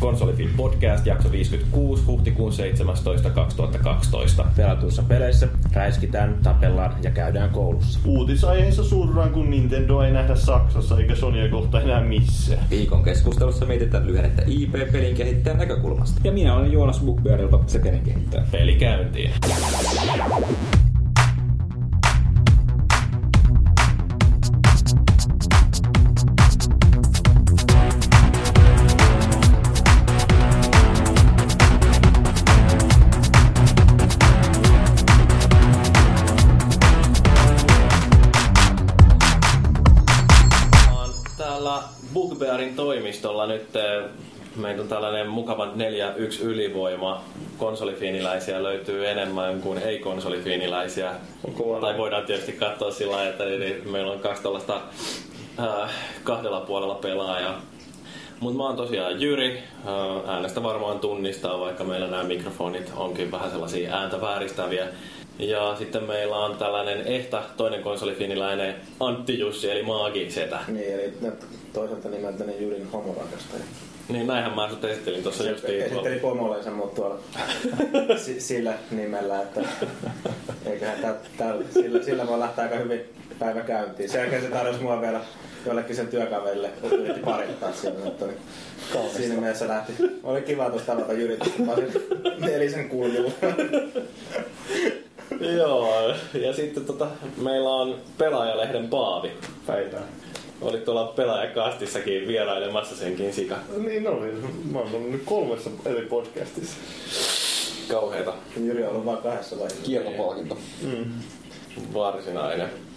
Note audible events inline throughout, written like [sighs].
Konsolifin podcast, jakso 56, huhtikuun 17. 2012. Pelatuissa peleissä räiskitään, tapellaan ja käydään koulussa. Uutisaiheissa surraan, kun Nintendo ei nähdä Saksassa eikä Sonya kohta enää missään. Viikon keskustelussa mietitään lyhennettä IP-pelin kehittäjän näkökulmasta. Ja minä olen Joonas Bookbearilta, se pelin kehittäjä. Peli käyntiin. Nyt eh, meitä on tällainen mukava 4-1 ylivoima. Konsolifiiniläisiä löytyy enemmän kuin ei-konsolifiiniläisiä. Tai voidaan tietysti katsoa sillä lailla, että niin meillä on kaksi tällaista äh, kahdella puolella pelaajaa. Mutta mä oon tosiaan Jyri, äh, äänestä varmaan tunnistaa, vaikka meillä nämä mikrofonit onkin vähän sellaisia ääntä vääristäviä. Ja sitten meillä on tällainen ehtä toinen konsolifiiniläinen Antti Jussi, eli Maagisetä. Niin, eli toiselta nimeltäni Jyrin homorakastaja. Niin näinhän mä sut esittelin tuossa justiin. Esitteli pomollensa mut tuolla [laughs] si- sillä nimellä, että eiköhän tä- tä- sillä, sillä voi lähteä aika hyvin päivä käyntiin. Sen jälkeen se tarjosi mua vielä jollekin sen työkaverille, kun yritti parittaa siinä, mutta niin siinä mielessä lähti. Oli kiva tuossa tavata tuossa Pasin nelisen kulmilla. Joo, ja sitten tota, meillä on pelaajalehden Paavi. Päivää. Oli tuolla pelaajakastissakin vierailemassa senkin sika. Niin oli. Mä oon ollut nyt kolmessa eri podcastissa. Kauheeta. Jyri on ollut vaan kahdessa vaiheessa. Kiertopalkinto. Varsinainen.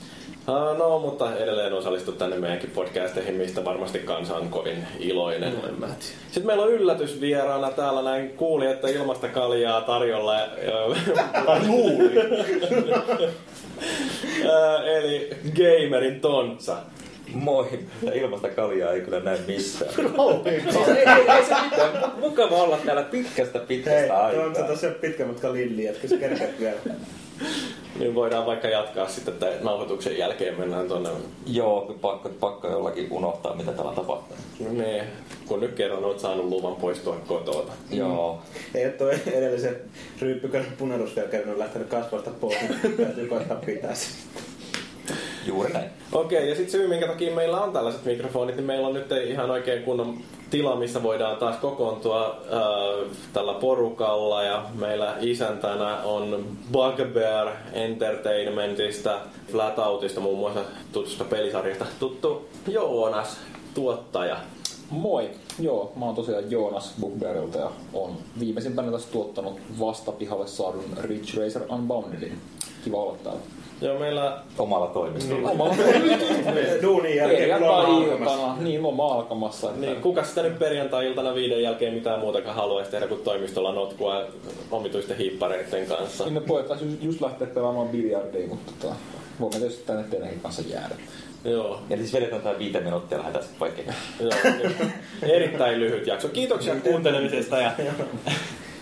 Uh, no, mutta edelleen osallistu tänne meidänkin podcasteihin, mistä varmasti kansa on kovin iloinen. En mä tiedä. Sitten meillä on yllätysvieraana täällä näin kuuli, että ilmasta kaljaa tarjolla. ja- Ai luuli. Ää, Eli gamerin Tontsa. Moi! Ilmasta kaljaa ei kyllä näy missään. Siis ei, ei, ei se mitään. Mukava olla täällä pitkästä Hei, pitkästä on aikaa. se tosiaan pitkä matka Lilli, että sä kerkeät vielä. Niin voidaan vaikka jatkaa sitten, että nauhoituksen jälkeen mennään tuonne. Joo, pakko, pakko jollakin unohtaa, mitä täällä tapahtuu. Niin, kun nyt kerran oot saanut luvan poistua kotota. Joo. Ei ole toi edellisen ryyppykön punerus vielä kerran lähtenyt kasvasta pois, niin täytyy koittaa pitää se. Juuri näin. Okei, ja sitten syy, minkä takia meillä on tällaiset mikrofonit, niin meillä on nyt ihan oikein kunnon tila, missä voidaan taas kokoontua äh, tällä porukalla. Ja meillä isäntänä on Bugbear Entertainmentista, Flatouttista muun muassa tutusta pelisarjasta tuttu Joonas, tuottaja. Moi! Joo, mä oon tosiaan Joonas Bookbearilta ja on viimeisimpänä tässä tuottanut vasta pihalle saadun Ridge Racer Unboundedin. Kiva olla täällä. Joo, meillä Omalla toimistolla. Omalla [laughs] Duunin jälkeen kun loma alkamassa. iltana, niin loma alkamassa. Että Niin, kuka sitä nyt perjantai-iltana viiden jälkeen mitään muutakaan haluaisi tehdä kuin toimistolla notkua omituisten hiippareiden kanssa? Niin me voitais ju- just lähteä pelaamaan biljardia, mutta tota, voimme tietysti tänne teidänkin kanssa jäädä. Joo, Eli siis vedetään tää viite minuuttia ja lähdetään sitten vaikka. joo. niin. Erittäin lyhyt jakso. Kiitoksia kuuntelemisesta ja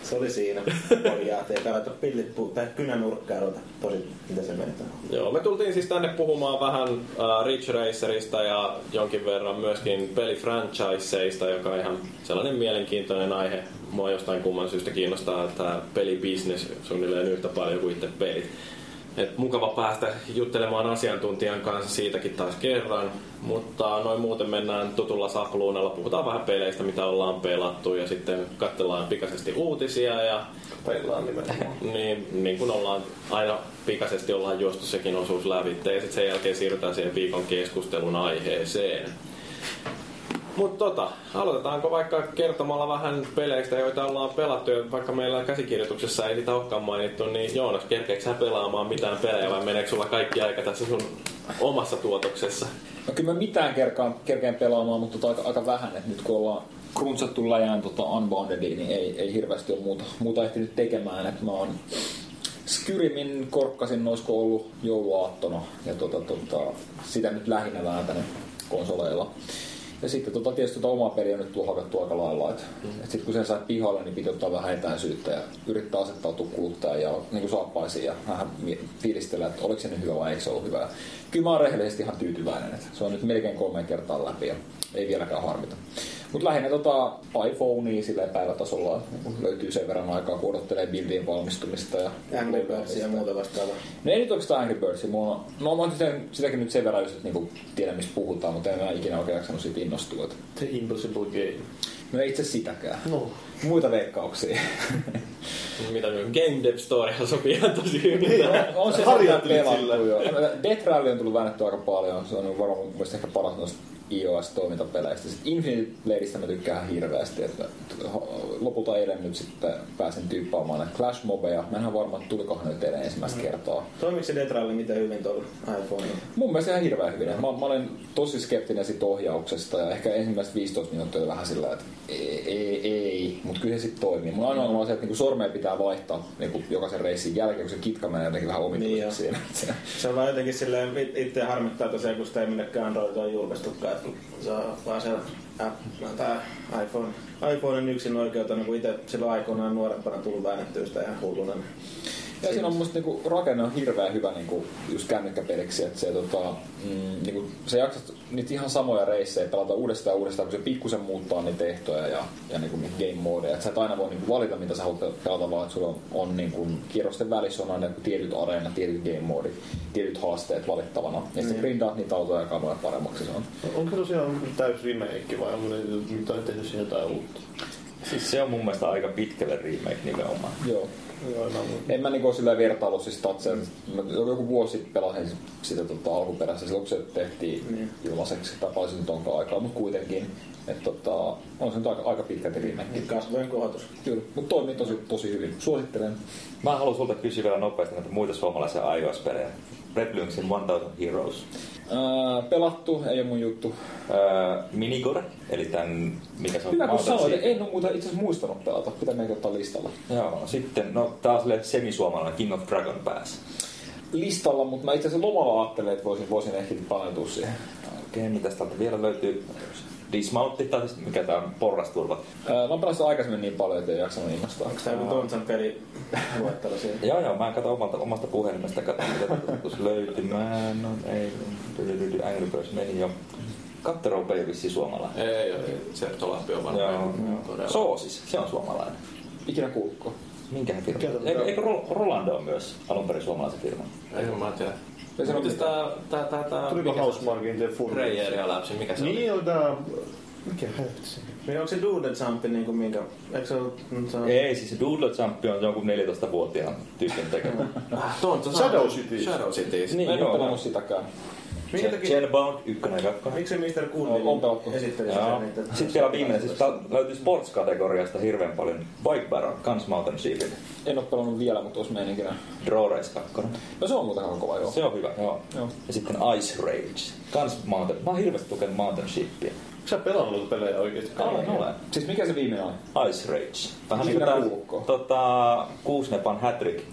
Se oli siinä. Korjaa, ei pelata pillit puu, tai kynänurkkaa ruveta. Tosi, mitä se menetään. Joo, me tultiin siis tänne puhumaan vähän äh, Ridge Racerista ja jonkin verran myöskin pelifranchiseista, joka on ihan sellainen mielenkiintoinen aihe. Mua jostain kumman syystä kiinnostaa tämä pelibisnes suunnilleen yhtä paljon kuin itse pelit. Et mukava päästä juttelemaan asiantuntijan kanssa siitäkin taas kerran, mutta noin muuten mennään tutulla sapluunalla, puhutaan vähän peleistä, mitä ollaan pelattu ja sitten katsellaan pikaisesti uutisia ja Peillaan nimenomaan. [laughs] niin, niin kuin ollaan aina pikaisesti ollaan juostu sekin osuus lävitse ja sitten sen jälkeen siirrytään siihen viikon keskustelun aiheeseen. Mutta tota, aloitetaanko vaikka kertomalla vähän peleistä, joita ollaan pelattu, vaikka meillä käsikirjoituksessa ei sitä olekaan mainittu, niin Joonas, kerkeekö sä pelaamaan mitään pelejä vai meneekö sulla kaikki aika tässä sun omassa tuotoksessa? No kyllä mä mitään kerkaan, kerkeen pelaamaan, mutta tota aika, aika vähän. Et nyt kun ollaan kruntsattu läjään tota Unboundedia, niin ei, ei hirveästi ole muuta, muuta ehtinyt tekemään. Et mä oon Skyrimin korkkasin, olisiko ollut jouluaattona, ja tota, tota, sitä nyt lähinnä vääntänyt konsoleilla. Ja sitten tota, tietysti tota omaa peliä on nyt tuohon hakattu aika lailla. Et, mm. et sit kun sen sai pihalle, niin piti ottaa vähän etäisyyttä ja yrittää asettautua kuluttajan ja niin kuin saappaisiin ja vähän fiilistellä, että oliko se nyt hyvä vai eikö se ollut hyvä. Kyllä mä oon rehellisesti ihan tyytyväinen. Et se on nyt melkein kolme kertaa läpi ja ei vieläkään harmita. Mutta lähinnä tota iPhonea silleen päivätasolla niin löytyy sen verran aikaa, kun odottelee bildien valmistumista. Ja Angry Birdsia ja muuta vastaavaa. No ei nyt oikeastaan Angry Birds. Mulla on, no mä oon sitä, sitäkin nyt sen verran, just, että niinku tiedän mistä puhutaan, mutta en mä ikinä oikein jaksanut siitä innostua. The Impossible Game. No ei itse sitäkään. No. Muita veikkauksia. [laughs] Mitä nyt Game Dev Story sopii ihan tosi hyvin. on, on se pelattu sillä. jo. Death Rally on tullut väännetty aika paljon. Se on varmaan mun mielestä ehkä paras noista iOS-toimintapeleistä. Sitten Infinite Bladeista mä tykkään hirveästi. Että lopulta eilen nyt sitten pääsin tyyppaamaan näitä Clash Mobeja. Mä en ihan varma, että tulikohan nyt eilen ensimmäistä kertaa. Toimiko se Detralli miten hyvin tuolla iPhoneilla? Mun mielestä ihan hirveän hyvin. Mä, mä olen tosi skeptinen siitä ohjauksesta ja ehkä ensimmäiset 15 minuuttia vähän sillä, että ei, ei, ei. mutta kyllä se sitten toimii. Mun ainoa on se, että niinku sormea pitää vaihtaa niinku jokaisen reissin jälkeen, kun se kitka menee jotenkin vähän omituisesti Niin siinä. Se on vaan jotenkin silleen, it- itse harmittaa tosiaan, kun sitä ei minnekään Android on julkaistukaan, on vaan se iPhone, iPhonein yksin oikeutena, kun itse silloin aikoinaan nuorempana tullut väännettyä sitä ihan hulluna. Ja siinä on musta niinku, rakenne on hirveän hyvä niinku, just kännykkäpeliksi, että se, tota, mm, niinku, se jaksat niitä ihan samoja reissejä pelata uudestaan ja uudestaan, kun se pikkusen muuttaa niitä ehtoja ja, ja niinku, niitä game modeja. Et sä et aina voi niinku, valita, mitä sä haluat pelata, vaan että sulla on, on niinku, kierrosten välissä on aina joku tietyt areenat, tietyt game modit, tietyt haasteet valittavana. Ja sitten grindaat niitä autoja ja kamoja paremmaksi se on. Onko se tosiaan täys remake vai onko ne mitään tehty siihen jotain uutta? Siis se on mun mielestä aika pitkälle remake nimenomaan. Joo. Joo, no, En mä niinku sillä vertailu siis tatseja. Mä joku vuosi sitten pelasin sitä tota, alkuperäistä, silloin kun se tehtiin Niin. ilmaiseksi, tai paljon nyt onkaan aikaa, mutta kuitenkin. Että tota, on se nyt aika, aika pitkälti remake. Kasvojen kohotus. Kyllä, mutta toimii tosi, tosi hyvin. Suosittelen. Mä haluan sulta kysyä vielä nopeasti näitä muita suomalaisia iOS-pelejä. Red Lynxin 1000 Heroes. Pelattu, ei ole mun juttu. Öö, Minigore, eli tämän, mikä se on? Hyvä kun sanoit, en ole muuta itse asiassa muistanut pelata. Pitää meitä ottaa listalla. Joo, sitten, no taas semisuomalainen King of Dragon Pass. Listalla, mutta mä itse asiassa lomalla ajattelin, että voisin, voisin ehkä paneutua siihen. Okei, mitäs täältä vielä löytyy? Dismountti, tai siis mikä tää on, porrasturva. Ää, mä oon pelannut aikaisemmin niin paljon, että ei jaksanut innostaa. Onko tämä joku Tontsan peli luettelo siellä? Joo, joo, mä katson omalta, omasta puhelimesta, katson mitä tuossa löytyy. Mä en oo, ei, Angry Birds meni jo. Katteroupeli vissiin suomalainen. Ei, ei, Septo Lappi on varmaan Joo, todella. Soosis, se on suomalainen. Ikinä kuulutko? Minkähän firma? Mikä Eikö, eikö Ro- Rolando on myös alun perin suomalaisen firman? Ei mä tiedä. Ei se Mites ole tää, tää, tää, tää, Tuliko mikä se on? Housemarkin The Full? Greyer ja Lapsi, mikä se oli? Niin on tää... Mikä helvetti se? Niin onko se Doodle Jump niin kuin minkä? Eikö se ole... Se on... Ei, siis se Doodle Jump on jonkun 14-vuotiaan tyypin tekemä. Ah, Shadow Cities. Shadow Cities. Niin, en ole pelannut sitäkään. Minkä takia- Genbound 1 ja 2. Miksi Mr. On- Cool on pelattu. esitteli sen? Sitten vielä viimeinen, siis löytyy sports-kategoriasta hirveän paljon. Bike Baron, kans Mountain Sheepin. En ole pelannut vielä, mutta olisi meininkinä. Draw Race 2. No se on muuten aika kova, joo. Se on hyvä, joo. Joo. Ja sitten Ice Rage. Kans Mountain. Mä oon hirveästi tukenut Mountain Sheepia. Sä pelannut noita pelejä oikeesti? Olen, olen. Siis mikä se viimeinen on? Ice Rage. Vähän niin kuin tota, Kuusnepan Hattrick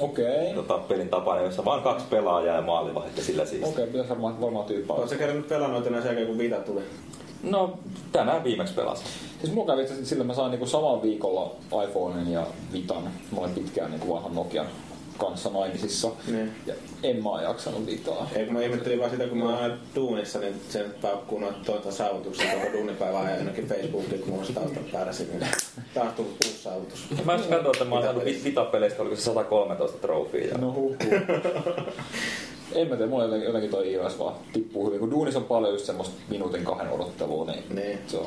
Okei. tota, pelin tapainen, jossa vaan kaksi pelaajaa ja maalivahti ja sillä siis. Okei, pitäisi varmaan, varmaan tyyppää. Oletko sä kerännyt pelannut enää sen jälkeen, kun Vita tuli? No, tänään viimeksi pelasin. Siis mulla kävi sillä, mä sain niinku samalla viikolla iPhoneen ja Vitan. Mä olin pitkään niinku vanhan Nokian kanssa naimisissa. Niin. Ja en mä jaksanut Vitaa. Ei, kun mä ihmettelin vaan sitä, kun mä oon duunissa, niin sen paukkuu noita tuota saavutuksia koko duunipäivää ja jonnekin Facebookiin, kun mulla on taustan päässä, niin taas tullut uusi saavutus. Mä just katsoin, että mä oon saanut vi- Vita-peleistä, oliko se 113 trofia. Ja... No huh, [laughs] En mä tiedä, mulla jotenkin, toi iOS vaan tippuu hyvin. Kun duunissa on paljon just semmoista minuutin kahden odottelua, niin, Niin. se on.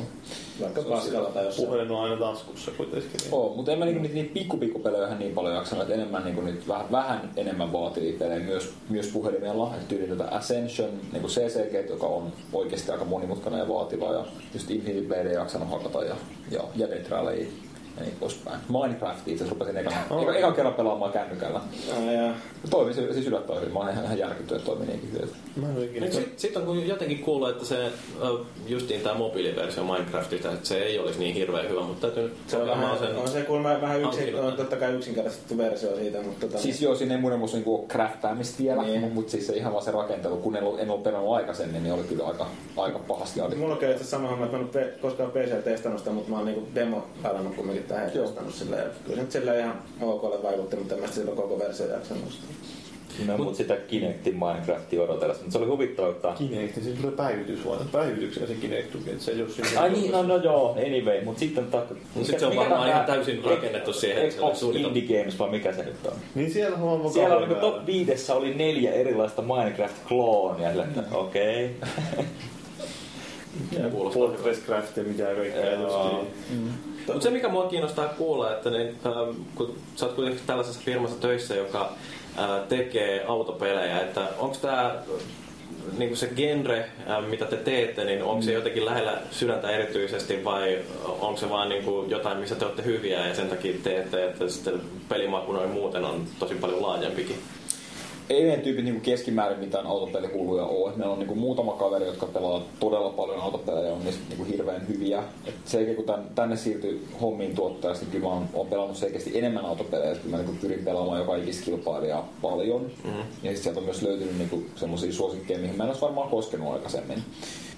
Vaikka paskalla tai jossain. Puhelin on aina taskussa kuitenkin. Niin. Oo, mutta en mä niinku niitä, niitä pikkupikkupelejä niin paljon jaksanut, että enemmän niinku nyt vähän, vähän enemmän vaativia pelejä myös, myös puhelimella. Et tyyli tätä Ascension, niinku CCG, joka on oikeasti aika monimutkainen ja vaativa ja just Infinity Blade jaksanut hakata ja, ja, ja Death Rally ja niin poispäin. Minecraft itse asiassa rupesin ekan, Oh. eka, ekan kerran pelaamaan kännykällä. Jaa. Toimi se siis yllättävän hyvin. Mä olen ihan, ihan järkyttynyt, että toimi niinkin hyvin. Ole. Sitten sit on kun jotenkin kuullut, että se justiin tämä mobiiliversio Minecraftista, että se ei olisi niin hirveän hyvä, mutta täytyy Se on, vähän, on se kuulemma vähän yksin, on totta kai yksinkertaistettu versio siitä, mutta tota, Siis joo, siinä ei muiden muassa niinku ole craftaamista vielä, Niin. mutta siis se ihan vaan se rakentelu, kun en ollut, en ollut pelannut aikaisemmin, niin oli kyllä aika, aika pahasti. Mulla itse asiassa sama homma, että mä en ole koskaan PC testannut sitä, mutta mä oon niinku demo pelannut kumminkin Joo. testannut sillä. Ja kyllä se nyt sillä ihan OKlle vaikutti, mutta en mä sitä silloin koko versio jaksanut sitä. Minä mut sitä Kinectin Minecraftia odotellessa, mutta se oli huvittava, että... Kinect, niin tulee päivitys vaan. Päivityksenä se Kinect tuki, että se ei siinä. Ai niin, no, no joo, anyway, mutta sitten... Ta... Mut sit se on varmaan ihan täysin rakennettu siihen, että se on Xbox. Indie Games vai mikä se nyt on? Niin siellä on vaan Siellä oli kabeli top 5 oli neljä erilaista Minecraft-kloonia, että okei. [laughs] Kuulostaa hyvältä. Fortresscraft ja mitä kaikkea Joo. justiin. Mutta se mikä mua kiinnostaa kuulla, että niin, ähm, kun sä oot kuitenkin tällaisessa firmassa töissä, joka äh, tekee autopelejä, että onko tämä niin se genre, mitä te teette, niin onko se jotenkin lähellä sydäntä erityisesti vai onko se vaan niin kuin jotain, missä te olette hyviä ja sen takia teette, että sitten pelimaku noin muuten on tosi paljon laajempikin? Ei meidän tyypit niin keskimäärin mitään autopelikuluja ole. Et meillä on niin muutama kaveri, jotka pelaa todella paljon autopelejä ja on niistä niin hirveän hyviä. Et selkeä, kun tän, tänne siirtyi hommiin tuottajasta, niin kyllä mä oon, oon pelannut selkeästi enemmän autopelejä. Että mä niin pyrin pelaamaan joka ikistä kilpailijaa paljon. Mm-hmm. Ja sieltä on myös löytynyt niin semmoisia suosikkeja, mihin mä en olisi varmaan koskenut aikaisemmin.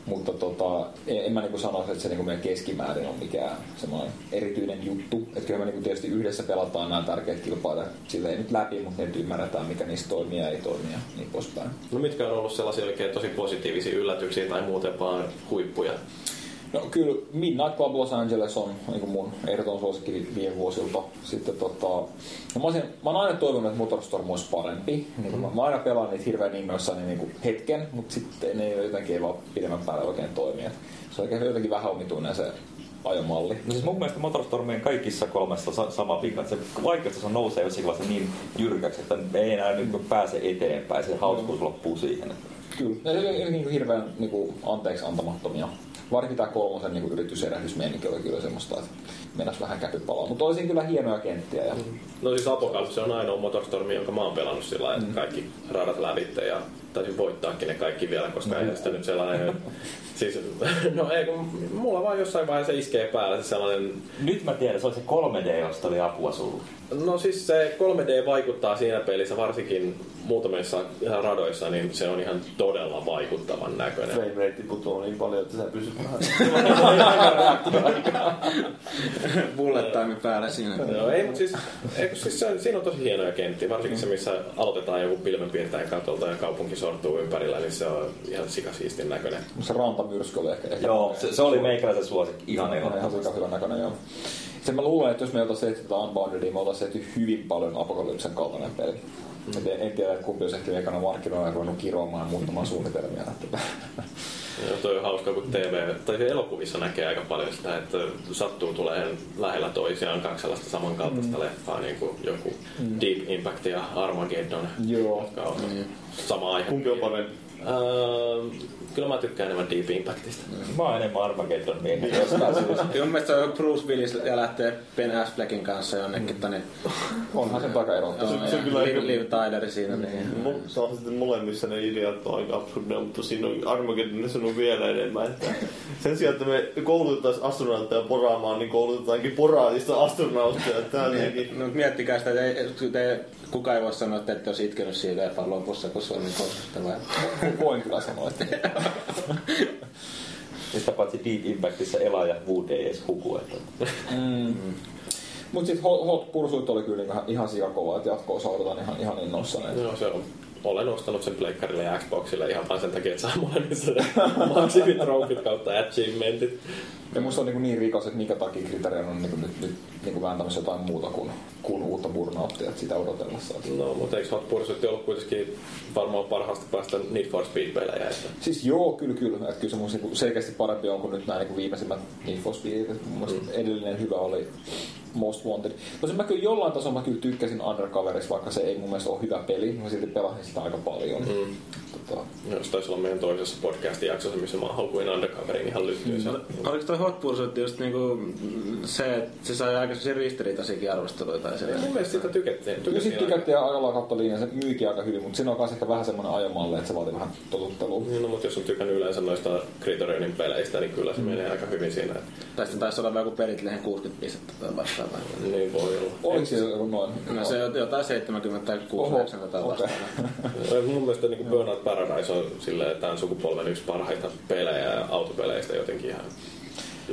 Mutta tota, en, en mä niinku sanoisi, että se niinku meidän keskimäärin on mikään semmoinen erityinen juttu. Että kyllä me niinku tietysti yhdessä pelataan nämä tärkeät kilpailijat silleen nyt läpi, mutta nyt ymmärretään, mikä niistä toimii ja ei toimi ja niin poispäin. No mitkä on ollut sellaisia oikein tosi positiivisia yllätyksiä tai muuten vaan huippuja? No kyllä Midnight Club Los Angeles on niin mun ehdoton suosikki viime vuosilta. Sitten tota, no mä, olisin, mä oon aina toivonut, että Motorstorm olisi parempi. Niin mä, mä, aina pelaan niitä hirveän innoissani niin hetken, mutta sitten ne jotenkin ei vaan pidemmän päälle oikein toimi. Se on oikein jotenkin vähän omituinen se ajomalli. No siis mun mielestä Motorstormien kaikissa kolmessa sa- sama vika, että se vaikeustaso nousee jossakin vaiheessa niin jyrkäksi, että ei enää nyt pääse eteenpäin, se hauskuus loppuu siihen. Kyllä. Ne niin hirveän niin kuin, anteeksi antamattomia. Varsinkin tämä kolmosen niin yrityserähdysmeininki oli kyllä semmoista, että mennäs vähän käpypalaa. Mutta olisin kyllä hienoja kenttiä. Ja... No siis Apocalypse on ainoa Motorstormi, jonka mä oon pelannut sillä lailla, että kaikki radat lävitte ja taisin voittaakin ne kaikki vielä, koska ei sitä nyt sellainen... siis, no ei, kun mulla vaan jossain vaiheessa iskee päällä se sellainen... Nyt mä tiedän, se oli se 3D, josta oli apua sulla. No siis se 3D vaikuttaa siinä pelissä, varsinkin muutamissa radoissa, niin se on ihan todella vaikuttavan näköinen. Frame rate putoaa niin paljon, että sä pysyt vähän. [laughs] Bullet time päällä siinä. Joo, ei, mutta siis, ei, siis se, siinä on tosi hienoja kenttiä, varsinkin se, missä aloitetaan joku pilvenpiirtäjän katolta ja kaupunki sortuu ympärillä, niin se on ihan sikasiistin näköinen. Se rantamyrsky oli ehkä... ehkä Joo, se, se oli meikäläisen suosikki, ihan ihan, ihan ehdottomasti. sika hyvän näköinen, joo. Sen mä luulen, että jos me oltaisiin tehty tätä Unboundedia, me oltaisiin tehty hyvin paljon Apokalypsen kaltainen peli. Mm. En, en tiedä, että kumpi olisi ehkä ekana markkinoilla ruvennut kiroamaan ja muuttamaan suunnitelmia. Joo, toi on hauska, kun TV, tai elokuvissa näkee aika paljon sitä, että sattuu tulee lähellä toisiaan kaksi sellaista samankaltaista mm. leffaa, niin kuin joku mm. Deep Impact ja Armageddon, Joo. jotka on sama aihe. Kumpi on parempi? Öö, kyllä mä tykkään enemmän Deep Impactista. Mä oon enemmän Armageddon miehen [laughs] jostain syystä. Kyllä mun mielestä se on Bruce Willis ja lähtee Ben Affleckin kanssa jonnekin tänne. Onhan sen taika erottava. Se- se kyllä Liv, Liv Tyler siinä. Niin. Mutta on sitten molemmissa ne ideat on aika absurdeja, mutta siinä on Armageddonissa on vielä enemmän. Että sen sijaan, että me koulutetaan astronautteja poraamaan, niin koulutetaankin poraajista astronautteja. On jotenkin... No, miettikää sitä, että ei- te, kukaan ei voi sanoa, että ette olisi itkenyt siitä leffan lopussa, kun se on niin koskettava. Voin kyllä sanoa, että sitä paitsi Deep Impactissa Ela ja Wood ei edes huku. Että... Mutta sitten Hot, Hot Pursuit oli kyllä ihan, ihan sikakova, että jatkoa odotan ihan, ihan innoissani. Joo, se on. Olen ostanut sen pleikkarille ja Xboxille ihan vain sen takia, että saa molemmissa ne maksimitrofit kautta achievementit. Ja musta on niin, niin rikas, että minkä takia Criterion on niin nyt, nyt niin vääntämässä jotain muuta kuin, kuin uutta burnouttia, että sitä odotellessa. No, mutta eikö Hot Pursuit ollut kuitenkin varmaan parhaasta päästä Need for Speed-pelejä? Että... Siis joo, kyllä kyllä. Että kyllä se mun niinku selkeästi parempi on kuin nyt nämä niinku viimeisimmät Need for Speedit. Et Mun mielestä edellinen hyvä oli Most Wanted. Tosin mä kyllä jollain tasolla mä kyllä tykkäsin Undercoverista, vaikka se ei mun mielestä ole hyvä peli. Mä silti pelasin sitä aika paljon. Mm. Tota, Jos taisi olla meidän toisessa podcastin jaksossa, missä mä haukuin Undercoverin ihan lyhtyyn. Mm. Oliko toi Hot Pursuit just niinku se, että se sai aika sellaisia ristiriitaisiakin arvosteluita? Tai sellaisia? Mun mielestä sitä tykättiin. Kyllä sitten tykättiin ajalla kautta linjan, se myykin aika hyvin, mutta siinä on myös ehkä vähän semmoinen ajomalli, että se vaatii vähän totuttelua. Niin, No, mutta jos on tykännyt yleensä noista Criterion peleistä, niin kyllä se menee aika hyvin siinä. Tai sitten taisi olla joku Peritlehen 60 pistettä tai vastaavaa. Niin voi olla. Oliko se joku noin? No se on jotain 70 tai 6 Oho, 90 tai vastaavaa. [laughs] Mun mielestä niin Burnout Paradise on silleen, tämän sukupolven yksi parhaita pelejä ja autopeleistä jotenkin ihan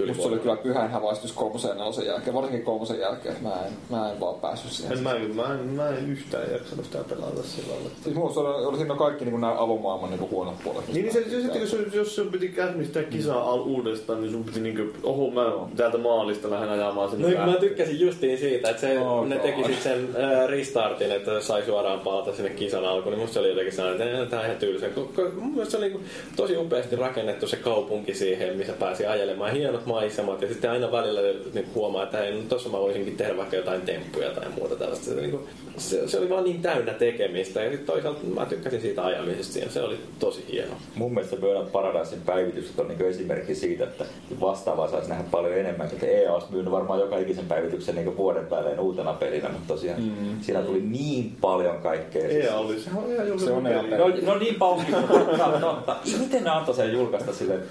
Musta se oli kyllä pyhän häväistys kolmosen nelosen jälkeen, varsinkin kolmosen jälkeen. Mä en, mä en vaan päässyt siihen. En mä, mä, en, mä en yhtään jaksanut sitä pelata sillä lailla. Siis mulla oli, oli siinä kaikki niin nämä avomaailman niin huonot puolet. Niin, niin se, se, se, jos, jos sun piti käynnistää kisaa al uudestaan, niin sun piti niinku, oho mä täältä maalista lähden ajamaan sinne. No mä lähtöön. tykkäsin justiin siitä, että se, Oh ne teki sit sen äh, restartin, että sai suoraan palata sinne kisan alkuun, niin musta se oli jotenkin sellainen, että tää on ihan tylsä. Mun mielestä se oli niinku tosi upeasti rakennettu se kaupunki siihen, missä pääsi ajelemaan. Hienot maisemat ja sitten aina välillä niin huomaa, että hei, no tossa mä voisinkin tehdä vaikka jotain temppuja tai muuta tällaista. Se, niinku, se, se oli vaan niin täynnä tekemistä ja sitten toisaalta mä tykkäsin siitä ajamisesta siinä. Se oli tosi hieno. Mun mielestä Burnout Paradisein päivitykset on niin esimerkki siitä, että vastaavaa saisi nähdä paljon enemmän. Että EA olisi myynyt varmaan joka ikisen päivityksen niin vuoden päälle uutena pelinä, mutta tosiaan mm. siinä tuli niin paljon kaikkea. Siis- EA oli, se on ihan julkaisu Se on EA. No, no niin totta, totta. Miten ne antoi sen julkaista silleen?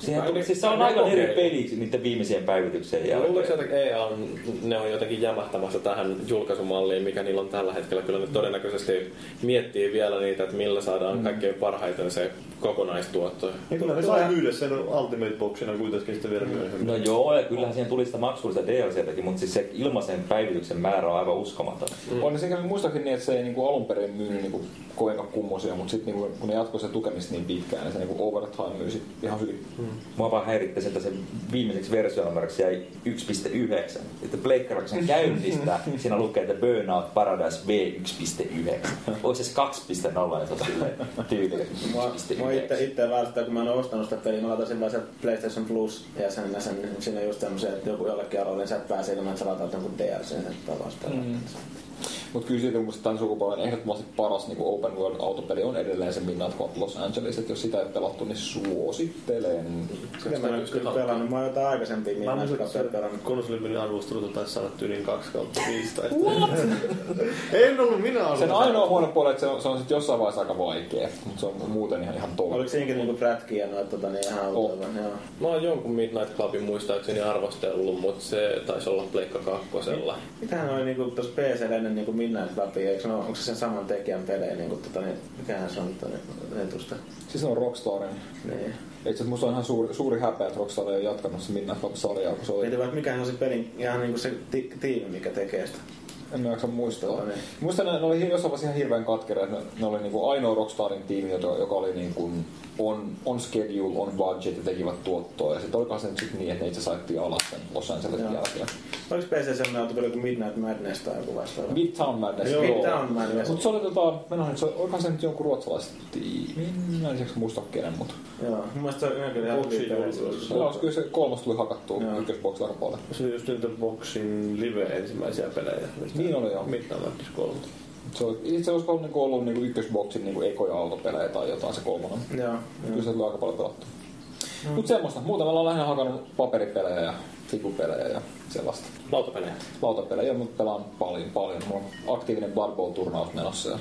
Siihen tuli, siis se on aika eri peli niiden viimeisien päivityksien Ja luuleeko jälkeen. että EA on, ne on jotenkin jämähtämässä tähän julkaisumalliin, mikä niillä on tällä hetkellä. Kyllä ne todennäköisesti miettii vielä niitä, että millä saadaan mm. kaikkein parhaiten se kokonaistuotto. Ja kyllä ne sai myydä sen Ultimate Boxina kuitenkin sitten vielä myöhemmin. No joo, ja kyllähän siihen tuli sitä maksullista DLCtäkin, mutta siis se ilmaisen päivityksen määrä on aivan uskomaton. Mm. On se kävi muistakin niin, että se ei niinku alun perin myynyt niinku kovinkaan kummosia, mutta sitten niinku, kun ne jatkoi sen tukemista niin pitkään, niin se niinku overtime myy sit ihan hyvin. Mm. Mua vaan häiritti se, että se viimeiseksi versionumeroksi jäi 1.9. Että pleikkaraksen [laughs] käynnistää, siinä lukee, että Burnout Paradise V1.9. Olisi se 2.0, niin se on silleen tyylikäs. Mua, mua itse, 1.9. itse välttää, kun mä en ole ostanut sitä peliä, mä latasin vaan se PlayStation Plus ja sen, sen niin siinä on just semmosia, että joku jollekin aloille sä et pääse ilman, että sä lataat jonkun DLC sen taas mm. Mutta kyllä siitä mun tämän sukupolven ehdottomasti paras niinku open world autopeli on edelleen se Midnight Club Los Angeles, että jos sitä ei pelattu, niin suosittelen. Kyllä mä en kyllä pelannut, mä oon jotain aikaisempia Mä Midnight muistan, Clubia että pelannut. konsolipelin arvostelut taisi saada tyyliin 2 kautta 5 tai [laughs] En ollut minä Sen arvostelin. ainoa huono puoli, että se on, se on sit jossain vaiheessa aika vaikea, mutta se on muuten ihan, ihan tolla. Oliko siinäkin niinku prätkiä noita tota, niin ihan autoilla? Joo. Mä oon jonkun Midnight Clubin muistaakseni arvostellut, mutta se taisi olla Pleikka kakkosella. Mitähän oli niinku tuossa PC ennen niinku Midnight Clubia, eikö ole, onko se sen saman tekijän pelejä niinku tota, niin, mikähän se on tota, niin, etusta? Siis on Rockstarin. Niin. Itse musta on ihan suuri, suuri häpeä, että Rockstar ei ole jatkanut se Midnight Club-sarjaa, kun se oli... Mietin vaikka mikähän on se pelin, ihan niinku se ti- tiimi, mikä tekee sitä. En mä jaksa muistaa. Joo, niin. Muistan, ne, ne oli jossain vaiheessa ihan hirveän katkeria. Ne, ne oli niinku ainoa Rockstarin tiimi, joka, joka oli niinku on, on schedule, on budget ja tekivät tuottoa. Ja sitten olikohan se nyt sit niin, että ne itse saittiin alas sen Los Angelesin Joo. jälkeen. Oliko PC semmoinen autopeli kuin Midnight Madness tai joku vastaava? Midtown Madness. Joo. Midtown Madness. Mutta se oli tota, menohan, se, olikohan se nyt jonkun ruotsalaistiimin, mä en tiedä muista kenen, mutta Joo, mun mielestä se on kyllä ihan hyvin. Joo, kyllä se kolmas tuli hakattua Joo. ykkösboxilla aika paljon. Se oli just niitä Boxin live ensimmäisiä pelejä. Niin oli, joo. Midnight Madness 3. Se oli, itse olisi ollut, niinku ollut niinku ykkösboxin niinku ekoja autopelejä tai jotain se kolmonen. Joo, Kyllä se tuli aika paljon pelattu. Mm. Mutta semmoista. Muuten me ollaan lähinnä hakannut paperipelejä ja figupelejä ja sellaista. Lautapelejä. Lautapelejä, mutta pelaan paljon, paljon. Mulla on aktiivinen Blood Bowl-turnaus menossa ja,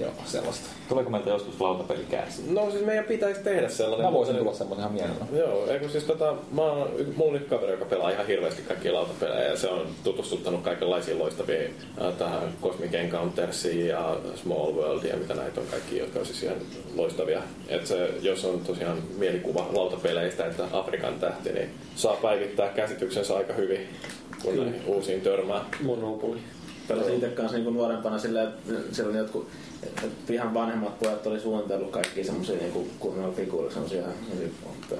ja sellaista. Tuleeko meiltä joskus lautapelikääsi? No siis meidän pitäisi tehdä sellainen. Mä voisin tulla semmoisen ihan mielellä. Joo, eikö siis tota, mä oon, mulla on nyt kaveri, joka pelaa ihan hirveästi kaikkia lautapelejä ja se on tutustuttanut kaikenlaisiin loistaviin äh, tähän Cosmic Encountersiin ja Small Worldia, mitä näitä on kaikki, jotka on siis ihan loistavia. Et se, jos on tosiaan mielikuva lautapeleistä, että Afrikan tähti, niin saa päivittää käsityksensä aika hyvin, kun näihin uusiin törmää. Monopoly. Pelasin itse kanssa niin nuorempana siellä oli jotkut että ihan vanhemmat pojat oli suunnitellut kaikki semmosia niinku kunnon figuureja, semmosia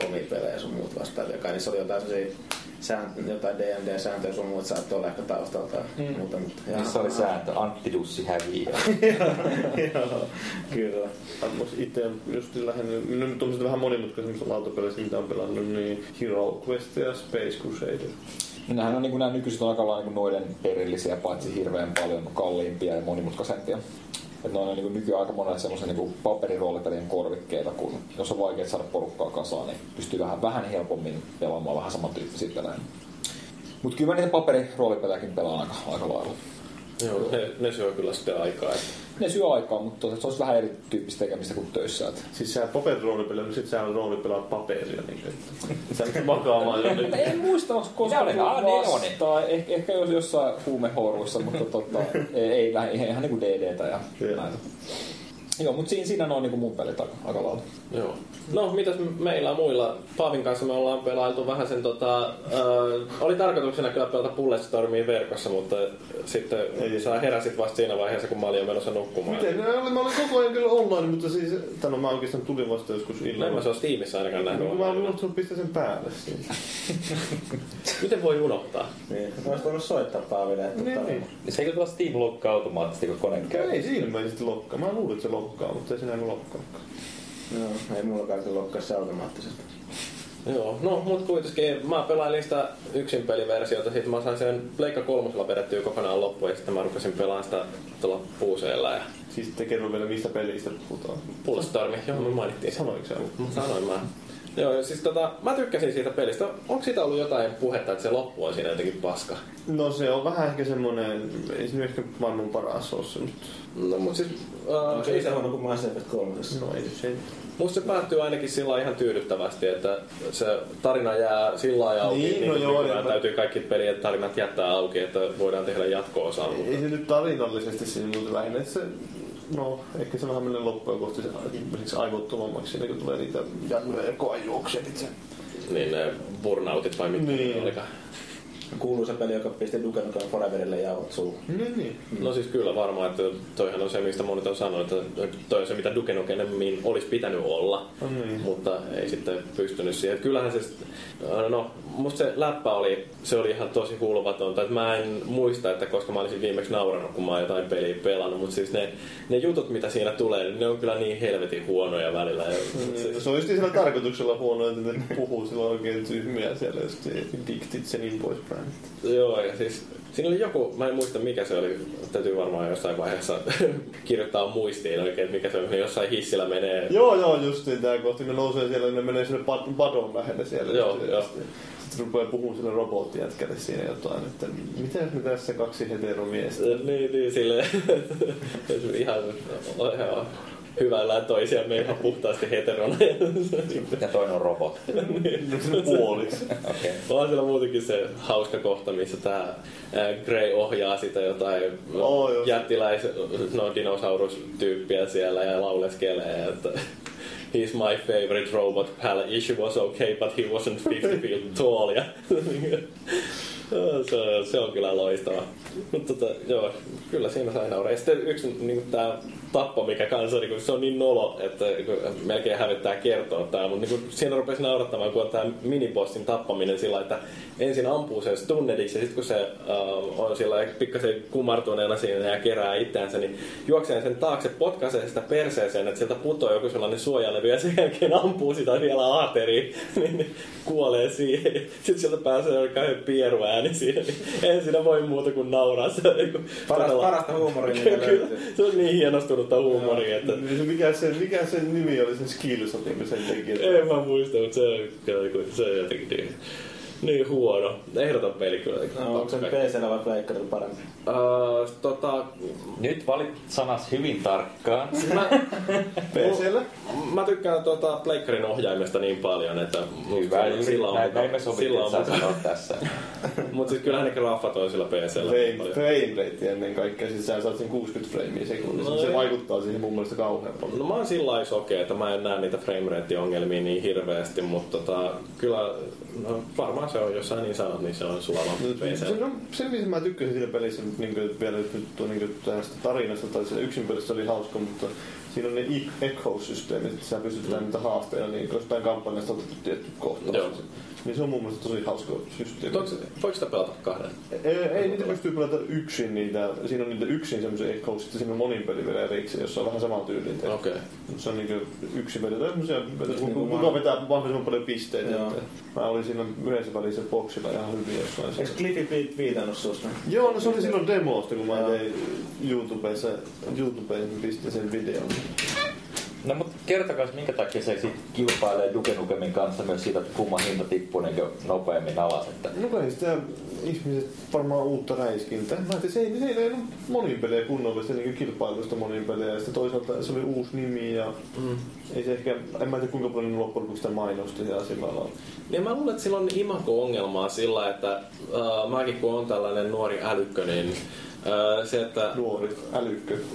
omia pelejä sun muut vastaavia. Kai niissä oli jotain semmosia sään, jotain D&D-sääntöjä sun muut saattoi olla ehkä taustalta ja Mm. muuta. Mutta Missä oli sääntö? Antti Dussi häviää. [laughs] Joo, kyllä. Ammas itse just lähinnä, no nyt tuommoiset vähän monimutkaisemmista lautapeleissä, mitä on pelannut, niin Hero Quest ja Space Crusader. Nämähän on niin nämä nykyiset on aika lailla niin noiden perillisiä, paitsi hirveän paljon kalliimpia ja monimutkaisempia. Että ne on niin nykyään aika monet semmoisen niin paperiroolipelien korvikkeita, kun jos on vaikea saada porukkaa kasaan, niin pystyy vähän, vähän helpommin pelaamaan vähän samantyyppisiä pelejä. Mutta kyllä mä niitä paperiroolipelejäkin pelaan aika, aika lailla. Joo, ne, ne syö kyllä sitten aikaa. Että Ne syö aikaa, mutta se olisi vähän erityyppistä tekemistä kuin töissä. Että Siis sä paperiroolipelejä, mutta sit sä roolipelaat paperia. Niin kuin, että sä nyt makaamaan jonnekin. En muista, onko koskaan Ne vastaan. Eh, ehkä jos jossain huumehouruissa, mutta tota, [laughs] ei, ei, ihan niin kuin DDtä ja Joo. näitä. Joo, mutta siinä, siinä on niinku mun pelit aika, aika lailla. Joo. No, mitäs meillä muilla? Paavin kanssa me ollaan pelailtu vähän sen tota... Äh, oli tarkoituksena kyllä pelata Bulletstormia verkossa, mutta sitten Ei. sä heräsit vasta siinä vaiheessa, kun mä olin jo menossa nukkumaan. Miten? Mä olin, mä olin koko ajan kyllä online, mutta siis... Tän on mä oikeastaan tulin vasta joskus No, en illalla. mä se ole Steamissa ainakaan nähnyt. No, mä olin unohtanut pistää sen päälle siinä. [laughs] Miten voi unohtaa? Niin, olisi voinut soittaa Paaville, että Niin, tota, niin. Niin se eikö tulla Steam lokkaa automaattisesti, kun kone käy? Ei se ilmeisesti lokkaa. Mä luulin, että se lokkaa, mutta ei se näin lokkaa. Joo, ei mullakaan se lokkaa se automaattisesti. Joo, no mut kuitenkin mä pelailin sitä yksin peliversiota, sit mä sain sen Pleikka kolmosella vedettyä kokonaan loppuun ja sitten mä rupesin pelaamaan sitä tuolla puuseella ja Siis te kerro vielä, mistä pelistä puhutaan. Bulletstormi, johon me mainittiin. Sanoinko sä? Mä sanoin mä. Joo, siis tota, mä tykkäsin siitä pelistä. Onko siitä ollut jotain puhetta, että se loppu on siinä jotenkin paska? No se on vähän ehkä semmonen, ei se nyt ehkä maailman paras ole se, mutta No mut siis... Onko Uh, se ei yhtä se, huono kuin Mass Effect 3? no ei se musta se päättyy ainakin sillä ihan tyydyttävästi, että se tarina jää sillä lailla auki, Niin, niin, no niin joo, mä- täytyy kaikki pelien tarinat jättää auki, että voidaan tehdä jatko-osaa. Mutta... Ei se nyt tarinallisesti siinä muuta lähinnä, että se, no ehkä se vähän menee loppujen kohti se esimerkiksi aivottomammaksi, siinä kun tulee niitä jarruja ja koajuokset itse. Niin ne burnoutit vai mitkä Niin. niin. olikaan. Kuuluisa peli, joka pisti Duke Nukem Foreverille jauhot suuhun. Niin, niin. No siis kyllä varmaan, että toihan on se, mistä monet on sanonut, että toi on se, mitä Duke Nukemin olisi pitänyt olla, No niin. mutta ei sitten pystynyt siihen. Että Kyllähän se, no musta se läppä oli, se oli ihan tosi hulvatonta, että mä en muista, että koska mä olisin viimeksi nauranut, kun mä oon jotain peliä pelannut, mutta siis ne, ne jutut, mitä siinä tulee, niin ne on kyllä niin helvetin huonoja välillä. Ja, Niin, Se on just sillä tarkoituksella huono, että ne puhuu sillä oikein tyhmiä siellä, just se diktit ja niin poispäin. Joo, ja siis siinä oli joku, mä en muista mikä se oli, täytyy varmaan jossain vaiheessa [laughs] kirjoittaa muistiin oikein, että mikä se on, jossain hissillä menee. Joo, joo, just niin tää kohti. Ne nousee siellä, ne menee sinne pad- padon lähelle siellä. Joo, just, joo. Sitten, sitten rupeaa puhumaan sille robottijätkälle siinä jotain, että miten me tässä kaksi heteromiestä. Niin, niin silleen, [laughs] ihan, ihan hyvällään toisiamme ihan puhtaasti heterona. Ja toinen on robot. No sinne puoliksi. Okei. On siellä muutenkin se hauska kohta, missä tämä Grey ohjaa sitä jotain Oo, joo. jättiläis, no dinosaurustyyppiä siellä ja lauleskelee, että He's my favorite robot pal. Issue was okay, but he wasn't 50 feet tall. Ja, se, on, se on kyllä loistava. Mutta tota, joo, kyllä siinä sai nauraa. Ja sitten yksi niin tämä tappo, mikä kanssa, niin se on niin nolo, että kun melkein hävettää kertoa tämä, mutta niin siinä rupesi naurattamaan, kun on tämä minibossin tappaminen sillä, että ensin ampuu sen stunnediksi ja sitten kun se uh, on sillä pikkasen kumartuneena siinä ja kerää itseänsä, niin juoksee sen taakse, potkaisee sitä perseeseen, että sieltä putoaa joku sellainen suojalevy ja sen jälkeen ampuu sitä vielä aateriin, [laughs] niin, niin kuolee siihen. Sitten sieltä pääsee kauhean pieru ääni siinä, niin en siinä voi muuta kuin nauraa. Se on niin kuin Parasta, todella- parasta huumoria, mitä [laughs] löytyy. se on niin hienostunutta huumoria, että Niin se- Mikä sen, mikä sen nimi oli sen kun sen teki? en mä muista, mutta se se jotenkin niin, niin huono. Ehdoton peli kyllä. No, onko se PCllä vai Pleikkarilla parempi? Uh, tota, Nyt valit sanas hyvin tarkkaan. [laughs] mä, PCllä? mä tykkään tota Pleikkarin ohjaimesta niin paljon, että Hyvä, juuri sillä on, näin, näin me sovittiin, että sä sanot tässä. [laughs] mutta siis kyllähän ne graffat on sillä PCllä. Frame, paljon. frame rate ennen kaikkea, siis sä saat sen 60 framea sekunnissa, No se vaikuttaa siihen mun mielestä kauhean paljon. No mä oon sillä lailla sokea, että mä en näe niitä framerate-ongelmia niin hirveästi, mutta tota, kyllä no, varmaan se on, jos sä niin sanot, niin se on sulava Se, no, se mistä mä tykkäsin siinä pelissä, niin kuin, vielä nyt tuo, niin kuin, tästä tarinasta tai siinä yksin pelissä oli hauska, mutta siinä on ne e- echo-systeemit, että sä pystyt mm. niitä haasteita, niin jostain kampanjasta otettu tietty kohtaus. Joo. Niin se on mun mielestä tosi hauska systeemi. Voiko, voiko sitä pelata kahden? Ei, ei niitä pystyy pelata yksin niitä, siinä on niitä yksin semmoisia echo, sitten siinä on monin peli vielä erikseen, jossa on vähän saman tyylin tehty. Okei. Se on niinku yksi peli, tai semmosia, niinku kuka vetää mahdollisimman paljon pisteitä. Joo. Mä olin siinä yhdessä välissä boksilla ihan hyvin jossain. Eikö. Cliffy Beat viitannut susta? Joo, no se oli silloin demosta, kun mä tein YouTubessa, YouTubeen pistin sen videon. No mutta kertokaa, minkä takia se sit kilpailee Duke Nukemin kanssa myös siitä, että kumman hinta tippuu niin nopeammin alas. Että No kai sitä ihmiset varmaan uutta räiskintää. Mä ajattelin, se ei, se ei ole monin pelejä kunnollista niin kilpailusta monin pelejä. Ja sitten toisaalta se oli uusi nimi ja mm. ei se ehkä, en mä tiedä kuinka paljon loppujen lopuksi sitä mainosti ja sillä lailla. Niin mä luulen, että sillä on imago-ongelmaa sillä, että äh, mäkin kun on tällainen nuori älykkö, niin Öö, se, että Nuori, älykkö. [laughs]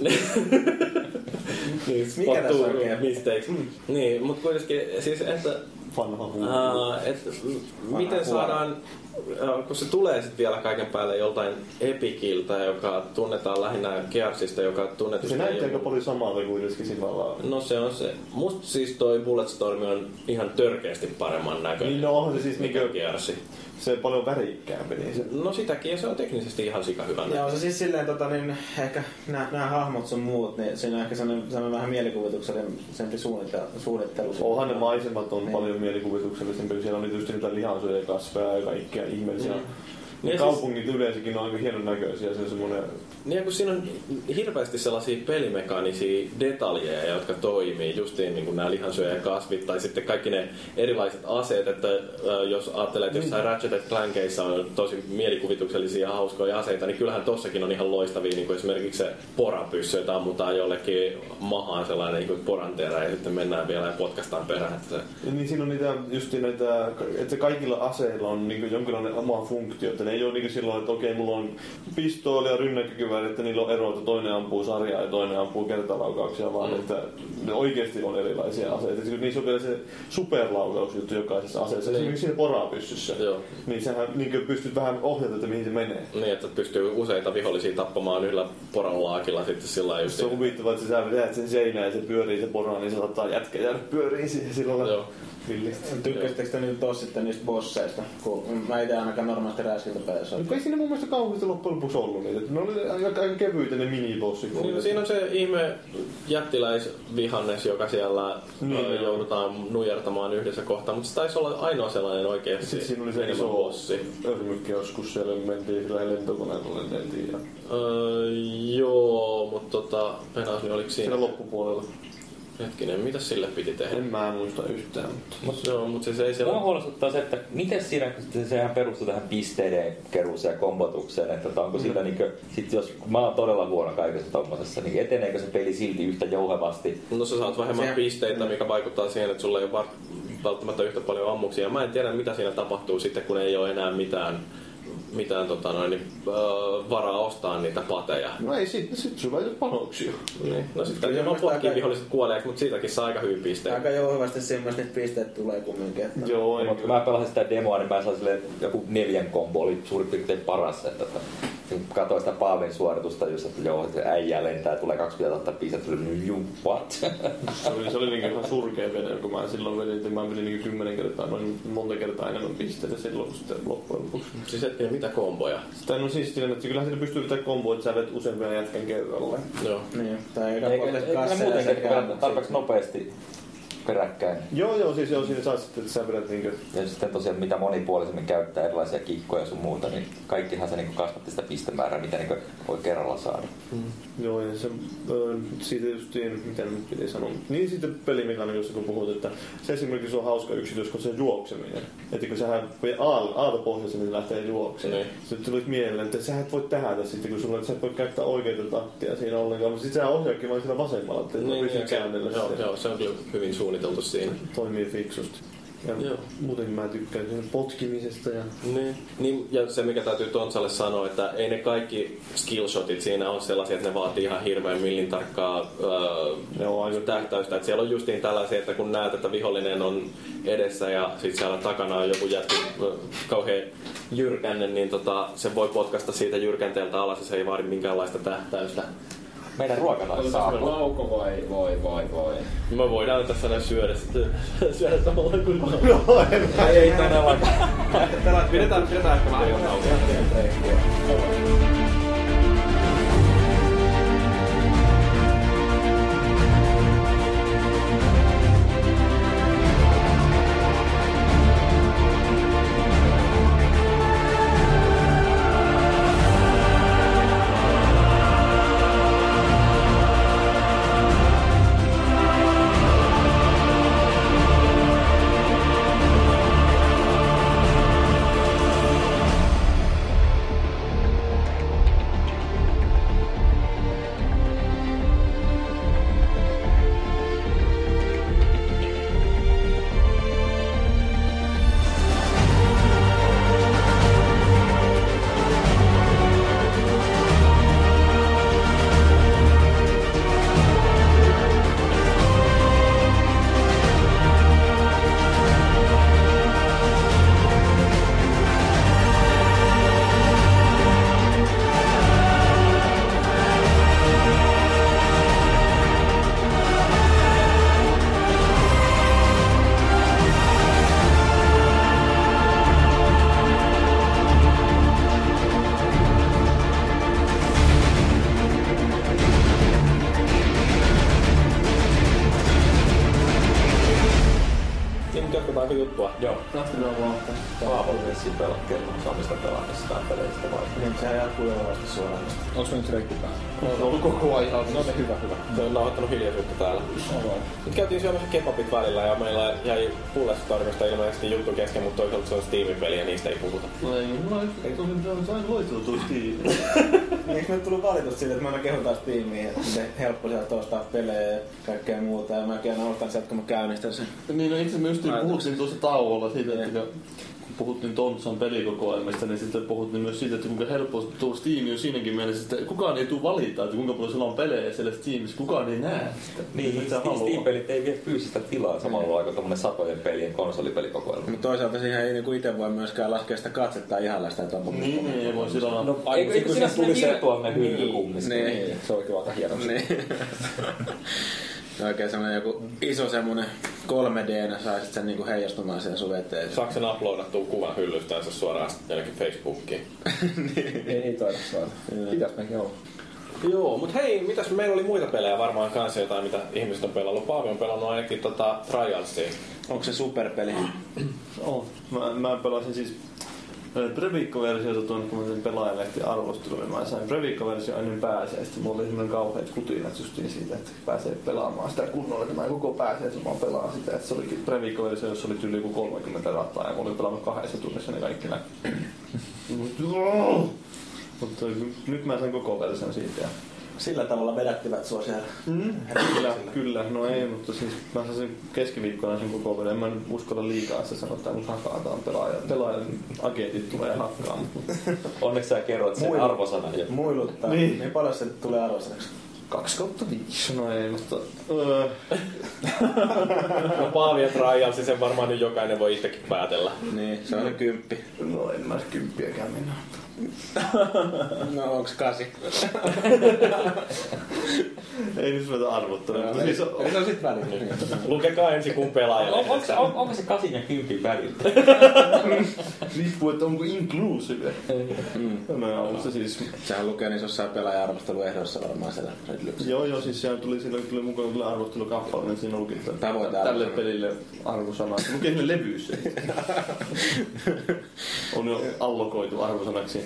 niin, Mikä tässä oikein? mistakes. Niin, mutta kuitenkin siis, että Vanha. Uh, et, m- miten saadaan, äh, kun se tulee sitten vielä kaiken päälle joltain Epikiltä, joka tunnetaan lähinnä Gearsista, joka tunnetusti... Se ei näytti aika paljon samalta kuitenkin lailla. No se on se. Musta siis toi Bulletstorm on ihan törkeästi paremman näköinen. Niin no onhan se siis mikä niinku, Gearsi. Se on paljon värikkäämpi, niin se No sitäkin, ja se on teknisesti ihan sika hyvä Joo, se siis silleen, tota, niin, ehkä nämä, nämä hahmot sun muut, niin siinä on ehkä sellainen, sellainen vähän mielikuvituksellisempi suunnittelu. suunnittelu Onhan ne maisemat on Niin. paljon mielikuvituksellisempia. Siellä on tietysti niitä lihansyöjä kasveja ja kaikkia ihmeellisiä. Mm. Ne Ja kaupungit yleensäkin on aika hienon näköisiä. Se on semmoinen... Niin ja kun siinä on hirveästi sellaisia pelimekaanisia detaljeja, jotka toimii, justiin niin kuin nämä lihansyöjäkasvit tai sitten kaikki ne erilaiset aseet, että äh, jos ajattelee, että jossain Ratchet Clankeissa on tosi mielikuvituksellisia ja hauskoja aseita, niin kyllähän tossakin on ihan loistavia, niin kuin esimerkiksi se porapyssy, jota ammutaan jollekin mahaan sellainen niin kuin poranterä ja sitten mennään vielä ja potkastaan perään. Että se, niin siinä on niitä, just näitä, että kaikilla aseilla on niin jonkinlainen oma funktio. Että ne ei ole niin silloin, että okei, mulla on pistooli ja rynnäkkökivääri, että niillä on ero, että toinen ampuu sarjaa ja toinen ampuu kertalaukauksia, vaan Mm. että ne oikeasti on erilaisia aseita. Siis niissä on vielä se superlaukausjuttu jokaisessa aseessa. Niin. Esimerkiksi siinä porapyssyssä. Joo. Niin sähän niin pystyt vähän ohjata, että mihin se menee. niin, että pystyy useita vihollisia tappamaan yhdellä poranlaakilla sitten sillä lailla just. Se on huvittavaa, että sä vedät sen seinään ja se pyörii se pora, niin se saattaa jätkä jäädä pyöriin siihen sillä lailla. Joo. Villisti. Tykkäsittekö te nyt tos sitten niistä bosseista? Kun mä itse ainakaan normaalisti räiskintäpelissä No, ei siinä mun mielestä kauheasti loppujen lopuksi ollut niitä. Ne oli aika, aika kevyitä ne minibossit. Niin, no, siinä on se ihme jättiläisvihannes, joka siellä Niin, niin, joo. joudutaan nujertamaan yhdessä kohtaa, mutta se taisi olla ainoa sellainen oikeasti Sitten siinä oli se iso bossi. örmykki joskus siellä mentiin sillä lentokoneella lenneltiin ja Öö, joo, mutta tota, penas, niin oliko siinä... siinä loppupuolella. Hetkinen, mitä sille piti tehdä? En mä muista yhtään, mutta... Joo, mutta siis ei siellä... Mua huolestuttaa se, että miten siinä, kun se- sehän perustuu tähän pisteiden keruuseen ja kombotukseen, että tota, onko sillä niinkö, sit jos, mä oon todella huono kaikessa tommosessa, niin eteneekö se peli silti yhtä jouhevasti? No sä saat vähemmän Se- pisteitä, mikä vaikuttaa siihen, että sulla ei ole var- välttämättä yhtä paljon ammuksia. Mä en tiedä, mitä siinä tapahtuu sitten, kun ei ole enää mitään, mitään tota noin, niin, öö, varaa ostaa niitä pateja. No ei, sit, sit sulla ei ole panoksia. Niin. No sitten potkia aika- viholliset kuolleeksi, mutta siitäkin saa aika hyvin pisteitä. Aika jouhevasti semmoista niitä pisteet tulee kumminkin. Että... Joo, Mutta kun mä pelasin sitä demoa, niin mä sain silleen, joku neljän kombo oli suurin piirtein paras. Että, että kun katsoin sitä Paavin suoritusta, just, että joo, se äijä lentää ja tulee 20 000 pistettä, tuli niin juu, what? [laughs] Se oli, se oli niinku ihan surkea vene, kun mä silloin vedin, että mä vedin niinku kymmenen kertaa, noin monta kertaa enemmän pisteitä silloin sitten loppujen lopuksi. Siis hetkinen, mitä komboja? Sitä no siis sillä, että kyllähän sillä pystyy pitämään komboa, että sä vedät useampia jätkän kerralla. Joo. Niin, tai ne kasseja muutenkin tarpeeksi nopeasti peräkkäin? Joo, joo, siis joo, siinä saa sitten, sä vedät niinku... Ja sitten tosiaan mitä monipuolisemmin käyttää erilaisia kikkoja ja sun muuta, niin kaikkihan se niin kasvatti sitä pistemäärää, mitä niin voi kerralla saada. Joo, ja se, ö, siitä justiin, mitä nyt piti sanoa. Niin sitten pelimekaniikasta kun puhut, että se esimerkiksi on hauska yksityiskohta se juokseminen. Että kun sähän aalto pohjassa, niin lähtee juoksemaan. Niin. Sitten tuli mieleen, että sä et voi tähdä sitten, kun sulla sä et voi käyttää oikeita taktia siinä ollenkaan. Mutta sitten sä ohjaakin vain sillä vasemmalla, että niin, Niin, se, joo, joo, se on hyvin suunniteltu siinä. Toimii fiksusti. Ja Joo. muutenkin mä tykkään sen potkimisesta ja Niin. niin. Ja se mikä täytyy Tonsalle sanoa, että ei ne kaikki skillshotit siinä on sellaisia, että ne vaatii ihan hirveän millin tarkkaa öö, ne on aika tähtäystä. Että siellä on justiin tällaisia, että kun näet, että vihollinen on edessä ja sitten siellä takana on joku jätki ö, kauhean jyrkänne, niin tota, se voi potkasta siitä jyrkänteeltä alas ja se ei vaadi minkäänlaista tähtäystä. Meidän ruokana Otetaan saapuu. lauko vai, vai, vai, vai? Me voidaan tässä näin syödä, sitten- [laughs] syödä samalla kuin Ei, ei todellakaan. Pidetään, pidetään ehkä vähän jotain. Valitusta siitä, että mä aina kehutaan Steamiin, että se helppo sieltä ostaa pelejä ja kaikkea muuta. Ja mäkin aina ostan sieltä, kun mä käynnistän sen. Niin, no itse mä just Mä- puhuttiin tuossa tauolla siitä, että Niin. Puhuttiin Tontsan pelikokoelmista, niin sitten puhuttiin myös siitä, että kuinka helppo tuo Steam on siinäkin mielessä, että kukaan ei tule valita, että kuinka paljon sulla on pelejä siellä Steamissa, kukaan ei näe sitä. Niin. Steam-pelit ei vie fyysistä tilaa samalla lailla kuin tommonen satojen pelien konsolipelikokoelma. Mutta toisaalta siihen ei niinku itse voi myöskään laskea sitä katsetta ihalla sitä Niin, niin, ei voi sillä. No, Eikö, eikö siinä tuli virtuaalinen hylly Niin, kumminkin? niin. Niin, se on kyllä aika hieno. Niin. [laughs] Oikein semmonen joku iso semmonen 3D, saisit sen niinku heijastumaan siihen sun eteen. Saako sen uploadattua kuvan hyllystänsä suoraan jonnekin Facebookiin? [laughs] Ei, ei taida saada. Pitäis mekin olla. Joo, mutta hei, mitäs meillä oli muita pelejä varmaan kanssa jotain, mitä ihmiset on pelannut. Paavi on pelannut ainakin tota Trialsia. Onko se superpeli? Oh, mä, mä pelasin siis Previikko-versiota tuonne, kun mä tein pelaajalehti arvostelua, niin mä sain Previikko-versio ennen pääsee. Sitten mulla oli semmoinen kauheat kutinat justiin siitä, että pääsee pelaamaan sitä kunnolla, että mä en koko pääsee, että mä pelaan sitä. Että se olikin Previikko-versio, jossa oli yli joku 30 rataa ja mä olin pelannut kahdessa tunnissa ne kaikki läpi. Mutta nyt mä sain koko version siitä. Sillä tavalla vedättivät sua siellä. Mm, kyllä, kyllä. No ei, mutta siis mä saisin keskiviikkona sen koko verran. En mä nyt uskalla liikaa sitä sanoa, että mut hakataan pelaaja. Pelaajan agentit tulee hakkaa. mutta Onneksi sä kerroit sen Muilla- arvosanan jo. Muiluttaa. Niin. Niin. paljon se tulee arvosanaksi. 2 kautta 5. No ei, mutta... Öö, [laughs] No Paavi ja Trialsi, sen varmaan nyt jokainen voi itsekin päätellä. Niin, se on se kymppi. no en mä kymppiäkään mennä. No onks kasi? [laughs] Ei nyt ruveta arvottamaan. Mutta siis on, Eli se on sit välillä. [laughs] Lukekaa ensin kun pelaajalle. On, onko, se, on, onko se kasin ja kympin välillä? [laughs] riippuu, että onko inclusive. No joo, mutta siis... Sehän lukee niissä jossain pelaaja-arvosteluehdoissa varmaan siellä. Joo, joo, siis siellä tuli, silloin tuli mukaan kyllä arvostelukappale, niin siinä luki, Tavoite tälle pelille arvosana. Se lukee sinne levyissä. on jo allokoitu arvosanaksi.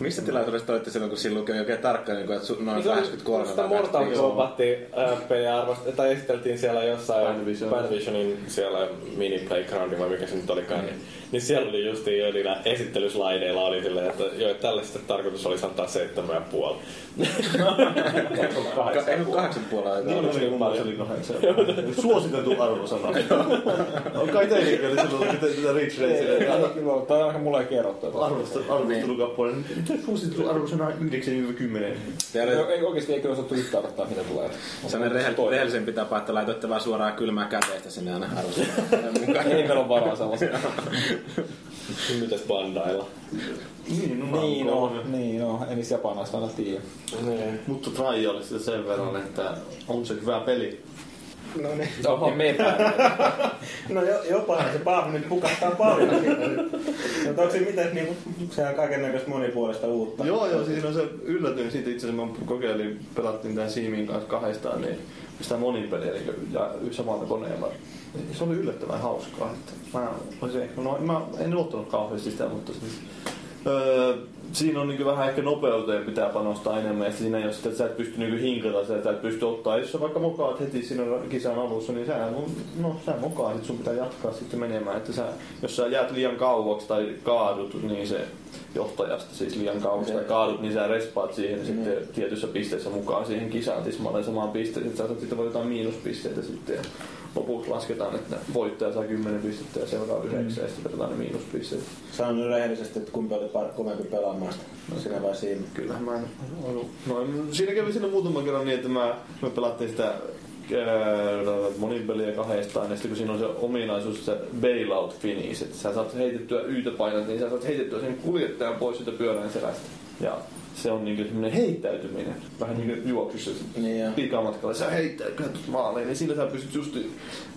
Missä tilaisuudessa te olitte silloin, kun siinä lukee oikein tarkkaan, niin kuin, että noin Se oli 83 sitä Mortal 85? Kombat peliä arvost- tai esiteltiin siellä jossain Panvision. Panvisionin siellä mini playgroundin vai mikä se nyt olikaan, niin, niin siellä oli justiin jo niillä esittelyslaideilla oli silleen, että joo, että tälle sitten tarkoitus puoli. Ka- Ei kun kahdeksan puolella aika. Niin oli, mielestä oli kahdeksan. Suositeltu arvosana. On kai teidänkin oli silloin, tätä Rich Racea. Kyllä, tai ainakaan mulle kerrottu. että- Suositeltu arvosana 9-10? Teillä Ei, oli ei oikeesti ei kyllä osattu yhtään odottaa, mitä tulee. sellainen rehell- rehellisempi tapa, että laitoitte vaan suoraan kylmää käteistä sinne aina arvosteluun. Ei meillä ole varaa sellaisia. [laughs] Mitäs bandailla? Niin, no, niin, on. no, niin, no, en niistä japanaista aina tiedä. Niin. Mutta Trialista sen verran, että on se hyvä peli. No niin. Oho, me [laughs] No jo, jopahan se Paavi nyt pukahtaa paljon. Mutta onko se mitään niinku, sehän on kaiken näköistä monipuolista uutta. Joo, joo, siis on se yllätyin siitä itse asiassa, mä kokeilin, pelattiin tämän Siimin kanssa kahdestaan, niin sitä monipeliä eli, ja samalla koneella. Se oli yllättävän hauskaa. Että mä, olisin no, mä en ottanut kauheasti sitä, mutta siis, öö, siinä on niin vähän ehkä nopeuteen pitää panostaa enemmän. Ja siinä että sä et pysty niin hinkata että sä et pysty ottaa. Jos sä vaikka mokaat heti siinä kisan alussa, niin sä, no, sä mokaat, sit sun pitää jatkaa sitten menemään. Että sä, jos sä jäät liian kauaksi tai kaadut, niin se johtajasta siis liian kauaksi tai kaadut, niin sä respaat siihen sitten tietyssä pisteessä mukaan siihen kisaan tismalleen samaan pisteeseen. Sä saat sitten voi jotain miinuspisteitä sitten. Lopuksi lasketaan, että voittaja saa 10 pistettä ja seuraava 9 ja sitten ne miinuspisteet. Sano nyt rehellisesti, että kumpi oli par- kovempi pelaamaan sitä. No sinä vai siinä? Kyllähän mä en ollut. No, siinä kävi siinä muutaman kerran niin, että mä, me pelattiin sitä ää, monipeliä kahdestaan, ja sitten kun siinä on se ominaisuus, se bailout finish, että sä saat heitettyä yytä painat, niin sä saat heitettyä sen kuljettajan pois siitä pyörän selästä. Ja se on niinku semmoinen heittäytyminen, vähän niin kuin juoksussa Niin pikamatkalla. Sä heittäytyt maaliin, niin sillä sä pystyt just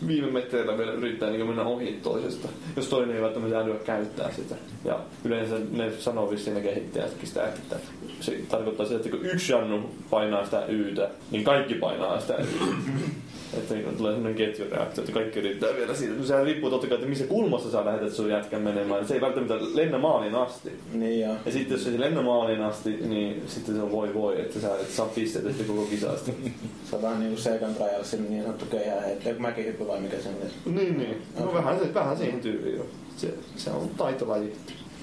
viime metreillä vielä yrittää niin mennä ohi toisesta, jos toinen ei välttämättä älyä käyttää sitä. Ja yleensä ne sanoo vissiin ne kehittäjätkin sitä, että se tarkoittaa sitä, että kun yksi Jannu painaa sitä Ytä, niin kaikki painaa sitä Ytä. [laughs] Että tulee sellainen ketjureaktio, että kaikki yrittää vielä siitä. No sehän riippuu totta kai, että missä kulmassa sä lähetät sun jätkän menemään. Se ei välttämättä lennä maaliin asti. Niin joo. Ja sitten jos se ei lennä maaliin asti, niin sitten se on voi voi, että sä et saa pisteitä sitten koko kisasta. [laughs] Se on vähän niinku second trialsin niin sanottu keihäheitto. Mäkin hyppy vai mikä se on. niin, niin. No vähän, se, vähän siihen tyyliin jo. Se, se on taitolaji.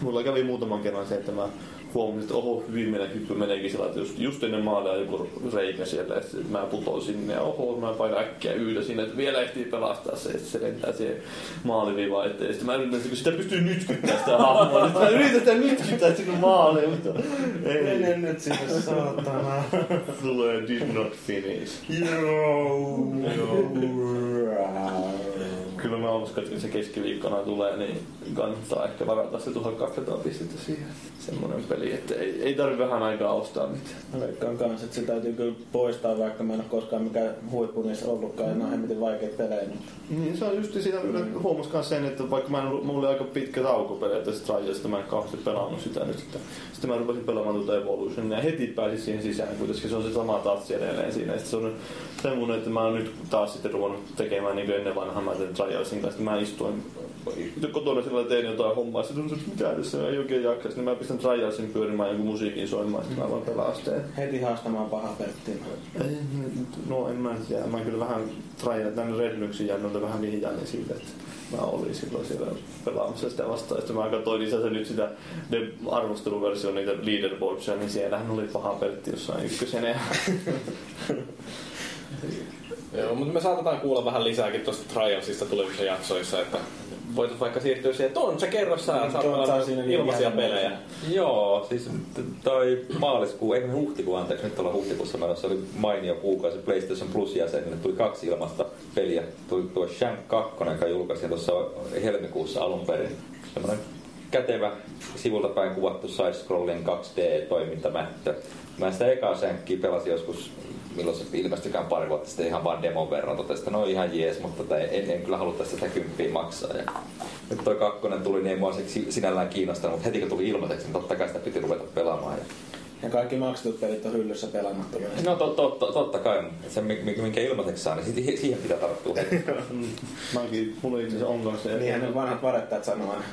Mulla kävi muutaman kerran se, että mä huomasin, että oho, viimeinen hyppy meneekin sillä, että just, just ennen maalia joku reikä siellä, että mä putoin sinne ja oho, mä painan äkkiä yhdä sinne, että vielä ehtii pelastaa se, että se lentää siihen maaliviivaan eteen. Sitten mä yritän, että kun sitä pystyy nytkyttämään sitä hahmoa, että mä yritän sitä nytkyttää sinne maaliin, mutta ei. Mene nyt sinne saatana. Tulee did not finish. Kyllä mä uskon, että kun se keskiviikkona tulee, niin kannattaa ehkä varata se 1200 pistettä siihen. Semmoinen peli, että ei, ei tarvi vähän aikaa ostaa mitään. Mä veikkaan kanssa, että se täytyy kyllä poistaa, vaikka mä en ole koskaan mikään huippu niissä ollutkaan. Ja ne on hemmetin vaikeita pelejä. Mutta... Niin se on just siinä, mm. huomas sen, että vaikka mä en, ollut- mulla oli aika pitkä tauko periaatteessa Trialsista, mä en kauheasti pelannut sitä nyt. Että, sitten mä rupesin pelaamaan tuota Evolution ja heti pääsin siihen sisään, kuitenkin se on se sama tatsi edelleen siinä. Ja sitten se on semmoinen, että mä oon nyt taas sitten ruvennut tekemään niin kuin ennen vanhaa mä Trialsin kanssa. Mä istuin kotona sillä tein jotain hommaa, sitten tuntuu, että mitä tässä ei oikein jaksa. Sitten mä pistän Trialsin pyörimään jonkun musiikin soimaan, sitten mä vaan pelaan sitä. Heti haastamaan paha pelttiä. Ei, No en mä tiedä. Mä kyllä vähän trainan tänne Redlyxin jännolta vähän vihjailin siitä, että mä olin silloin siellä pelaamassa sitä vastaan. Sitten mä katsoin lisätä nyt sitä arvosteluversioon niitä leaderboardsia, niin siellähän oli paha peltti jossain ykkösenä. [laughs] Joo, mutta me saatetaan kuulla vähän lisääkin tuosta Trialsista tulevissa jaksoissa, että voisit vaikka siirtyä siihen, että on se kerro sä, Mm, sä tuon saa niin ilmaisia pelejä. Joo, siis toi maaliskuu, ei huhtikuu, anteeksi, nyt ollaan huhtikuussa menossa, oli mainio kuukausi PlayStation Plus jäsenille, tuli kaksi ilmasta peliä. Tuli tuo Shank 2, joka julkaistiin tuossa helmikuussa alun perin. Semmoinen kätevä sivulta päin kuvattu side-scrolling 2D-toimintamättö. Mä sitä ekaa Shankkia pelasin joskus milloin se ilmestykään pari vuotta sitten ihan vaan demon verran. Totesin, että no ihan jees, mutta tota, en, en kyllä haluttaisi sitä kymppiä maksaa. Ja nyt toi kakkonen tuli, niin ei mua sinällään kiinnostanut, mutta heti kun tuli ilmaiseksi, niin totta kai sitä piti ruveta pelaamaan. Ja... Ja kaikki maksetut pelit on hyllyssä pelaamattomia. No to, to, totta kai, se mi- mi- minkä ilmaiseksi saa, niin si- siihen pitää tarttua heti. [laughs] Mäkin, mulla itse asiassa on kanssa se. Niinhän ne vanhat varettajat sanoo aina.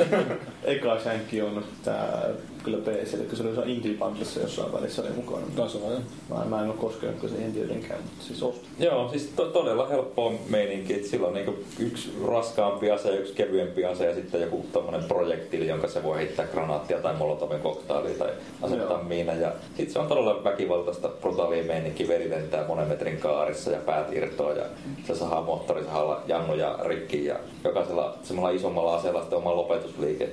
[laughs] Eka Shankki on tää kyllä PC, kun se oli jossain Indie Bundlessa jossain välissä oli mukana. Taas on Mä, mä en ole koskenut siihen tietenkään, mutta siis ostin. Joo, siis to, todella helppoa meininki, että sillä on niinku yksi raskaampi ase yksi kevyempi ase ja sitten joku tommonen projektiili, jonka se voi heittää granaattia tai molotovin koktailia tai asettaa Joo. miina. Ja sitten se on todella väkivaltaista brutaalia meininki, veri lentää monen metrin kaarissa ja päät irtoaa ja se saa moottorisahalla jannuja rikki ja jokaisella semmoilla isommalla aseella sitten oma lopetusliike,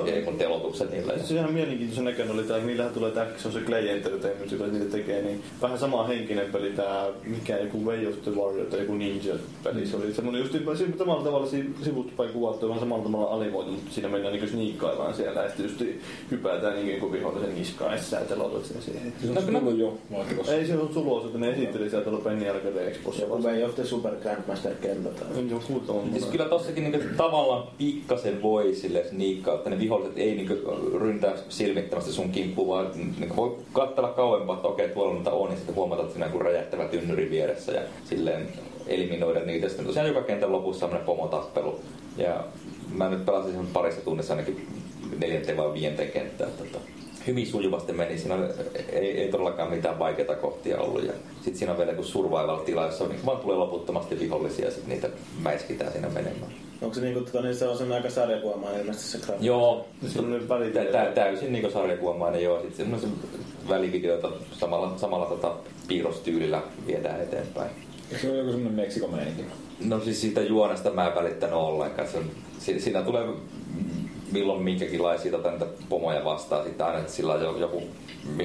on- kun telotukset niillä. Se ihan mielenkiintoisen näköinen oli tämä, niillähän tulee tää, se on se Clay Entertainment, joka niitä tekee, niin vähän sama henkinen peli tää, mikä joku Way of the Warrior tai joku Ninja-peli. Se oli semmonen just se- samalla tavalla si- sivusta päin kuvattu, vähän samalla tavalla animoitu, mutta siinä mennään niinku sniikkaillaan siellä, ja sitten just hypätään niin joku vihollisen niskaan, ja sitten sä telotat sen siihen. Se on tullut jo vaatikossa. Ei se on sulos, että ne esitteli sieltä tuolla Penny Arcade Expossa. Joku Way of the Super Grandmaster Kento tai... Joku tommonen. Siis kyllä tossakin niinku tavallaan pikkasen voi sille sniikkaa, että ne viholliset ei niinku ryntää silmittömästi sun kimppuun, vaan niinku voi katsella kauempaa, että okei, tuolla niitä on, ja sitten huomata, että siinä on räjähtävä tynnyri vieressä ja silleen eliminoida niitä. Sitten tosiaan joka kentän lopussa semmoinen pomotappelu. Ja mä nyt pelasin sen parissa tunnissa ainakin neljänteen vai viienteen kenttään. Tota, hyvin sujuvasti meni. Siinä on- ei, ei todellakaan mitään vaikeita kohtia ollut. Ja sitten siinä on vielä joku survival-tila, jossa on, niin vaan tulee loputtomasti vihollisia ja sitten niitä mäiskitään siinä menemään. Onko se niinku, tota, niin se on sen aika sarjakuvamaan ilmeisesti se grafiikka? Joo, Se on nyt tä, tä, täysin niin sarjakuomainen joo. Sitten semmoisen välivideoita samalla, samalla tota, piirrostyylillä viedään eteenpäin. Se on joku semmonen Meksikon meininki. No siis siitä juonesta mä en välittänyt ollenkaan. Se on, si, siinä tulee milloin minkäkinlaisia tota, niitä pomoja vastaan. Sitten aina, että sillä joku,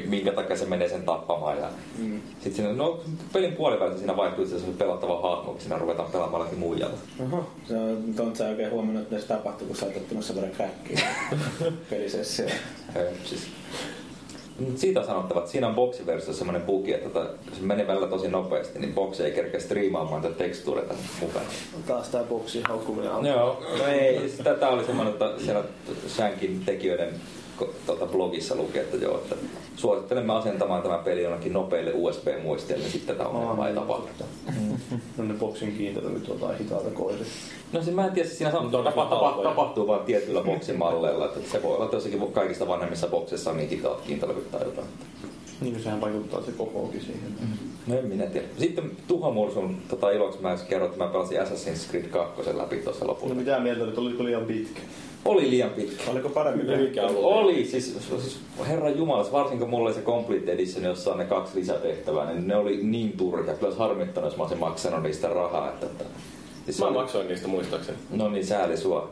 minkä takia se menee sen tappamaan. Ja mm. Sitten siinä, no pelin puolivälissä siinä vaihtuu itse asiassa pelattava hahmo, kun siinä ruvetaan pelaamaan jollakin muijalla. Oho, se on, on sä oikein huomannut, että se tapahtui, kun sä oot ottanut sen verran crackia [laughs] pelisessio. Ö, siis. Siitä on sanottava, että siinä on boksiversiossa semmoinen bugi, että tota, se menee välillä tosi nopeasti, niin boksi ei kerkeä striimaamaan tätä tekstuureita mukana. Taas tää boksi haukkuminen alkaa. Joo, no ei, siis tätä oli semmoinen, että siellä Shankin tekijöiden tuota blogissa lukee, että joo, että suosittelemme asentamaan tämän pelin jonnekin nopeille USB-muisteille, niin sitten tätä ongelmaa ei tapahdu. No ne boksin kiinteät nyt jotain hitaita koiria. No siis mä en tiedä, siis siinä sanotaan, on tapa, tapa, tapahtuu vain tietyillä boksimalleilla, että se voi olla, että jossakin kaikista vanhemmissa boksissa on niin hitaat kiintolevyt tai jotain. Niin sehän vaikuttaa se kokoakin siihen. No en minä tiedä. Sitten Tuho Mursun tota, iloksi mä kerroin, että mä pelasin Assassin's Creed 2 läpi tuossa No lopulla. mitä mieltä nyt, oliko liian pitkä? Oli liian pitkä. Oliko paremmin kuin Mikä ollut? Oli, siis, siis herran jumalas, varsinkin mulla oli se Complete Edition, jossa on ne kaksi lisätehtävää, niin ne oli niin turhia. Kyllä olisi harmittanut, jos mä olisin maksanut niistä rahaa. Että, että, siis Mä oli- maksoin niistä muistaakseni. No niin, sääli sua.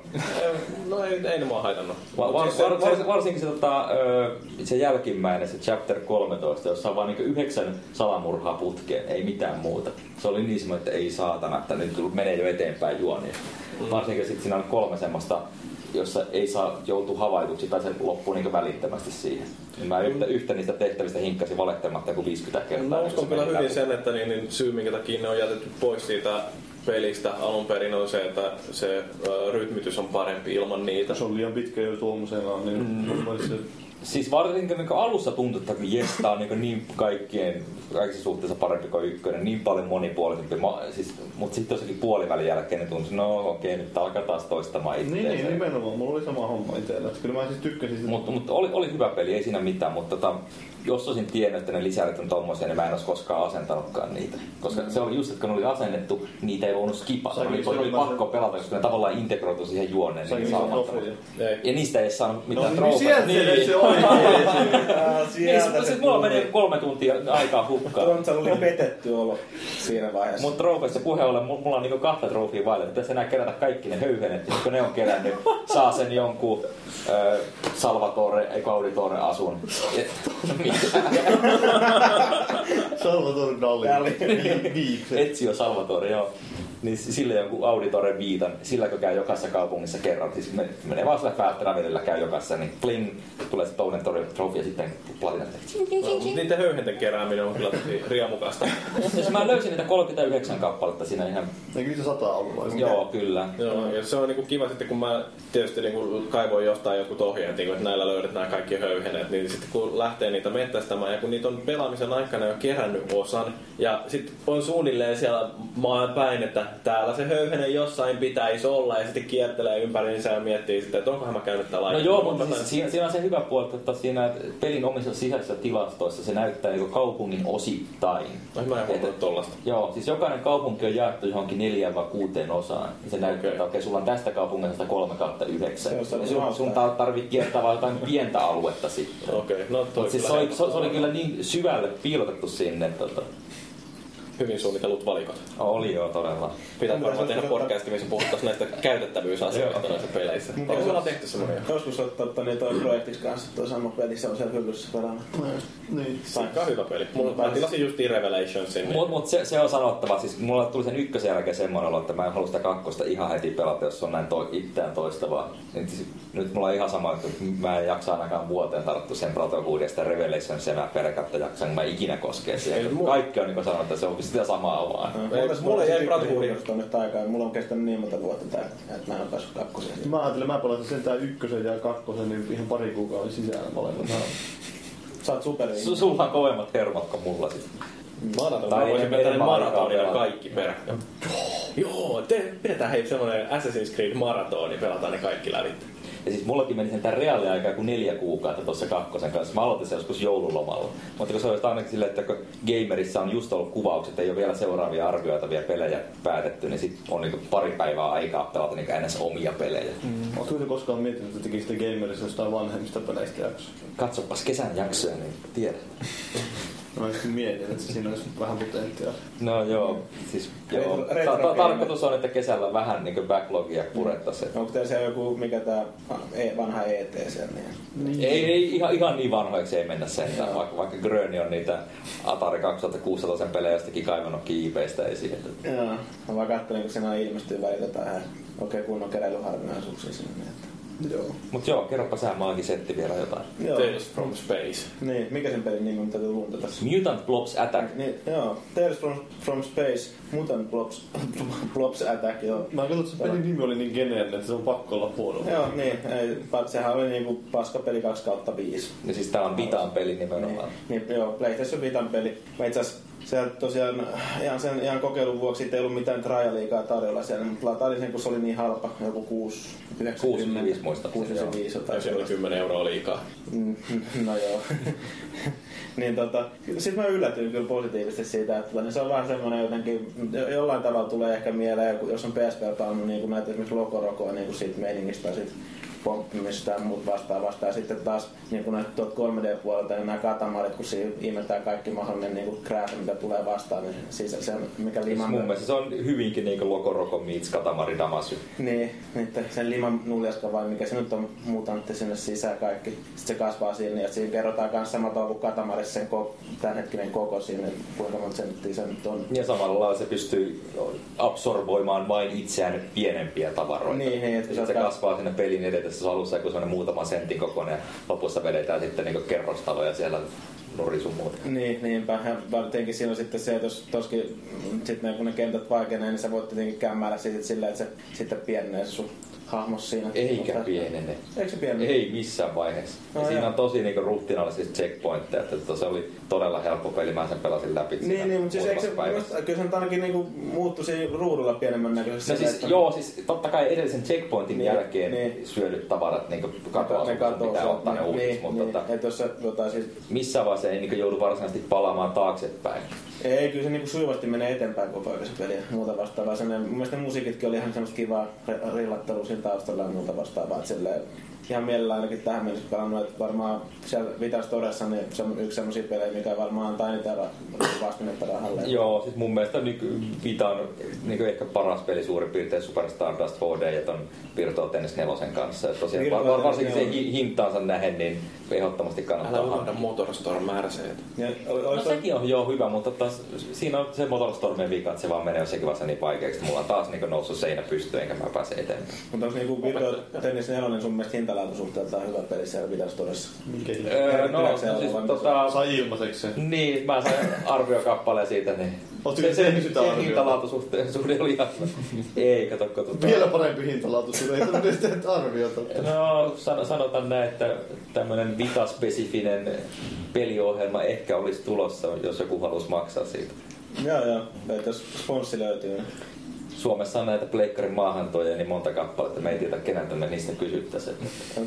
No ei, ei ne mua haitannut. Va- var, siis var, var, varsinkin se, tota, ö, se jälkimmäinen, se chapter 13, jossa on vaan niinku yhdeksän salamurhaa putkeen, ei mitään muuta. Se oli niin semmoinen, että ei saatana, että nyt menee jo eteenpäin juoni. Mm. Varsinkin sitten siinä on kolme semmoista, jossa ei saa joutua havaituksi tai se loppuu niinku välittömästi siihen. Niin mä yhtä, yhtä niistä tehtävistä hinkkasin valehtelematta kuin 50 kertaa. Mä niin uskon se kyllä hyvin läpi. sen, että niin, niin syy minkä takia ne on jätetty pois siitä pelistä alun perin on se, että se ö, rytmitys on parempi ilman niitä. Se on liian pitkä jo tuommoisenaan, niin mm. se Siis varsinkin niin alussa tuntui, että jes, tää on niin, niin kaikkien, kaikissa suhteissa parempi kuin ykkönen, niin paljon monipuolisempi. Ma, siis, mutta sitten jossakin puolivälin jälkeen niin tuntui, no okei, nyt alkaa taas toistamaan Niin, itseänsä. niin, nimenomaan. Mulla oli sama homma itsellä. Että Kyllä mä siis tykkäsin sitä. Mutta mut oli, oli hyvä peli, ei siinä mitään, mutta tota, jos olisin tiennyt, että ne lisärit on tommosia, niin mä en olisi koskaan asentanutkaan niitä. Koska se oli just, että kun ne oli asennettu, niitä ei voinut skipata. Saiko Oli, niistä oli, pakko pelata, koska ne tavallaan integroitu siihen juoneen. Saiko Niin ja niistä ei saanut No mitään niin, trofeja. sieltä se, se oli. [laughs] Niin, siis, siis mulla meni kolme tuntia aikaa hukkaan. Trontsalla oli petetty olo siinä vaiheessa. Mun trofeista puheen ollen, mulla on niinku kahta trofia vaille. Pitäisi enää kerätä kaikki ne höyhenet, kun ne on kerännyt, saa sen jonkun äh, Salvatore, ei Auditore asun. [laughs] Salvatore. Dalli. Viikset. Ezio Salvatore, joo. Niin sille jonkun Auditore viitan, sillä kun käy jokaisessa kaupungissa kerran, siis me- menee vaan sillä fast travelilla, käy jokaisessa, niin pling, tulee se toinen trofi ja sitten platina. No, mut niiden höyhenten kerääminen on kyllä tosi riemukasta. Jos mä löysin niitä 39 kappaletta siinä ihan, Eikö niitä sataa ollut vai? joo kyllä. Joo, ja se on niinku kiva sitten, kun mä tietysti niinku kaivoin jostain jotkut ohjeet, niinku, että näillä löydät nämä kaikki höyhenet, niin sitten kun lähtee niitä mettästämään, ja kun niitä on pelaamisen aikana jo kerännyt osan, ja sitten on suunnilleen siellä maan päin, että täällä se höyhenen jossain pitäisi olla, ja sitten kiertelee ympäriinsä ja miettii sitten, että onkohan mä käynyt täällä No joo, mutta siis siinä, siinä on se hyvä puoli, että siinä pelin omissa sisäisissä tilastoissa se näyttää niin kaupungin osittain. No, mä en huomannut tollasta. Joo, siis jokainen kaupunki on jaettu johonkin neljään vai kuuteen osaan. Ja se näyttää, Okei. että okei, sulla on tästä kaupungista kolme kautta yhdeksän. Se on sun, sun tarvii kiertää vaan jotain pientä aluetta sitten. Okei, no toi Mutta siis se oli, se, se oli kyllä niin syvälle piilotettu sinne. että Tota, Hyvin suunnitellut valikot. oli joo todella. Pitää varmaan tehdä pitäisi podcast, missä puhuttaisiin näistä käytettävyysasioista näissä peleissä. Mun Onko sulla tehty semmoinen? Joskus ottaa ottaa niitä projektiksi kanssa, tuo sama peli, se on siellä hyllyssä pelaamatta. Niin. Aika hyvä peli. Mulla mä tilasin just Revelationsin. Niin. Mutta mut se, se, on sanottava, siis mulla tuli sen ykkösen jälkeen semmoinen olo, että mä en halua sitä kakkosta ihan heti pelata, jos se on näin to, itseään toistavaa. Nyt, siis- nyt mulla on ihan sama, että mä en jaksa ainakaan vuoteen tarttua sen Protoguudesta Revelation sen mä perkättä jaksan, kun mä ikinä koskee siihen. Kaikki on niin kuin sanottu, että se on sitä samaa vaan. Ei, mulle jäi Brotherhoodin- Brotherhoodin nyt aikaa, ja mulla on kestänyt niin monta vuotta tää, että mä en ole päässyt kakkoseen. Mä ajattelin, mä pelasin sentään ykkösen ja kakkosen niin ihan pari kuukauden sisällä molemmat. Sä oot superi. Su- Sulla on kovemmat hermot kuin mulla siis. Maanantaina Tai mä voisin ei vetää maratonina Mario kaikki perä. Joo, te, pidetään hei semmonen Assassin's Creed maratoni, pelataan ne kaikki läpi. Ja siis mullakin meni sen reaaliaikaa kuin neljä kuukautta tuossa kakkosen kanssa. Mä aloitin sen joskus joululomalla. Mutta kun se olisi ainakin silleen, että kun Gamerissa on just ollut kuvaukset, ei ole vielä seuraavia arvioitavia pelejä päätetty, niin sit on niinku pari päivää aikaa pelata niinku ns. omia pelejä. Mm. Ootko te koskaan miettinyt, että tekisitte gamerissa jostain vanhemmista peleistä jaksoa? Katsopas kesän jaksoja, niin tiedät. [laughs] Mä just mietin, että siinä olisi vähän potentiaalia. No joo, siis joo. Retro- retro tarkoitus on, että kesällä vähän niinku backlogia purettaisiin. Onko teillä siellä joku, mikä tää e- vanha ET siellä? Niin. Ei, ei ihan, ihan niin vanhoiksi ei mennä sentään, vaikka, vaikka Gröni on niitä Atari 2600 pelejä jostakin kaivannut kiipeistä esiin. että- Joo. Mä vaan kattelin, kun siinä ilmestyy välillä jotain ihan oikein kunnon keräilyharvinaisuuksia sinne. Niin että Joo. Mut joo, kerropa sä maakin setti vielä jotain. Joo. Tales from Space. Niin, mikä sen pelin nimi on, täytyy luunta tässä. Mutant Blobs Attack. Niin, joo. Tales from, from Space, Mutant Blobs, [laughs] Blobs Attack, joo. Mä katsoin, että se pelin nimi oli niin geneerinen, että se on pakko olla huono. Joo, niin. Ei, sehän oli niinku paskapeli 2 kautta 5. Ja siis tää on Vitaan peli nimenomaan. Niin, niin, joo, PlayStation Vitan peli. Mä itse asiassa se tosiaan ihan sen ihan kokeilun vuoksi ei ollut mitään trialiikaa tarjolla siellä, mutta latailin sen, kun se oli niin halpa, joku 6, 6,95 muistaakseni, 6,95 jotain. Tai se oli 10 euroa liikaa. Mm, [laughs] No joo. [laughs] niin tota, sit mä yllätyin kyllä positiivisesti siitä, että tota, niin se on vähän semmoinen jotenkin, jo- jollain tavalla tulee ehkä mieleen, jos on PSP pelannut niin näitä esimerkiksi Lokorokoa niin siitä meiningistä tai siitä pomppimista ja muut vastaavasta. Ja sitten taas niin näitä tuolta 3D-puolelta, niin nämä katamarit, kun siinä ihmetään kaikki mahdollinen niin krääsä, mitä tulee vastaan, niin siis se on, mikä Siis liman... mun mielestä se on hyvinkin niinku Lokoroko meets Katamari Damacy. Niin, että sen liman nuljaska vai mikä se nyt on mutantti sinne sisään kaikki. Sitten se kasvaa siinä ja siinä kerrotaan myös tavalla kuin Katamarissa sen ko- tämänhetkinen koko siinä, kuinka monta senttiä se nyt on. Ja samalla se pystyy absorboimaan vain itseään pienempiä tavaroita. Niin, niin, että kun se sä- kasvaa sinne pelin edetessä alussa joku muutaman sentin kokoinen lopussa vedetään sitten niinku kerrostaloja siellä norisun muuta. Niin, niinpä. Ja varsinkin siinä on sitten se, että jos toskin sitten kun ne kentät vaikenee, niin sä voit tietenkin kämmäillä silleen, että se sitten pienenee se sun hahmos siinä. Eikä Mutta- pienene. Eikö se pienene? Ei missään vaiheessa. No ja siinä on tosi niinku ruhtinallisesti checkpointteja, että tota, se oli todella helppo peli, mä sen pelasin läpi. siinä Niin, niin, mutta siis eikö se, päivässä. kyllä se ainakin niinku muuttui siinä ruudulla pienemmän näköisesti. No siis, että- joo, siis totta kai edellisen checkpointin Niin, jälkeen niin. syödyt tavarat niin katoaa, ne katoo pitää ottaa ne niin, uusiksi, niin, mutta niin, tota, että jos sä jotain siis missään vaiheessa ei niin joudu varsinaisesti palaamaan taaksepäin. Ei, kyllä se niinku sujuvasti menee eteenpäin koko ajan se peli muuta vastaavaa. Sen, mun mielestä ne musiikitkin oli ihan semmoista kivaa ri- rillattelua siinä taustalla ja muuta vastaavaa. Silleen, ihan mielellä ainakin tähän mennessä pelannut, että varmaan siellä Vitas Todessa niin se on yksi semmoisia pelejä, mikä varmaan antaa ra- vastinetta rahalle. Joo, siis mun mielestä niin Vita on niin ehkä paras peli suurin piirtein Super Stardust HD ja ton Virtua Tennis 4 kanssa. Et tosiaan, Virtua var, varsinkin se 4. hi- hintaansa nähen, niin ehdottomasti kannattaa Älä unohda Motorstorm. Ja, oli, No sekin on jo hyvä, mutta taas, siinä on se Motorstormin vika, että se vaan menee jossakin vaiheessa niin vaikeaksi, että mulla on taas niin noussut seinä pystyyn enkä mä pääse eteenpäin. mutta onko niinku Virtua Tennis 4 sun mielestä hintalaatusuhteeltaan hyvä peli siellä Vitas Todessa? Mikä hinta? Öö, no, no siis tota, Sai ilmaiseksi sen. Niin, mä sain arviokappaleen siitä, niin Ootko se, se, tehnyt sitä se arviota? hintalaatusuhde suhde oli ihan. Ei, kato, kato. Vielä parempi hintalaatu, sun ei tarvitse tehdä arviota. No, san, sanotaan näin, että tämmöinen Vita-spesifinen peliohjelma ehkä olisi tulossa, jos joku haluaisi maksaa siitä. Joo, joo. Että jos sponssi löytyy. Niin- Suomessa on näitä pleikkarin maahantoja niin monta kappaletta, me ei tiedä keneltä me niistä kysyttäisiin.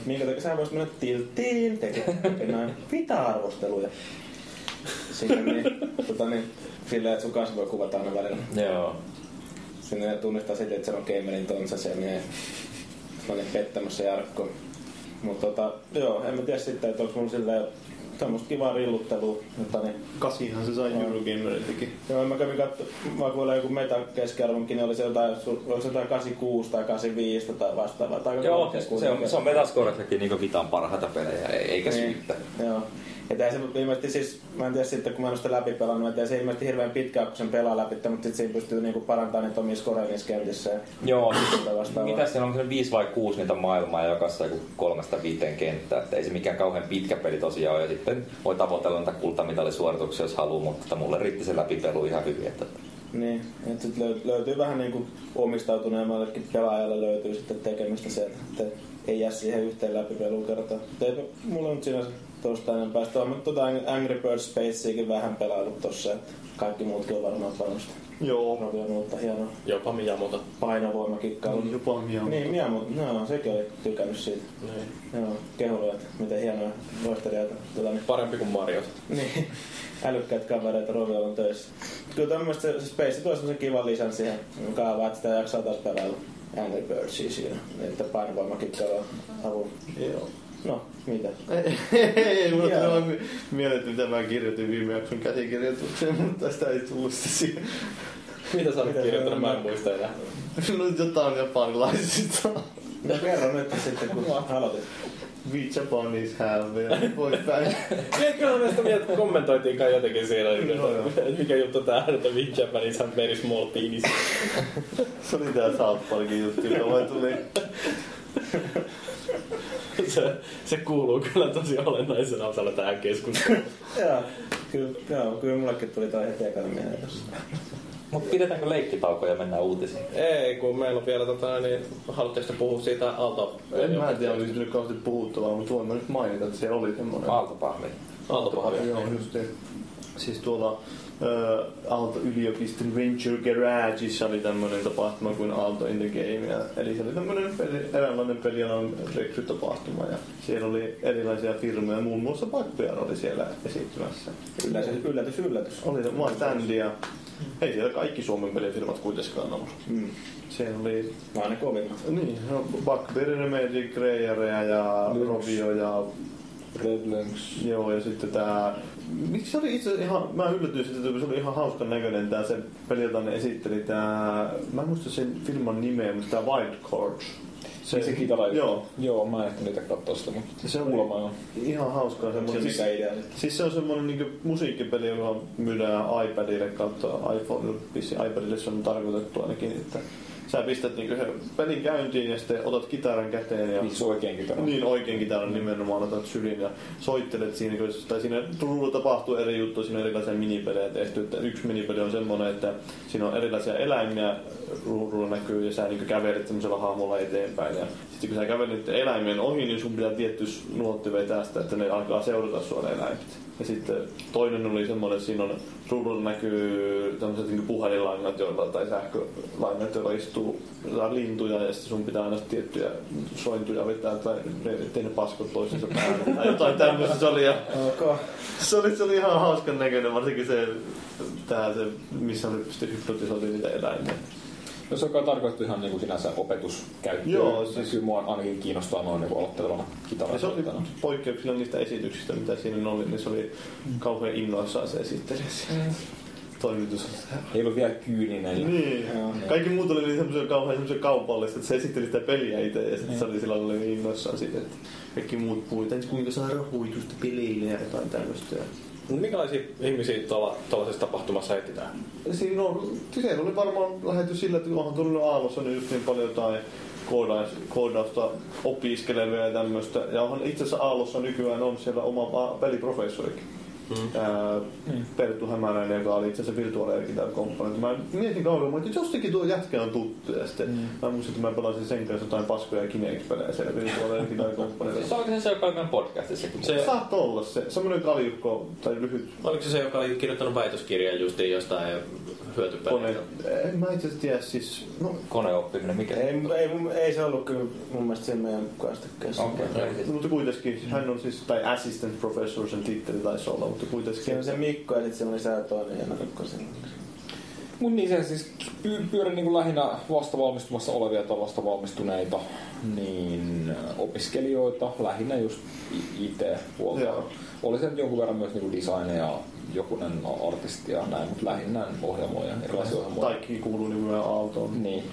Minkä takia sä voisit mennä tilttiin tekemään Vita-arvosteluja. Sinne niin, tota niin, silleen, että sun kanssa voi kuvata aina välillä. Joo. Sinne ne tunnistaa sitten, että se on gamerin tonsa siellä, niin mä olin pettämässä Jarkko. Mutta tota, joo, en mä tiedä sitten, että onko mulla silleen semmoista kivaa rilluttelua, mutta niin, Kasihan se sai Eurogameriltakin. Joo, mä kävin katso, mä kuulen joku meta keskiarvonkin, niin oli se jotain, oliko se jotain 86 tai 85 tai vastaavaa. Tai Joo, se on, se on Metascorellakin niin Vitan parhaita pelejä, ei- eikä Niin, syyttä. Joo. Tää se ilmeisesti siis, mä en tiedä sitten kun mä en ole sitä läpi pelannut, että se ilmeisesti hirveän pitkään kun sen pelaa läpi, mutta sitten siinä pystyy niinku parantamaan niitä omia scoreja niissä kentissä. ja Joo, mitä siellä on se 5 vai 6 niitä maailmaa ja jokaisessa joku kolmesta viiteen kenttää, että ei se mikään kauhean pitkä peli tosiaan ole. Ja sitten voi tavoitella niitä kultamitalisuorituksia, jos haluaa, mutta mulle riitti se läpipelu ihan hyvin. Että Niin, että sit löy- löytyy vähän niinku omistautuneemmallekin pelaajalle löytyy sitten tekemistä se, että ei jää siihen yhteen läpipeluun kertaan. Mutta eipä mulla nyt sinänsä tuosta enempää. Sitten on tuota Angry Birds Spaceakin vähän pelailut tossa, että kaikki muutkin on varmaan panosta. Joo. Rovi on uutta hienoa Jopa Miyamoto. painovoimakikkailua. Jopa Miyamoto. Niin, Miyamoto, no, sekin oli tykännyt siitä. Niin. Joo, kehulla, että miten hienoja loistelijoita. Tota, niin, Parempi kuin Mariot. niin, [laughs] älykkäät kavereita Roviolla on töissä. Kyllä tämmöistä se, se Space tuo semmosen kivan lisän siihen kaavaan, että sitä jaksaa taas pelailla Angry Birdsia siinä. Että painovoimakikkailua avulla. Joo. No, mitä? [laughs] Ei, mulla Joo. tuli vaan mieleen, että mitä mä kirjoitin viime jakson käsikirjoitukseen, mutta tästä ei tullut se siihen. Mitä sä olet kirjoittanut? se Mä en muista enää. [laughs] No jotain japanilaisista. No kerro nyt sitten, kun aloitit. We Japanese have ja poispäin. [laughs] Kyllä näistä mieltä kommentoitiinkaan jotenkin siinä, Joo, joo. että mikä juttu tää on, että Big Japanese have very small penis. Se oli tää South Parkin juttu, joka vaan tuli [laughs] se, se kuuluu kyllä tosi olennaisena osana tähän keskusteluun. joo, kyllä, joo, kyllä mullekin tuli toi heti ekana mieleen tossa. Mutta pidetäänkö leikkitauko ja mennään uutisiin? Ei, kun meillä on vielä tota, niin haluatteko te puhua siitä Aalto... En mä en tiedä, oliko nyt kauheasti puhuttavaa, mutta voin mä nyt mainita, että se oli semmoinen. Aaltopahvi. Aaltopahvi. Joo, just niin. Siis tuolla Aalto-yliopiston Venture Garageissa oli tämmöinen tapahtuma kuin Aalto in the Game. Ja, eli se oli tämmöinen peli, eräänlainen pelialan rekrytapahtuma ja siellä oli erilaisia firmoja, muun muassa Bugbear oli siellä esiintymässä. Yllätys, yllätys, yllätys. Oli oma standi ja ei siellä kaikki Suomen pelifirmat kuitenkaan ollut. Mm. Siellä oli Vaan ne kovimmat. niin, no, Bugbear, Remedy, Greyereja ja. Rovio ja Red Lynx. Joo, ja sitten tää... Miksi se oli itse ihan... Mä yllätyin sitten, että se oli ihan hauskan näköinen tää se peli, jota ne esitteli tää... Mä en muista sen firman nimeä, mutta tää Wild Cards. Se, se kitara. Joo. Joo, mä en ehtinyt niitä katsoa sitä, mutta Se oli kuulemma ihan hauskaa semmoinen. se mikä idea? Siis se on semmoinen niin musiikkipeli, joka myydään iPadille kautta iPhone, vissi iPadille se on tarkoitettu ainakin, että sä pistät niin pelin käyntiin ja sitten otat kitaran käteen ja Niin se oikein kitara. Niin oikein kitaran nimenomaan otat sylin ja soittelet siinä, tai siinä Turulla tapahtuu eri juttuja, siinä on erilaisia minipelejä tehty, että yksi minipeli on semmoinen, että siinä on erilaisia eläimiä, ruudulla näkyy ja sä niin kävelet semmoisella hahmolla eteenpäin ja sitten kun sä kävelet eläimien ohi, niin sun pitää tietty nuotti vetää sitä, että ne alkaa seurata sua ne eläimet. Ja sitten toinen oli semmoinen, siinä on ruudulla näkyy tämmöiset niin puhelinlangat joilla, tai sähkölangat, joilla istuu lintuja ja sitten sun pitää aina tiettyjä sointuja vetää tai ne paskot toisensa päälle tai [laughs] jotain tämmöistä se oli. Ja Ok. se oli, se oli ihan hauskan näköinen, varsinkin se, tää se missä oli sitten hypnotisoitiin niitä eläimiä. No se on tarkoitettu ihan niinku sinänsä opetuskäyttöön. Joo, siis- Kyllä mua ainakin kiinnostaa noin niinku aloittelevana Ja se oli poikkeuksellinen niistä esityksistä, mitä siinä oli, niin se oli kauhean innoissaan se esittelijä siellä. Toimitus. Ei ollut vielä kyyninen. Ja... Niin. Joo. Kaikki muut oli niin semmoisia kauhean semmoisia kaupallista, että se esitteli sitä peliä itse ja sitten se oli sillä lailla niin innoissaan siitä, että kaikki muut puhuivat, että kuinka saa rahoitusta peleille ja jotain tämmöistä. Mut Minkälaisia ihmisiä tuolla, tuollaisessa tapahtumassa etsitään? Siinä on, siellä oli varmaan lähetty sillä, että onhan tullut Aallossa niin just niin paljon jotain koodaus, koodausta opiskelevia ja tämmöistä. Ja onhan itse asiassa Aallossa nykyään on siellä oma peliprofessorikin. Mm. Ää, Perttu Hämäräinen, joka oli itse asiassa virtuaaliarkkitehtikomppani. Mä mietin kauan, että jostakin tuo jätkä on tuttu. Ja sitten mm. mä muistin, että mä pelasin sen kanssa jotain paskoja Kinect-pelejä siellä virtuaaliarkkitehtikomppani. Se on se, joka on meidän podcastissakin. Se- Se saattaa olla se. Semmoinen kaljukko tai lyhyt Oliko se se, joka oli kirjoittanut väitöskirjan justiin jostain kone. hyötypeleistä? En mä itse tiedä siis. No, Koneoppiminen, mikä Ei, ei, ei, se ollut kyllä mun mielestä siinä meidän kastikkeessa. Okei. Mutta kuitenkin, hän on siis, tai assistant professor sen titteli taisi olla, mutta kuitenkin. Siinä on se Mikko ja sitten siellä oli se toinen ja Nurkko siinä. Mut niin se siis py- pyörin niin lähinnä vasta valmistumassa olevia tai vasta valmistuneita niin opiskelijoita, lähinnä just IT-puolta. Oli se jonkun verran myös niin designeja, jokunen artisti ja näin, mutta lähinnä ohjelmoja, erilaisia ohjelmoja. Kaikki kuuluu nykyään Aaltoon. Niin.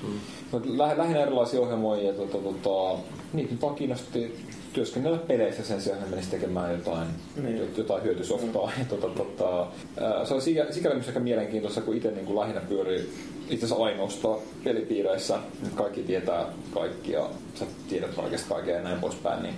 Mut lä- lähinnä erilaisia ohjelmoijia, tota, tota, niitä vaan kiinnosti työskennellä peleissä sen sijaan, että menisi tekemään jotain, Niin. jotain hyötysoftaa. Ja, tota, tota, ää, se on sikä- sikäli myös aika mielenkiintoista, kun itse niin kuin lähinnä pyörii itse asiassa ainoastaan pelipiireissä. Kaikki tietää kaikki ja sä tiedät kaikesta kaikkea ja näin poispäin. Niin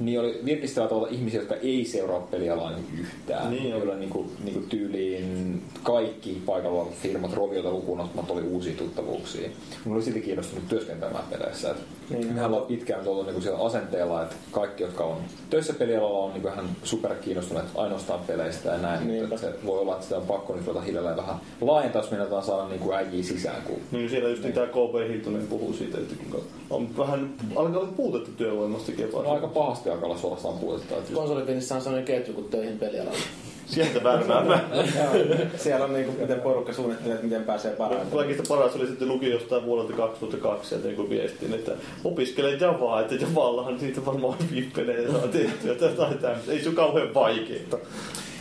niin oli virkistävää tavalla ihmisiä, jotka ei seuraa pelialaa niin yhtään. Niin oli. joilla niin kuin, niin kuin tyyliin kaikki paikalla olevat firmat roviota lukuun ottamatta oli uusia tuttavuuksia. Mulla oli silti kiinnostunut työskentelemään peleissä. Et Niin. Mehän ollaan pitkään ollut niin siellä asenteella, että kaikki, jotka on töissä pelialalla, on niin vähän super kiinnostuneet ainoastaan peleistä ja näin. Niinpä. Mutta se voi olla, että sitä on pakko nyt ruveta hiljalleen vähän laajentaa, jos meinataan saada niin kuin äijiä sisään. Kun Niin siellä just niin. tämä KP Hiltonen puhuu siitä, että on vähän, alkaa olla puutetta työvoimastakin jopa. on aika pahasti alkaa olla suorastaan just- Konsolifinissä on sellainen ketju kuin töihin pelialalla. Sieltä värmäämään. [laughs] Siellä on niinku, miten porukka suunnittelee, että miten pääsee parantamaan. Kaikista paras oli sitten luki jostain vuodelta 2002 sieltä joku viestin, että opiskele Javaa, että Javallahan siitä varmaan hyviä pelejä saa tehtyä tai jotain tämmöistä. Ei se ole kauhean vaikeeta.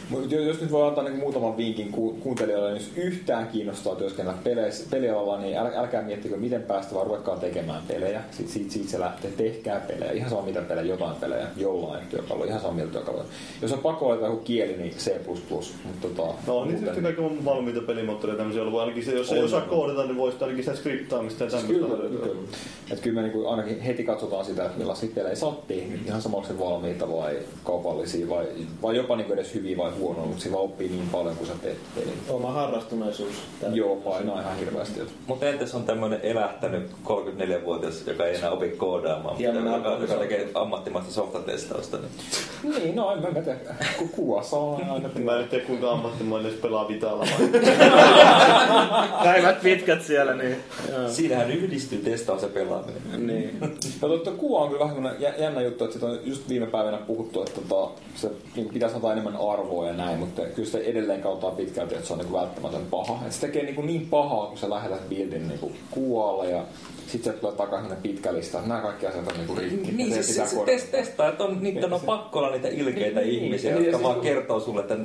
Mut jo- jos nyt voi antaa niin muutaman vinkin ku- kuuntelijoille, niin jos yhtään kiinnostaa työskennellä peleissä- pelialalla, niin äl, älkää miettikö miten päästä, vaan ruvetkaa tekemään pelejä. Sitten siitä, siitä se lähtee, tehkää pelejä. Ihan sama mitä pelejä, jotain pelejä, jollain työkaluja, ihan sama mitä työkaluja. Jos on pakko valita joku kieli, niin C++. Mutta tota, No on niin sitten kaikki valmiita pelimoottoreita tämmöisiä ollut. Ainakin se, jos ei osaa koodata, niin voisi ainakin sitä skriptaamista ja tämmöistä Kyllä, kyllä. Et kyllä me niinku ainakin heti katsotaan sitä, että millaisia pelejä sä oot tehnyt. Ihan sama onko se valmiita vai kaupallisia vai, vai jopa niinku edes hyviä vai huonoja, mutta vaan oppii niin paljon, kun sä teet pelin. Oma harrastuneisuus. tällä- Joo, painaa ihan hirveästi. Mutta entäs on tämmöinen elähtänyt 34-vuotias, joka ei enää opi koodaamaan, mutta joka, joka tekee ammattimaista softatestausta. Niin. Niin, no en mä tiedä. Ku- Kuvassa on aina Mä en tiedä kuinka ammattimainen edes pelaa Vitalla. [laughs] Päivät pitkät siellä, niin... Joo. Siinähän yhdistyy testaus ja pelaaminen. Niin. No totta, kuva on kyllä vähän jännä juttu, että on just viime päivänä puhuttu, että tota, se niin pitäisi antaa enemmän arvoa ja näin, mutta kyllä se edelleen kautta pitkälti, että se on niin välttämätön paha. Et se tekee niin, niin pahaa, kun sä lähetät buildin niin kuvalle ja sitten se tulee takaisin ne pitkä lista. Nämä kaikki asiat on niin rikki. Niin, Ja siis pitää se, test, testaa, että on, niitä on pakko olla niitä ilkeitä Niin, niin. ihmisiä, Ja- ja jotka siis vaan kun- kertoo sulle, että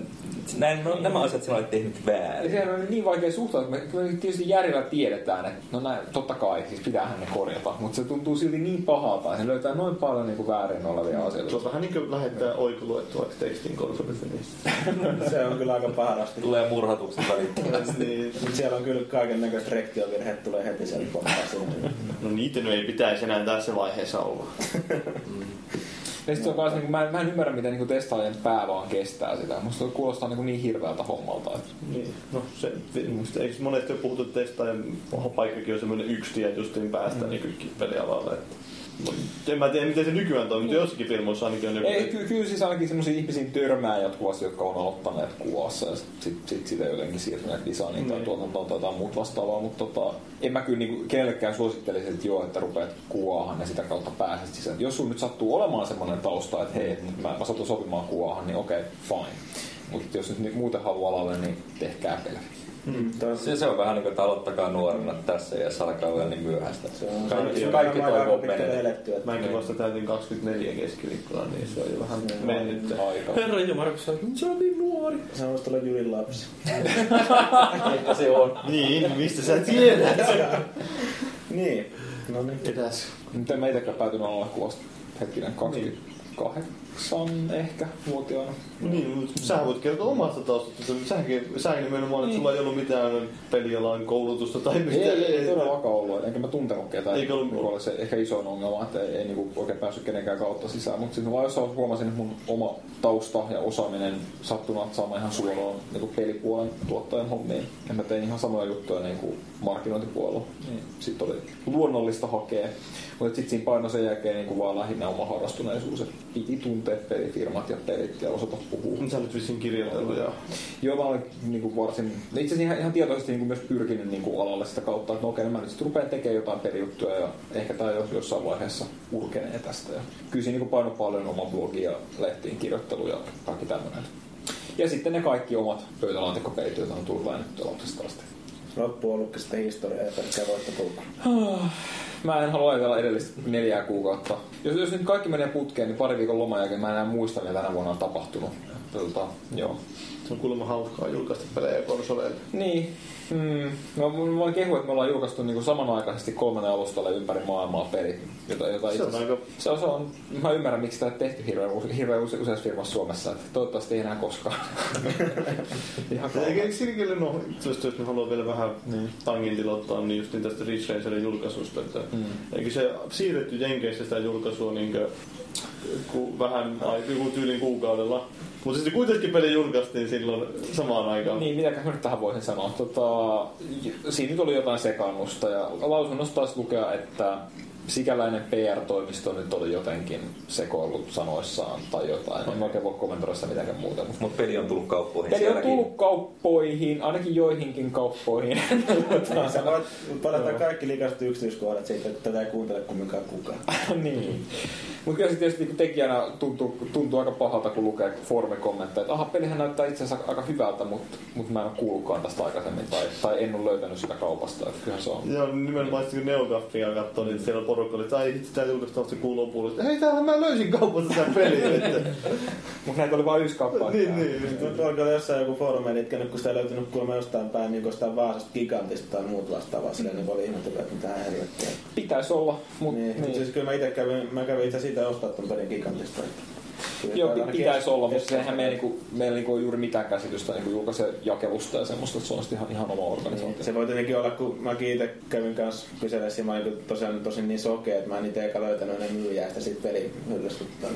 näin, no, nämä asiat sinä olet tehnyt Ja väärin. sehän on niin vaikea suhtautua, että me kyllä tietysti järjellä tiedetään, että no näin, totta kai, siis pitäähän ne korjata, mutta se tuntuu silti niin pahalta, että se löytää noin paljon niin kuin väärin olevia asioita. Se on vähän niin kuin lähettää oikuluettuaksi tekstin konsolifinissä. [laughs] Se on kyllä aika paharasti. Tulee murhatuksen välittömästi. niin. Siellä on kyllä kaiken näköistä rektiovirheet tulee heti sen pomppasiin. [laughs] No niitä ei pitäisi enää tässä vaiheessa olla. [laughs] Ja sitten se on kans, niin kuin, mä, en, mä en ymmärrä, miten niin testaajien pää vaan kestää sitä. Musta se kuulostaa niin, niin hirveältä hommalta. Että... Niin. No se, musta, eikö monesti ole puhuttu testaajan paikkakin on semmoinen yksi tie justiin päästä mm. niin pelialalle. Että en mä tiedä, miten se nykyään toimii, mutta jossakin firmoissa ainakin on joku... Ei, ky- kyllä siis ainakin semmoisia ihmisiä törmää jatkuvasti, jotka on aloittaneet kuvassa ja sitten sit, sit sitä jotenkin siirtyneet designiin tai tuotantoon tai jotain muuta vastaavaa, mutta tota, en mä kyllä niinku kenellekään suosittelisi, että joo, että rupeat kuvaahan ja sitä kautta pääset sisään. Jos sun nyt sattuu olemaan semmoinen tausta, että hei, nyt mä, mä satun sopimaan kuvaahan, niin okei, okay, fine. Mutta jos nyt muuten haluaa alalle, niin tehkää pelejä. Mm, Se, se on vähän niin kuin, että aloittakaa nuorena tässä ja se alkaa vielä niin myöhäistä. se on, Kaikki- se on kaikki varmaan toivoo aika pitkälle menee. eletty. Että Mäkin vasta täytin 24 keskiviikkona, niin se on jo vähän Joo. mennyt. Aika. Herra Jumala, se on, se on niin nuori. se on olla Julin lapsi. [laughs] Ehkä se on. Niin, mistä sä tiedät? [laughs] niin. No niin. Ketäs? Mutta en mä itekään päätynyt alalle kuvasta. Hetkinen, 28 ehkä vuotiaana. Niin, mutta sä voit kertoa omasta taustasta. Säkin, säkin nimenomaan, että sulla ei ollut mitään pelialan koulutusta tai Ei, mitään. ei, ei todellakaan ollut. Enkä mä tuntenut ketään. Eikö ollut- Mikä oli se ehkä isoin ongelma, että ei, ei niinku oikein päässyt kenenkään kautta sisään. Mutta sitten vaan jossain huomasin, että mun oma tausta ja osaaminen sattunut saamaan ihan suoraan niinku pelipuolen tuottajan hommiin. Ja mä tein ihan samoja juttuja niinku markkinointipuolella. Niin sitten oli luonnollista hakea. Mutta sitten siinä paino sen jälkeen niinku vaan lähinnä oma harrastuneisuus. että piti tuntea pelifirmat ja pelit ja osata puhua. Sä olet vissiin kirjoitellut ja... Joo, mä olen niin kuin varsin, itse asiassa ihan, ihan tietoisesti niin kuin myös pyrkinyt niin kuin alalle sitä kautta, että no okei, no mä nyt sitten rupean tekemään jotain pelijuttuja ja ehkä tämä jos, jossain vaiheessa urkenee tästä. Ja kyllä siinä niin kuin paino paljon oma blogi ja lehtiin kirjoittelu ja kaikki tämmöinen. Ja sitten ne kaikki omat pöytälaatikkopelit, joita on tullut väännettyä lapsesta asti. Loppu on ollutkin sitten historiaa ja pelkkää voittopulkua. [sighs] Mä en halua ajatella edellistä neljää kuukautta. Jos, jos nyt kaikki menee putkeen, niin pari viikon loman jälkeen mä en enää muista, mitä tänä vuonna on tapahtunut. Tota, joo. Se on kuulemma hauskaa julkaista pelejä konsoleille. Niin. Mm. No, mä voin kehua, että me ollaan julkaistu niin samanaikaisesti kolmen alustalle ympäri maailmaa pelit. Jota, jota Se on aika- se on, se on, mä ymmärrän, miksi tämä tehty hirveän, hirveän use, useassa firmassa Suomessa. Että toivottavasti ei enää koskaan. [laughs] Ihan Eikä siinäkin, no, jos, jos me haluaa vielä vähän Niin. tangentilottaa, niin just niin tästä Ridge Racerin julkaisusta, että Mm. eikö se siirretty Jenkeissä sitä julkaisua niin ku, vähän ai, joku tyylin kuukaudella. Mutta sitten kuitenkin peli julkaistiin silloin samaan aikaan. Niin, mitäköhän mä nyt tähän voisin sanoa. Tota, siinä nyt oli jotain sekannusta ja lausunnossa taisi lukea, että sikäläinen PR-toimisto nyt oli jotenkin sekoillut sanoissaan tai jotain. En oikein voi kommentoida sitä mitenkään muuta. Mutta Mutta peli on tullut kauppoihin Peli on sielläkin. tullut kauppoihin, ainakin joihinkin kauppoihin. Sä voit palata kaikki liikaiset yksityiskohdat siitä, että tätä ei kuuntele kumminkaan kukaan. [laughs] niin. Mutta kyllä se tietysti niin tekijänä tuntuu, tuntuu aika pahalta, kun lukee foorumikommentteja, että aha, pelihän näyttää itse asiassa aika hyvältä, mutta mut mä en ole kuullutkaan tästä aikaisemmin tai, tai en ole löytänyt sitä kaupasta. Että kyllähän se on. Joo, nimenomaan sitten kun Neogafia katsoo, niin siellä on porukka oli, tai julkaistaan vasta kuun lopulla, että hei täällä mä löysin kaupasta tämän pelin. [laughs] Että, Mutta näitä oli vain yksi kappale. niin, niin. Tuolla oli jossain joku foorumi itkenyt, kun sitä ei löytynyt kuulemma jostain päin niin jostain Vaasasta gigantista tai muut vastaavaa. Silleen niin oli ihmetellyt, että mitä helvettiä. Pitäisi olla, mutta Niin, niin. siis kyllä mä itse kävin, mä kävin itse siitä ostaa ton pelin gigantista. Kyllä Joo, pitäisi olla, mutta sehän meillä, niinku, meillä niinku ole juuri mitään käsitystä niinku julkaise jakelusta ja semmoista, että se on sitten ihan, ihan oma organisaatio. Niin, se voi tietenkin olla, kun mäkin itse kävin kanssa kyselemään, mä olin tosiaan tosin niin sokea, että mä en itse eka löytänyt ne myyjäistä sit pelihyllystä. [laughs]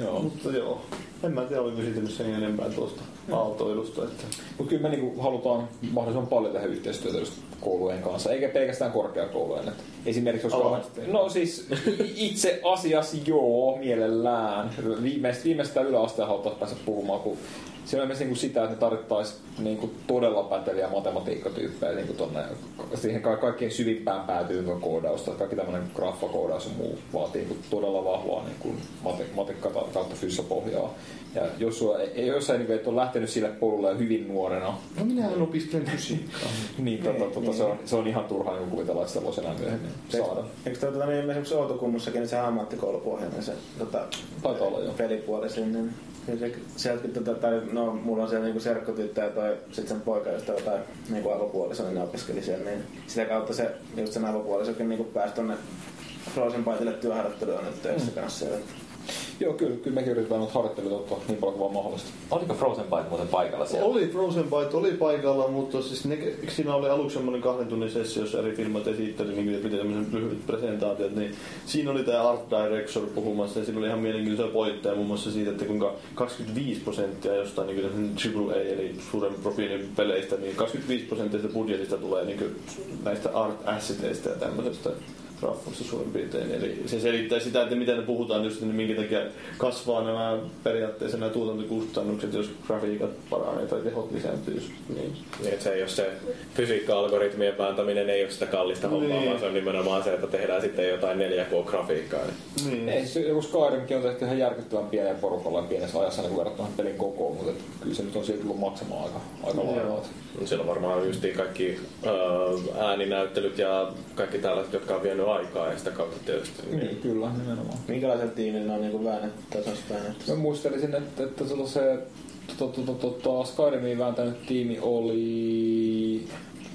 Joo. Mutta joo, en mä tiedä oliko siitä sen enempää tuosta aaltoilusta. Että... Mutta kyllä me niinku halutaan mahdollisimman paljon tehdä yhteistyötä just koulujen kanssa, eikä pelkästään korkeakoulujen. Et esimerkiksi jos Ala-asteen. No siis itse asiassa joo, mielellään. Viimeistä, viimeistä yläasteen halutaan päästä puhumaan, kun se on myös niinku sitä, että ne tarvittaisiin niinku todella päteviä matematiikkatyyppejä niinku tonne, siihen ka- kaikkein syvimpään päätyy koodausta. Kaikki tämmöinen graffakoodaus ja muu vaatii niinku todella vahvaa niinku mate, matikka kautta fyssapohjaa. Ja jos, sulla, ei- jos sä niinku et ole lähtenyt sille polulle jo hyvin nuorena, No minähän opiskelen fysiikkaa. [laughs] niin, tota, tota, se, on, se on ihan turhaa niin kuvitella, että sitä voisi enää myöhemmin saada. Eikö tota, niin, esimerkiksi Outokummussakin niin se ammattikoulupohjainen se tota, Taitaa olla joo. pelipuoli sinne. niin Kyllä se, sieltäkin, tota, tai, no, mulla on siellä niinku serkkutyttö ja toi, sit sen poikaystävä tai niinku avopuoliso, niin ne opiskeli siellä, niin sitä kautta se, just sen avopuolisokin niinku pääsi tonne Frozen Bytelle työharjoitteluun nyt töissä mm. kanssa siellä. Joo, kyllä, kyllä mekin yritetään noita harjoitteluita ottaa niin paljon kuin vaan mahdollista. Oliko Frozen Byte muuten paikalla siellä? Oli Frozen Byte, oli paikalla, mutta siis ne, siinä oli aluksi semmoinen kahden tunnin sessio, jossa eri firmat esitteli niin piti tämmöisen lyhyet presentaatiot, niin siinä oli tämä Art Director puhumassa ja siinä oli ihan mielenkiintoisia pointteja muun muassa siitä, että kuinka 25 prosenttia jostain niin AAA eli suuren profiilin peleistä, niin 25 prosenttia budjetista tulee niin näistä art asseteista ja tämmöisestä graffoista suurin piirtein. Eli se selittää sitä, että miten ne puhutaan just, niin minkä takia kasvaa nämä periaatteessa nämä tuotantokustannukset, jos grafiikat paranee tai tehot lisääntyy. Just, niin. Niin, että se ei ole se fysiikka-algoritmien vääntäminen ei ole sitä kallista hommaa, Niin. vaan se on nimenomaan se, että tehdään sitten jotain 4K-grafiikkaa. Niin. Niin. Ei, se, joku Skyrimkin on tehty ihan järkyttävän pienen porukalla ja pienessä ajassa niin verrattuna pelin kokoon, mutta et kyllä se nyt on siitä tullut maksamaan aika, aika lailla. Niin Siellä on varmaan just kaikki äh, ääninäyttelyt ja kaikki tällaiset, jotka on vienyt aikaa ja sitä kautta tietysti. Niin, kyllä, nimenomaan. Minkälaisella tiimillä ne on niinku väännetty, tasoista väännetty? Mä muistelisin, että, että tota se tota, tota, tota, Skyrimiin vääntänyt tiimi oli...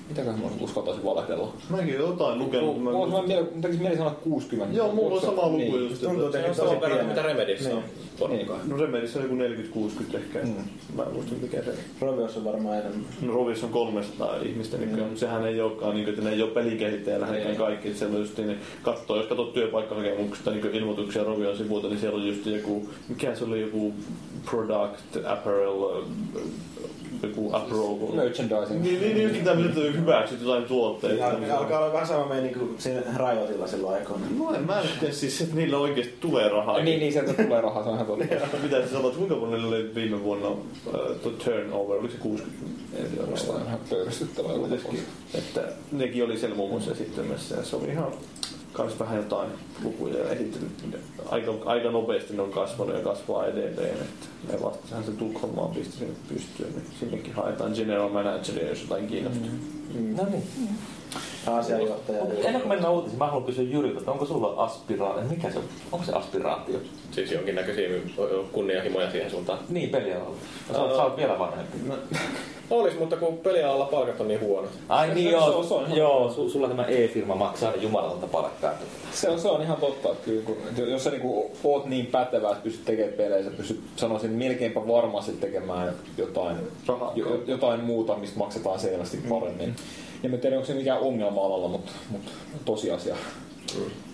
Mitäköhän mä uskaltaisin valehdella? Mäkin jotain lukenut. Mulla on semmoinen mieli- sanoa 60. Joo, mulla on sama luku Niin. just. Tuntuu että- Se on tosi saman verran, mitä Remedissä on Niin. No Remedissä on joku 40-60 ehkä. Mm. Mä en muista mikä se Rovios on varmaan enemmän. No Rovissa on 300 ihmistä nykyään, mutta sehän ei olekaan, niin kuin, että ne ei ole pelikehittäjä läheskään Ei. kaikki. Että siellä on just niin, katsoo, jos katsot työpaikkahakemuksista niin ilmoituksia Rovion sivuilta, niin siellä on just joku, mikä se oli joku product, apparel, joku apparel. Merchandising. Niin, niin, niin just tämmöiset hyväksyt jotain tuotteita. Ja alkaa olla vähän sama meininki kuin siinä Riotilla silloin aikoina. No en mä nyt tiedä siis, että niillä oikeasti tulee rahaa. Niin, niin, sieltä tulee rahaa, se on ihan totta. [laughs] Mitä sä sanot, kuinka paljon niillä oli viime vuonna äh, tuo turnover, oliko se 60 miljoonaa? Se on ihan pöyristyttävää. Että nekin oli siellä muun muassa esittämässä ja se oli ihan kans vähän jotain lukuja ja esittänyt. Aika, aika nopeasti ne on kasvanut ja kasvaa edelleen. Että ne vastahan se Tukholmaan pisti sinne pystyyn, niin sinnekin haetaan general manageria, jos jotain kiinnostaa. No niin. Mut Ennen kuin mennään uutisiin, mä haluan kysyä Jyriltä, että onko sulla aspiraatio, mikä se on? Onko se aspiraatio? Siis jonkinnäköisiä kunnianhimoja siihen suuntaan. Niin, pelialalla. Sä, oot- sä oot vielä vanhempi. Olis, mutta kun pelialalla palkat on niin huonot. Ai niin joo, se on- se on ihan- joo su, sulla tämä E-firma maksaa jumalalta palkkaa. Se on, se on ihan totta, kyllä, kun, jos sä niinku oot niin pätevä, että pystyt tekemään pelejä, sä pystyt sanoisin melkeinpä varmasti tekemään jotain, Rahaa. jo, jotain muuta, mistä maksetaan selvästi paremmin. Ja mä en tiedä, onko se mikään ongelma alalla, mutta, mutta tosiasia.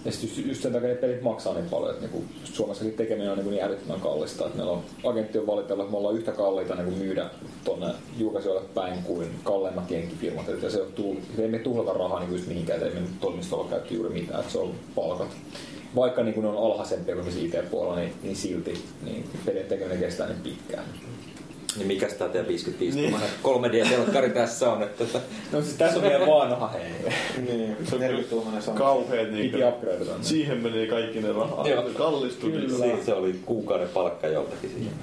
Ja sitten just, just sen takia ne pelit maksaa niin paljon, että niinku, Suomessakin tekeminen on niinku niin älyttömän kallista. Että meillä on agentti on valitellut, että me ollaan yhtä kalliita niinku myydä tuonne julkaisijoille päin kuin kalleimmat jenkkifirmat. Että se johtuu, ei me tuhlata rahaa niinku mihinkään, että ei me toimistolla käytetty juuri mitään, että se on palkat. Vaikka niin ne on alhaisempia kuin se IT-puolella, niin, niin silti niin pelien tekeminen kestää niin pitkään. Niin mikä tämä teidän 55 niin. 3D-telkkari tässä on? Että, että No siis tässä on vielä vanha [laughs] hei. Niin, Se on 40 tuumainen Samsung. Kauheet niin. Siihen meni kaikki ne rahaa. Joo. Kallistui Kyllä, niin. se, se oli kuukauden palkka joltakin siihen.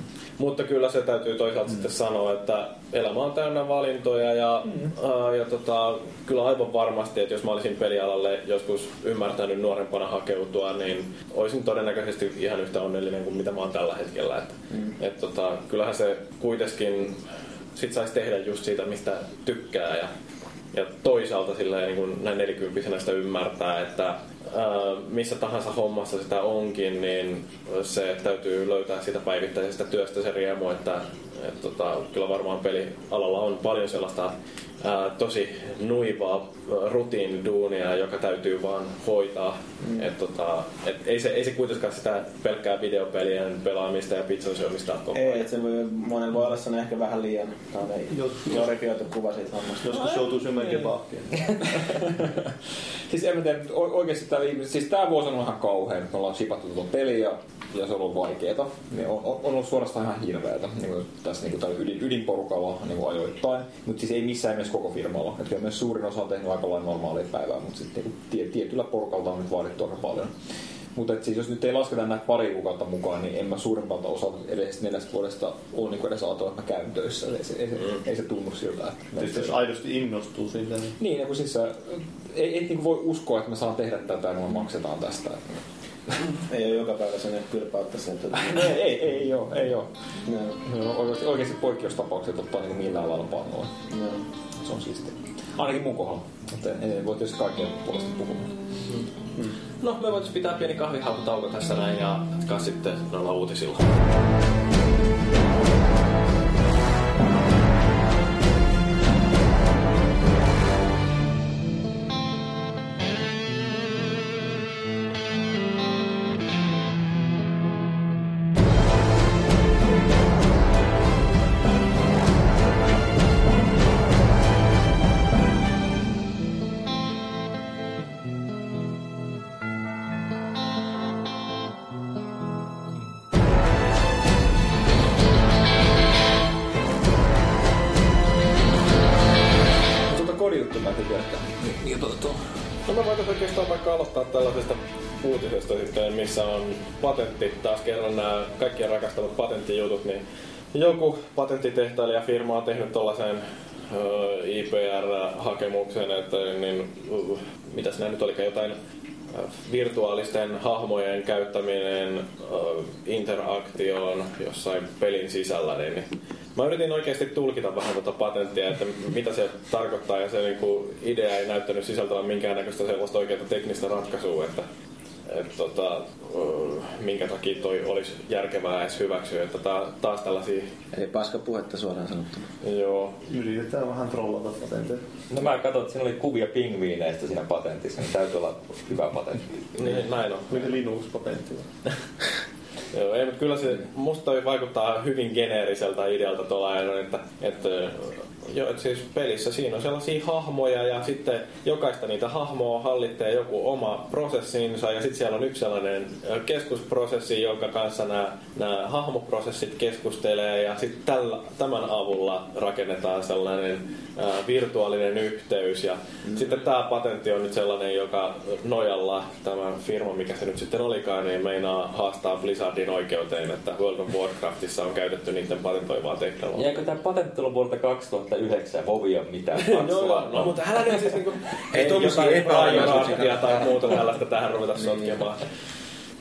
Mutta kyllä se täytyy toisaalta mm. sitten sanoa, että elämä on täynnä valintoja ja, mm. ää, ja tota, kyllä aivan varmasti, että jos mä olisin pelialalle joskus ymmärtänyt nuorempana hakeutua, niin olisin todennäköisesti ihan yhtä onnellinen kuin mitä mä oon tällä hetkellä. Että, mm. et, tota, kyllähän se kuitenkin sit saisi tehdä just siitä, mistä tykkää ja ja toisaalta silleen, niin kuin näin nelikymppisenä sitä ymmärtää, että missä tahansa hommassa sitä onkin, niin se täytyy löytää sitä päivittäisestä työstä se riemu, että et, tota, kyllä varmaan pelialalla on paljon sellaista ää, tosi nuivaa rutiiniduunia, joka täytyy vaan hoitaa. Mm. Et, tota, et ei, se, ei se kuitenkaan sitä pelkkää videopelien pelaamista ja pizzan syömistä koko ajan. Ei, että se voi, monen voi olla sen ehkä vähän liian glorifioitu kuva siitä hommasta. Joskus joutuu syömään kebabia. [laughs] siis en mä tiedä, oikeasti tämä, siis tämä vuosi on ihan kauhean. Me ollaan sipattu tuota peliä ja se on ollut vaikeeta. Niin on, on, ollut suorastaan ihan hirveätä niin kuin tässä niin kuin ydin, ydinporukalla niin kuin ajoittain. Mutta siis ei missään nimessä koko firmalla. Et kyllä myös suurin osa on tehnyt aika lailla normaalia päivää, mutta sitten niin tie, tietyllä porukalta on nyt vaadittu aika paljon. Mutta siis jos nyt ei lasketa näitä pari kuukautta mukaan, niin en mä suurimpalta osalta edellisestä neljästä vuodesta ole niin edes ajatellut, että mä käyn töissä. Ei se, ei se, mm. ei se tunnu siltä. Että Tietysti jos aidosti innostuu siitä. Niin, niin kun siis ei, ei niin voi uskoa, että me saan tehdä tätä ja me maksetaan tästä. Ei ole joka päivä sen kylpäyttä sen. Tuota. ei, ei, ei ole, ei ole. No. Oikeasti, oikeasti poikkeustapaukset ottaa niin millään lailla pannuun. No. Se on siistiä. Ainakin mun kohdalla. Mutta ei voi tietysti kaikkien puolesta puhua. Mm. No, me voitaisiin pitää pieni kahvihaukutauko tässä näin ja jatkaa sitten noilla uutisilla. Joku patenttitehtailija-firma on tehnyt tuollaisen IPR-hakemuksen, että niin, mitäs nämä nyt olikaan, jotain virtuaalisten hahmojen käyttäminen interaktioon jossain pelin sisällä, niin mä yritin oikeasti tulkita vähän tuota patenttia, että mitä se tarkoittaa, ja se niin kuin, idea ei näyttänyt sisältävän minkäännäköistä sellaista oikeaa teknistä ratkaisua, että että tota, minkä takia toi olisi järkevää edes hyväksyä, että ta, taas tällaisia... Eli paska puhetta suoraan sanottuna. Joo. Yritetään vähän trollata patentteja. No mä katsoin, että siinä oli kuvia pingviineistä siinä patentissa, niin täytyy olla hyvä patentti. niin, näin on. Mikä Linux-patentti [laughs] Joo, ei, mutta kyllä se musta vaikuttaa hyvin geneeriseltä idealta tuolla että, että Joo, siis pelissä siinä on sellaisia hahmoja ja sitten jokaista niitä hahmoa hallitsee joku oma prosessinsa ja sitten siellä on yksi sellainen keskusprosessi, jonka kanssa nämä, nämä hahmoprosessit keskustelee ja sitten tämän avulla rakennetaan sellainen ää, virtuaalinen yhteys ja mm. sitten tämä patentti on nyt sellainen, joka nojalla tämä firma, mikä se nyt sitten olikaan, niin meinaa haastaa Blizzardin oikeuteen, että World of Warcraftissa on käytetty niiden patentoivaa teknologiaa. Jääkö tämä patentti on vuodelta 2000 yhdeksän vovia mitään. [laughs] no, no, mutta älä nyt siis niinku, ei tuommoisia epäajoraattia tai muuta [laughs] tällaista tähän ruveta niin. sotkemaan.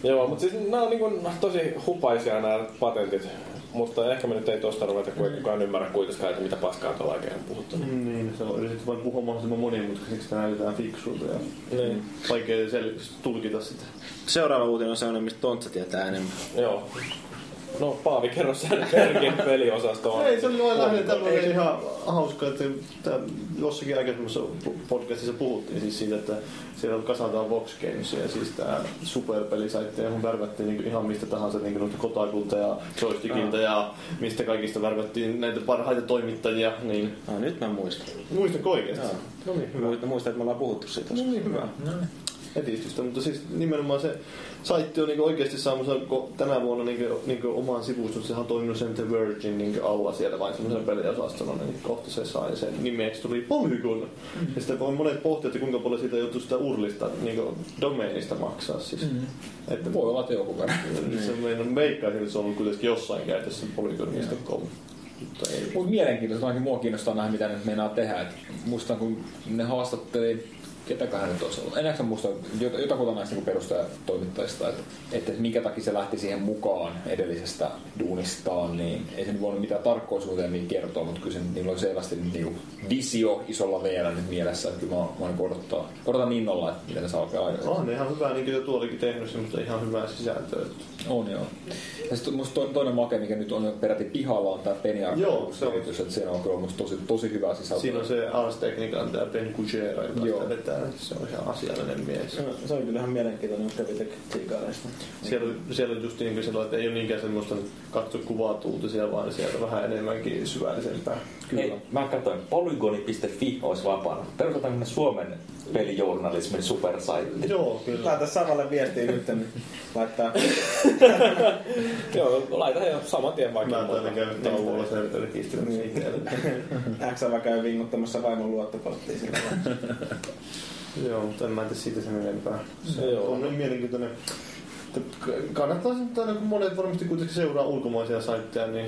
Joo, mutta siis nämä on niinku tosi hupaisia nämä patentit. Mutta ehkä me nyt ei tuosta ruveta, kun ei kukaan ymmärrä kuitenkaan, että mitä paskaa tuolla oikein on puhuttu. Mm, niin, se on yritetty vain puhua mahdollisimman monimutkaiseksi, että näytetään fiksuilta ja niin. vaikea sel- tulkita sitä. Seuraava uutinen on sellainen, mistä Tontsa tietää enemmän. Joo. No Paavi, kerro sen Bergin [laughs] peliosastoon. Ei, se oli vain lähinnä tämmöinen ihan hauska, että jossakin aikaisemmassa podcastissa puhuttiin siis siitä, että siellä kasataan Vox Games ja siis tää superpelisaitti, johon värvättiin niin ihan mistä tahansa niin noita Kotakulta ja Joystickilta ja mistä kaikista värvättiin näitä parhaita toimittajia. Niin... Ah, nyt mä muistan. Muistatko oikeesti? No niin, hyvä. Muistan, että me ollaan puhuttu siitä. No niin, hyvä. No niin. Edistystä, mutta siis nimenomaan se saitti on niin oikeasti saamassa tänä vuonna niin kuin, niin kuin oman sivuston, sehän on toiminut sen The Virgin niin alla siellä vain semmoisen peliosastona, niin kohta se sai sen nimeksi tuli Polygon. Mm-hmm. Ja sitten on monet pohtivat, että kuinka paljon siitä joutuu sitä urlista niin kuin domeinista maksaa siis. Mm-hmm. Että voi olla, että joku verran. se meidän veikkaisin, että se on ollut kuitenkin jossain käytössä Polygon.com. Mutta ei. Mutta mielenkiintoista, ainakin mua kiinnostaa nähdä, mitä ne meinaa tehdä. Et muistan, kun ne haastatteli ketäköhän nyt olisi ollut. En jaksa muista jot- jotakuta näistä niin perustajatoimittajista, että, että minkä takia se lähti siihen mukaan edellisestä duunistaan, niin ei se nyt voinut mitään tarkkoa suunnitelmia kertoa, mutta kyllä se, niillä oli selvästi niin visio isolla vielä nyt mielessä, että kyllä mä, mä niin odottaa, odotan innolla, että miten ne saa oikein aikaisemmin. On ihan hyvää, niin kuin jo tuolikin tehnyt semmoista ihan hyvää sisältöä. On joo. Ja sitten musta to, toinen make, mikä nyt on peräti pihalla, on tämä Penny Joo, se on. että siinä on kyllä musta tosi, tosi hyvä sisältö. Siinä on se Ars Technican tämä Ben Kujera, joka Joo. sitä vetää. Se on ihan asiallinen mies. Se, se oli kyllä ihan mielenkiintoinen, kun kävi tsiikaileista. Siellä, siellä on just niin kuin että ei ole niinkään semmoista katso kuvat uutisia, vaan sieltä vähän enemmänkin syvällisempää. Hei, mä katsoin, polygoni.fi olisi vapaana. Perustetaanko me Suomen pelijournalismin supersaitti? Joo, kyllä. Laita Savalle viestiä nyt, niin laittaa [laughs] Joo, laita he saman tien vaikka. Mä taidan käydä tauolla sen rekisteröissä itselle. [laughs] X käy vinguttamassa vaimon luottokorttiin. [laughs] Joo, mutta en mä tiedä siitä sen enempää. Se Joo. on niin mielenkiintoinen. Että Kannattaa sitten aina, kun monet varmasti kuitenkin seuraa ulkomaisia saitteja, niin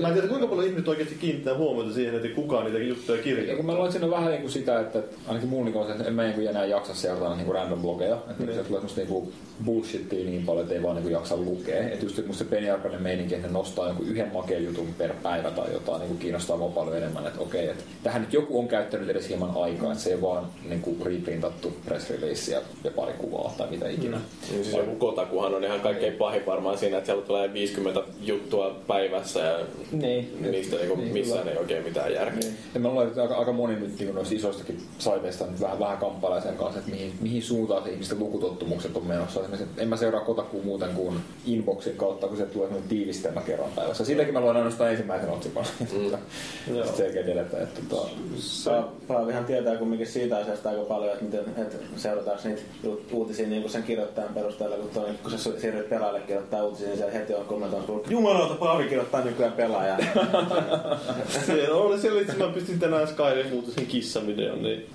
mä en tiedä kuinka paljon ihmiset oikeasti kiinnittää huomiota siihen, että kukaan niitä juttuja Ja kirjoittaa. kun mä luin siinä vähän niin kuin sitä, että ainakin mun niin se, että en mä niin enää jaksa seurata niin kuin random blogeja. Että niin. Se tulee semmoista niin bullshittia niin paljon, että ei vaan niin kuin jaksa lukea. Että just musta se Penny Arcaden meininki, että ne nostaa jonkun yhden makeen jutun per päivä tai jotain niin kuin kiinnostaa mua paljon enemmän. Että okei, että tähän nyt joku on käyttänyt edes hieman aikaa, että se ei vaan niin kuin reprintattu press release ja, ja pari kuvaa tai mitä ikinä. Mm. Niin siis joku Kotakuhan on ihan kaikkein pahin varmaan siinä, että siellä tulee 50 juttua päivässä ja Niin. niistä niinku Niin, missään kyllä. ei oikein mitään järkeä. Niin. Ja mä luulen, että aika, aika moni nyt niin noista isoistakin saiteista nyt vähän, vähän kamppailee sen kanssa, että mihin, mihin suuntaan se ihmisten lukutottumukset on menossa. Esimerkiksi en mä seuraa kotakuun muuten kuin inboxin kautta, kun se tulee tiivistelmä kerran päivässä. Siitäkin mä luen ainoastaan ensimmäisen otsikon. [laughs] Mm. Joo. Sitten selkeä että tota, Saa- Paavihan tietää kumminkin siitä asiasta aika paljon, että, miten, että seurataanko niitä uutisia niin kuin sen kirjoittajan perusteella, kun, toi, kun sä siirryt pelaajalle kirjoittaa uutisia, niin siellä heti on kommentoinut, että jumalauta, Paavi kirjoittaa nykyään pelaajaa. [laughs] Siellä oli siellä, että mä pystyn tänään Skyrim uutisen kissavideon, niin,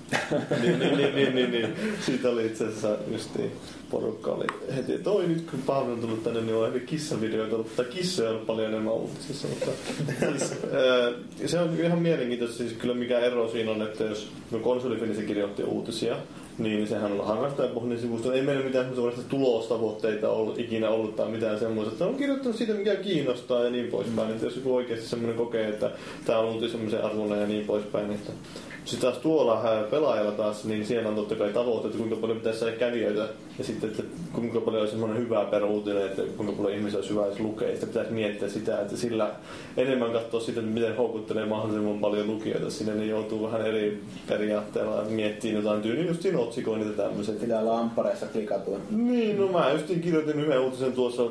niin, niin, niin, niin, niin, niin, siitä oli itse asiassa justiin porukka oli heti, että oi nyt kun Paavi on tullut tänne, niin on ehkä kissavideoita ollut, tai kissoja on paljon enemmän uutisissa, mutta [laughs] siis, ää, se on ihan mielenkiintoista, siis kyllä mikä ero siinä on, että jos no konsolifinissä kirjoitti uutisia, niin sehän on harrastajapohjainen sivusto. Ei meillä mitään semmoista tulostavoitteita ollut, ikinä ollut tai mitään semmoista. Se on kirjoittanut siitä, mikä kiinnostaa ja niin poispäin. Että jos joku oikeasti semmoinen kokee, että tämä on uutis semmoisen arvoinen ja niin poispäin. Että sitten taas tuolla ää, pelaajalla taas, niin siellä on totta kai tavoite, että kuinka paljon pitäisi saada kävijöitä ja sitten, että kuinka paljon on semmoinen hyvä peruutinen, että kuinka paljon ihmisiä olisi hyvä, jos lukee. Sitten pitäisi miettiä sitä, että sillä enemmän katsoa sitä, että miten houkuttelee mahdollisimman paljon lukijoita sinne, niin joutuu vähän eri periaatteella miettimään jotain tyyliin just siinä otsikoinnit ja tämmöiset. Pitää olla amppareissa klikatua. Niin, no mä just kirjoitin yhden uutisen tuossa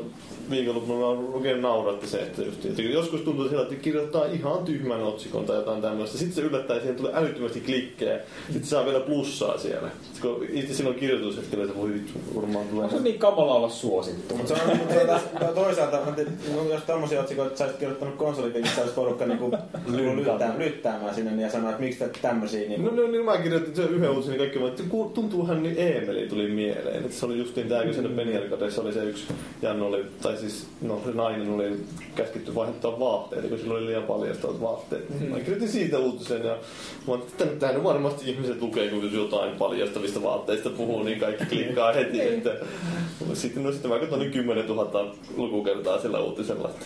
viikonloppuna, mä oikein nauratti se, että, just, että joskus tuntuu sillä, että kirjoittaa ihan tyhmän otsikon tai jotain tämmöistä. Sitten se yllättää, siihen tulee älyttömästi klikkejä. Sitten saa vielä plussaa siellä. Sitten kun itse silloin kirjoitushetkellä, että voi varmaan tulee. on se niin kamala olla suosittu. Mutta se on mutta tuota, to- toisaalta, no, jos tommosia otsikoita sä olisit kirjoittanut konsolipelissä, olisi porukka niinku lyttää, lyttäämään sinne ja sanoa, että miksi te tämmösiä niinku... No, no niin mä kirjoitin sen yhden uutisen, niin kaikki vaan, että tuntuuhan niin Eemeli tuli mieleen. Että se oli justiin tää, kun siinä Penjärkadeessa oli se yksi Janno oli, tai siis no se nainen oli käsketty vaihtaa vaatteita, kun sillä oli liian paljastavat vaatteet. Niin Mä kirjoitin siitä uutisen ja mä tähän varmasti ihmiset lukee, kun jos jotain paljastavista vaatteista puhuu, niin kaikki klikkaa heti. että, sitten, no, sitten mä katsoin niin 10 000 lukukertaa sillä uutisella. Että,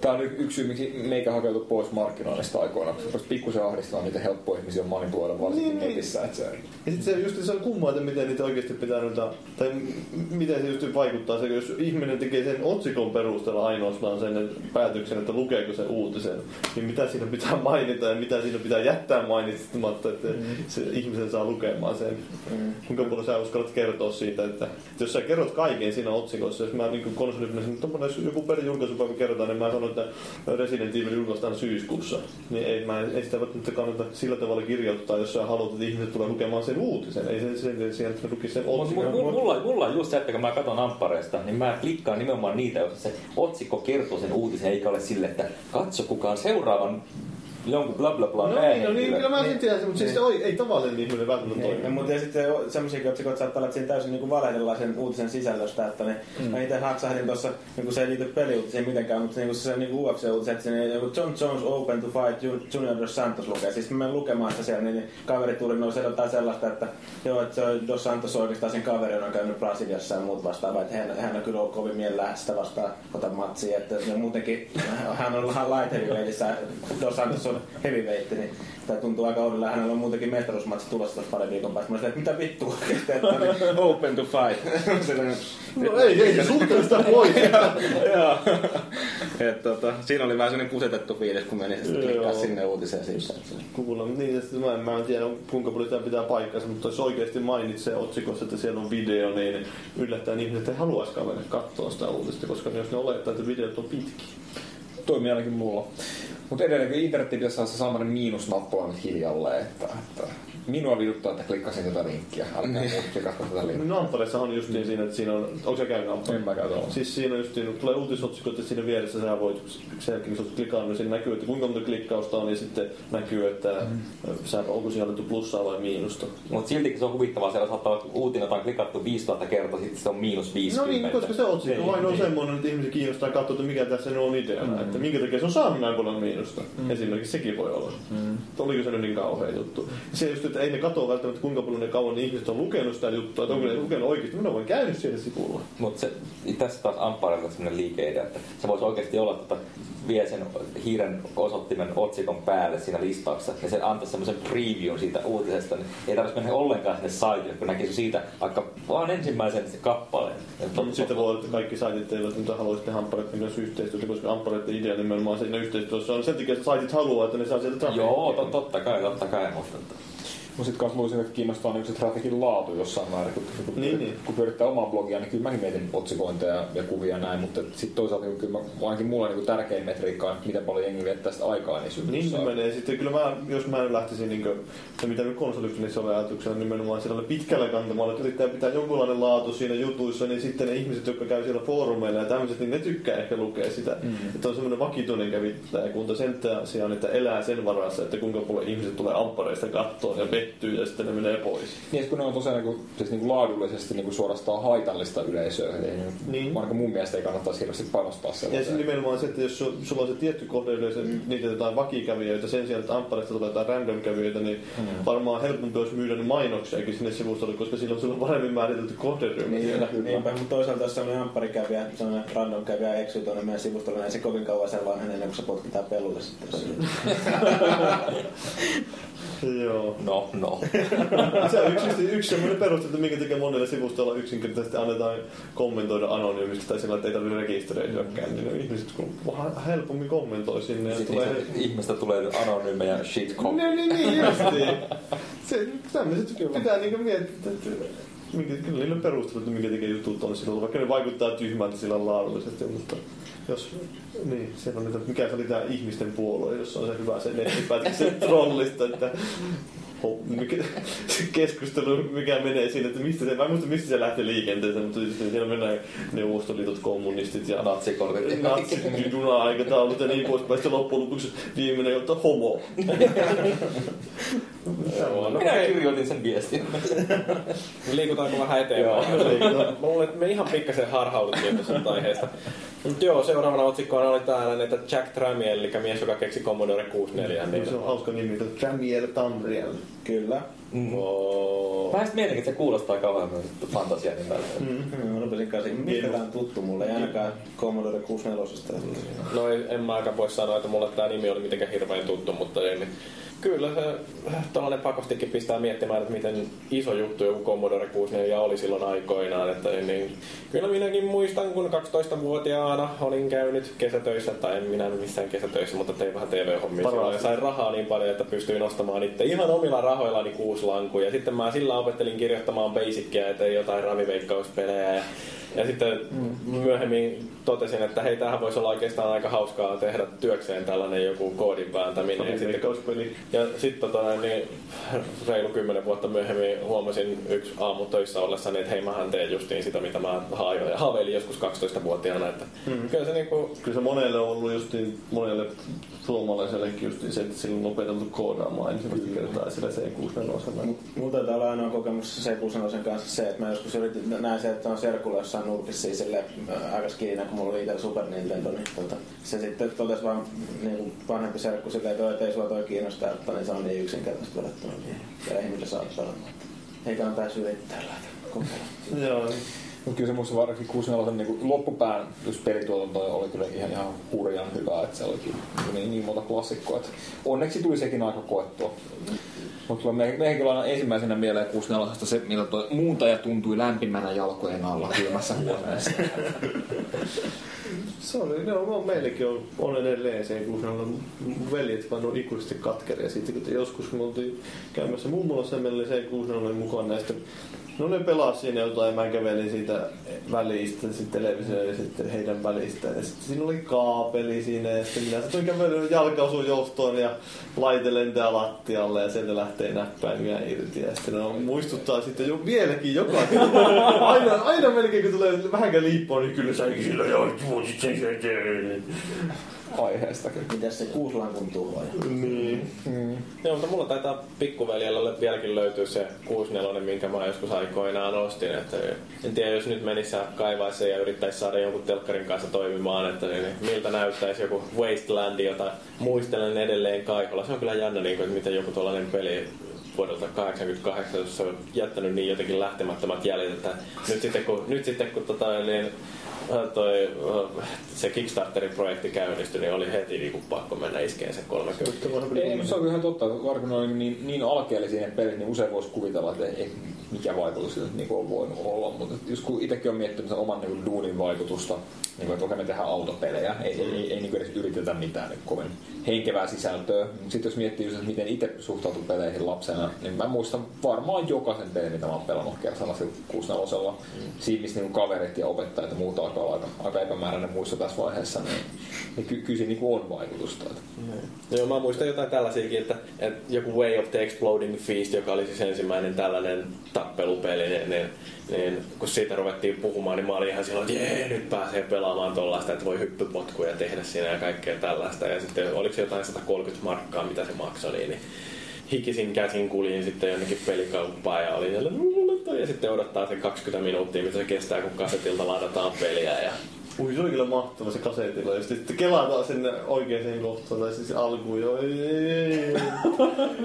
Tämä on y- yksi syy, miksi meikä hakeutui pois markkinoinnista aikoinaan. koska Se pikkusen ahdistaa niitä helppoja ihmisiä on manipuloida varsinkin Niin, niin. netissä. Että se, Ja sitten se, just, se on kummaa, että miten niitä oikeasti pitää noita, tai m- miten se just vaikuttaa se, jos ihminen tekee sen otsikon perusteella ainoastaan sen päätöksen, että lukeeko se uutisen, niin mitä siinä pitää mainita ja mitä siinä pitää jättää mainitsematta, että mm. se ihmisen saa lukemaan sen. Mm. Kuinka paljon sä uskallat kertoa siitä, että, että jos sä kerrot kaiken siinä otsikossa, jos mä niin konsolipinassa, että jos joku perin julkaisupäivä kerrotaan, niin mä sanon, että Resident Evil julkaistaan syyskuussa, niin ei, mä, ei sitä välttämättä kannata sillä tavalla kirjoittaa, jos sä haluat, että ihmiset tulee lukemaan sen uutisen. Ei se, se, se, se lukisi sen otsikon. mut, mulla, mulla on just se, että kun mä katson amppareista, niin mä klikkaan nimenomaan niitä, joissa se otsikko kertoo sen uutisen, eikä ole sille, että katso kuka on seuraavan jonkun bla bla bla No niin, no niin, kyllä mä sen tiedän, mutta siis se ei, ei tavallinen ihminen välttämättä Niin, toimi. mutta ja sitten semmoisiakin otsikoita saattaa olla, että siinä täysin niin valehdellaan sen uutisen sisällöstä, että ne, mm. mä itse haksahdin tuossa, niin se ei liity peliuutisiin mitenkään, mutta niin se niin UFC-uutisen, että siinä joku John Jones open to fight Ju- Junior Dos Santos lukee. Siis mä menen lukemaan sitä siellä, niin kaveri tuli noin jotain sellaista, että joo, että se on Dos Santos oikeastaan sen kaveri on käynyt Brasiliassa ja muut vastaavaa, että hän, hän on kyllä ollut kovin mielellään sitä vastaan ota matsia, että muutenkin hän on heavyweightissä, Dos Santos on heavyweight, niin tämä tuntuu aika oudolta. Hänellä on muutenkin mestaruusmatsi tulossa tuossa parin viikon päästä. Mä sanoin, että mitä vittua [laughs] että niin open to fight. [laughs] No ei, ei se suhteellista sitä voi. [laughs] Joo. Et, tota, siinä oli vähän sellainen kusetettu fiilis, kun meni sitten klikkaa sinne uutiseen siitä. Kuulla, niin, että mä, en- mä en tiedä kuinka paljon tämä pitää paikkansa, mutta jos oikeasti mainitsee otsikossa, että siellä on video, niin yllättäen ihmiset ei haluaisikaan mennä katsoa sitä uutista, koska jos ne olettaa, että videot on pitkiä. Toimii ainakin mulla. Mutta edelleenkin internetti pitäisi saada se samainen miinusnappula nyt hiljalleen, että, että minua vituttaa, että klikkasin tätä linkkiä. Älkää klikatko tätä linkkiä. No Amparessa on just niin siinä, että siinä on, onko se käynyt Amparessa? En mä käy tuolla. Siis siinä on just niin, tulee uutisotsikot, että siinä vieressä sä voit sen jälkeen, kun klikannut, niin siinä näkyy, että kuinka monta klikkausta on, ja sitten näkyy, että mm. sä, onko siinä annettu plussaa vai miinusta. Mutta siltikin se on huvittavaa, siellä saattaa olla uutinen, on klikattu 5000 kertaa, sitten se on miinus No 50. niin, koska se otsikko vain on semmoinen, että ihmisiä kiinnostaa katsoa, että mikä tässä on ideana. Että minkä takia se on saanut näin paljon miinusta. Esimerkiksi sekin voi olla. Että Oliko se nyt niin kauhea juttu. Se just, että ei ne katso välttämättä kuinka paljon ne kauan ne ihmiset on lukenut sitä juttua, että onko ne lukenut oikeasti. Minä olen käynyt siellä sivulla. Mutta se, tässä taas Ampparella on sellainen liikeidea, että se voisi oikeasti olla, että vie sen hiiren osoittimen otsikon päälle siinä listauksessa, ja se antaa semmoisen previewn siitä uutisesta, niin ei tarvitsisi mennä ollenkaan sinne saitille, kun näkisi siitä vaikka vaan ensimmäisen kappaleen. Mutta sitten voi olla, että kaikki saitit eivät nyt haluaisi tehdä Ampareiden kanssa yhteistyötä, koska Ampareiden idea nimenomaan siinä yhteistyössä on sen takia, että saitit haluaa, että ne saa sieltä trafiikkia. Joo, to, totta kai, totta kai, mutta Mutta sitten kanssa luulisin, että kiinnostaa niin se trafikin laatu jossain määrin. Kun, kun, Niin, niin. kun pyörittää omaa blogia, niin kyllä mäkin mietin otsikointeja ja kuvia ja näin, mutta sitten toisaalta niin kyllä mä, ainakin mulla niin tärkein metriikka on, että miten paljon jengi viettää sitä aikaa niin Niin se menee. Sitten kyllä mä, jos mä lähtisin niin kuin, se mitä nyt konsolipelissä oli ajatuksena nimenomaan sillä pitkällä kantamalla, että yrittää pitää jonkunlainen laatu siinä jutuissa, niin sitten ne ihmiset, jotka käy siellä foorumeilla ja tämmöiset, niin ne tykkää ehkä lukea sitä. Mm. Että on semmoinen vakituinen kävittäjäkunta sen sijaan, että elää sen varassa, että kuinka paljon ihmiset tulee amppareista kattoon ja pettyy ja sitten ne menee pois. Niin, että kun ne on tosiaan niin kuin, siis niin kuin laadullisesti niin kuin suorastaan haitallista yleisöä, niin, Niin. niin. ainakaan mun mielestä ei kannattaisi hirveästi panostaa Ja se sellaiseen. nimenomaan se, että jos su- sulla on se tietty kohde yleensä, mm. niitä jotain vakikävijöitä, sen sijaan, että amppareista tulee jotain random kävijöitä, niin mm. varmaan helpompi olisi myydä ne mainoksiakin sinne sivustolle, koska silloin sulla on paremmin määritelty kohderyhmä. Niin, siellä. Niinpä, mutta toisaalta jos sellainen ampparikävijä, sellainen random kävijä eksyy tuonne meidän sivustolle, niin ei se kovin kauan sellainen ennen kuin se potkitaan pelulle sitten. [laughs] Joo. no, no. [laughs] Se on yksi, yksi semmoinen peruste, että minkä takia monelle sivustolla yksinkertaisesti annetaan kommentoida anonyymisti tai sillä, että ei tarvitse rekisteröityäkään, niin ihmiset kun vähän helpommin kommentoi sinne ja Sitten tulee... ihmistä tulee anonyymejä shitcom. Niin, niin, niin, justiin. [laughs] Se, tämmöiset pitää niinku miettiä, että minkä, kyllä niillä on perustelut, että minkä takia jutut on silloin, vaikka ne vaikuttaa tyhmältä sillä laadullisesti, mutta jos, niin, siellä on niitä, mikä se oli tää ihmisten puolue, jossa on se hyvä se nettipätkä se trollista, että mikä, se [laughs] keskustelu, mikä menee siinä, että mistä se, mä en muista mistä se lähti liikenteeseen, mutta sitten siellä mennään neuvostoliitot, kommunistit ja Natsikortit. natsit, juna-aikataulut ja niin poispäin. Sitten loppujen lopuksi viimeinen jotta homo. Joo, no Minä kirjoitin sen viestin. liikutaanko vähän eteenpäin? Mä luulen, että me ihan pikkasen harhauduttiin tuosta aiheesta. Mut joo, seuraavana otsikkoona oli täällä, että Jack Tramiel, eli mies, joka keksi Commodore 64. Niin, Se on hauska nimi, että Tramiel Tamriel. Kyllä. Oo. Mä en mietin, että se kuulostaa kauhean fantasia nimeltä. Mm. Mä rupesin kanssa, mistä tää on tuttu mulle, ei ainakaan Commodore 64. No ei, en mä aika voi sanoa, että mulle tämä nimi oli mitenkään hirveän tuttu, mutta ei, niin kyllä se tällainen pakostikin pistää miettimään, että miten iso juttu joku Commodore 64 oli silloin aikoinaan. Että niin, kyllä minäkin muistan, kun 12-vuotiaana olin käynyt kesätöissä, tai en minä missään kesätöissä, mutta tein vähän TV-hommia silloin ja sain rahaa niin paljon, että pystyin ostamaan itse ihan omilla rahoillani kuusi lankuja. Sitten mä sillä opettelin kirjoittamaan basicia ja tein jotain raviveikkauspelejä ja Ja sitten myöhemmin totesin, että hei, tähän voisi olla oikeastaan aika hauskaa tehdä työkseen tällainen joku koodin vääntäminen. Ja sitten, ja sitten tota, niin, reilu kymmenen vuotta myöhemmin huomasin yksi aamu töissä ollessani, että hei, mähän teen justiin sitä, mitä mä haajoin. Ja haaveilin joskus 12-vuotiaana, että mm. kyllä se niinku, Kyllä se monelle on ollut just niin, monelle suomalaisellekin just niin se, että silloin on opeteltu koodaamaan ensimmäistä kertaa sillä C64. Mulla taitaa olla ainoa kokemus se sen kanssa se, että mä joskus yritin, näin se, että on serkulla jossain nurkissa sille ää, aika skiinä, mulla oli itse Super Nintendo, niin tota, se sitten totesi vaan niin kuin vanhempi serkku silleen, että, "Joo, että ei sua toi kiinnosta, että niin se on niin yksinkertaisesti verrattuna niin ja ei millä saa pelaamaan. Ei kannata edes yrittää lähteä kokeilla. Joo. Mutta kyllä se musta varsinkin 64 niin loppupään just pelituotanto oli kyllä ihan, ihan hurjan hyvää, että se olikin niin, niin monta klassikkoa. Että onneksi tuli sekin aika koettua. Mutta me, meidänkin on ensimmäisenä mieleen 64 se, millä tuo muuntaja tuntui lämpimänä jalkojen alla kylmässä huoneessa. [laughs] Se oli, no, no meillekin on, on edelleen se, kun on veljet vaan on ikuisesti katkeria siitä, kun joskus kun oltiin käymässä mummolassa, meillä oli se, kun oli mukaan näistä No ne pelasi siinä jotain mä kävelin siitä välistä, sitten televisio ja sitten heidän välistä. Ja sitten siinä oli kaapeli siinä ja sitten minä sitten kävelin jalka osui johtoon ja laite lentää lattialle ja sieltä lähtee näppäimiä irti. Ja sitten ne on- muistuttaa sitten jo vieläkin joka [laughs] aina, aina melkein kun tulee vähänkään liippoa, niin kyllä sä kyllä joo, Aiheestakin. Mitäs se kuuslankun tuhoaja? Niin. Mm. Joo, mutta mulla taitaa pikkuveljellä vieläkin löytyä se 64, minkä mä joskus aikoinaan ostin. Että en tiedä, jos nyt menisi ja kaivaisi sen ja yrittäisi saada jonkun telkkarin kanssa toimimaan, että niin, miltä näyttäisi joku Wasteland, jota muistelen edelleen kaikolla. Se on kyllä jännä, niin kuin, että miten joku tuollainen peli vuodelta 88, jos se on jättänyt niin jotenkin lähtemättömät jäljet, että nyt sitten kun, nyt sitten, kun tota, niin, toi, äh, se Kickstarterin projekti käynnistyi, niin oli heti niin kuin pakko mennä iskeen se 30. Ei, mutta se on kyllä ihan totta. Kun ne oli niin, niin alkeellisia ne pelit, niin usein voisi kuvitella, että ei, mikä vaikutus sillä niin on voinut olla. Mutta jos kun itsekin on miettinyt sen oman niin duunin vaikutusta, niin kuin, että okei me tehdään autopelejä, ei, ei, ei, ei niin edes yritetä mitään niin kovin henkevää sisältöä. Sitten jos miettii just, että miten itse suhtautuu peleihin lapsena, niin mä muistan varmaan jokaisen pelin, mitä mä oon pelannut kerralla sillä 64 mm. Siinä, missä niin kaverit ja opettajat ja muuta alkaa olla aika, aika epämääräinen muisto tässä vaiheessa, niin, niin ky- kyllä siinä niin on vaikutusta. Että. Joo, mä muistan jotain tällaisiakin, että, että joku Way of the Exploding Feast, joka oli siis ensimmäinen tällainen tappelupeli, niin, niin, niin kun siitä ruvettiin puhumaan, niin mä olin ihan silloin, että jee, nyt pääsee pelaamaan tollaista, että voi hyppypotkuja tehdä siinä ja kaikkea tällaista. Ja sitten oliko se jotain 130 markkaa, mitä se maksoi, niin, niin hikisin käsin kuljin sitten jonnekin pelikauppaan ja oli siellä, ja sitten odottaa sen 20 minuuttia, mitä se kestää, kun kasetilta ladataan peliä. Ja Ui, se oli kyllä mahtava se kasetilla. Ja sitten kelataan sinne oikeaan kohtaan, tai siis alkuun jo. Ei, ei, ei.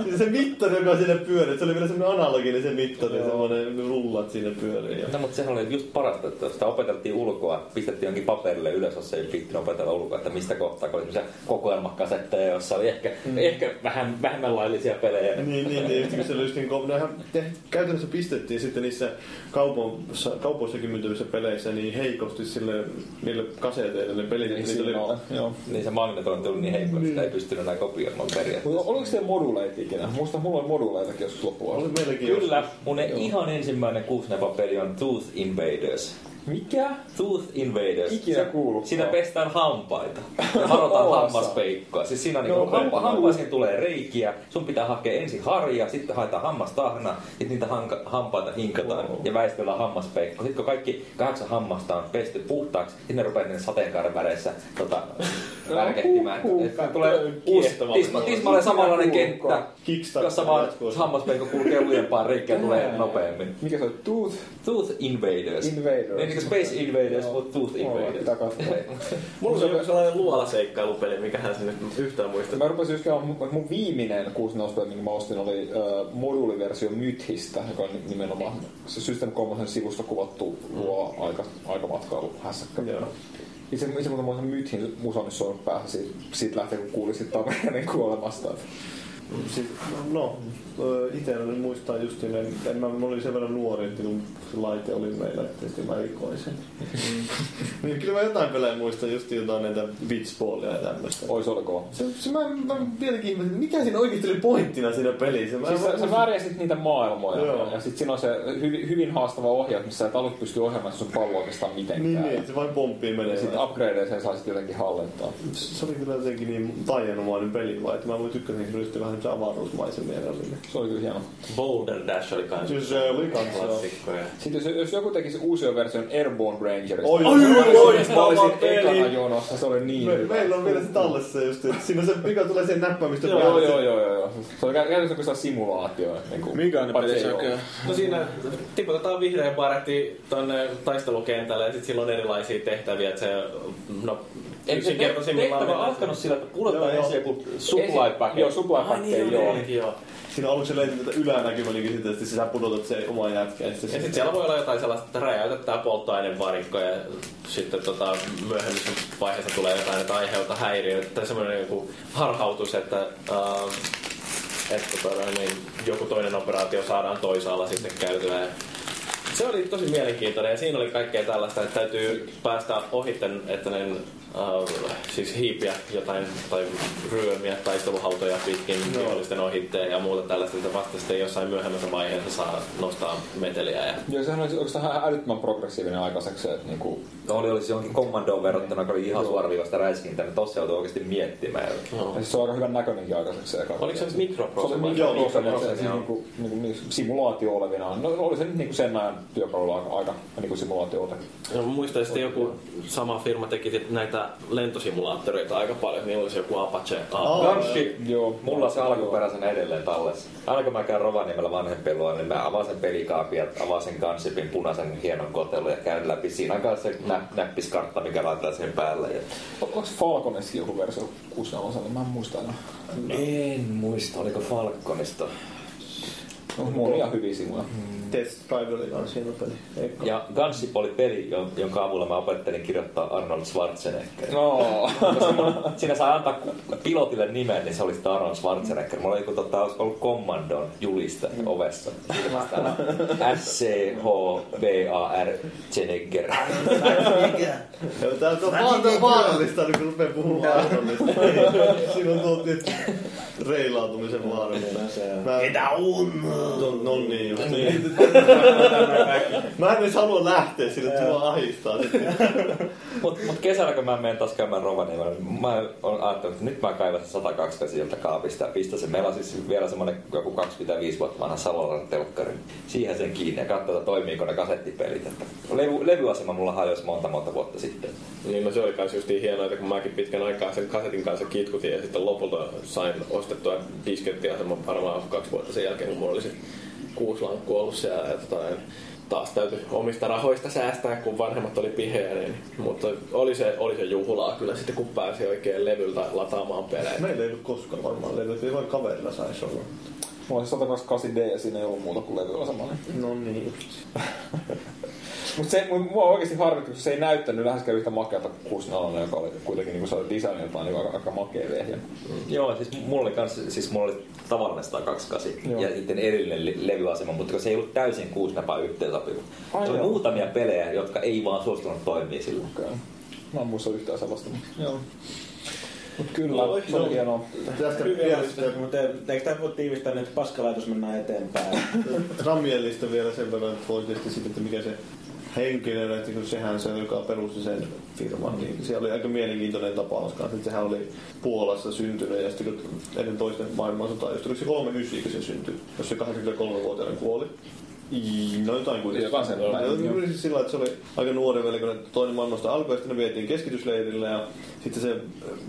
Siis se mittari, joka siinä pyörii, se oli vielä semmoinen analoginen se mittari, semmoinen rullat siinä pyörii. Ja... No, mutta sehän oli just parasta, että sitä opeteltiin ulkoa, pistettiin jonkin paperille ylös, jos ei viittinyt opetella ulkoa, että mistä kohtaa, kun oli semmoisia kokoelmakasetteja, joissa oli ehkä, mm. ehkä vähän vähemmän laillisia pelejä. Niin, niin, niin, just, se oli just niin kuin, nehän te, käytännössä pistettiin sitten niissä kaupoissa, kaupoissakin myytävissä peleissä niin heikosti sille, niille kaseteille, ne pelit, Niin niitä oli. Joo. Niin se magnetointi oli niin heikko, että sitä ei pystynyt enää kopioimaan periaatteessa. Mutta oliko se moduleita ikinä? Muista mulla oli moduleitakin joskus loppuun oli meilläkin Kyllä, joskus. mun ihan ensimmäinen kuusnepa-peli on Tooth Invaders. Mikä? Tooth Invaders. Ikinä kuullut. Siinä pestään hampaita. Ja varotaan hammaspeikkoa. Siis siinä on Joo, niinku, hampa, hampaisiin tulee reikiä, sun pitää hakea ensin harja, sitten haetaan hammastahna, sitten niitä hanka, hampaita hinkataan Wow. ja väistellään hammaspeikko. Sitten kun kaikki kahdeksan hammasta on pesty puhtaaksi, sitten ne rupeaa ne sateenkaaren väreissä tota, värkehtimään. huh. Että tulee uusi, Kiehtovampi tisma, tismalleen samanlainen kenttä, jossa vaan hammaspeikko kulkee lujempaan reikkiä tulee nopeammin. Mikä se oli? Tooth Tooth Invaders. Invaders. Kuin Space Invaders, mutta Tooth Invaders. Pitää katsoa. [laughs] mulla on joku sellainen luolaseikkailupeli, mikähän se nyt yhtään muista. Mä rupesin just käymään, mun, mun viimeinen 64 minkä mä ostin, oli uh, moduuliversio Mythistä, joka on nimenomaan se System 3 sivusta kuvattu luo aika, aikamatkailu hässäkkä. Joo. Itse, itse muuta mä sen Mythin musan soinut päähän siitä, siitä lähtien, kun kuuli siitä Tavernin kuolemasta. Et Siis, no, itse muistaa just niin, en mä, mä olin sen verran nuori, että kun se laite oli meillä, että mä rikoin sen. [laughs] niin kyllä mä jotain pelejä muistan, just jotain näitä beachballia ja tämmöistä. Ois olkoon. Se, se mä, mä vieläkin ihmettelin, mikä siinä oikeasti oli pointtina siinä pelissä. Mä, Siis sä, sä värjäsit niitä maailmoja Joo. ja sit siinä on se hyvin, hyvin haastava ohjaus, missä sä et aluksi pysty ohjaamaan sun palloa oikeastaan mitenkään. niin, niin, se vain pomppii menee. Ja sitten upgradeeseen saa sit jotenkin hallintaa. Se oli kyllä jotenkin niin taianomainen peli, vai että mä voin tykkäsin ryhtyä vähän se avaruusmaisemia välillä. Se oli kyllä hieno. Boulder Dash oli kans Siis se oli kans joo. klassikkoja. Sitten jos, jos joku tekisi uusia version Airborne Rangerista. Oi, mä oi, olisin- oi, mä olisin ekana jonossa, se oli niin Me, hyvä. meillä on vielä se tallessa just, että siinä on se, mikä tulee siihen näppäimistä Joo, joo, joo, joo, joo. Se on kä- käytännössä kuin simulaatio. Niin ei se oo. oikein? No siinä tiputetaan vihreä baretti tonne taistelukentälle ja sitten sillä on erilaisia tehtäviä, että se no, Eikö se yksinkertaisimmillaan tehtävä mennään- alkanut sillä, että pudotetaan Joo, ensin joku supply packet? Joo, supply Ai packet, niin, joo. joo, joo. Siinä aluksi löytyy tätä ylänäkymälikin sitten, että sä pudotat se oma jätkä. Ja sitten siellä voi olla jotain sellaista, että räjäytetään polttoainevarikko ja sitten tota, myöhemmissä vaiheessa tulee jotain, että aiheuttaa häiriöitä. Tai semmoinen joku harhautus, että, äh, että tota, niin, joku toinen operaatio saadaan toisaalla sitten käytyä. Se oli tosi mielenkiintoinen ja siinä oli kaikkea tällaista, että täytyy päästä ohitten, että ne äh, siis hiipiä jotain tai ryömiä taisteluhautoja pitkin vihollisten ohitteen ja muuta tällaista, että vasta sitten jossain myöhemmässä vaiheessa saa nostaa meteliä. Ja... Joo, sehän oli oikeastaan ihan älyttömän progressiivinen aikaiseksi. se, Että niinku, No oli, olisi johonkin kommandoon verrattuna, kun oli ihan suoraviivasta räiskintää, niin tossa joutui oikeasti miettimään. ja siis se on aika hyvän näköinenkin aikaiseksi se eka. Oliko se nyt Se oli mikroprosessi? Joo, mikroprosessori, mikroprosessori, siis niinku, niinku, niinku simulaatio olevinaan. No oli se nyt niinku sen ajan työkalulla aika, aika niinku simulaatio No, muistan, että joku sama firma teki sit näitä lentosimulaattoreita aika paljon. Niillä olisi joku Apache. Gunship, Joo, mulla on se alkuperäisenä edelleen tallessa. Aina kun mä käyn Rovaniemellä vanhempien luo, niin mä avaan sen pelikaapin ja avaan sen Gunshipin punaisen hienon kotelun ja käyn läpi. Siinä on kanssa se nä- näppiskartta, mikä laitetaan siihen päälle. Ja... Onko Falconeskin joku versio 64? Mä en muista enää. En muista, oliko Falconista. Mulla on ihan hyviä simuja. Test Drive oli kans hieno peli. Eikka. Ja Gunship oli peli, jo- jonka avulla mä opettelin kirjoittaa Arnold Schwarzenegger. No. Siinä saa antaa pilotille nimen, niin se oli sitten Arnold Schwarzenegger. Mulla oli joku tota, ollut Commandon juliste ovessa. S-C-H-V-A-R Chenegger. Joo, tää on vaan tää vaarallista, niin kun rupeaa puhumaan Arnoldista. Siinä on tuo tietty reilautumisen vaara. Mä... Mitä No, no niin, niin. [laughs] Mä en edes halua lähteä sille, että mua ahistaa. [laughs] Mut, mut kesällä kun mä menen taas käymään Rovaniemellä, niin mä oon ajatellut, että nyt mä kaivan sen 102 sieltä kaapista ja pistän sen. Meillä on siis vielä semmonen joku 25 vuotta vanha Salolan telkkari. Siihen sen kiinni ja katsotaan, että toimiiko ne kasettipelit. Että levy, levyasema mulla hajosi monta monta vuotta sitten. Niin, no se oli kans just hienoa, että kun mäkin pitkän aikaa sen kasetin kanssa kitkutin ja sitten lopulta sain ostettua diskettiaseman varmaan kaksi vuotta sen jälkeen, kun mulla oli se kuusi lankku ollut siellä. Ja tota, taas täytyy omista rahoista säästää, kun vanhemmat oli piheä, niin, mutta oli se, oli se juhlaa kyllä sitten, kun pääsi oikein levyltä lataamaan pelejä. Meillä ei ollut koskaan varmaan levyä, vain kaverilla saisi olla. Mulla on se 128D ja siinä ei ollut muuta kuin levyasema. Niin. No niin. Mutta se, mu- mua oikeasti harmitti, kun se ei näyttänyt läheskään yhtä makeata kuin 64, joka oli kuitenkin niin kuin designiltaan niin aika, aika makea vehjä. Joo, siis mulla oli, kans, siis mulla oli tavallinen 128 Joo. ja sitten erillinen li- levyasema, mutta se ei ollut täysin kuusi napaa yhteensopiva. Ai Se oli muutamia pelejä, jotka ei vaan suostunut toimia sillä. Okay. Mä en muista yhtään sellaista. Mutta, joo. Mut kyllä, No, se oli hienoa. Tästä asioita, mutta eikö tämä voi tiivistää, niin, että paskalaitos mennään eteenpäin? [laughs] Ramielista vielä sen verran, että voi tietysti sitten, että mikä se henkilö, että kun sehän se, joka perusti sen firman, niin siellä oli aika mielenkiintoinen tapaus kanssa, että sehän oli Puolassa syntynyt ja sitten kun ennen toista maailmansotaa, just oliko se 39, kun se syntyi, jos se 83-vuotiaana kuoli. No jotain kuitenkin. Jotain joo. Siis sillä, että se oli aika nuori veli, kun ne toinen maailmasta alkoi, ja sitten ne vietiin keskitysleirille ja sitten se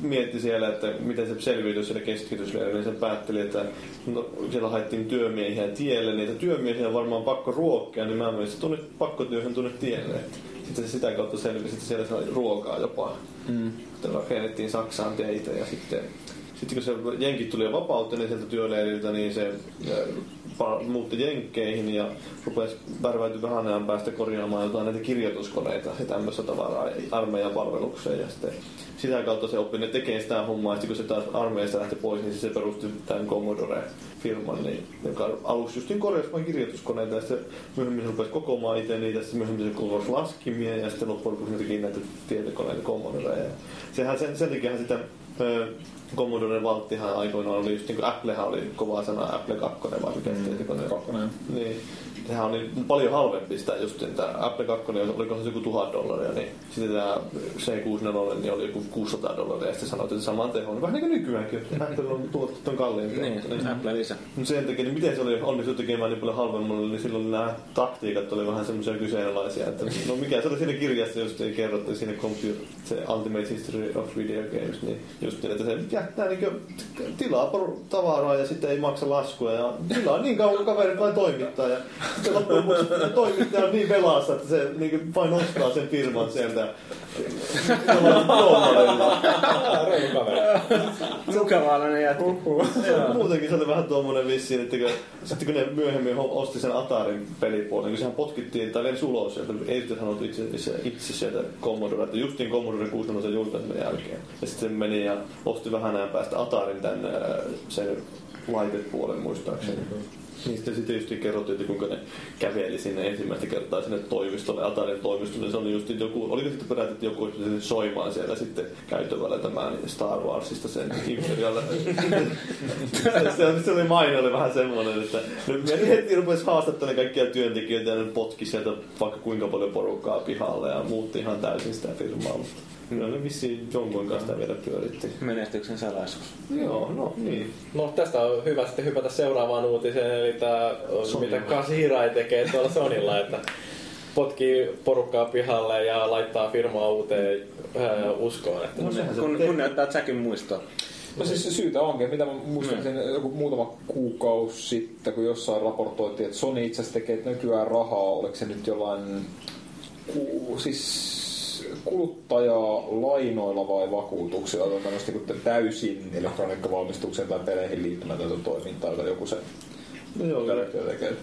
mietti siellä, että miten se selviytyi siellä keskitysleirillä, niin se päätteli, että no, siellä haettiin työmiehiä tielle, niitä työmiehiä on varmaan pakko ruokkia, niin mä menin tuonne pakkotyöhön tuonne tielle. Sitten se sitä kautta selvisi, että siellä sai ruokaa jopa. Mm. Sitten rakennettiin Saksaan teitä ja sitten sitten kun se jenkit tuli vapauteen niin sieltä työleiriltä, niin se muutti Jenkkeihin ja rupesi värväytyi vähän ajan päästä korjaamaan jotain näitä kirjoituskoneita ja tämmöistä tavaraa armeijan palvelukseen. Ja sitten sitä kautta se oppi ne tekee sitä hommaa, ja sitten kun se taas armeijasta lähti pois, niin se perusti tämän Commodore-firman, niin, joka aluksi just niin korjasi vain kirjoituskoneita, ja sitten myöhemmin se rupesi kokoamaan itse niitä, sitten myöhemmin se kokosi laskimia, ja sitten loppujen lopuksi ne teki näitä tietokoneita Commodoreja. Ja Sehän sen, sen takia sitä Commodore Valttihan aikoinaan oli just niin kuin Applehan oli kova sana Apple 2 vai mikä mm, tietokone. Kakkonen. Niin. Sehän oli paljon halvempi sitä just tämä Apple 2, oliko se joku tuhat dollaria, niin sitten tämä C64 niin oli joku 600 dollaria ja sitten sanoit, että saman tehon. Vähän niin kuin nykyäänkin, että Apple on tuotettu on kalliimpia. Niin, mutta Apple lisä. Mutta sen takia, niin miten se oli onnistu tekemään niin paljon halvemmalla, niin silloin nämä taktiikat oli vähän semmoisia kyseenalaisia. Että, no mikä se oli siinä kirjassa, just ei kerrottu siinä computer, se Ultimate History of Video Games, niin just niin, että se jättää niin tilaa tavaraa ja sitten ei maksa laskuja ja tilaa niin kauan, kaverit vain toimittaa. Ja loppujen lopuksi toimittaja on niin velassa, että se niin vain ostaa sen firman sieltä kaveri. Mukavallinen jätkä. Joo, Muutenkin se oli vähän tuommoinen vissiin, että kun, sitten kun ne myöhemmin osti sen Atarin pelipuolen, niin sehän potkittiin tai lensi ulos sieltä, ei sitten sanottu itse, itse, itse sieltä Commodore, että justiin Commodore 60 julkaisemisen jälkeen. Ja sitten se meni ja osti vähän ajan päästä Atarin tän ää, sen laitepuolen muistaakseni. Niin sitten, sitten just kerrottiin, että kuinka ne käveli sinne ensimmäistä kertaa sinne toimistolle, Atarin toimistolle. Se oli just joku, oliko sitten peräti, että joku olisi soimaan siellä sitten käytövällä tämän Star Warsista sen Imperial. se, [laughs] se, se, oli maine oli vähän semmoinen, että ne heti rupesi haastattelemaan kaikkia työntekijöitä ja ne potki sieltä vaikka kuinka paljon porukkaa pihalle ja muutti ihan täysin sitä firmaa. Mutta kyllä ne vissiin jonkun kanssa sitä vielä pyöritti. Menestyksen salaisuus. Joo, no niin. No tästä on hyvä sitten hypätä seuraavaan uutiseen, eli tämä, mitä Kasirai tekee tuolla Sonilla, että potkii porukkaa pihalle ja laittaa firmaa uuteen ää, uskoon. Että No sehän se Kun, kunnioittaa Jackin muistoa. No siis se syytä onkin, mitä mä muistan sen joku muutama kuukausi sitten, kun jossain raportoitiin, että Sony itse asiassa tekee nykyään rahaa, oliko se nyt jollain ku, siis kuluttajalainoilla vai vakuutuksilla, tai tämmöistä niin täysin elektroniikkavalmistukseen tai peleihin liittymätöntä toimintaa, jota joku se No joo, tekee.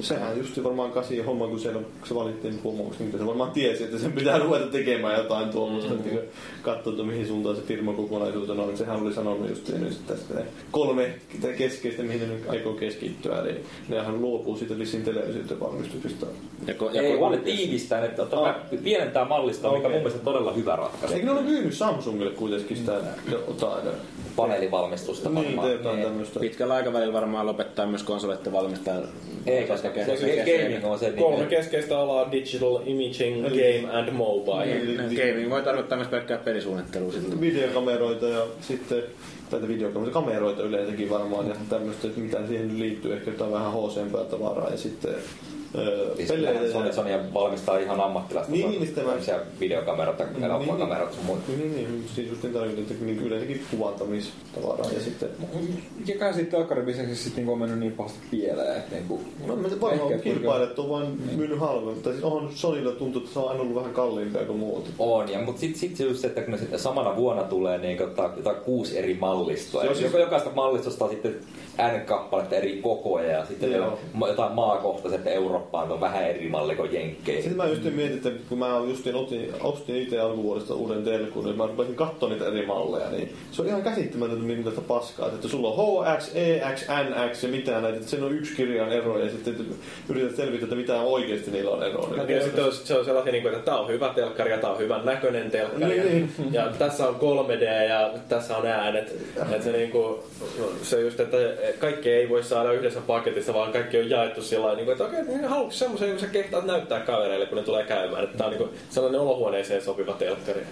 Sehän just varmaan kasi homma, kun siellä kun se valittiin puomuksi, niin se varmaan tiesi, että sen pitää ruveta tekemään jotain tuommoista, mm-hmm. että katsoa, että mihin suuntaan se firma kokonaisuutena on. Sehän oli sanonut just nyt tästä ne kolme keskeistä, mihin ne nyt aikoo keskittyä. Eli nehän luopuu siitä vissiin televisioiden valmistuksista. Ja, ko, Ei, vaan ne tiivistää, että ottaa Ah. pienentää mallista, mikä Okei. mun mielestä todella hyvä ratkaisu. Eikö ne ole myynyt Samsungille kuitenkin sitä jotain? Paneelivalmistusta Niin, jotain Niin. tämmöistä. Pitkällä aikavälillä varmaan lopettaa myös konsoleiden valmistaa. Ei, koska se, se gaming on se, kolme niin, keskeistä alaa, digital imaging, Eli- game and mobile. Niin. No, Gaming voi tarkoittaa myös pelkkää pelisuunnittelua sitten. videokameroita ja sitten tai videokameroita, kameroita yleensäkin varmaan ja tämmöistä, että mitä siihen liittyy, ehkä jotain vähän hc tavaraa ja sitten öö, Siis pelejä Sony, ja... Sony valmistaa ihan ammattilaista. Niin, niin, sitä mä- Tämmöisiä videokameroita, elokuvakameroita sun muita. Niin, niin, siis just niin tarkoitan, että niin yleensäkin kuvantamistavaraa ja sitten... Ja kai sitten telkkaribisneksessä sitten niinku on mennyt niin pahasti pieleen, että niinku... No, mä varmaan ehkä pyrkii- kilpailijat on vain myynyt halvemmin. Tai siis onhan Sonylla tuntuu, että se on aina ollut vähän kalliimpia kuin muut. On, ja, mutta sitten sit se just se, että kun ne sitten samana vuonna tulee niin jotain, kuusi eri mallistoa. Joo, siis- jokaista mallistosta on sitten N-kappaletta eri kokoja ja sitten Joo. vielä jotain maakohtaiset Eurooppaan on vähän eri malli kuin Jenkkeihin. Sitten mä just mietin, että kun mä justiin otin, ostin itse alkuvuodesta uuden telkun, niin mä rupesin katsoa niitä eri malleja, niin se on ihan käsittämätöntä minkälaista paskaa. Että sulla on HX, EX, NX ja mitään näitä, että siinä on yksi kirjan ero ja sitten yrität selvittää, että mitä oikeasti niillä on eroa. Ja Niin, sitten on, se on sellaisia, niin kuin, että tämä on hyvä telkkari ja tämä on hyvän näköinen telkkari. Niin. Ja tässä on 3D ja tässä on äänet. Että se, niin kuin, se just, että kaikki ei voi saada yhdessä paketissa, vaan kaikki on jaettu sillä lailla, niin kuin, että okei, niin haluatko semmoisen, kun sä kehtaat näyttää kavereille, kun ne tulee käymään. Että tämä on niin kuin, sellainen olohuoneeseen sopiva telkkari.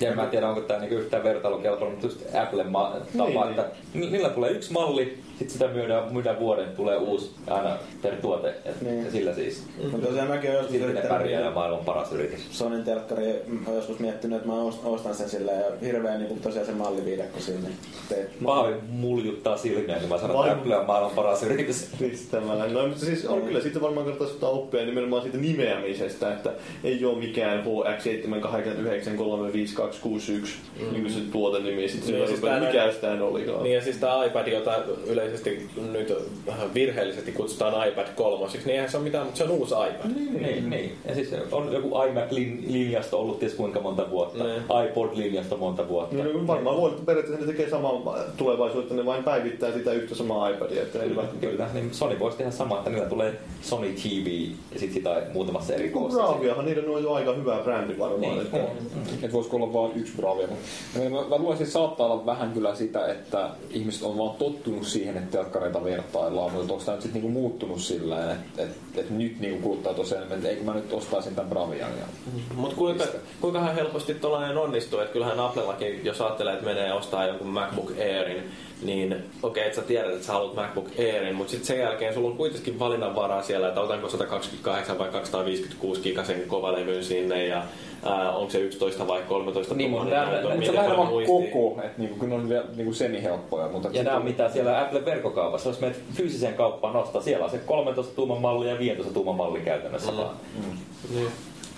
Ja mä en tiedä, onko tämä niinku yhtään vertailukelpoinen, mutta just Applen ma- tapa, Niin, että ni- niillä tulee yksi malli, sitten sitä myydään, myydään vuoden, tulee uusi aina per tuote, et, Niin. ja sillä siis. Mutta tosiaan mäkin olen joskus Sitten ne pärjää ja maailman paras yritys. Sonin telkkari, mä oon joskus miettinyt, että mä ost- ostan sen sillä ja hirveä niin tosiaan se malliviidakko sinne. Te, Paavi muljuttaa silmiä, kun mä sanon, että Apple on maailman paras yritys. Pistämällä. No, mutta siis on kyllä siitä varmaan kannattaisi ottaa oppia nimenomaan siitä nimeämisestä, että ei ole mikään HX7893561, mm. niin kuin se tuotenimi, sitten Niin, niin, siis mikä sitä olikaan. Niin ja siis tämä iPad, jota yleisesti nyt vähän virheellisesti kutsutaan iPad 3, niin eihän se ole mitään, mutta se on uusi iPad. Niin, niin. Ja siis on joku iMac-linjasto ollut ties kuinka monta vuotta. Niin. iPod-linjasto monta vuotta. No, varmaan voi, että periaatteessa ne tekee saman tulevaisuutta, ne vain päivittää sitä yhtä samaa iPadia, että ei välttämättä Kyllä, niin Sony voisi tehdä sama, että niillä tulee Sony TV ja sitten sitä muutamassa eri koossa. Braaviahan niiden on jo aika hyvä brändi varmaan. Niin, että... on. Että voisiko olla vain yksi Bravia. Mä, luulen, että saattaa olla vähän kyllä sitä, että ihmiset on vaan tottunut siihen, että telkkareita vertaillaan, mutta onko tämä nyt sitten niinku muuttunut sillä tavalla, että et, et nyt niinku kuluttaa tosiaan, että eikö mä nyt ostaisin tämän Bravian. Ja... Mutta kuinka, kuinkahan helposti tuollainen onnistuu, että kyllähän Applellakin, jos ajattelee, että menee ostaa jonkun MacBook Airin, niin okei, että sä tiedät, että sä haluat MacBook Airin, mutta sitten sen jälkeen sulla on kuitenkin valinnanvaraa siellä, että otanko 128 vai 256 gigasen kovalevyn sinne ja ää, onko se 11 vai 13 Niin, mutta nämä, näytö, nämä, se miten on koko, että niinku, ne on vielä niinku semi-helppoja. Mutta Ja nämä on mitä siellä Apple verkkokaupassa, jos menet fyysiseen kauppaan ostaa, siellä on se 13 tuuman malli ja 15 tuuman malli käytännössä vaan. Niin.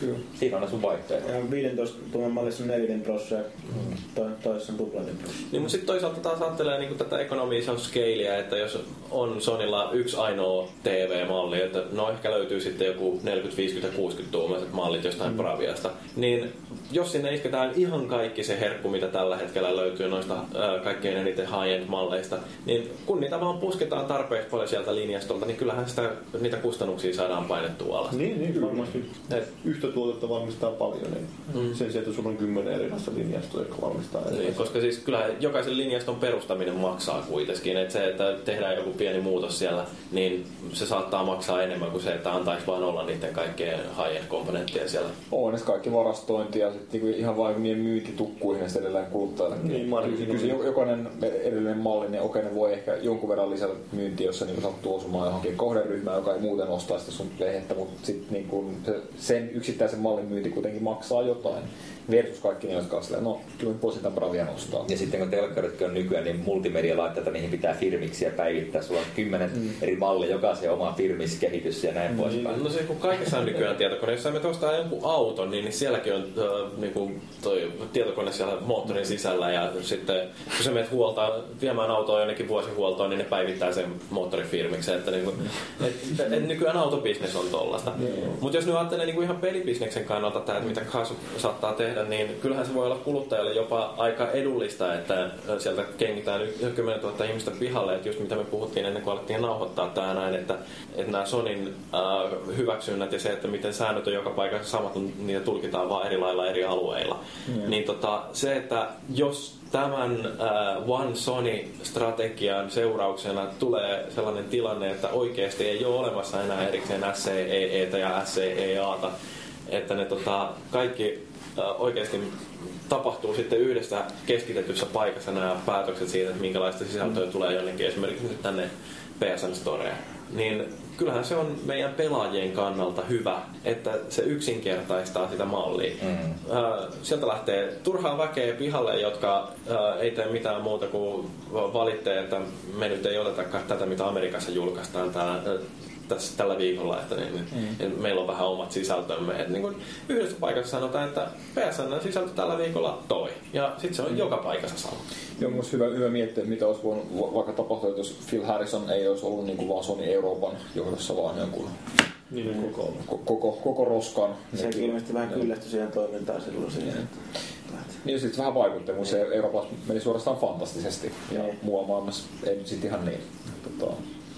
Kyllä. Siinä on ne sun vaihtoehdot. Ja 15 tuuman mallissa on 40 prosenttia ja to, toisessa on tuplatin prosenttia. Niin, mutta sitten toisaalta taas ajattelee niin tätä economies of scalea, että jos on Sonylla yksi ainoa TV-malli, että no ehkä löytyy sitten joku 40, 50 ja 60 tuumaiset mallit jostain mm. Braviasta, niin jos sinne isketään ihan kaikki se herkku, mitä tällä hetkellä löytyy noista ää, kaikkein eniten high-end malleista, niin kun niitä vaan pusketaan tarpeeksi paljon sieltä linjastolta, niin kyllähän sitä, niitä kustannuksia saadaan painettua alas. Niin, niin varmasti. Et, Yhtä tuotetta valmistaa paljon, niin Mm. sen sijaan, että sulla on kymmenen erilaista linjastoa, jotka valmistaa Niin, erilaisia. koska siis kyllä jokaisen linjaston perustaminen maksaa kuitenkin. Että se, että tehdään joku pieni muutos siellä, niin se saattaa maksaa enemmän kuin se, että antaisi vaan olla niiden kaikkien high komponenttien siellä. On kaikki varastointi ja niinku ihan vain niiden myyntitukkuihin ja sitten edelleen kuluttajalle. Niin, kyllä jokainen edellinen malli, niin okei, ne voi ehkä jonkun verran lisätä myyntiä, jos se niin sattuu osumaan johonkin kohderyhmään, joka ei muuten ostaa sitä sun lehdettä, mutta sitten niin se, sen yksittäisen mallin myynti kuitenkin maksaa jotain. Versus kaikki ne, jotka on silleen, no kyllä nyt voisin tämän Bravian ostaa. Ja sitten kun telkkaritkin on nykyään, niin multimedialaitteita, niihin pitää firmiksiä päivittää. Sulla on kymmenen mm. eri mallia, jokaisen oma firmis, kehitys ja näin mm. poispäin. No se kun kaikessa on nykyään tietokone. Jos menet ostaa jonkun auton, niin, niin sielläkin on äh, niin kuin toi tietokone siellä moottorin sisällä. Ja sitten kun sä menet huoltaa, viemään autoa jonnekin vuosihuoltoon, niin ne päivittää sen moottorin firmikseen. Että niin kuin, et, et, nykyään autobisnes on tollasta. Mutta jos nyt ajattelee niin kuin ihan pelibisneksen kannalta, tämä, että mitä Kaasu saattaa tehdä, niin kyllähän se voi olla kuluttajalle jopa aika edullista, että sieltä kengitään y- 10 000 ihmistä pihalle, että just mitä me puhuttiin ennen kuin alettiin nauhoittaa tämä näin, että, että nämä Sonin äh, hyväksynnät ja se, että miten säännöt on joka paikassa samat, niitä tulkitaan vaan eri lailla eri alueilla. Niin tota, se, että jos tämän äh, One Sony-strategian seurauksena tulee sellainen tilanne, että oikeasti ei ole olemassa enää erikseen SCEEtä ja SCEAta, että ne tota, kaikki oikeasti tapahtuu sitten yhdessä keskitetyssä paikassa nämä päätökset siitä, että minkälaista sisältöä mm. tulee jonnekin esimerkiksi nyt tänne PSN Storeen. Niin kyllähän se on meidän pelaajien kannalta hyvä, että se yksinkertaistaa sitä mallia. Mm. Äh, sieltä lähtee turhaa väkeä pihalle, jotka äh, ei tee mitään muuta kuin valittee, että me nyt ei otetakaan tätä, mitä Amerikassa julkaistaan äh, tässä, tällä viikolla, että niin, mm. meillä on vähän omat sisältömme. Et niin kun yhdessä paikassa sanotaan, että PSN sisältö tällä viikolla toi. Ja sitten se on mm. joka paikassa sama. Joo, mun hyvä, hyvä miettiä, että mitä olisi voinut va- vaikka tapahtua, jos Phil Harrison ei olisi ollut niin kuin vaan Sony Euroopan johdossa, vaan jonkun Niin, koko ko- koko, koko roskan. Sekin ilmeisesti vähän kyllästyi siihen toimintaan silloin siihen. Niin sitten vähän vaikutti, mutta se Euroopassa meni suorastaan fantastisesti. Ja Niin. muualla maailmassa ei nyt sitten ihan niin. Tota,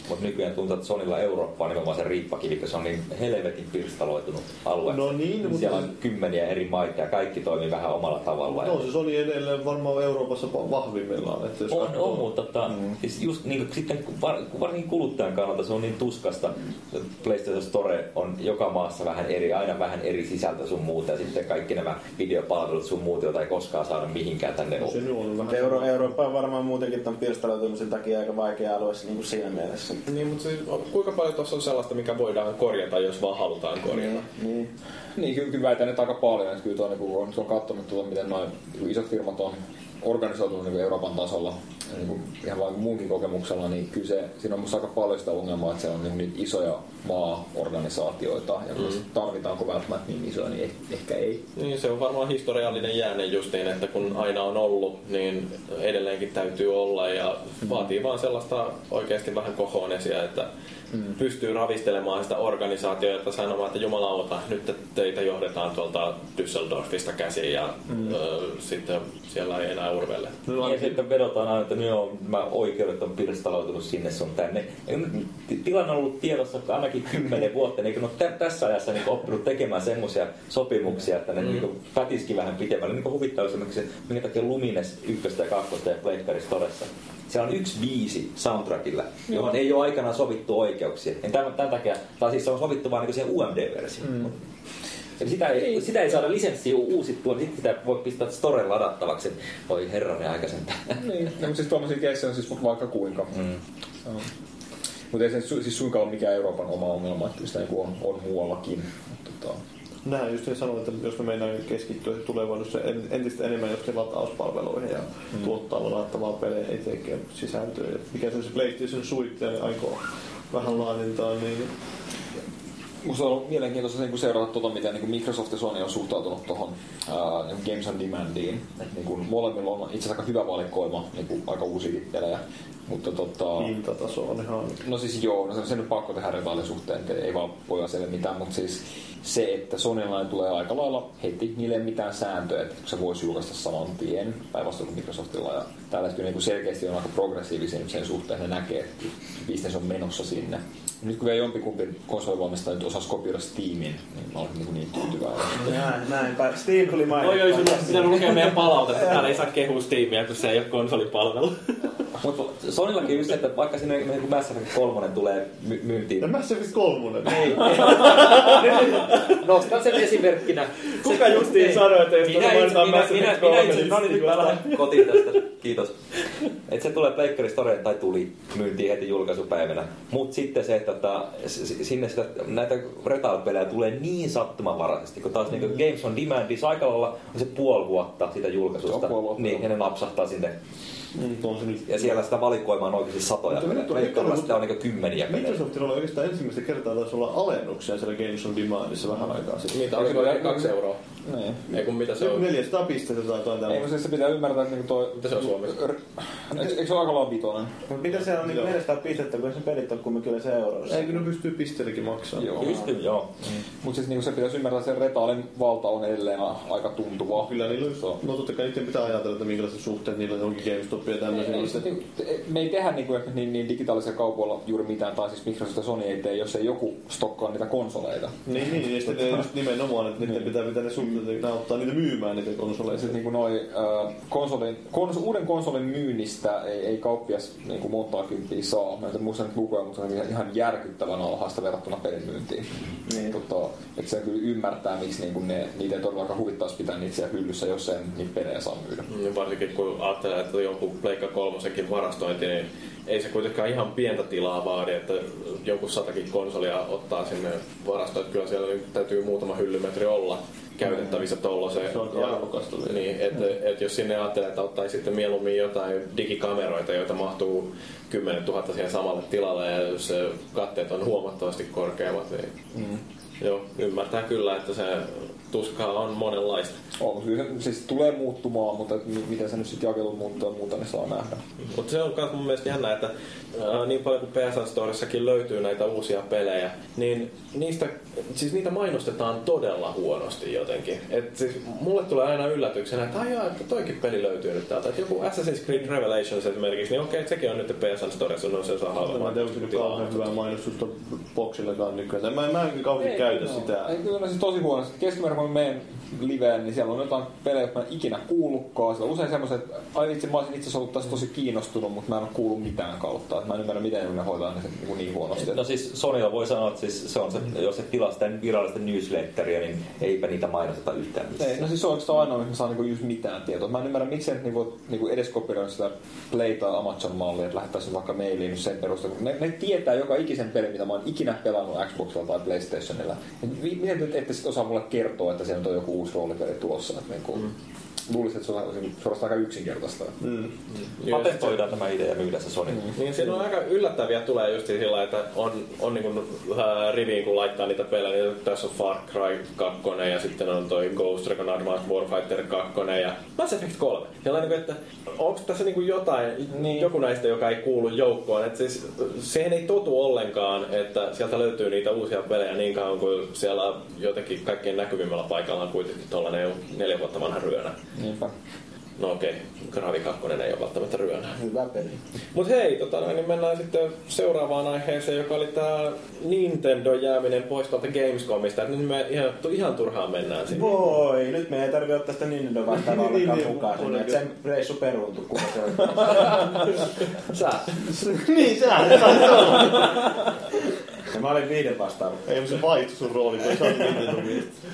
Mutta nykyään tuntuu, että Sonilla Eurooppa on nimenomaan se riippakivi, koska se on niin helvetin pirstaloitunut alue. No niin, mutta- Siellä on kymmeniä eri maita ja kaikki toimii vähän omalla tavallaan. No se oli edelleen varmaan Euroopassa va- vahvimmillaan. Että jos On, katsoo- on mutta tota, mm. siis just niin kuin, sitten kun var, kun varsinkin kuluttajan kannalta se on niin tuskasta. PlayStation Store on joka maassa vähän eri, aina vähän eri sisältö sun muuta ja sitten kaikki nämä videopalvelut sun muut, joita ei koskaan saada mihinkään tänne. Se nyt on vähän... Euro, Eurooppa on varmaan muutenkin tämän pirstaloitumisen takia aika vaikea alue niin kuin siinä mielessä. Niin, mutta siis, kuinka paljon tuossa on sellaista, mikä voidaan korjata, jos vaan halutaan korjata? Niin. niin, kyllä, kyllä väitän, että aika paljon. Että kyllä tuo, niin on, on katsonut, tuota, miten noin isot firmat on organisoitunut niin Euroopan tasolla niin kuin ihan vain muunkin kokemuksella, niin kyllä se, siinä on musta aika paljon sitä ongelmaa, että se on niin niitä isoja maa-organisaatioita, ja mm. tarvitaanko välttämättä niin isoja, niin eh- ehkä ei. Niin, se on varmaan historiallinen jäänne just niin, että kun aina on ollut, niin edelleenkin täytyy olla ja vaatii vaan sellaista oikeasti vähän kohonesia, että mm. pystyy ravistelemaan sitä organisaatiota sanomaan, että jumalauta, nyt teitä johdetaan tuolta Düsseldorfista käsiin ja mm. ö, sitten siellä ei enää urvelle. No, ja sitten vedotaan aina, että no, mä oikeudet on pirstaloitunut sinne sun tänne. Tilanne on ollut tiedossa ainakin kymmenen [laughs] vuotta, niin no t- tässä ajassa niin oppinut tekemään semmoisia sopimuksia, että ne mm. niin pätiski vähän pitemmälle. Niin huvittaa esimerkiksi, minkä takia Lumines ykköstä ja kakkosta ja Pleikkaris todessa. Se on yksi biisi soundtrackilla, johon ei ole aikanaan sovittu oikeuksia. Ja tämän, tämän takia, tai siis se on sovittu vain niin siihen UMD-versioon. Mm. Eli sitä ei, ei, sitä ei saada lisenssiä uusittua, niin sitä voi pistää store ladattavaksi. Voi herranen aikaisempaa. Niin, [laughs] no, mutta siis tuommoisia keissejä on siis vaikka kuinka. Mm. Mutta ei se siis suinkaan ole mikään Euroopan oma ongelma, että sitä niin on, on muuallakin. Tota. Näin just niin sanoin, että jos me meinaan keskittyä tulevaisuudessa entistä enemmän joskin latauspalveluihin ja mm. tuottaa ladattavaa pelejä itsekin sisältöä. Mikä se on se PlayStation Suite, niin aikoo vähän laadintaa, niin Musta on mielenkiintoista niin seurata tuota, miten niin Microsoft ja Sony on suhtautunut tuohon uh, Games on Demandiin. Et, niin kuin, molemmilla on itse asiassa aika hyvä valikoima niin kuin, aika uusia pelejä. Mutta tota... Hintataso on ihan... No siis joo, no se, se nyt pakko tehdä rivaalin suhteen, ei vaan voi asialle mitään, mutta siis se, että Sonylla tulee aika lailla heti, niille ei mitään sääntöä, että se voisi julkaista saman tien, päinvastoin kuin Microsoftilla. Ja tällä hetkellä niin selkeästi on aika progressiivisia sen suhteen, että ne näkee, että bisnes on menossa sinne. Nyt kun vielä jompikumpi konsolivalmistaja nyt osasi kopioida Steamin, niin mä olisin niin, niin tyytyväinen. Näin, näinpä. Steam tuli mainittua. Oi, oi, sun olisi pitänyt lukea meidän palautetta. Täällä ei saa kehua Steamia, kun se ei ole konsolipalvelu. Mutta Sonillakin just, että vaikka sinne niin Mass Effect 3 tulee my- myyntiin. Ja Mass Effect 3? Ei. [laughs] Nostan sen esimerkkinä. Kuka justiin sanoi, että jos minä, mainitaan minä, Mass minä, minä 3, itse, niin no niin, nyt mä lähden kotiin tästä. Kiitos. Et se tulee Pleikkari Store, tai tuli, myyntiin heti julkaisupäivänä. Mutta sitten se, että tota, sinne sitä, näitä retail-pelejä tulee niin sattumanvaraisesti, kun taas mm. niin Games on Demandissa aika lailla on se puoli vuotta sitä julkaisusta. Niin, ja ne napsahtaa sinne Mm, ja siellä sitä valikoimaa on oikeasti satoja. Mutta sitä on niin kymmeniä pelejä. Microsoftilla on oikeastaan ensimmäistä kertaa taisi olla alennuksia siellä Games on Demandissa vähän aikaa sitten. Mitä, onko se kaksi euroa? Niin. Ei kun mitä se on? 400 pistettä tai jotain tämmöistä. Ei, siis se pitää ymmärtää, että niinku toi... Mitä se on Suomessa? Eikö se ole aika lailla vitonen? Mutta mitä se on niin 400 pistettä, kun se pelit on kumminkin se euroissa? Eikö ne pystyy pisteelläkin maksamaan? Joo. Pystyy, joo. Mm. Mutta siis niinku se pitäisi ymmärtää, että se retaalin valta on edelleen aika tuntuva. Kyllä niillä on. No totta kai niiden pitää ajatella, että minkälaiset suhteet niillä onkin GameStopia ja tämmöisiä. Me ei tehdä niinku, niin, niin digitaalisella kaupoilla juuri mitään, tai siis Microsoft ja Sony ei tee, jos ei joku stokkaa niitä konsoleita. Niin, niin, ja sitten just nimenomaan, että niiden pitää pitää ne suhteet, ne auttaa niitä myymään niitä konsoleja. Sitten niin kuin noi, äh, konsolin, kons, uuden konsolin myynnistä ei, ei kauppias niin kuin montaa kymppiä saa. Mä en muista nyt lukuja, mutta se on ihan järkyttävän alhaista verrattuna pelimyyntiin. Niin. Tota, että se kyllä ymmärtää, miksi niin kuin ne, niitä ei todellakaan huvittaisi pitää niitä siellä hyllyssä, jos sen niitä pelejä saa myydä. Niin varsinkin kun ajattelee, että jonkun Pleikka kolmosenkin varastointi, niin ei se kuitenkaan ihan pientä tilaa vaadi, että jonkun satakin konsolia ottaa sinne varastoon. Kyllä siellä täytyy muutama hyllymetri olla käytettävissä tollaiseen. Se on arvokasta. Niin, että et jos sinne ajattelee, että ottaisi sitten mieluummin jotain digikameroita, joita mahtuu 10 000 siihen samalle tilalle ja jos se katteet on huomattavasti korkeammat, niin mm. joo, ymmärtää kyllä, että se tuskaa on monenlaista. On, siis, siis tulee muuttumaan, mutta miten se nyt sitten jakelun muuttuu ja muuta, niin saa nähdä. Mutta se on myös mun mielestä jännä, että ää, niin paljon kuin PSN Storessakin löytyy näitä uusia pelejä, niin niistä, siis niitä mainostetaan todella huonosti jotenkin. Et siis mulle tulee aina yllätyksenä, että aijaa, että toikin peli löytyy nyt täältä. Että joku Assassin's Creed Revelations esimerkiksi, niin okei, että sekin on nyt PSN Storessa, no se saa halvemmin. Mä en tiedä, kauhean hyvää mainostusta boxillakaan nykyään. Mä, mä en kauhean käytä no. sitä. Ei, kyllä siis tosi huonosti. Keskimäärin kun menen liveen, niin siellä on jotain pelejä, jotka mä en ikinä kuullutkaan. Siellä on usein semmoiset, että ai itse, mä olisin itse asiassa ollut tästä tosi kiinnostunut, mutta mä en ole kuullut mitään kautta. Että mä en ymmärrä, miten ne hoitaa ne niin, niin huonosti. No siis Sonylla voi sanoa, että siis se on se, jos se tilaa sitä virallista newsletteria, niin eipä niitä mainosteta yhtään missään. Ei, no siis se on oikeastaan ainoa, missä saa niinku just mitään tietoa. Mä en ymmärrä, miksi se niinku, niinku edes kopioida sitä Play tai Amazon-mallia, että lähettäisiin vaikka mailiin sen perusteella. Ne, ne, tietää joka ikisen peli, mitä mä oon ikinä pelannut Xboxilla tai PlayStationilla. Miten te ette sit osaa mulle kertoa, että siellä on joku uusi roolipeli tulossa? Että niinku, mm. Luulisin, että se on suorastaan aika yksinkertaista. Mm. Patentoidaan tämä idea ja myydään se Sony. Niin siinä on aika yllättäviä tulee just sillä että on, on niin kuin, äh, riviin kun laittaa niitä pelejä, niin tässä on Far Cry 2 ja sitten on toi Ghost Recon Advanced Warfighter 2 ja Mass Effect 3. Ja niin kuin, että onko tässä niin kuin jotain, niin. joku näistä, joka ei kuulu joukkoon. Että siis, sehän ei totu ollenkaan, että sieltä löytyy niitä uusia pelejä niin kauan kuin siellä jotenkin kaikkein näkyvimmällä paikalla on kuitenkin tuollainen neljä vuotta vanha ryönä. Niinpä. No okei, okay. Gravi 2 ei ole välttämättä ryönä. Hyvä peli. Mut hei, tota, niin mennään sitten seuraavaan aiheeseen, joka oli tää Nintendo jääminen pois tuolta Gamescomista. Et nyt me ihan, ihan turhaan mennään sinne. Voi, nyt me ei tarvitse ottaa sitä Nintendo vastaavaa Niin, ollenkaan niin, mukaan on sinne. Et sen reissu peruuntu, kun se on. [laughs] Sä. [laughs] niin, Ja mä olin viiden vastaava. Ei se vaihtui sun rooli, kun sä Nintendo miestä.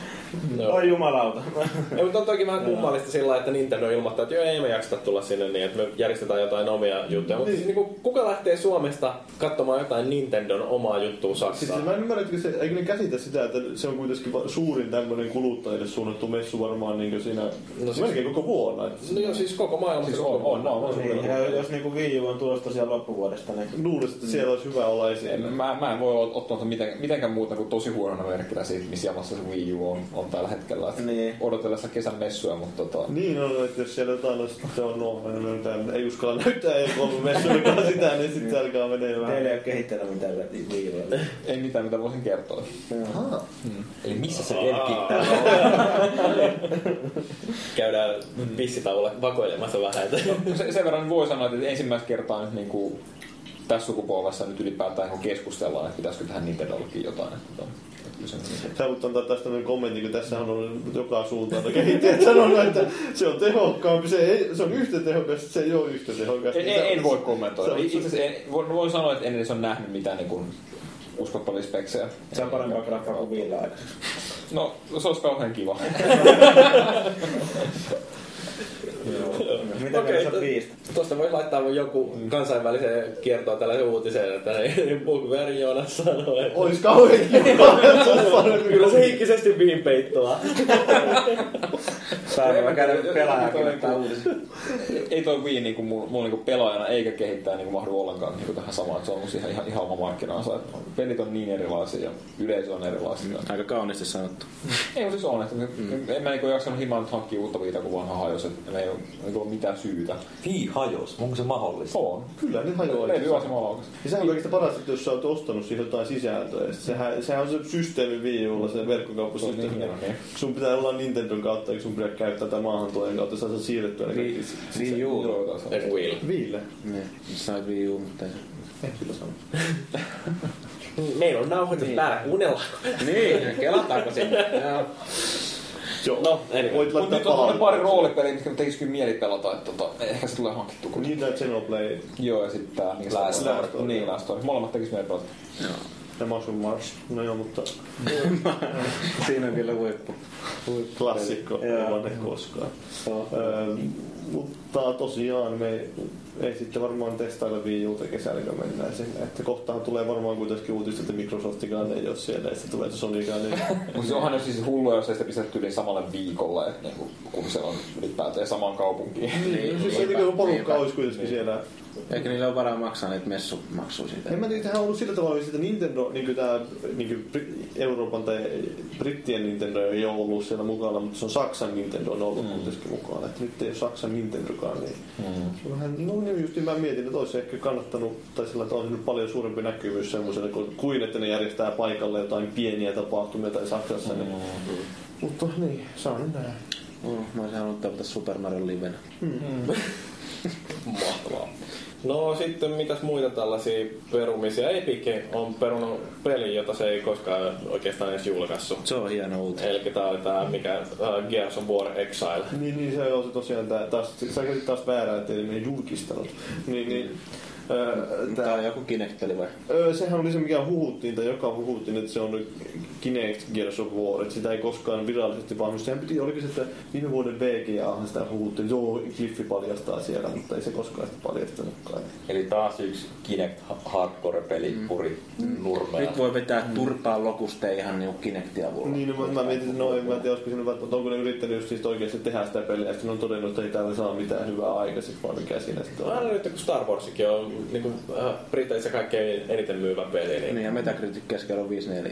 No. Oi jumalauta. [laughs] Ja, mutta on toki vähän kummallista sillä että Nintendo ilmoittaa, että joo, ei me jakseta tulla sinne niin, että me järjestetään jotain omia juttuja. Mutta siis, niin kuin, kuka lähtee Suomesta katsomaan jotain Nintendon omaa juttua Siis Saksaan? mä en ymmärrä, että se, eikö ne käsitä sitä, että se on kuitenkin suurin tämmöinen kuluttajille suunnattu messu varmaan niin siinä No siis- melkein koko vuonna. Että No joo, siis koko maailmassa Siis koko on, vuonna. on, on, on. Niin, ja jos niinku Wii U on tulossa tosiaan loppuvuodesta, niin luulisin, että siellä olisi hyvä olla esillä. En, mä, mä en voi ottaa tuota miten, mitenkään muuta kuin tosi huonona merkkinä siitä, missä jamassa se Wii U on, on tällä hetkellä. Et Niin. Odotellessa kesän messuja, mutta tota, Niin on, että jos siellä jotain on, sitten on no, ei, ei uskalla näyttää ei kolme messuikaan sitä, niin sitten se alkaa menee teillä ei ole kehittänyt mitään Ulla. ei mitään mitä voisin kertoa. Eli missä se Elki? Käydään pissitauolla vakoilemassa vähän. Että... Se, sen verran voi sanoa, että ensimmäistä kertaa nyt niin kuin, tässä sukupolvessa nyt ylipäätään kun keskustellaan, että pitäisikö tähän Nintendollekin jotain. Että, niin. Sä voit antaa tästä tämmöinen kommentin, kun tässä on ollut joka suuntaan no kehittäjät [laughs] sanonut, että se on tehokkaampi, se, ei, se on yhtä tehokas, se ei ole yhtä tehokas. En, en, en voi kommentoida. Se on- Itse asiassa en, voin, voin sanoa, että en edes ole nähnyt mitään niin kuin, uskottavia speksejä. Se on parempaa graffaa kuin aikaisemmin. No, se olisi kauhean kiva. [laughs] Mitä okay, viistä? Tuosta voi laittaa joku kansainvälisen kiertoon tällaisen uutisen, että [laughs] Bugbear Joonas sanoo, että Ois kauhean [laughs] se kyllä se hiikkisesti viinpeittoa. Saa mä käydä pelaajakin ottaa uutisia. ei toi Wii niinku mulla mul niinku pelaajana eikä kehittää niinku mahdu ollenkaan niinku tähän samaan, että se on musta ihan, ihan, ihan oma markkinansa. Et Pelit on niin erilaisia ja yleisö on erilaisia. Aika kauniisti sanottu. Ei siis on, että mm. en mä niinku jaksanut himaan nyt hankkia uutta viitä, kun vanha hajos, että ei ole niinku ole mitään syytä. Vii hajos. Onko se mahdollista? On. Kyllä, ne hajoaa. Levy laukas. Ja sehän on kaikista parasta, että jos sä oot ostanut siihen jotain sisältöä, ja sehän, sehän on se systeemi Wii Ulla, se verkkokauppasysteemi. Se niin hieno, sun pitää olla Nintendon kautta, eikä sun pitää käyttää tätä maahantuojan kautta, sä saat siirrettyä ne kaikki. Wii U. Joo, taas on. Eikö Will? Viille. Niin, sanoit Wii U, mutta ei se... En kyllä sano. [laughs] Meillä on nauhoitus päällä, kuunnellaanko? Niin, kelataanko sinne? [laughs] Joo. No, anyway. voit Mut laittaa nyt on pari roolipeliä, mitkä tekis kyllä mieli pelata, että tota, ehkä se tulee hankittu. Kun... Niitä Xenoblade Joo, ja sitten tää... mikä se Last on? Story. Niin, Last Story. Molemmat tekis mieli pelata. Joo. ja Muscle Mars. No joo, mutta [laughs] Siinä on kyllä huippu. klassikko, ei vanne koskaan. Öö, mutta tosiaan me ei sitten varmaan testailla Wii Uta kesällä, kun mennään sinne. Että kohtahan tulee varmaan kuitenkin uutista, että Microsoftikaan ei ole siellä, ja sitten tulee [laughs] se Sonykaan. Niin... Mutta siis onhan ne siis hullua, jos ei sitä pistetty yli samalle viikolle, että niinku, kun se on ylipäätään samaan kaupunkiin. niin, siis se niin kuin porukka olisi kuitenkin siellä. Eikö niillä ole varaa maksaa niitä messumaksuja siitä? En mä tiedä, tähän on ollut sillä tavalla, että Nintendo, niin kuin tämä niin kuin Euroopan tai Brittien Nintendo ei ole ollut siellä mukana, mutta se on Saksan Nintendo on ollut mm. kuitenkin mukana. Että nyt ei ole Saksan Nintendokaan, niin Mm. se on vähän, no niin just niin mä mietin, että olisi ehkä kannattanut, tai sillä että on nyt paljon suurempi näkyvyys semmoiselle, kuin- että ne järjestää paikalle jotain pieniä tapahtumia tai Saksassa. Niin. Mutta niin, saa nyt nähdä. Oh, mä olisin halunnut tavata Super Mario livenä. [laughs] Mahtavaa. No sitten mitäs muita tällaisia perumisia? Epic on perunut peli, jota se ei koskaan oikeastaan edes julkaissut. Se on hieno uutinen. Eli tää oli tää mikä uh, Gears of War Exile. Niin, niin se on se tosiaan tää, taas, sä käsit taas väärää, että ei ne julkistanut. Niin, niin, Öö, Tää on joku Kinect-peli vai? Öö, sehän oli se, mikä huhuttiin, tai joka huhuttiin, että se on Kinect Gears of War, että sitä ei koskaan virallisesti vahvistu. Sehän piti, oliko se, että viime vuoden VGA sitä huhuttiin, joo, Cliffi paljastaa siellä, mutta ei se koskaan sitä paljastanutkaan. Eli taas yksi Kinect hardcore-peli puri nurmea. Nyt voi vetää turpaa lokusta ihan niinku Kinectin avulla. Niin, no, mä, mä mietin, että no en mä tiedä, olisiko sinne välttämättä, onko ne yrittänyt just siis oikeasti tehdä sitä peliä, ja sitten ne on todennut, että ei täällä saa mitään hyvää aikaiseksi, vaan mikä siinä sitten on. Aina nyt kun Star Warsikin on niin kuin, äh, Briteissä kaikkein eniten myyvä peli, niin, Niin ja Metacritic keskellä on 5-4.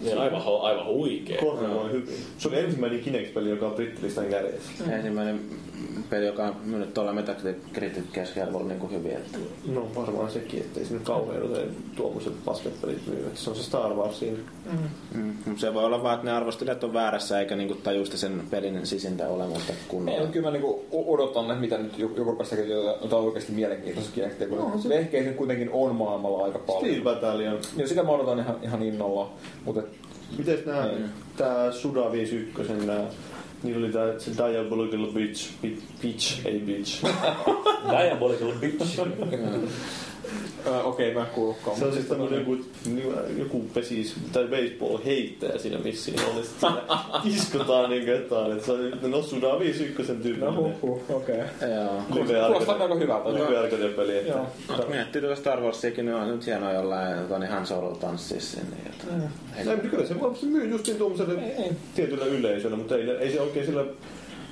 niin aivan, aivan huikea. Korreloi hyvin. Se oli ensimmäinen Kinect-peli, joka on brittilistan kädessä. Ensimmäinen peli, joka on myynyt tuolla Metacritic keskiarvolla niinku hyvin. Että. No varmaan sekin, ettei sinne kauhean usein tuommoiset paskat pelit myy. Että Se on se Star Wars siinä. Mm. mut Se voi olla vaan, että ne arvostelijat on väärässä eikä niinku tajuista sen pelin sisintä olemusta Ei, kunnolla. mutta kyllä mä niinku odotan, että mitä nyt joku tekemään jotain oikeasti mielenkiintoista Kinectia, kun vehkeitä kuitenkin on maailmalla aika Steel paljon. Battalion. Ja sitä mä odotan ihan, ihan innolla, mutta Mites nää, Niin. tää Suda 51, nää, niillä oli tää se Diabolical Beach, Bi- Beach, ei Beach. Diabolical Bitch. [laughs] [laughs] okei, mä en kuullutkaan. Se on siis tämmönen joku, joku pesis, tai baseball heittäjä siinä missiin oli. Sit siinä [laughs] kiskotaan niin jotain, että se on, no Suda 51 tyyppinen. No huh, huh, okei. Joo. Kuulostaa aika hyvältä. Live arcade peli, Joo. Miettii tuota Star Warsiakin, niin on nyt hienoa jollain Toni Han Solo tanssii sinne. Jotain. Ei, kyllä se myy justiin tuommoiselle tietylle yleisölle, mutta ei, ei se oikein sillä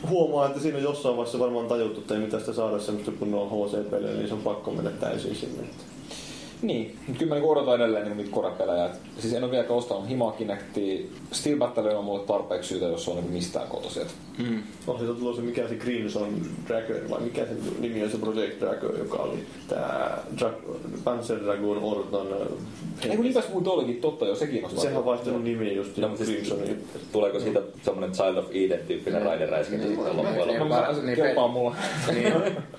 huomaa, että siinä jossain vaiheessa varmaan tajuttu, että ei mitään sitä saada semmoista kun on HC-pelejä, niin se on pakko mennä täysin sinne. Niin, mutta kyllä mä niinku odotan edelleen niinku niitä korepelejä. Et Siis en ole vielä ostanut Hima Kinectia. Steel Battalion on mulle tarpeeksi syytä, jos se on niinku mistään kotoisin. Et Mm. On siitä tullut se, mikä se Crimson Dragon, vai mikä se nimi on se Project Dragon, joka oli tää Dra- Panzer Dragon Orton. Ei kun niitäs muuta olikin, totta jo, se kiinnostaa. Sehän on vaihtanut nimiä just No, mutta siis, tuleeko siitä semmonen Child of Eden-tyyppinen raideräiskintä sitten loppujen Niin. lopuksi? Mä, se Niin, kelpaa pe- mulla. [laughs] niin,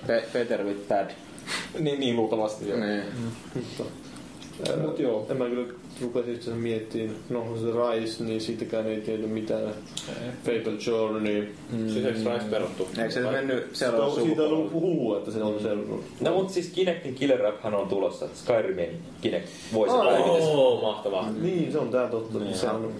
Pe- Peter with Bad. [laughs] niin, niin luultavasti joo. Niin. Ää, Mut joo. En mä kyllä rupesin itse asiassa miettimään, no se Rise, niin siitäkään ei tiedä mitään. Fable Journey. Siis eikö Rise peruttu? Eikö se mennyt Siitä seuraavaksi on, siitä on ollut huhu, että se on se... No mutta siis Kinectin Killer Apphän on tulossa. Skyrimin Kinect voisi päivitys. Oo, mahtavaa. Niin, se on tää totta. Niin, se on,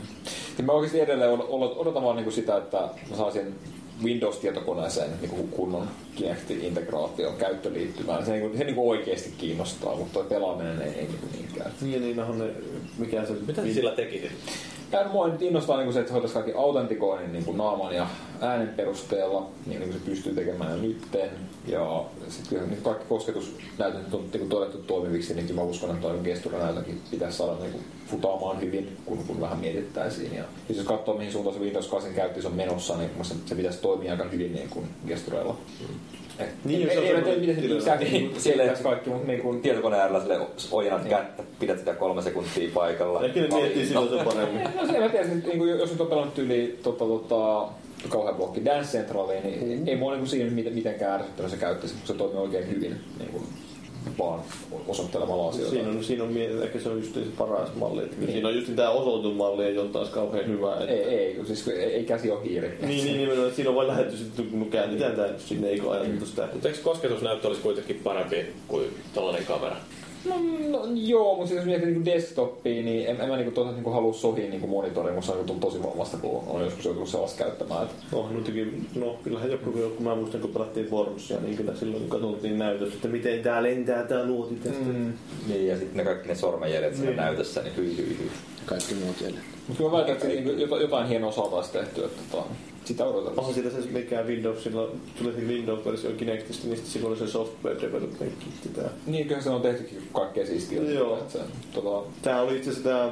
Niin mä oikeasti edelleen od- od- odotan vaan niinku sitä, että mä saisin Windows-tietokoneeseen niinku kunnon Kinect-integraation käyttöliittymään. Se, niinku, se niinku oikeasti kiinnostaa, mutta toi pelaaminen ei, ei niinku niinkään. niin, ja niinhän ne, mikä se... Mitä sä sillä tekisit? Ja mua nyt innostaa niinku se, että se hoitaisi kaikki autentikoinnin niinku naaman ja äänen perusteella, niin kuin se pystyy tekemään jo nytten. Ja sitten kyllä niin kaikki kosketusnäytöt on niinku todettu toimiviksi, niin mä uskon, että toi gesturinäytönkin pitäisi saada niinku futaamaan hyvin, kun, kun vähän mietittäisiin. Ja siis jos katsoo, mihin suuntaan se Windows 8 käyttöys on menossa, niin mielestä se pitäisi toimia aika hyvin niin kuin gestureilla. Et, Niin, ei, jos se on ei, ei, semmoinen miten se exactly Niin, selittäisi kaikki, mutta niin kuin, Tietokoneen äärellä sille ojennat kättä, pidät sitä kolme sekuntia paikalla. Ehkä ne miettii silloin se paremmin. [laughs] No se mä tiedän, että niin kuin, jos nyt on pelannut yli tota, tota, kauhean blokki Dance Centraliin, niin ei mua niin kuin siinä miten- mitenkään ärsyttänyt se käyttäisi, kun se toimii oikein hyvin niin kuin, vaan osoittelemalla asioita. Siinä on, siinä on, ehkä se on just se paras malli. Että Siinä on just tämä osoitusmalli, ei ole taas kauhean hyvä. Että... Ei, ei, kun siis kun ei, ei käsi ole hiiri. Niin, niin, nimenomaan, että siinä on vain lähetty sitten, kun käännetään tämä nyt sinne, eikö ajateltu sitä. Mutta eikö kosketusnäyttö olisi kuitenkin parempi kuin tällainen kamera? No, no joo, mutta siis jos miettii niin desktopia, niin en, en mä niin toisaalta niin halua sohia niin monitoriin, kun se on niin tosi voimasta, kun on joskus joutunut sellaista käyttämään. Että No, nytkin, no kyllähän joku, kun mä muistan, kun pelattiin Wormsia, niin kyllä silloin katsottiin näytöstä, että miten tää lentää tää luoti tästä. Mm. Niin, ja sitten ne kaikki ne sormenjäljet siinä Niin. näytössä, niin hyi hyi hyi. Kaikki muut jäljet. Mutta kyllä mä väitän, että niin jotain, jotain hienoa saataisiin tehtyä, että tota, sitä odotetaan. Onhan siitä se mikä Windowsilla, tuli se Windows-versio Kinectistä, niin sitten silloin oli se software development kitti tää. Niin, kyllä se on tehtykin kaikkea siistiä. Joo. Että se, tota, Tää oli itse asiassa tää,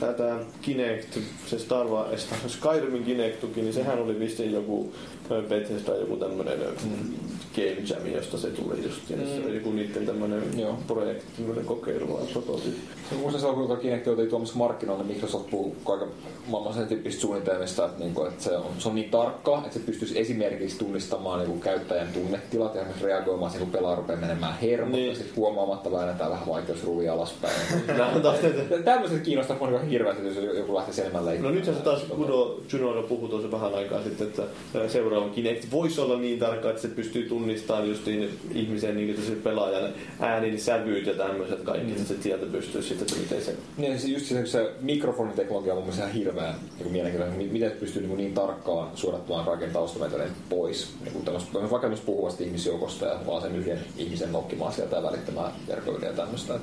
tää, tää Kinect, se Star Wars, Skyrimin Kinect-tuki, niin sehän oli vissiin joku Bethesda joku tämmönen mm. Game Jam, josta se tuli just. Ja se oli joku niitten tämmönen Joo. projekti, tämmönen kokeilu vai prototyyppi. Se muistan silloin, kuinka Kinect oli tuomassa markkinoille, niin Microsoft puhuu kaiken maailman sen tyyppistä suunnitelmista, että, niinku, että se, on, se on niin tarkka, että se pystyisi esimerkiksi tunnistamaan niinku, käyttäjän tunnetilat ja reagoimaan siihen, kun pelaaja rupeaa menemään hermot, Niin. ja sitten huomaamatta väännetään vähän vaikeusruuvia alaspäin. [laughs] On Tämmöiset kiinnostaa mua hirveästi, jos joku lähtisi enemmän No nythän se taas Kudo Junoilla puhui tuossa vähän aikaa sitten, että ää, seuraava Kinect voisi olla niin tarkka, että se pystyy tunnistamaan justiin ihmisen niin, että se pelaaja ne äänin sävyt ja tämmöiset kaikki, mm. että sieltä pystyy sitten, että miten se... Niin, siis just se, se mikrofoniteknologia on mun mielestä ihan hirveän niin mielenkiintoinen. Mi- Miten pystyy niin, niin tarkkaan suodattamaan kaiken taustametodin pois. Niin tämmöistä, vaikka myös puhuvasta ihmisjoukosta ja vaan sen yhden ihmisen nokkimaan sieltä ja välittämään verkkoyliä ja tämmöistä.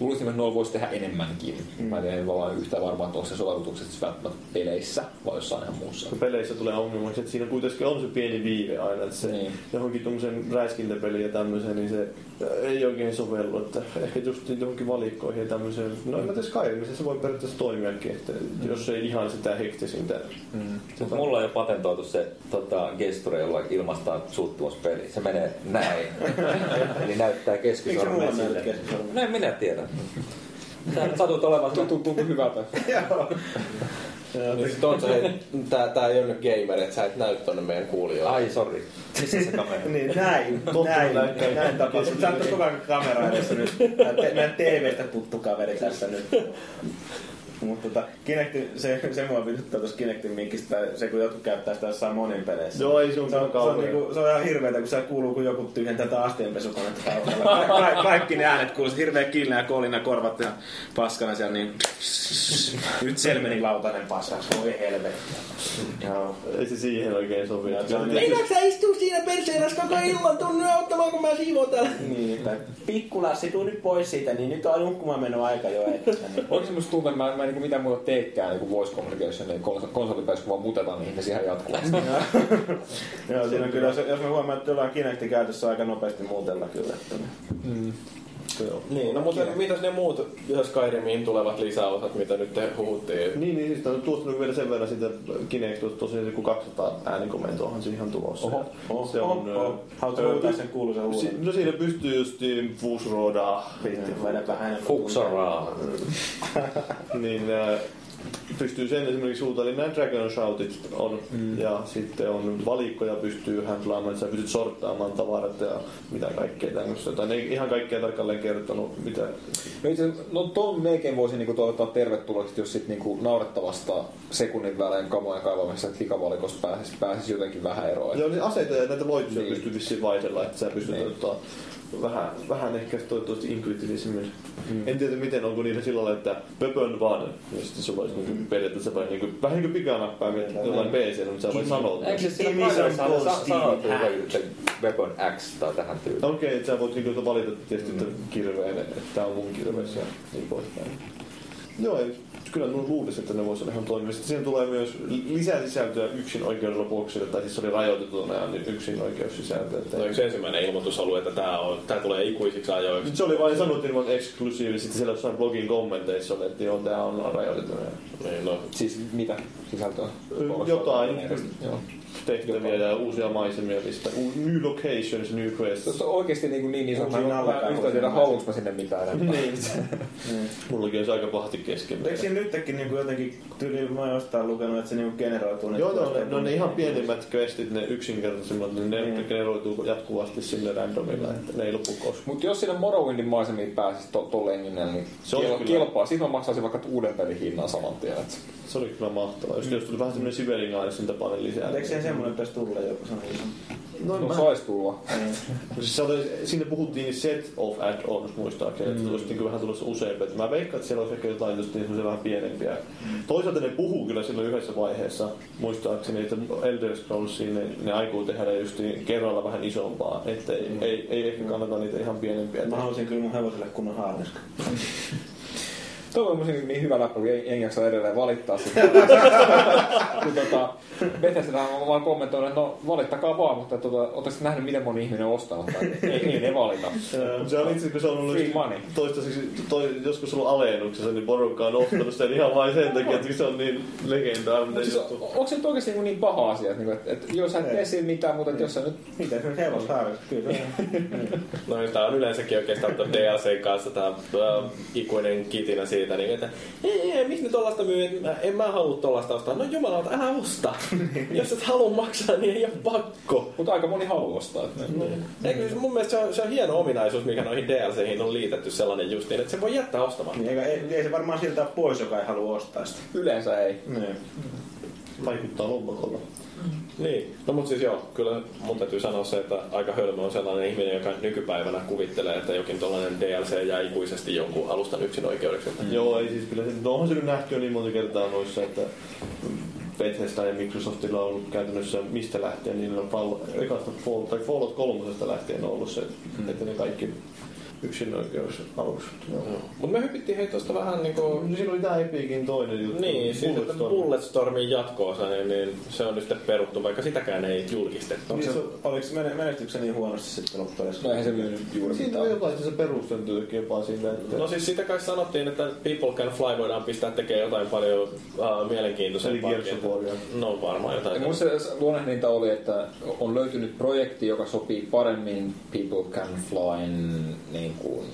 Luulisin, että noilla voisi tehdä enemmänkin. Mm. Mä en tiedä, vaan yhtään varmaan, että onko se sovellutukset siis välttämättä peleissä vai jossain ihan muussa. peleissä tulee ongelmaksi, että siinä kuitenkin on se pieni viive aina, että se Niin. johonkin tuommoisen räiskintäpeliin ja tämmöiseen, niin se ei oikein sovellu, että ehkä [laughs] just johonkin valikkoihin ja tämmöiseen. No en mä tiedä Skyrimissa se voi periaatteessa toimiakin, että jos ei ihan sitä hektisintä. Mm. Mut mulla on jo patentoitu se tota, gesture, jolla ilmaistaan suuttumuspeli. Se menee näin. [laughs] Eli näyttää keskisormen sille. keskisormen? No en minä tiedä. Sä satut olemaan Tuntuu, tuntuu hyvältä. [laughs] Joo. Sit on se, hei, tää, tää ei ole nyt gamer, että sä et näy tonne meidän kuulijoille. Ai, sorry. Missä se kamera? [laughs] Niin, näin, näin, näin näin tapahtuu. Sä oot koko ajan kamera edessä nyt. Meidän TV-stä tuttu kaveri tässä nyt. Mutta tota, Kinecti, se, se mua vituttaa tuossa Kinectin minkistä, se kun jotkut käyttää sitä jossain monin peleissä. Joo, ei se on se, on, se, on, niinku, se on ihan hirveetä, kun se kuuluu, kun joku tyhjentää tätä astianpesukonetta taustalla. Ka- ka- kaikki ne äänet kuuluu, hirveä kilne ja kolina korvat ja paskana siellä, niin nyt siellä meni lautanen paskaksi, voi helvetti. Joo. Ei se siihen oikein sovi. On Meinaatko sä istua siinä perseenässä koko illan tunnin auttamaan, kun mä siivon täällä? Niin, pikkulassi, tuu nyt pois siitä, niin nyt on nukkumaan meno aika jo. Niin. Oikeasti musta tuntuu, että mä, en niin mitään muuta teekään niin voice communication, niin kons- konsolipäissä kun vaan mutetaan niihin siihen jatkuvasti. [laughs] Joo, siinä kyllä, jos, jos mä huomaan, että jollain Kinecti käytössä aika nopeasti muutella kyllä. Että, niin. Niin, no mutta mitäs ne muut Skyrimiin tulevat lisäosat, mitä nyt te huhuttiin? Niin, niin siis on tuostanut vielä sen verran sitä Kinect, tosiaan se kun 200 äänikomentoahan se ihan tulossa. Oho, oho, se on... oho, oho. Haluatko löytää sen kuuluisen si- uuden? No siinä pystyy just Fusroda, Pitti, vedä vähän enemmän. Fuksaraa. [laughs] niin äh, pystyy sen esimerkiksi eli nämä Dragon Shoutit on, mm. ja sitten on valikkoja pystyy handlaamaan, että sä pystyt sorttaamaan tavarat ja mitä kaikkea tämmöistä. Tai ne ei ihan kaikkea tarkalleen kertonut, mitä... No itse asiassa, no ton melkein voisi niinku toivottaa tervetulleeksi, jos sit niinku naurettavasta sekunnin välein kamojen kaivamisesta likavalikosta pääsisi, pääsisi jotenkin vähän eroon. Joo, niin aseita ja näitä loitsuja Niin. pystyy vissiin vaihdella, että sä pystyt Niin. ottaa vähän, vähän ehkä toivottavasti intuitiivisemmin. Mm. En tiedä miten onko niillä sillä lailla, että weapon one, ja sitten se voisi mm. periaatteessa vain niin kuin, vähän niin kuin pikanappaa, mitä jollain PC, mutta sä voit sanoa. Eikö se siinä some kaverissa gold sa- sanoo, steel että Weapon X tai tähän tyyliin? Okei, että sä voit niinku valita tietysti mm. kirveen, että tää on mun kirves ja niin poispäin. Joo, ei, kyllä mä luulisin, että ne voisi olla ihan toimia. Sitten siihen tulee myös lisää sisältöä yksin oikeudella boksille, tai siis se oli rajoitetuna ja nyt yksin oikeussisältöä. Että No yksi ensimmäinen ilmoitus ollut, että tää, on, tää tulee ikuisiksi ajoiksi. Se oli vain sanottiin vain eksklusiivisesti, sitten siellä jossain blogin kommenteissa oli, että joo, tää on rajoitetuna. Niin, no, Siis mitä sisältöä? Jotain Joo. Tehtäviä ja uusia maisemia listaa. U- New locations, new quests. Tuossa on oikeesti niin, niin mä, mä nallekaan yhtään tiedä, haluanko mä sinne mitään enempää. Niin. [laughs] Mullakin olisi aika pahasti kesken. Eikö siinä nytkin niinku jotenkin, tyyli mä oon jostain lukenut, että se niinku generoituu ne Joo, no, ne, no ne ihan pienimmät questit, ne yksinkertaisimmat, niin ne Mm. generoituu jatkuvasti sille randomilla, että ne ei lopu koskaan. Mutta jos sinne Morrowindin maisemiin pääsisi to, tolleen niin, niin Se kiel, kyllä- kelpaa. Sitten mä maksaisin vaikka uuden pelin hinnan saman tien. Se oli kyllä mahtavaa. Jos, jos tuli vähän semmoinen Sibelian tapainen lisää. Eikö siihen semmoinen pitäisi tulla joku iso? No, No mä, sais tulla. siis se oli, sinne puhuttiin set of add-ons muistaakseni, että olisi niin vähän tulossa useampia. Et Mä veikkaan, että siellä olisi ehkä jotain just niin vähän pienempiä. Toisaalta ne puhuu kyllä silloin yhdessä vaiheessa, muistaakseni, että Elder Scrollsiin ne, ne aikoo tehdä just niin kerralla vähän isompaa. Että ei, ei, ei, ehkä kannata niitä ihan pienempiä. Mä haluaisin kyllä mun hevoselle kunnon haarniska. [laughs] Tuo on muuten niin hyvä läppä, kun en, jaksa edelleen valittaa sitä. [laughs] kun tota, Bethesda on vaan kommentoinut, että no valittakaa vaan, mutta tota, ootteko nähnyt, miten moni ihminen on ostanut tai ei, ei ne valita. Se on itse kun se on ollut Free money. toistaiseksi, toi, joskus ollut alennuksessa, niin porukka on ostanut sen ihan vain sen takia, että se on niin legendaarinen Mutta siis, juttu. on- onko se nyt oikeasti niin, niin paha asia, että, että, että jos sä et tee siinä mitään, mutta että jos sä nyt Mitä se on? Kyllä se on. no niin, tää on yleensäkin oikeastaan tuon DLC kanssa tää äh, ikuinen kitinä siitä, niin, että ei, ei, miksi ne tollasta myy, Et mä- en mä halua tollasta ostaa. No jumalauta, älä osta. [laughs] Jos et halua maksaa, niin ei ole pakko. Mutta aika moni haluaa ostaa. Että ne, Eikö, se- mun mielestä se on, se on hieno ominaisuus, mikä noihin DLCihin on liitetty sellainen justiin, että se voi jättää ostamaan. Niin, eikä, ei, ei, se varmaan siltä pois, joka ei halua ostaa sitä. Yleensä ei. Niin. Vaikuttaa lompakolla. Niin, no mutta siis joo, kyllä mun täytyy sanoa se, että aika hölmö on sellainen ihminen, joka nykypäivänä kuvittelee, että jokin tollainen DLC jää ikuisesti jonkun alustan yksin oikeudeksi. Mm. Joo, ei siis kyllä se, no onhan se nyt nähty jo niin monta kertaa noissa, että Bethesda ja Microsoftilla on ollut käytännössä mistä lähtien, niin on Fall, ekasta Fall, tai Fallout 3 lähtien on ollut se, mm. että ne kaikki yksin oikeus aluksi. Joo. Mutta me hypittiin hei tuosta vähän niinku... No, siinä oli tää Epicin toinen juttu. Niin, siis että Bulletstorm. Bulletstormin jatko-osa, niin, niin, se on nyt sitten peruttu, vaikka sitäkään ei julkistettu. Onko se, oliko se mene- menestyksen niin huonosti sitten loppupeleissä? No eihän se myynyt juuri Siinä mitään. on jotain se perusteltu jopa sille, että... No siis sitä kai sanottiin, että People Can Fly voidaan pistää tekemään jotain paljon uh, mielenkiintoisempaa. Eli joo. No varmaan jotain. Ja se luonnehdinta oli, että on löytynyt projekti, joka sopii paremmin People Can Flyn niin kuin,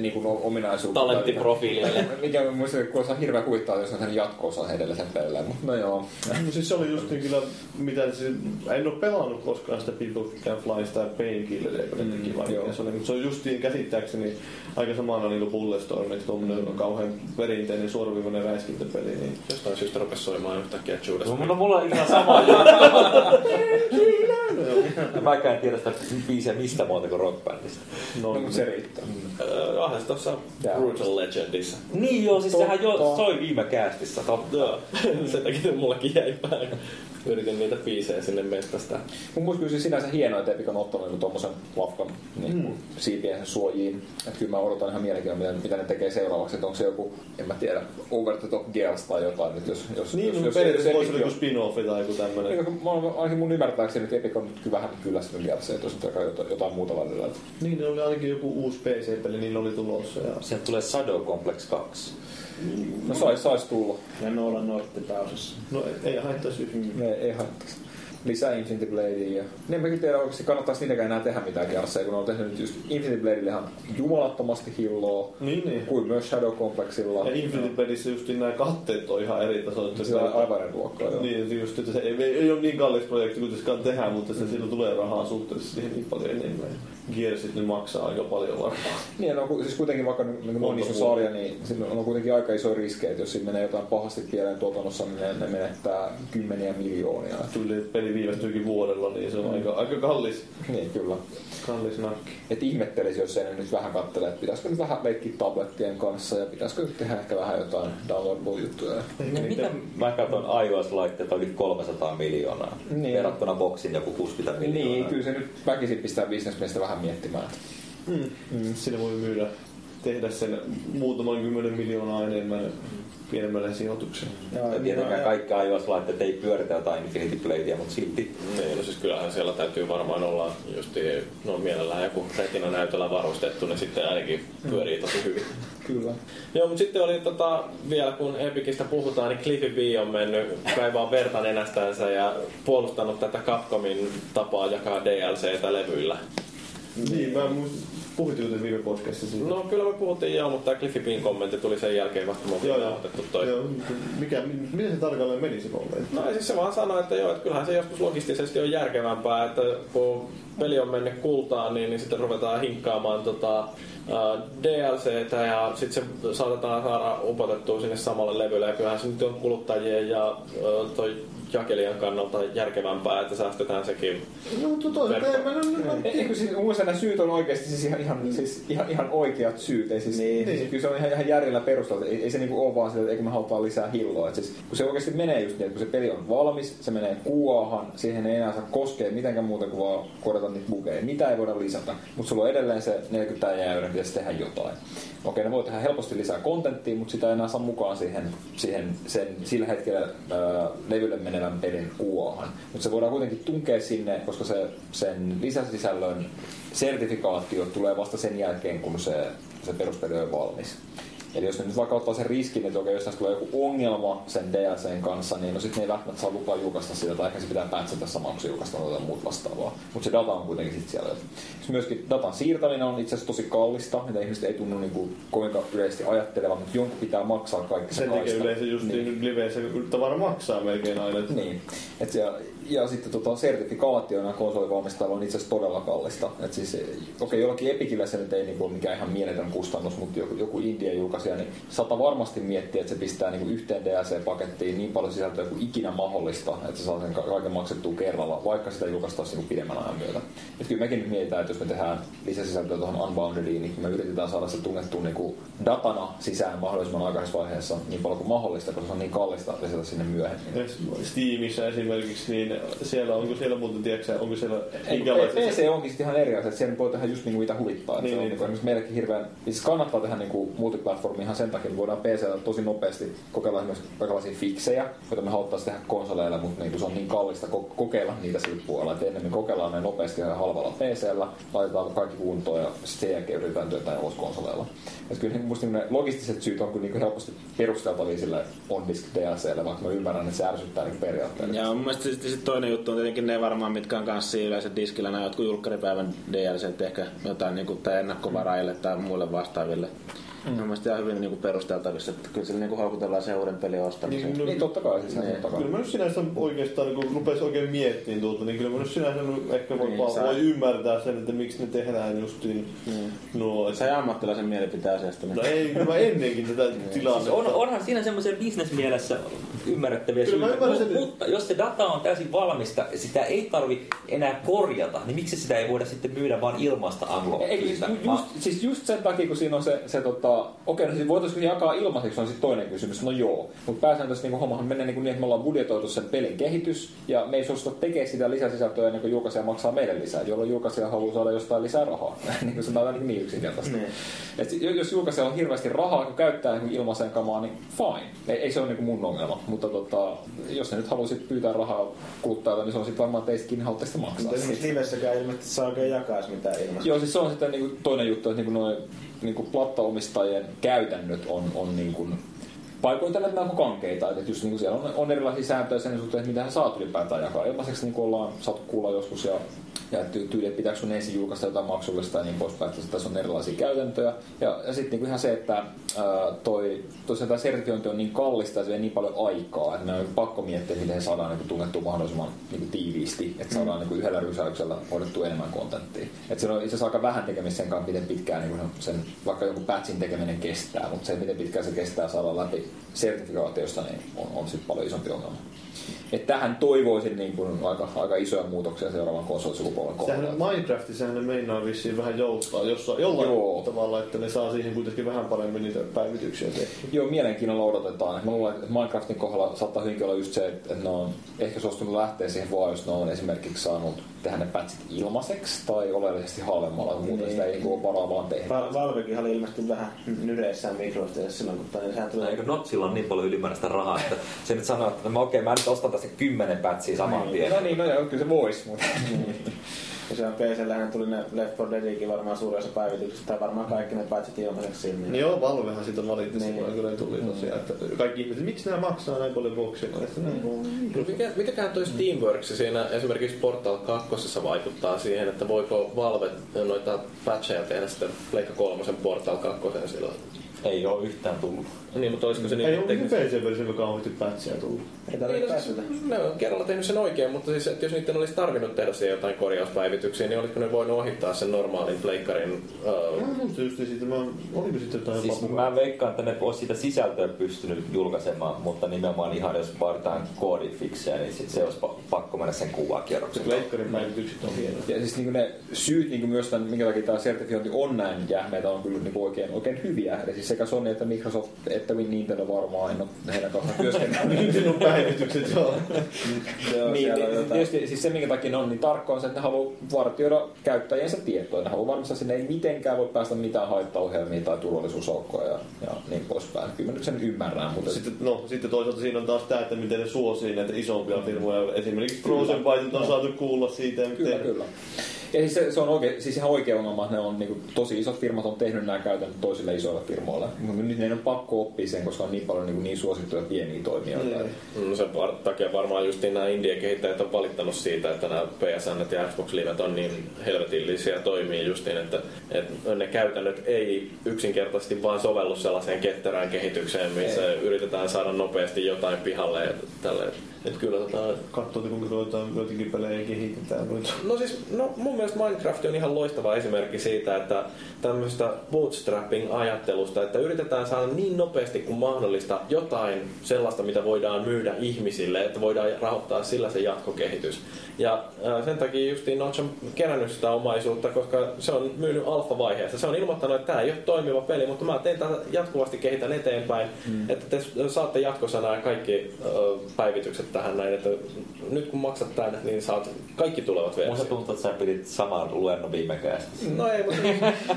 niin kuin ominaisuutta. Talenttiprofiilille. [laughs] Mikä mun mielestä kuulostaa hirveän huvittaa, jos on sen jatko-osa edellisen pelille. Mutta no joo. No siis se oli just niin kyllä, mitä se, en ole pelannut koskaan sitä People Can Flysta ja Painkilleria, ne Mm, teki vai joo. mikä se oli. Mutta se on justiin käsittääkseni aika samana niin kuin Bulletstorm, että tuommoinen mm. kauhean perinteinen suoraviivainen räiskintäpeli. Niin. Jostain syystä rupesi soimaan yhtäkkiä Judas. No, no mulla on ihan sama. [laughs] Mäkään en tiedä sitä biisiä mistä muuta kuin rockbändistä. No, mutta se riittää. Äh, tuossa Tää on Brutal Legendissa. Niin joo, siis sehän jo Totta. soi viime käästissä, totta. Joo, [laughs] sen takia mullekin jäi päälle. Yritin niitä biisejä sinne metsästä. Mun mielestä kyllä se sinänsä hienoa, että Epic on ottanut niin tuommoisen lafkan niin mm. siipiensä suojiin. Että kyllä mä odotan ihan mielenkiinnolla, mitä, mitä ne tekee seuraavaksi. Että onko se joku, en mä tiedä, Over the Top Girls tai jotain. Nyt jos, jos, Niin, jos, no jos, periaatteessa voisi olla joku spin-offi tai joku tämmönen. Niin, mä oon- ainakin mun ymmärtääkseni nyt Epic on nyt kyllä vähän kyllästynyt DLC, että alkaa jotain, jotain muuta välillä. että- Niin, ne oli ainakin joku uusi PC-peli, niin oli tulossa. Ja... Sieltä tulee Shadow Complex 2. No sais, sais tulla. Ja Nolan Nortti pääosassa. No ei, ei haittaisi yhtään. Ne ei haittaisi. Lisää Infinity Bladea. Ja... Niin mäkin tiedä, oikeasti kannattaisi niitäkään enää tehdä mitään kersseja, kun ne on tehnyt nyt just Infinity Bladelle ihan jumalattomasti hilloa. Niin, niin. Kuin myös Shadow Complexilla. Ja Infinity Pelissä just nämä katteet on ihan eri tasolla. että Sillä on aivan eri luokkaa, joo. Niin, just, että se ei, ei ole niin kallis projekti kuin tehdään, mutta se, sillä tulee rahaa suhteessa siihen niin paljon enemmän. Gearsit ne maksaa aika paljon varmaan. [laughs] Niin, no, ku- siis kuitenkin vaikka niin kuin noin iso sarja, niin sillä on kuitenkin aika iso riskejä, että jos siinä menee jotain pahasti pieleen tuotannossa, niin ne, ne menettää kymmeniä miljoonia. Tuli, peli viivästyykin vuodella, niin se on aika, aika kallis, Niin, kyllä. kallis nakki. Et ihmettelisi, jos ei nyt vähän kattele, että pitäisikö nyt vähän leikkiä tablettien kanssa ja pitäisikö nyt tehdä ehkä vähän jotain downloadable-juttuja. No, mitä mä katson iOS-laitteet oli 300 miljoonaa. Niin. Verrattuna Boxin joku 60 miljoonaa. Niin, kyllä se nyt väkisin pistää bisnesmiestä vähän miettimään. Mm. Mm. Siinä voi myydä, tehdä sen muutaman kymmenen miljoonaa enemmän pienemmällä sijoituksen. Joo, Ja tietenkään kaikki iOS-laitteet ei pyöritä jotain Infinity Bladea, mutta silti. Niin, no siis kyllähän siellä täytyy varmaan olla just no mielellään joku retina-näytöllä varustettu, niin sitten ainakin pyörii tosi hyvin. Kyllä. Joo, mutta sitten oli tota, vielä kun Epicistä puhutaan, niin Cliffy B on mennyt kaivaa verta nenästänsä ja puolustanut tätä Capcomin tapaa jakaa DLCtä levyillä. Niin, mä muistin, puhuttiin te viime podcastissa siitä. No kyllä me puhuttiin joo, mutta tämä Cliffy kommentti tuli sen jälkeen vasta kun me Joo, oltiin joo. otettu toi. Joo, mikä, miten se tarkalleen meni se kommentti? No siis se vaan sanoi, että joo, että kyllähän se joskus logistisesti on järkevämpää, että kun peli on mennyt kultaan, niin, niin sitten ruvetaan hinkkaamaan tota, uh, DLCtä ja sitten se saatetaan saada upotettua sinne samalle levylle. Ja kyllähän se nyt on kuluttajien ja uh, toi jakelijan kannalta järkevämpää, että säästetään sekin. No, mutta toisaalta ei mä, Eikö siis syyt on oikeasti siis ihan, ihan, siis ihan, ihan oikeat syyt. Ei siis, Niin. niin. siis kyllä se on ihan, ihan järjellä perusteltu. Ei, ei se niinku ole vaan sitä, että eikö me halutaan lisää hilloa. Et siis, kun se oikeasti menee just niin, että kun se peli on valmis, se menee kuohan, siihen ei enää saa koskea mitenkään muuta kuin vaan korjata niitä bugeja. Mitä ei voida lisätä, mutta sulla on edelleen se 40 euroa, pitäisi tehdä jotain. Okei, ne voi tehdä helposti lisää kontenttia, mutta sitä ei enää saa mukaan siihen, siihen sen, sillä hetkellä ää, levylle menevän pelin kuohan. Mutta se voidaan kuitenkin tunkea sinne, koska se, sen lisäsisällön sertifikaatio tulee vasta sen jälkeen, kun se, se peruspeli on valmis. Eli jos ne nyt vaikka ottaa sen riskin, että okei, jos tässä tulee joku ongelma sen DLCn kanssa, niin no sitten ne ei välttämättä saa lupaa julkaista sitä, tai ehkä se pitää pätsätä samalla, kun se julkaistaan jotain muut vastaavaa. Mutta se data on kuitenkin sitten siellä. Sitten myöskin datan siirtäminen on itse asiassa tosi kallista, mitä ihmiset ei tunnu niinku kovinkaan yleisesti ajattelevan, mutta jonkun pitää maksaa kaikki se sen takia yleensä just niin. liveissä tavara maksaa melkein aina. että- Niin. Et se, ja sitten tota, sertifikaationa konsolivalmistajalla on itse asiassa todella kallista. Et siis, okei, okay, jollakin Epicillä se nyt ei niinku ole mikään ihan mieletön kustannus, mutta joku, joku India julkaisija, niin sata varmasti miettiä, että se pistää niinku yhteen DLC-pakettiin niin paljon sisältöä kuin ikinä mahdollista, että se saa sen ka- kaiken maksettua kerralla, vaikka sitä julkaistaisiin niinku pidemmän ajan myötä. Et kyllä mekin nyt mietitään, että jos me tehdään lisäsisältöä tuohon Unboundediin, niin me yritetään saada se tunnettua niinku datana sisään mahdollisimman aikaisessa vaiheessa niin paljon kuin mahdollista, koska se on niin kallista lisätä sinne myöhemmin. Steamissa esimerkiksi, niin siellä onko siellä muuten, tiedätkö, onko siellä minkälaisia... PC onkin sitten ihan eri asia, että sen voi tehdä just niinku mitä huvittaa. Niin, Niin, se on niin. niinku, esimerkiksi meillekin hirveän, siis kannattaa tehdä niinku multiplatformi ihan sen takia, että voidaan PC tosi nopeasti kokeilla esimerkiksi kaikenlaisia fiksejä, joita me haluttaisiin tehdä konsoleilla, mutta niinku se on niin kallista ko- kokeilla niitä sillä puolella, että ennemmin kokeillaan ne nopeasti ja halvalla PCllä, laitetaan kaikki kuntoon ja sitten sen jälkeen yritetään työtää ulos konsoleilla. Et kyllä niin, musta ne logistiset syyt on kyllä niinku helposti perusteltavia sille on-disk DLClle, vaikka mä ymmärrän, että se ärsyttää niinku periaatteessa. Ja mun mielestä sitten sit toinen juttu on tietenkin ne varmaan, mitkä on kanssa yleensä diskillä, nämä jotkut julkkaripäivän DLC, ehkä jotain niin kuin, tai ennakkovaraille tai muille vastaaville. Mm. Mun mielestä ihan hyvin niin kuin perusteltavissa, että kyllä sillä niin kuin houkutellaan se uuden pelin ostamiseen. Niin, no, Niin totta kai, siis Niin. totta kai. Kyllä mä nyt sinänsä oikeastaan, niin kun rupesi oikein miettimään tuota, niin kyllä mä nyt sinänsä ehkä voi, Niin, niin, sä- voi ymmärtää sen, että miksi ne tehdään justiin Mm. nuo. Se ei ammattilaisen mielipite asiasta. Niin. No ei, kyllä mä ennenkin tätä tilannetta. Siis on, onhan siinä semmoisen bisnesmielessä ymmärrettäviä Kyllä mä syitä, ymmärrän Mut- sen- mutta jos se data on täysin valmista, sitä ei tarvi enää korjata, niin miksi sitä ei voida sitten myydä vaan ilmasta Ei, unlockista? ju- just, siis just sen takia, kun siinä on se, se tota, okei, no siis voitaisiinko jakaa ilmaiseksi, on sitten toinen kysymys, no joo. Mutta pääsääntöisesti niin hommahan menee niin, niin, että me ollaan budjetoitu sen pelin kehitys, ja me ei suostuta tekemään sitä lisäsisältöä ennen kuin julkaisija maksaa meille lisää, jolloin julkaisija haluaa saada jostain lisää rahaa. [laughs] niin kuin se on ainakin niin. Niin. Et si- jos julkaisija on hirveästi rahaa, kun käyttää ilmaiseen kamaa, niin fine. Ei, ei se ole niin mun ongelma. Mutta tota, jos ne nyt haluaisit pyytää rahaa kuluttajalta, niin se on sitten varmaan teistäkin haluatte sitä maksaa. Mutta esimerkiksi livessäkään ilmeisesti saa oikein jakaa mitään ilmasta. Joo, siis se on sitten niinku toinen juttu, että niinku noin niinku plattaomistajien käytännöt on, on niinku paikoin tällä melko kankeita. Että just niinku siellä on, on erilaisia sääntöjä sen suhteen, että mitä hän saat ylipäätään jakaa. Ilmaiseksi niinku ollaan saatu kuulla joskus ja ja ty- tyyli, että pitääkö sun ensin julkaista jotain maksullista ja niin poispäin, että tässä on erilaisia käytäntöjä. Ja, ja sitten niinku ihan se, että ää, toi, tosiaan tämä sertifiointi on niin kallista ja se vie niin paljon aikaa, että meidän on pakko miettiä, miten se saadaan niinku tunnettua mahdollisimman niinku tiiviisti, että saadaan niinku yhdellä rysäyksellä hoidettua enemmän kontenttia. Että se on itse asiassa aika vähän tekemistä sen kanssa, miten pitkään niinku sen, vaikka joku patchin tekeminen kestää, mutta se, miten pitkään se kestää saada läpi sertifikaatiosta, niin on, on sitten paljon isompi ongelma. Et tähän toivoisin niin kuin aika, aika isoja muutoksia seuraavan konsolisukupolven Sehän kohdalla. Minecraftissahan ne meinaa vissiin vähän joustaa jossain, jollain Joo. tavalla, että ne saa siihen kuitenkin vähän paremmin niitä päivityksiä tehtyä. Joo, mielenkiinnolla odotetaan. Mä luulen, että Minecraftin kohdalla saattaa hyvinkin olla just se, että ne on ehkä suostunut lähteä siihen vaan, jos ne on esimerkiksi saanut tehdä ne patchit ilmaiseksi tai oleellisesti halvemmalla, kun muuten Niin. sitä ei niin ole varaa vaan tehdä. Val- Valvekin oli ilmeisesti vähän nyreissään Microsoftille silloin, kun tai sehän tulee... Eikö Notsilla on niin paljon ylimääräistä rahaa, että se nyt sanoo, että no, okei, mä nyt ostan tässä kymmenen pätsiä saman tien. No niin, no joo, kyllä se voisi, mutta... Ja siellä PCllähän tuli ne Left 4 Deadikin varmaan suurin osa päivityksistä, tai varmaan kaikki ne patchit ilmaiseksi sinne. Niin joo, Valvehan siitä valitti Niin. silloin, kun ne tuli tosiaan, että kaikki ihmiset, miksi nämä maksaa näin paljon boksia? Mm. Mikä, mikäkään toi Steamworks siinä esimerkiksi Portal 2 vaikuttaa siihen, että voiko Valve noita patcheja tehdä sitten Pleikka 3 Portal 2 silloin? Ei ole yhtään tullut. Niin, mutta olisiko se niin, Ei ole teknis- PC-versiolla kauheasti pätsiä tullut. Ei Niin, tarvitse no, siis, ne on kerralla tehnyt sen oikein, mutta siis, että jos niiden olisi tarvinnut tehdä siihen jotain korjauspäivityksiä, niin olisiko ne voinut ohittaa sen normaalin pleikkarin... Uh, just siitä, mä, oliko sitten jotain Siis jopa- mä veikkaan, että ne olisi sitä sisältöä pystynyt julkaisemaan, mutta nimenomaan ihan jos vaaditaan koodifiksejä, niin sit se olisi pa- pakko mennä sen kuvakierroksen. Se Pleikkarin päivitykset on hienoja. Ja siis niin ne syyt niin myös tämän, minkä takia tämä sertifiointi on näin jähmeitä, on kyllä niin oikein, oikein hyviä. Eli siis sekä Sony että Microsoft että Nintendo varmaan, en ole heidän kanssaan [laughs] työskennellyt. Nintendo päivitykset, joo. Joo, niin, niin, tietysti siis se, minkä takia ne on niin tarkka, on se, että ne haluaa vartioida käyttäjiensä tietoa. Ne haluaa varmistaa, että sinne ei mitenkään voi päästä mitään haittaohjelmia tai turvallisuusaukkoja ja, ja niin poispäin. Kyllä mä nyt sen ymmärrän, mutta Sitten, no, sitten toisaalta siinä on taas tämä, että miten ne suosii näitä isompia firmoja. Esimerkiksi Frozen Byte on saatu kuulla siitä. Kyllä, miten- kyllä. Ja siis se, se on oikein, siis ihan oikea ongelma, että ne on niin tosi isot firmat on tehnyt nämä käytännöt toisille isoille firmoille. Mutta nyt ne on pakko oppia sen, koska on niin paljon niin, niin suosittuja pieniä toimijoita. Niin. no sen var- takia varmaan just nämä indie-kehittäjät on valittanut siitä, että nämä PSN ja Xbox Livet on niin helvetillisiä ja toimii justiin, että, että ne käytännöt ei yksinkertaisesti vaan sovellu sellaiseen ketterään kehitykseen, missä Ei. yritetään saada nopeasti jotain pihalle ja tälleen. Että kyllä tota, Katsoo, että kuinka joitain, joitakin pelejä kehitetään. No siis, no mun mielestä Minecraft on ihan loistava esimerkki siitä, että tämmöistä bootstrapping-ajattelusta, että yritetään saada niin nopeasti kuin mahdollista jotain sellaista, mitä voidaan myydä ihmisille, että voidaan rahoittaa sillä se jatkokehitys. Ja äh, sen takia justiin Notch on kerännyt sitä omaisuutta, koska se on myynyt alfa-vaiheessa. Se on ilmoittanut, että tämä ei ole toimiva peli, mutta mä teen tätä jatkuvasti kehitän eteenpäin, mm. että te saatte jatkossa nämä kaikki äh, päivitykset tähän näin, että nyt kun maksat tämän, niin saat kaikki tulevat Musta versiot. tuntuu, että sä pidit saman luennon viime kädessä. No ei, mutta,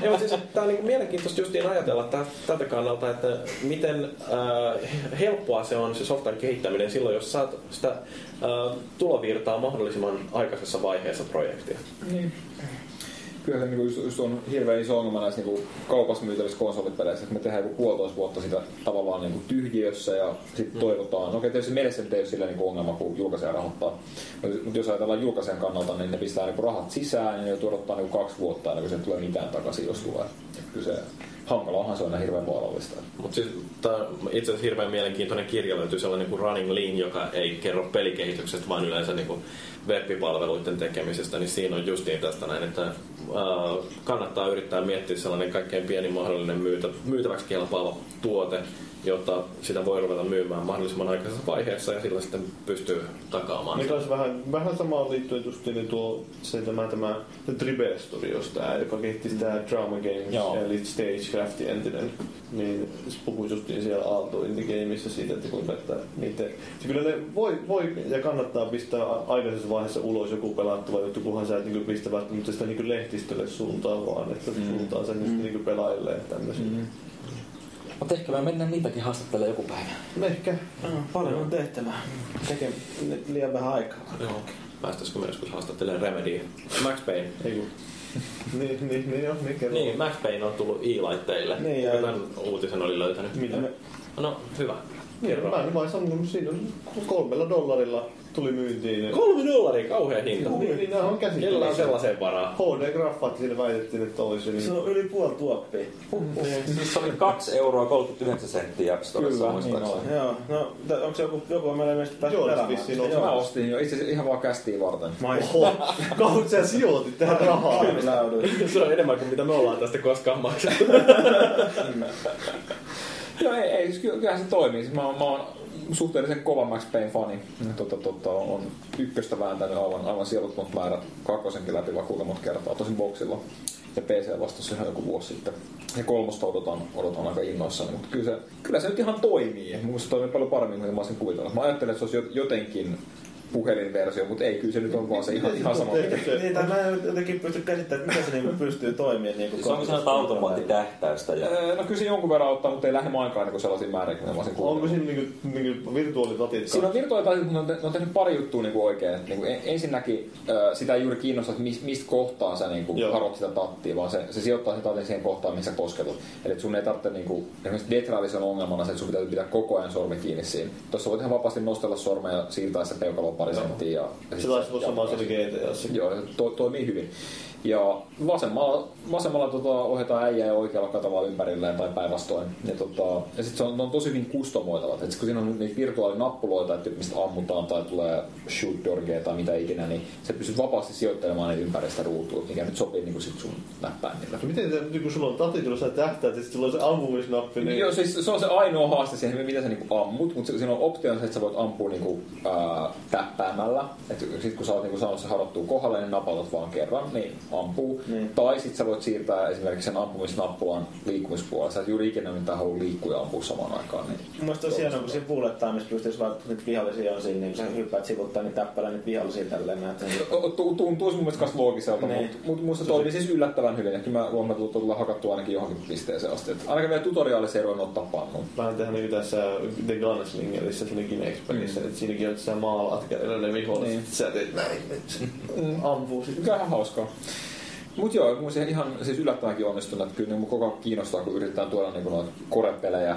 ei, mutta siis, tämä on niin mielenkiintoista justiin ajatella tä, tältä kannalta, että miten äh, helppoa se on se softan kehittäminen silloin, jos saat sitä äh, tulovirtaa mahdollisimman aikaisessa vaiheessa projektia. Niin. Kyllä se niinku just, just on hirveän iso ongelma näissä niinku kaupassa myytävissä konsolipeleissä, että me tehdään joku puolitoista vuotta sitä tavallaan niinku tyhjiössä ja sitten toivotaan. No okei, tietysti mielessä nyt ei ole sillä niinku ongelma, kun julkaisija rahoittaa. Mutta jos ajatellaan julkaisijan kannalta, niin ne pistää niinku rahat sisään ja ne joutuu odottaa niinku kaksi vuotta ennen kuin se tulee mitään takaisin, jos tulee. Kyllä se hankalahan se on hirveän vaarallista. Mutta siis itse asiassa hirveän mielenkiintoinen kirja löytyy sellainen kuin Running Lean, joka ei kerro pelikehityksestä, vaan yleensä niin kuin web-palveluiden tekemisestä, niin siinä on justiin tästä näin, että kannattaa yrittää miettiä sellainen kaikkein pienin mahdollinen myytä, myytäväksi kelpaava tuote, jotta sitä voi ruveta myymään mahdollisimman aikaisessa vaiheessa ja sillä sitten pystyy takaamaan. Mikä olisi vähän, vähän samaan liittyen just niin tuo, se tämä, tämä Tribe Studios, tämä, joka kehitti sitä Drama Games, Joo. eli Stagecraftin entinen, niin se puhui just niin siellä Aalto Indie Gameissa siitä, että kuinka, että niitä, se kyllä ne voi, voi ja kannattaa pistää aikaisessa vaiheessa ulos joku pelattava juttu, kunhan sä et niin pistä välttämättä sitä niin lehdistölle suuntaan, vaan että mm. suuntaan sen mm. niin pelaajille ja tämmöisiä. Mm. Mutta ehkä me mennään niitäkin haastattelemaan joku päivä. Ehkä. No, paljon on tehtävää. Teke liian vähän aikaa. Joo. Päästäisikö me joskus haastattelemaan Remedyä? Max Payne. Ei kun. niin, niin, niin, joo, niin kerro. Niin, Max Payne on tullut e-laitteille. Niin, ja- Tämän uutisen oli löytänyt. Mitä? No, hyvä. Niin, mä en vain sanonut, siinä kolmella dollarilla tuli myyntiin. Kolme dollaria, kauhea hinta. Niin, niin nämä on käsittelyssä. Kellä on sellaiseen varaa? HD-graffat siinä väitettiin, että olisi. Niin... Se on yli puoli tuoppia. Siis se oli 2 euroa 39 senttiä App Storessa Kyllä, muistaakseni. niin Joo, no onko se joku, joku on meillä mielestä päässyt Joo, vissiin on. Mä ostin jo itse asiassa ihan vaan kästiin varten. Maistuu. Kauan sä sijoitit tähän rahaa. Se on enemmän kuin mitä me ollaan tästä koskaan maksettu. [laughs] [laughs] Joo, ei, ei siis ky- kyllähän se toimii. Siis mä, oon, mä oon suhteellisen kova Max Payne fani. Tota, tota, on ykköstä vääntänyt aivan, aivan sieluttomat määrät kakkosenkin läpi vakuutamot kertaa, tosin boxilla. Ja PC vastasi ihan joku vuosi sitten. Ja kolmosta odotan, odotan aika innoissani, mutta kyllä se, kyllä se nyt ihan toimii. Mun se toimii paljon paremmin kuin mä olisin kuvitellut. Mä ajattelin, että se olisi jo- jotenkin puhelinversio, mutta ei, kyllä se nyt on vaan se ihan, ihan sama. Niin, tai mä en jotenkin pysty käsittämään, että miten se niinku pystyy toimimaan. Niinku Siis onko se automaattitähtäystä? Ja... Öö, No kyllä se jonkun verran ottaa, mutta ei lähde aikaan niin sellaisia määriä, kuin mä olisin Onko kuvitellut. siinä niinku, niinku virtuaalitatit Siinä on virtuaalitaidot, mutta ne on, tehnyt pari juttua niin oikein. Niin kuin ensinnäkin ö, sitä ei juuri kiinnosta, että mis, mistä kohtaa sä niin kuin Joo. harot sitä tattia, vaan se, se sijoittaa sen tatin siihen kohtaan, missä kosketut. Eli sun ei tarvitse, niin kuin, esimerkiksi on ongelmana se, että sun pitää pitää koko ajan sormi kiinni siinä. Tuossa voit ihan vapaasti nostella sormea ja siirtää se peukalo pari senttiä. Ja, ja Se sit taisi olla sama GTAssa. Joo, to, toimii hyvin. Ja vasemmalla, vasemmalla tota, ohjataan äijää ja oikealla katavaa ympärilleen tai päinvastoin. Ja, tota, ja sitten se on, ne on tosi hyvin kustomoitavat. Et sit kun siinä on niitä virtuaalinappuloita, että mistä ammutaan tai tulee shoot dorgea tai mitä ikinä, niin se pystyt vapaasti sijoittelemaan niitä ympäristä ruutua, mikä nyt sopii niin sit sun näppäimillä. No miten se, kun sulla on tähtäät, ja sitten sulla on se ampumisnappi, niin... Joo, siis se on se ainoa haaste siihen, mitä sä niinku ammut, mutta siinä on optio se, että sä voit ampua niinku, ää, täppäämällä. Että sit kun sä oot niinku saanut se harottua kohdalle, niin napautat vaan kerran, niin ampuu. Niin. Tai sit sä voit siirtää esimerkiksi sen ampumisnappulan liikkumispuolella. Sä et juuri ikinä mitään halua liikkua ja ampua samaan aikaan. Niin Mun mielestä on hienoa, kun siinä timeissa pystyisi vaan, että niitä vihollisia on siinä, niin kun sä hyppäät sivuttaa, niin täppäillä niitä vihollisia tälleen Tuntuisi mun mielestä kans loogiselta, Niin. mutta mut, musta toimii siis yllättävän hyvin. Ja kyllä mä luulen, että tullaan hakattua ainakin johonkin pisteeseen asti. Ainakin vielä tutoriaalissa ei ruvennut ottaa pannuun. Vähän tehdään niin kuin tässä The Gunslingerissä, siinä Kinect-pelissä, että siinäkin on, että sä maalaat kädellä ne viholliset, Niin. sä teet näin, että [laughs] se ampuu sitten. Mikä on ihan hauskaa. Mut joo, mun se ihan siis yllättävänkin onnistunut, että kyllä niin koko ajan kiinnostaa, kun yritetään tuoda niin noita korepelejä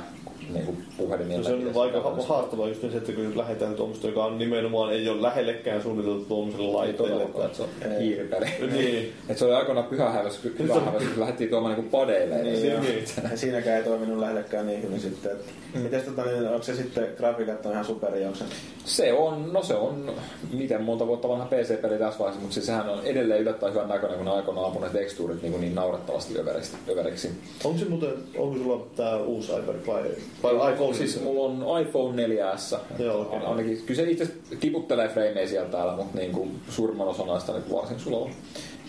niin puhelimien No se on läpi. aika ha- haastavaa just se, että kun lähdetään tuommoista, joka on nimenomaan ei ole lähellekään suunniteltu tuommoiselle Ei laitteelle. todellakaan, että se on hiiripeli. Niin. [laughs] Et se oli aikoinaan pyhä häväs, hyvä häväs, kun lähdettiin tuomaan niin padeille. Niin, Niin, niin. Ja siinäkään ei toiminut lähellekään niin hyvin sitten. Että. Mites tota, niin, onko se sitten grafiikat on ihan superi, onko se? Se on, no se on, miten monta vuotta vanha PC-peli tässä vaiheessa, mutta siis sehän on edelleen yllättävän hyvän näköinen, kun ne aikoinaan ampuneet tekstuurit niin, niin naurettavasti överiksi. överiksi. Onko se muuten, onko sulla tää uusi iPad vai, vai iPhone? Siis mulla on iPhone 4S. Joo, okei. Ainakin, kyllä se itse asiassa tiputtelee freimejä siellä täällä, mutta niin kuin suurimman osan näistä on niin varsin sulolla.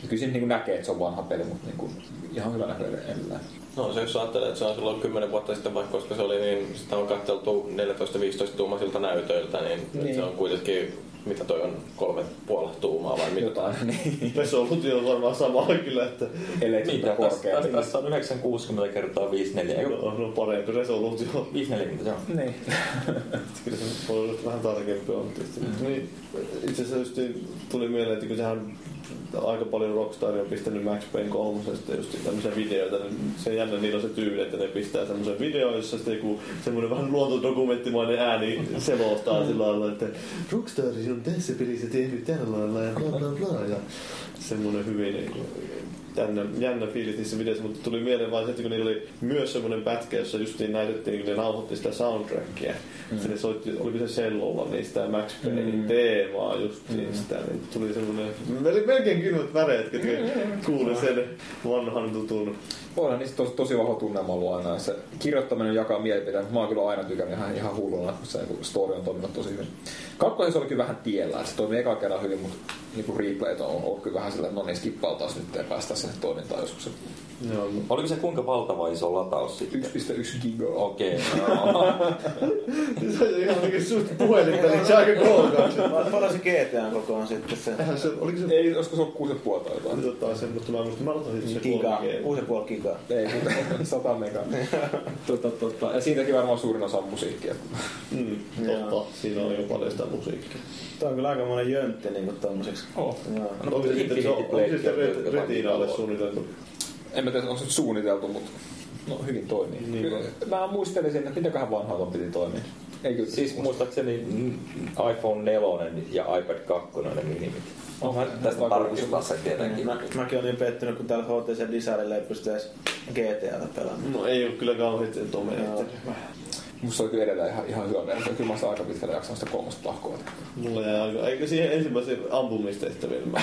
Ja Kyllä siinä niin kuin näkee, että se on vanha peli, mutta niin kuin ihan hyvä näköinen edelleen. No se jos ajattelee, että se on silloin 10 vuotta sitten vaikka, koska se oli niin, sitä on katseltu 14-15 tuumaisilta näytöiltä, niin, niin. se on kuitenkin, mitä toi on, kolme puoli tuumaa vai mitä? Jotain, [laughs] niin. Resoluutio on varmaan sama kyllä, että Ellei Niin, tässä, korkea. tässä, tässä on 960 kertaa 54. Eikö? no, no parempi resoluutio. 540, se on. Niin. [laughs] Kyllä se voi olla vähän tarkempi on tietysti. Mm. Niin, itse asiassa just tuli mieleen, että kun sehän aika paljon Rockstar on pistänyt Max Payne 3 just tämmöisiä videoita, niin se jännä niillä on se tyyli, että ne pistää semmoisen video, jossa sitten joku semmoinen vähän luontodokumenttimainen ääni selostaa sillä lailla, että Rockstar on tässä pelissä tehnyt tällä lailla ja bla bla bla ja semmoinen hyvin jännä, jännä fiilis niissä videoissa, mutta tuli mieleen vain se, että kun niillä oli myös semmoinen pätkä, jossa justiin näytettiin, kun ne nauhoitti sitä soundtrackia. Mm. Se ne soitti, oliko se cellolla, niin sitä Max Paynein mm. teemaa justiin mm. sitä, niin tuli semmoinen mel- melkein kylmät väreet, kun kuuli sen vanhan tutun. Onhan niistä tosi, tosi vahva tunnelma ollut aina. Se kirjoittaminen jakaa mielipiteen. Mä oon kyllä aina tykännyt ihan, ihan hulluna, se niin story on toiminut tosi hyvin. Kakkonen oli kyllä vähän tiellä. että Se toimii eka kerran hyvin, mutta niin replayt on ollut kyllä vähän silleen, että no niin skippaa taas nyt ja päästään sinne toimintaan joskus. Joo, Oliko se kuinka valtava iso lataus sitten? 1.1 giga. Okei, okay, [laughs] se on ihan oikein suht puhelinpeliksi aika kookaksi. Paljon se GTA koko on sitten se? Eihän se, oliko se Ei, olisiko se ollut 6,5 tai jotain? Tota, sen, mutta mä muistan, mä aloitan sitten se Giga, 3G. 6,5 gigaa. Ei, mutta 100 mega. [laughs] tota, tota. Ja siitäkin varmaan suurin osa on musiikkia. Mm, totta, siinä on jo paljon sitä musiikkia. Tuo on kyllä aika monen jöntti niinku tommoseksi. Oh. No, onko se sitten se, se retinalle suunniteltu? En mä tiedä, onko se nyt suunniteltu, mutta no, hyvin toimii. Niin Kyllä, mä muistelisin, että mitäköhän vanhaa ton piti toimia. Ei kyllä. Siis muistaakseni iPhone 4 ja iPad 2 on ne minimit. Onhan tästä tarkistaa se tietenkin. Mä, mäkin olin pettynyt, kun täällä HTC Desirelle ei pysty edes GTAta pelaamaan. No ei ole kyllä kauheasti tomea. Joo. Musta oli kyllä edelleen ihan, ihan hyvä versio. Kyllä mä sitä aika pitkälle jaksanut sitä kolmosta tahkoa. Mulla jäi aika, eikö siihen ensimmäisen ampumistehtäviin? Mä.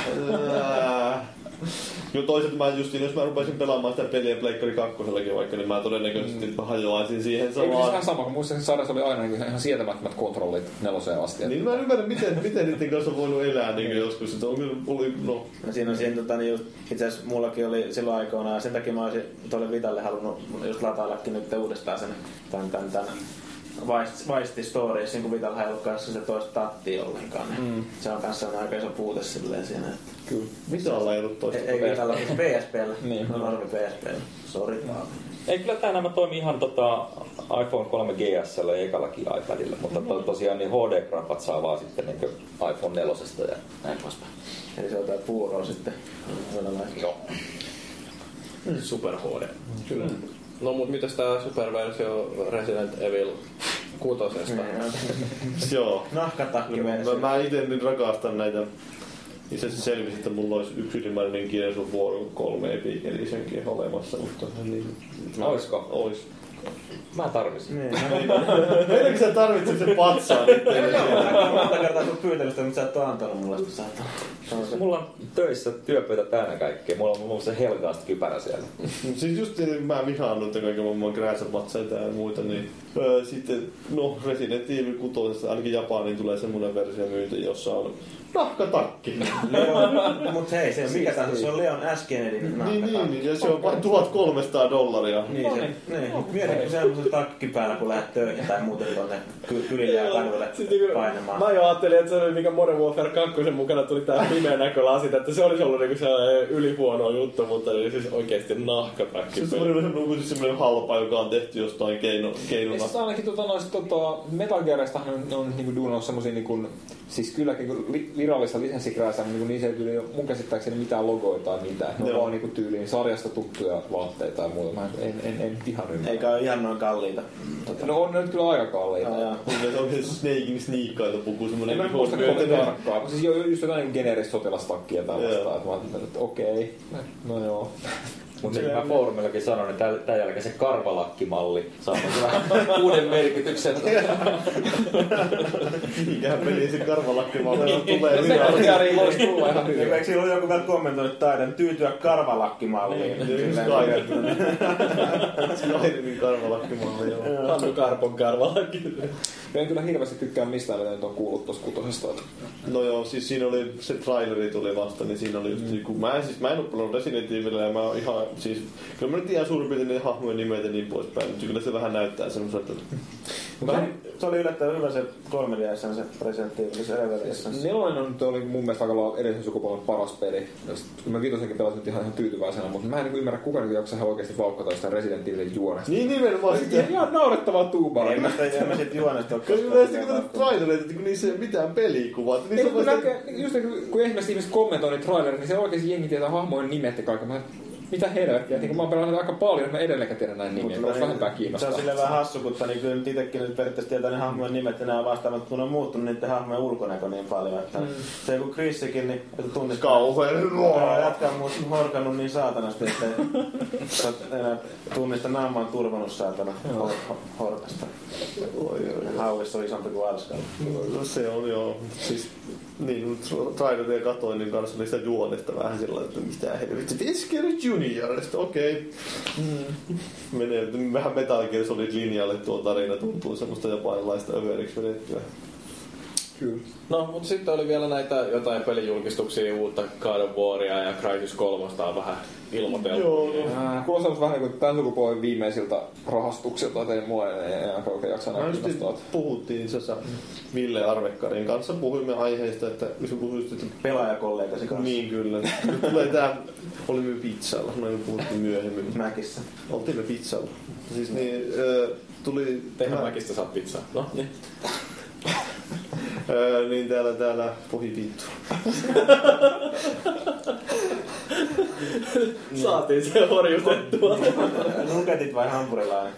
No toisaalta mä justiin, jos mä rupesin pelaamaan sitä peliä Pleikkari 2 vaikka, niin mä todennäköisesti mm. hajoaisin siihen Ei, kyllä se samaan. ihan sama, kun muista se sarjassa oli aina niin ihan sietämättömät kontrollit neloseen asti. Niin mä en ymmärrä, miten, miten niiden kanssa on voinut elää niin joskus. Että on kyllä, oli, no, No siinä on siinä, tota, niin just, itse asiassa mullakin oli silloin aikoinaan, sen takia mä olisin tuolle Vitalle halunnut just lataillakin nyt uudestaan sen tämän, tämän, tämän Vice, Vice Stories, niin kun Vitalla ei ollut kanssa se toista tattia ollenkaan. Niin mm. Se on kanssa on aika iso puute silleen siinä. Että... Kyllä. mitä ollaan ei ollut toista. Ei, ei Vitalla, siis PSPllä. [laughs] Niin. No normi PSPllä. Sori mm. Ei kyllä tämä nämä toimii ihan tota iPhone 3 GS ja ekallakin iPadilla, mutta to, tosiaan niin HD-grapat saa vaan sitten niin iPhone 4 ja näin poispäin. Eli se on tää puuro sitten. Joo. Super HD. Kyllä. No mut mitäs tää superversio Resident Evil 6? [laughs] Joo. Nahkatakki Mä, versio. mä itse nyt rakastan näitä. Itse asiassa selvisi, että mulla olisi yksi ylimääräinen 3 Epic Editionkin olemassa, mutta niin... Oisko? Ois. Mä tarvisin. Niin, Meidänkö sä tarvitset sen patsaan oon monta kertaa sun pyytänyt sitä, mutta sä et oo antanut mulle sitä. Mulla on töissä työpöytä täynnä kaikkea. Mulla on muun muassa Helgaasta kypärä siellä. Siis just niin, mä vihaan noita kaiken maailman grääsäpatsaita ja muita, niin öö, sitten, no Resident Evil 6, ainakin Japaniin tulee semmoinen versio myynti, jossa on nahkatakki. Leon, mut hei, se mikä tahansa, se on Leon S. Kennedyn niin, nahkatakki. niin, niin, ja se on vain 1300 dollaria. Niin, se, niin. Mietitkö semmoisen takki päällä, kun lähdet töihin tai muuten tonne ky- kylille ja kaduille Siis niinku, painamaan. Mä jo ajattelin, että se oli mikä Modern Warfare 2 mukana tuli tää pimeä näkölasit, että se olisi ollut niinku sellainen ylihuono juttu, mutta niin siis oikeesti nahkatakki. Se oli vähän siis semmoinen halpa, joka on tehty jostain keino, Ja keinona. siis ainakin tota, noista tota, Metal Gearistahan on, on niinku duunannut semmosia niinku Siis kylläkin kun li, virallista lisenssikräässä, niin, niin se ei tyyli, mun käsittääkseni mitään logoita tai mitään. Ne on vaan niin tyyliin sarjasta tuttuja vaatteita ja muuta. Mä en, en, en ihan ymmärrä. Eikä ole ihan noin kalliita. Tota, No on ne nyt kyllä aika kalliita. joo. Onko se Snakein sniikkaita puku En semmonen mä muista kovin tarkkaan. Siis jo- just jotain niin geneeristä sotilastakkia tällaista. Että mä ajattelin, että okei, no joo. Mutta niin mä foorumillakin sanoin, niin tämän, jälkeen se karvalakkimalli saa [laughs] uuden merkityksen. Mikähän peli se karvalakkimalli on No tulee se hyvä. peliari voisi tulla ihan hyvin. Eikö silloin joku vielä kommentoinut taidan tyytyä karvalakkimalliin? Just Silleen, Skyrim. Skyrimin karvalakkimalli, joo. Hannu Karpon karvallakin. Mä en kyllä hirveästi tykkää mistään, mitä nyt on kuullut tosta kutosesta. että- No joo, siis siinä oli, se traileri tuli vasta, niin siinä oli just mm. kun mä en siis, mä en oo pelannut Resident Evilia ja mä oon ihan, siis, kyllä mä nyt tiedän suurin piirtein ne hahmojen nimet ja niin poispäin, mutta kyllä se vähän näyttää semmoiselta, että Mutta se oli yllättävän hyvä se 3 ds se Resident Evil, se Revelations. Nelonen on, nyt oli mun mielestä aika lailla edellisen sukupolven paras peli. Kun mä viitosenkin pelasin nyt ihan, ihan tyytyväisenä, mutta mä en niin ymmärrä kuka niin jaksaa ihan oikeasti vauhkata sitä Resident Evilin juonesta. niin nimenomaan Ja sitä. ihan naurettavaa tuubaa. En mä sitä, juonesta Kyllä koskaan yleisesti kun tiedä. trailereita, että kun niissä ei ole mitään pelikuvaa, Niin, niissä kun näkee, just niin, kun ihmiset ihmiset kommentoi niitä trailereita, niin se oikeasti jengi tietää hahmojen nimet ja kaiken. Mä, mitä helvettiä, niin kun mä oon pelannut aika paljon, mä edelleenkään tiedän näin nimiä. Mä Mutta vähempää Se kiinnostaa. on silleen vähän hassu, kun niin kyllä nyt itsekin nyt periaatteessa tietää ne hahmojen nimet ja nämä vastaavat, kun on muuttunut niiden hahmojen ulkonäkö niin paljon. Että mm. Se kun Chrissikin, niin että tunnistaa. Kauhean Joo, Jätkä on muut horkannut niin saatanasti, että enää tunnista naama on turvannut saatana hor- horkasta. Oi, oi, Hauissa on isompi kuin Arskalla. No se on joo. Siis, niin, traileria katoin, niin kanssa oli sitä juonesta vähän sillä että mitä helvetti. Wesker Junior, sitten okei. Mm. Menee vähän Metal Gear Solid linjalle tuo tarina, tuntuu semmoista japanilaista överiksi vedettyä. Kyllä. No, mutta sitten oli vielä näitä jotain pelijulkistuksia, uutta God of Waria ja Crysis 3 on vähän ilmoiteltu. Joo, niin- no. Äh, kuulostaa vähän niin kuin tämän sukupolven viimeisiltä rahastuksilta, että ei mua ei enää oikein jaksa enää just kiinnostaa. puhuttiin itse asiassa Ville Arvekkarin kanssa, puhuimme aiheesta, että kun puhuit, että Pelaajakollegasi kanssa. niin kyllä. Nyt tulee tää, olimme pizzalla, me puhuttiin myöhemmin. Mäkissä. Oltiin me pizzalla. Siis niin, äh, tuli... Tehän mäkistä saat pizzaa. No, niin. [laughs] Öö, niin täällä, täällä, pohi vittu. [laughs] Saatiin se horjutettua. [laughs] Nuketit vai hampurilainen?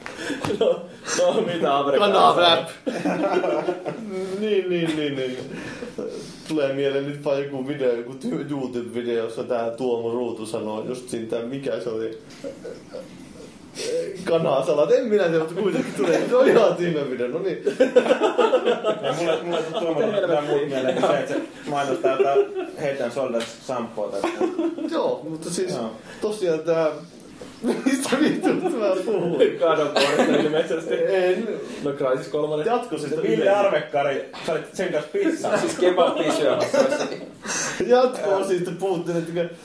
no, no, mitä? Kanarap! [laughs] niin, niin, niin, niin. Tulee mieleen nyt vaan joku video, joku YouTube-video, jossa tää Tuomo Ruutu sanoo just siitä, mikä se oli. Kanasalat, en minä tiedä, mutta kuitenkin tulee. Se on ihan video, no niin. Ja mulle, mulle tuli tuommoinen mitään muut mieleen kuin se, että se mainostaa jotain Head and Shoulders shampoo tästä. Joo, mutta siis tosiaan tää... Mistä vittuista mä puhun? God of War ilmeisesti. En. No Crysis 3. Jatko siis Ville Arvekkari, sä olit sen kanssa pizzaa. Siis kebabia syömässä. Jatkoa siitä puhuttiin, että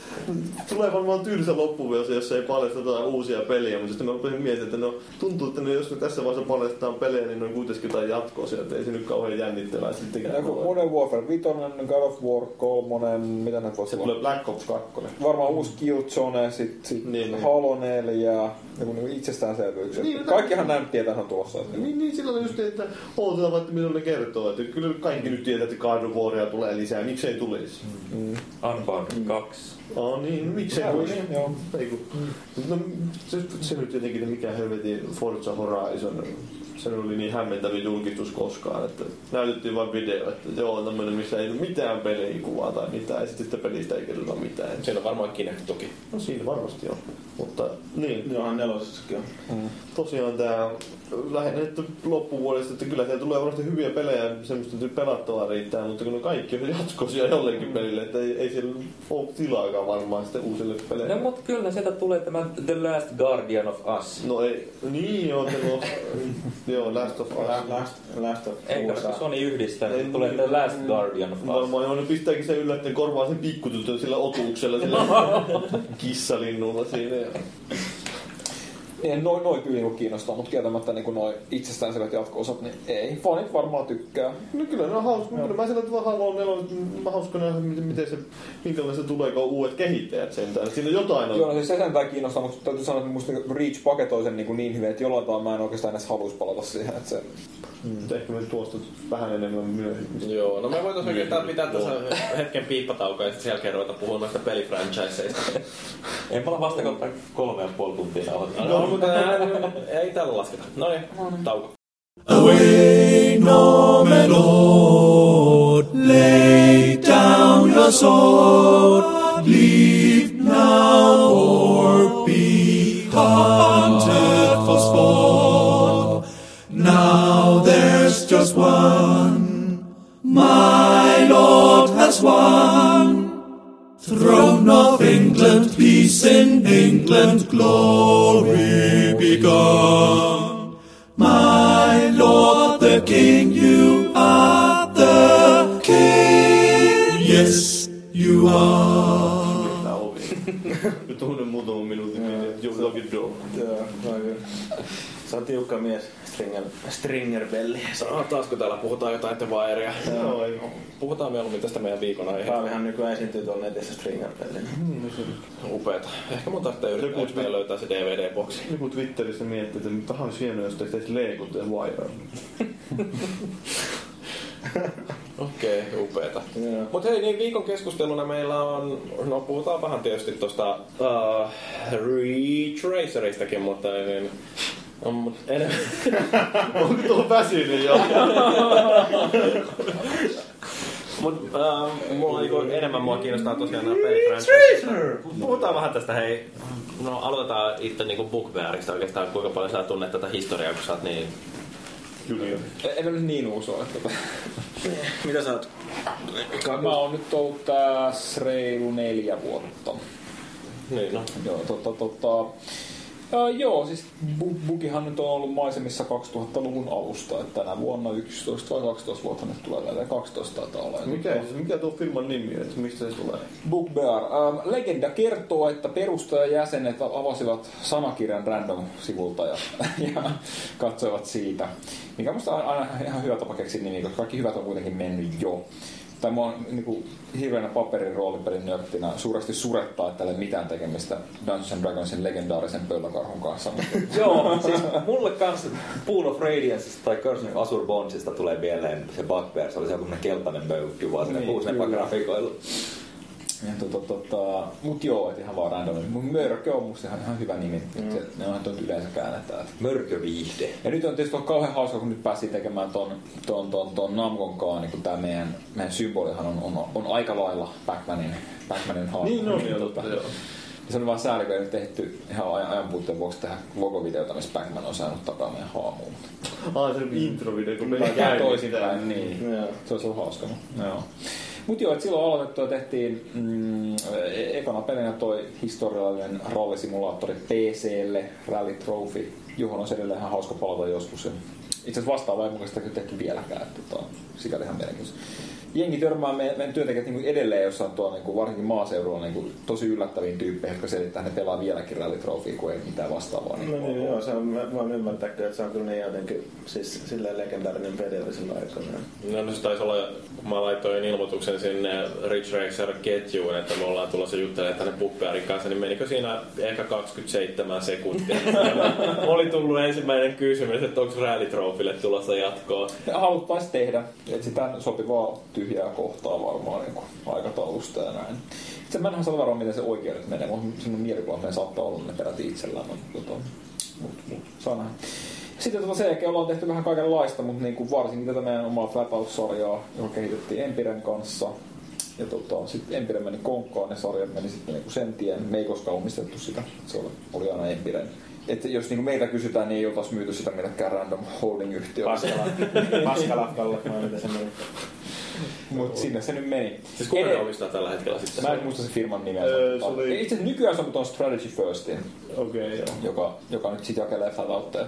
tulee varmaan tylsä loppuvuosi, jos ei paljasteta uusia pelejä, mutta sitten mä rupesin miettimään, että no, tuntuu, että ne, jos me tässä vaiheessa paljastetaan pelejä, niin ne on kuitenkin jotain jatkoa sieltä, ei se nyt kauhean jännittävää sittenkään Joku. Modern Warfare 5, God of War 3, mitä näitä voisi Se olla? tulee Black Ops 2. Varmaan uusi Killzone, sit, sit Niin, niin. Halo 4, joku niinku itsestäänselvyys. Niin, Niin, no- Kaikkihan näin tietää, että on tulossa. Että Niin, niin silloin on just niin, että odotetaan vaikka milloin ne kertoo, että kyllä kaikki nyt tietää, että God of Waria tulee lisää, miksei tulisi. Unbound 2. Oh niin, miksei Joo, tulisi. niin, joo. Ei kun, no, se, se nyt jotenkin, mikä helvetin Forza Horizon, se oli niin hämmentävin julkistus koskaan, että näytettiin vain video, että joo, tämmöinen, missä ei ole mitään pelikuvaa tai mitään, ja sitten sitä pelistä ei kerrota mitään. Siinä on varmaan Kinect toki. No siinä varmasti on, mutta niin, Johan nelosessakin on. tosiaan tämä lähinnä nyt loppuvuodesta, että kyllä siellä tulee varmasti hyviä pelejä, semmoista että pelattavaa riittää, mutta kun ne kaikki on jatkoisia jollekin pelille, että ei, ei siellä ole tilaakaan varmaan sitten uusille peleille. No mutta kyllä sieltä tulee tämä The Last Guardian of Us. No ei, niin joo, te no, [laughs] joo, Last of Us. Last, last of Eikä USA. se Sony yhdistää, Ei, niin tulee niin. The Last Guardian of Us. Varmaan joo, ne pistääkin sen yllättäen korvaa sen pikkutytön sillä otuksella, sillä [laughs] kissalinnulla siinä. Niin, noin noi kyllä niinku kiinnostaa, mutta kieltämättä niinku noin itsestäänselvät jatko-osat, niin ei. Fanit varmaan tykkää. No kyllä ne on hauska, kyllä mä sillä tavalla haluan nelonen, mä hauska nähdä, miten, miten se, minkälaista tulee, kun uudet kehittäjät sentään. Siinä jotain on. Joo, no siis se sentään kiinnostaa, mutta täytyy sanoa, että musta niinku Reach paketoi sen niin, niin hyvin, että jollain tavalla mä en oikeastaan edes haluaisi palata siihen. Että se, Mutta ehkä me tuosta vähän enemmän myöhemmin. Joo, no me voitaisiin oikeastaan pitää tässä hetken piippataukoa ja sitten sen jälkeen ruveta puhumaan noista pelifranchiseista. En pala vasta kohta kolme ja puoli tuntia nauhoittaa. No, mutta ää, ei tällä lasketa. No niin, tauko. Away, no my lord, lay down your sword, leave now or be hunted for sport. Now just one, my lord has won. Throne of England, peace in England, glory begun. My lord the king, you are the king. Yes, you are. Mä tunnen muutaman minuutin. Joo, Loki Dog. Joo, noin kyllä. Se on tiukka mies, Stringer, Stringerbelli. Saa taas kun täällä puhutaan jotain The Wirea. Joo, ei. Puhutaan mieluummin tästä meidän viikon aiheesta. Paavihan nykyään esiintyy tuolla netissä Stringerbelli. Upeeta. Ehkä mun tarvitsee yrittää Joku- yksi löytää se DVD-boksi. Joku Twitterissä miettii, että mitä olisi hienoa, jos tehtäisiin Lego The Wire. [laughs] [laughs] Okei, okay, upeeta. Joo. Mutta hei, niin viikon keskusteluna meillä on, no puhutaan vähän tietysti tuosta uh, Retraceristakin, mutta niin, no, mut enemmän, Onko tuo väsynyt jo? [laughs] mut, uh, mulla niinku enemmän mua kiinnostaa tosiaan nämä pelifranchiset. Puhutaan vähän tästä, hei, no aloitetaan itse niinku Bookbearista oikeastaan, kuinka paljon sä tunnet tätä historiaa, kun sä oot niin En mä nyt niin uso, että Mitä sä oot? mä oon nyt ollut tässä reilu neljä vuotta. niin no. Joo, tota, tota, ää, joo, siis Bu- Bugihan nyt on ollut maisemissa 2000-luvun alusta, että tänä vuonna 11 vai 12 vuotta nyt tulee tällä 12 taitaa olla. Mikä, mikä tuo firman nimi on, että mistä se tulee? Bugbear. Ähm, legenda kertoo, että perustajajäsenet avasivat sanakirjan random-sivulta ja, [laughs] ja katsoivat siitä. Mikä musta on aina ihan hyvä tapa keksiä nimi, koska kaikki hyvät on kuitenkin mennyt jo. Tai mua on niin kuin, hirveänä paperin roolipelin nörttinä suuresti surettaa, että ei mitään tekemistä Dungeons and Dragonsin legendaarisen pölläkarhun kanssa. Mutta [laughs] Joo, siis mulle kans Pool of Radianceista tai Curse of Azure Bondsista tulee mieleen se Bugbear. Se oli se joku keltainen möykky vaan sinne Niin, kuusnepa kyllä. grafiikoilla. Ja tota, tota, mut joo, et ihan vaan random. Mun Mörkö on musta ihan, ihan hyvä nimi. Mm. Se, ne on nyt yleensä käännetään. Mörköviihde. Ja nyt on tietysti on kauhean hauska, kun nyt pääsi tekemään ton, ton, ton, ton Namcon kaan, niin kun tää meidän, meidän symbolihan on, on, on aika lailla Backmanin, Backmanin hahmo. Niin on, joo, Tota, totta, joo. Ja se on vaan sääli, kun ei nyt tehty ihan ajan, ajan puutteen vuoksi tehdä logovideota, missä Backman on saanut takaa meidän haamuun. Ah, se introvideo, kun Tai meni käy toisinpäin, niin. Joo. Se olisi ollut hauska. Joo. Mutta joo, silloin aloitettua tehtiin mm, e- ekana pelinä toi historiallinen rallisimulaattori PClle, Rally Trophy, johon on edelleen ihan hauska palata joskus. Ja itse asiassa vastaavaa ei mukaan sitä tehty vieläkään, että tota, sikäli ihan mielenkiintoista. Jengi törmää meidän, meidän työntekijät niin edelleen jossain tuolla niin kuin, varsinkin maaseudulla niin kuin, tosi yllättäviin tyyppejä, jotka selittää, että ne pelaa vieläkin Rally Trophy, kun ei mitään vastaavaa. No niin, joo, se on, mä voin ymmärtää kyllä, että se on kyllä niin jotenkin, siis silleen legendaarinen peli oli silloin aikanaan. No, no se taisi olla, kun mä laitoin ilmoituksen sinne Ridge Racer-ketjuun, että me ollaan tulossa juttelemaan tänne Bugbearin kanssa, niin menikö siinä ehkä 27 sekuntia. [laughs] oli tullut ensimmäinen kysymys, että onko Rally Trophylle tulossa jatkoa. haluttaisiin tehdä. Etsitään sopivaa tyhjää kohtaa varmaan niin kuin aikataulusta ja näin. Itse mä en ihan varmaan, miten se oikein nyt menee. Mun semmoinen mielikuva, että saattaa olla ne peräti itsellään. Mutta mut, mut, saa nähdä. Sitten tota sen jälkeen ollaan tehty vähän kaikenlaista, mutta niin kuin varsinkin tätä meidän omaa Flatout-sarjaa, joka kehitettiin Empiren kanssa. Ja tota, sitten Empire meni konkkaan, ne sarjat meni sitten niinku sen tien. Me ei koskaan omistettu sitä, se oli, oli aina Empiren. Et jos niinku meitä kysytään, niin ei oltaisi myyty sitä millekään random holding-yhtiölle. Paskala, paskalafkalle, vai mitä se. [laughs] Mutta sinne se nyt meni. Siis kuka ne omistaa tällä hetkellä sitten? Mä en muista se firman nimeä. Öö, se oli- Itse asiassa nykyään se on tuon Strategy Firstin, Okei, okay, joo. joka, joka nyt sitten jakelee Flatouteja.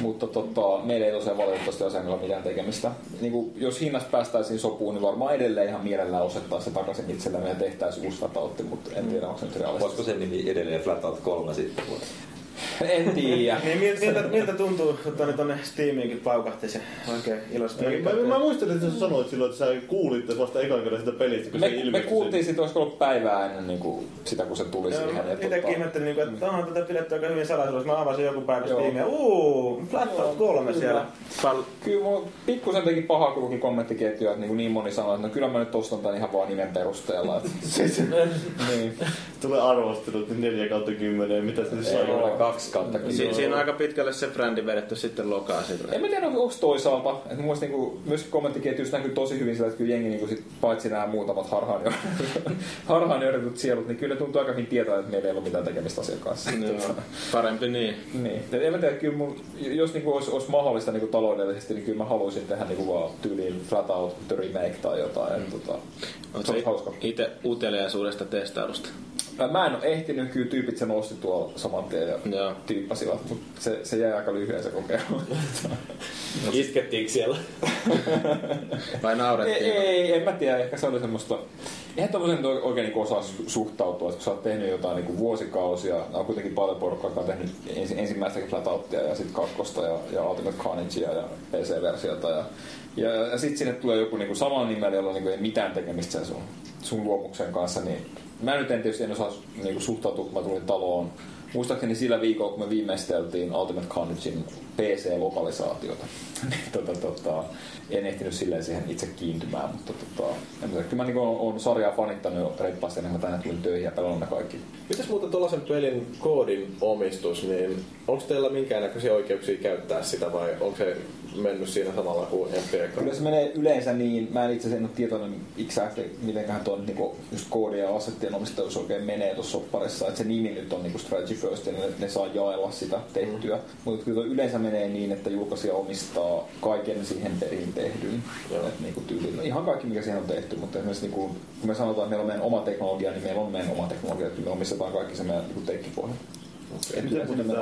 Mutta tota, meillä ei tosiaan valitettavasti asian kanssa mitään tekemistä. Niin kuin, jos hinnasta päästäisiin sopuun, niin varmaan edelleen ihan mielellään osettaisiin se takaisin itsellemme ja tehtäisiin uusi Flatoutti, mutta en tiedä, onko se nyt realistista. Voisiko sen nimi edelleen Flatout 3 sitten? En tiedä. Niin miltä, miltä, miltä tuntuu, kun tonne, tonne Steamiinkin paukahti se oikein iloisesti? Mä, mä, mä muistelin, että sä sanoit silloin, että sä kuulit vasta ekan kerran sitä pelistä, kun se Me, me ilmestyi. kuultiin siitä, olisiko ollut päivää ennen niin kuin, sitä, kun se tuli siihen. ja Itsekin tota- ihmettelin, niin kuin, että onhan tätä pidetty aika hyvin salaisuudessa. Mä avasin joku päivä Joo. Steamia. Uuu, Flatout 3 siellä. Pal- Kyllä mulla pikkusen teki paha, kun luki kommenttiketjua, että niin, niin moni sanoi, että no kyllä mä nyt ostan tän ihan vaan nimen perusteella. Että, [laughs] niin. Tulee arvostelut nyt 4 kautta 10, mitä se nyt sai. Kaksi kautta si- siinä on aika pitkälle se brändi vedetty sitten lokaa sille. En mä tiedä, onko toisaalta. Että mun mielestä niinku, myös kommenttiketjussa näkyy tosi hyvin sillä, että kyllä jengi niinku sit, paitsi nämä muutamat harhaan, harhaan johdetut [laughs] sielut, niin kyllä ne tuntuu aika hyvin tietää, että meillä ei ollut mitään tekemistä asian kanssa. Joo. Parempi niin. Niin. Et en mä tiedä, kyllä mun, jos niinku olisi, olisi mahdollista niinku taloudellisesti, niin kyllä mä haluaisin tehdä niinku vaan tyyliin Flat Out Remake tai jotain. Mm. Tota, olisi hauska. itse uteliaisuudesta testailusta. Mä en ole ehtinyt, kyllä tyypit sen osti tuolla saman tien ja Joo. tyyppasivat, mutta se, se jäi aika lyhyen se kokeilu. [laughs] Iskettiinkö siellä? [laughs] Vai ei, naurettiin? ei, en mä tiedä, ehkä se oli semmoista... Eihän nyt oikein niin osaa su- suhtautua, että kun sä oot tehnyt jotain niin vuosikausia, nämä on kuitenkin paljon porukkaa, joka on tehnyt ensi, ensimmäistäkin Flatoutia ja sitten kakkosta ja, ja Ultimate Carnagea ja PC-versiota ja, ja, ja sitten sinne tulee joku niin samalla nimellä, jolla niin ei mitään tekemistä sen sun, sun luomuksen kanssa, niin mä nyt en tietysti en osaa niin suhtautua, kun mä tulin taloon. Muistaakseni sillä viikolla, kun me viimeisteltiin Ultimate Carnagein PC-lokalisaatiota, [laughs] niin tota, tota, en ehtinyt silleen siihen itse kiintymään, mutta tota, en tiedä, kyllä mä niin on, on sarjaa fanittanut reippaasti ennen kuin tänne tulin töihin ja pelannut ne kaikki. Mitäs muuten tuollaisen pelin koodin omistus, niin onko teillä minkäännäköisiä oikeuksia käyttää sitä vai onko se mennyt siinä samalla kuin FPK? Kyllä se menee yleensä niin, mä en itse asiassa en ole tietoinen exactly, mitenköhän tuon niinku, just koodia ja assettien omistajuus oikein menee tuossa sopparissa, että se nimi nyt on niinku Strategy First ja ne, ne saa jaella sitä tehtyä. Mm. Mutta kyllä yleensä menee niin, että julkaisija omistaa kaiken siihen peliin tehdyn. Et niinku tyyli, no ihan kaikki mikä siihen on tehty, mutta esimerkiksi niinku, kun me sanotaan, että meillä on meidän oma teknologia, niin meillä on meidän oma teknologia, että me omistetaan kaikki se meidän niinku teikkipohja. Miten muuten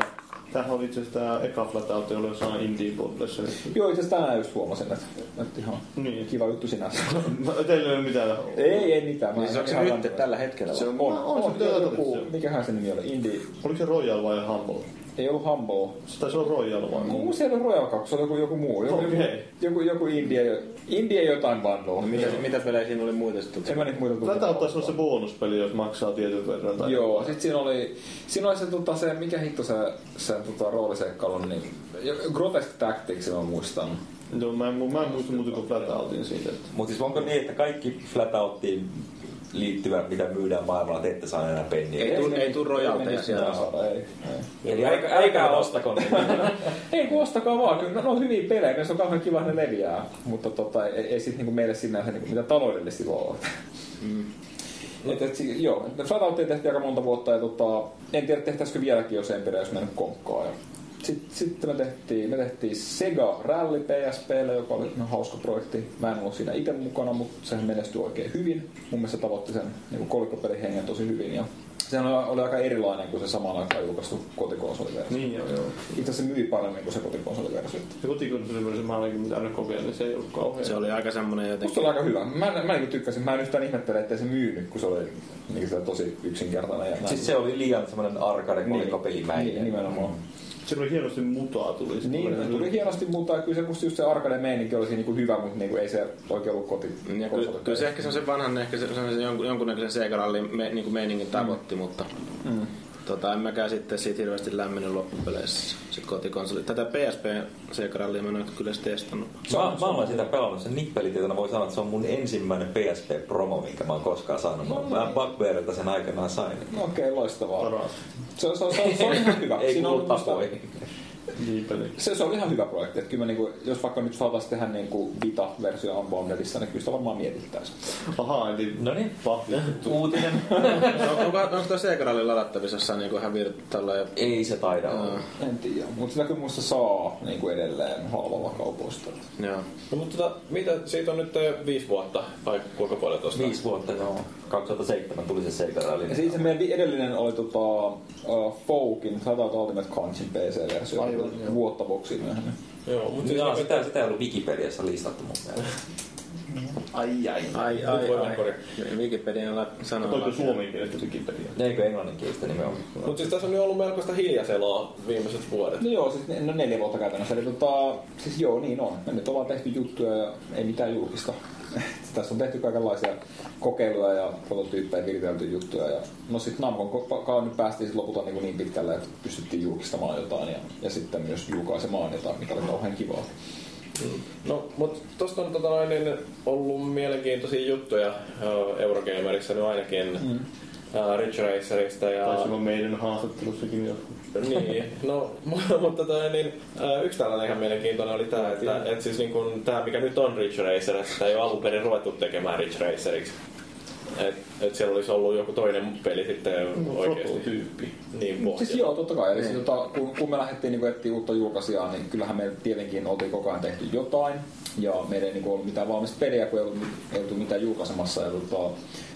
tämähän oli itse asiassa tää eka Flat Out, oli jossain Indie Podlessa. Joo, itse asiassa tänään just huomasin, että, että ihan Niin. kiva juttu sinänsä. [laughs] Teillä ei ole mitään. Ei, ei mitään. Mä Siis onko se nyt tällä hetkellä? Se vai? on, On, on, on, se on pitää joku, joku, mikähän se nimi oli, Indie. Oliko se Royal vai Humble? Ei ollut Humble. Se taisi olla Royal vai? Muu siellä oli Royal 2, se oli joku, joku muu. Joku, Okei. joku, joku Indie, Indie jotain bundle. Mitä, mitä pelejä siinä oli muita sitten? En mä niitä muita Flat Out taisi olla se bonuspeli, jos maksaa tietyn verran. Tai Joo, sit siinä oli, siinä oli se, tota, se mikä hitto se, se tota, rooliseikkailu, niin Grotesque Tactics mä muistan. Joo, mä en, mä en muista muuta kuin Flat Outin siitä. Mutta siis onko niin, että kaikki Flatoutiin liittyvät, mitä myydään maailmalla, te ette saa enää penniä? Ei tuu- ei tuu royalteja mennä sieltä. ei, ei. Eli älkää, älkää ostako. Ei kun ostakaa vaan, kyllä ne on hyviä pelejä, ne on kauhean kiva, ne leviää, mutta tota, ei, ei sit niinku meille sinänsä niinku mitä taloudellisesti luo. Mm. Et, et, si- joo, Flatoutia tehtiin aika monta vuotta ja tota, en tiedä tehtäisikö vieläkin, jos Empire olisi mennyt konkkaan. Sitten sit me, tehtiin, me tehtiin Sega Rally PSPlle, joka oli ihan hauska projekti. Mä en ollut siinä itse mukana, mutta sehän menestyi oikein hyvin. Mun mielestä se tavoitti sen niin kolikkopelin hengen tosi hyvin. Ja sehän oli, oli aika erilainen kuin se samaan aikaan julkaistu kotikonsoliversio. Niin joo, joo. Itse asiassa se myi paremmin kuin se kotikonsoliversio. Se kotikonsoliversio mä ainakin mitä aina kokeilin, niin se ei ollut kauhean. Se oli aika semmonen Musta jotenkin... oli aika hyvä. Mä, mä niin tykkäsin. Mä en yhtään ihmettele, ettei se myynyt, kun se oli niin tosi yksinkertainen. Ja näin. Siis se oli liian semmoinen arcade kolikkopelimäinen. Niin, nimenomaan. Se oli hienosti mutaa tuli. Niin, se tuli hienosti, mutta kyllä se musta just se arcade-meininki olisi niinku hyvä, mutta niinku ei se oikein ollut koti. Ja kyllä, kyllä se ehkä semmoisen vanhan, ehkä se, semmoisen jonkun, jonkunnäköisen Sega-rallin me, niin meiningin tavoitti, mutta Mm. Tota, en mäkään sitten siitä hirveästi lämmennyt loppupeleissä se kotikonsoli. Tätä PSP Sega-rallia mä en ole kyllä testannut. Mä, mä olen sitä pelannut sen nippelitietona, voi sanoa, että se on mun ensimmäinen PSP-promo, minkä mä oon koskaan saanut. Mä, mä Bugbearilta sen aikanaan sain. No Okei, okay, loistavaa. Paras. Se, se, se, se, se on ihan hyvä. Ei Siinä on musta-. Niin. Se, se on ihan hyvä projekti. Että kyllä mä niinku, jos vaikka nyt saataisiin tehdä niinku Vita-versio Unboundedissa, niin kyllä sitä varmaan mietittäisiin. Ahaa, eli No niin, vahvistettu. uutinen. [laughs] No, onko, onko tuo Sega-ralli ladattavissa jossain niin ihan virtualla ja... Ei se taida olla. En tiedä, mutta sitä kyllä muista saa niinku edelleen halvalla kaupoista. Joo. No, mutta tota, mitä, siitä on nyt eh, viisi vuotta, vai kuinka paljon tuosta? Viisi vuotta, joo. 2007 tuli se Sega Rally. Ja sitten se meidän edellinen oli tota, uh, Foukin, Flatout Ultimate Conchin PC-versio, Aivan, joo. vuotta boksiin myöhemmin. Joo, mutta siis Jaa, niinku, sitä, sitä ei ollut Wikipediassa listattu mun mielestä. Ai ai. Ai, Nyt ai, voi ai. korjaa. Wikipedialla sanoo. Oliko suomenkielistä Wikipedia? Eikö englanninkielistä nimenomaan? Mutta siis tässä on nyt ollut melkoista hiljaiseloa viimeiset vuodet. No joo, siis ne- no neljä vuotta käytännössä. Eli tota, siis joo, niin on. Me nyt ollaan tehty juttuja ja ei mitään julkista. [laughs] Tässä on tehty kaikenlaisia kokeiluja ja prototyyppejä, viritelty juttuja. Ja, no sitten Namcon nyt päästiin lopulta niin, niin pitkälle, että pystyttiin julkistamaan jotain ja, ja sitten myös julkaisemaan jotain, mikä oli kauhean kivaa. No, mutta tosta on tota noin, niin ollut mielenkiintoisia juttuja Eurogamerissa nyt ainakin mm. Ridge Racerista ja... Taisi olla meidän haastattelussakin jo. niin, no, [laughs] mutta tota, niin, ä, yksi tällainen ihan mielenkiintoinen oli tämä, että et siis niin kun, tämä mikä nyt on Ridge Racer, että sitä ei ole alun perin ruvettu tekemään Ridge Raceriksi. Et, et siellä olisi ollut joku toinen peli sitten oikeasti. Prototyyppi. Niin, Siis pohja. joo, totta kai. Eli siis, tota, kun, kun me lähdettiin niin etsiä uutta julkaisijaa, niin kyllähän me tietenkin oltiin koko ajan tehty jotain. Ja meillä ei niin ollut mitään valmista peliä, kun ei ollut, ei ollut mitään julkaisemassa. Ja tota,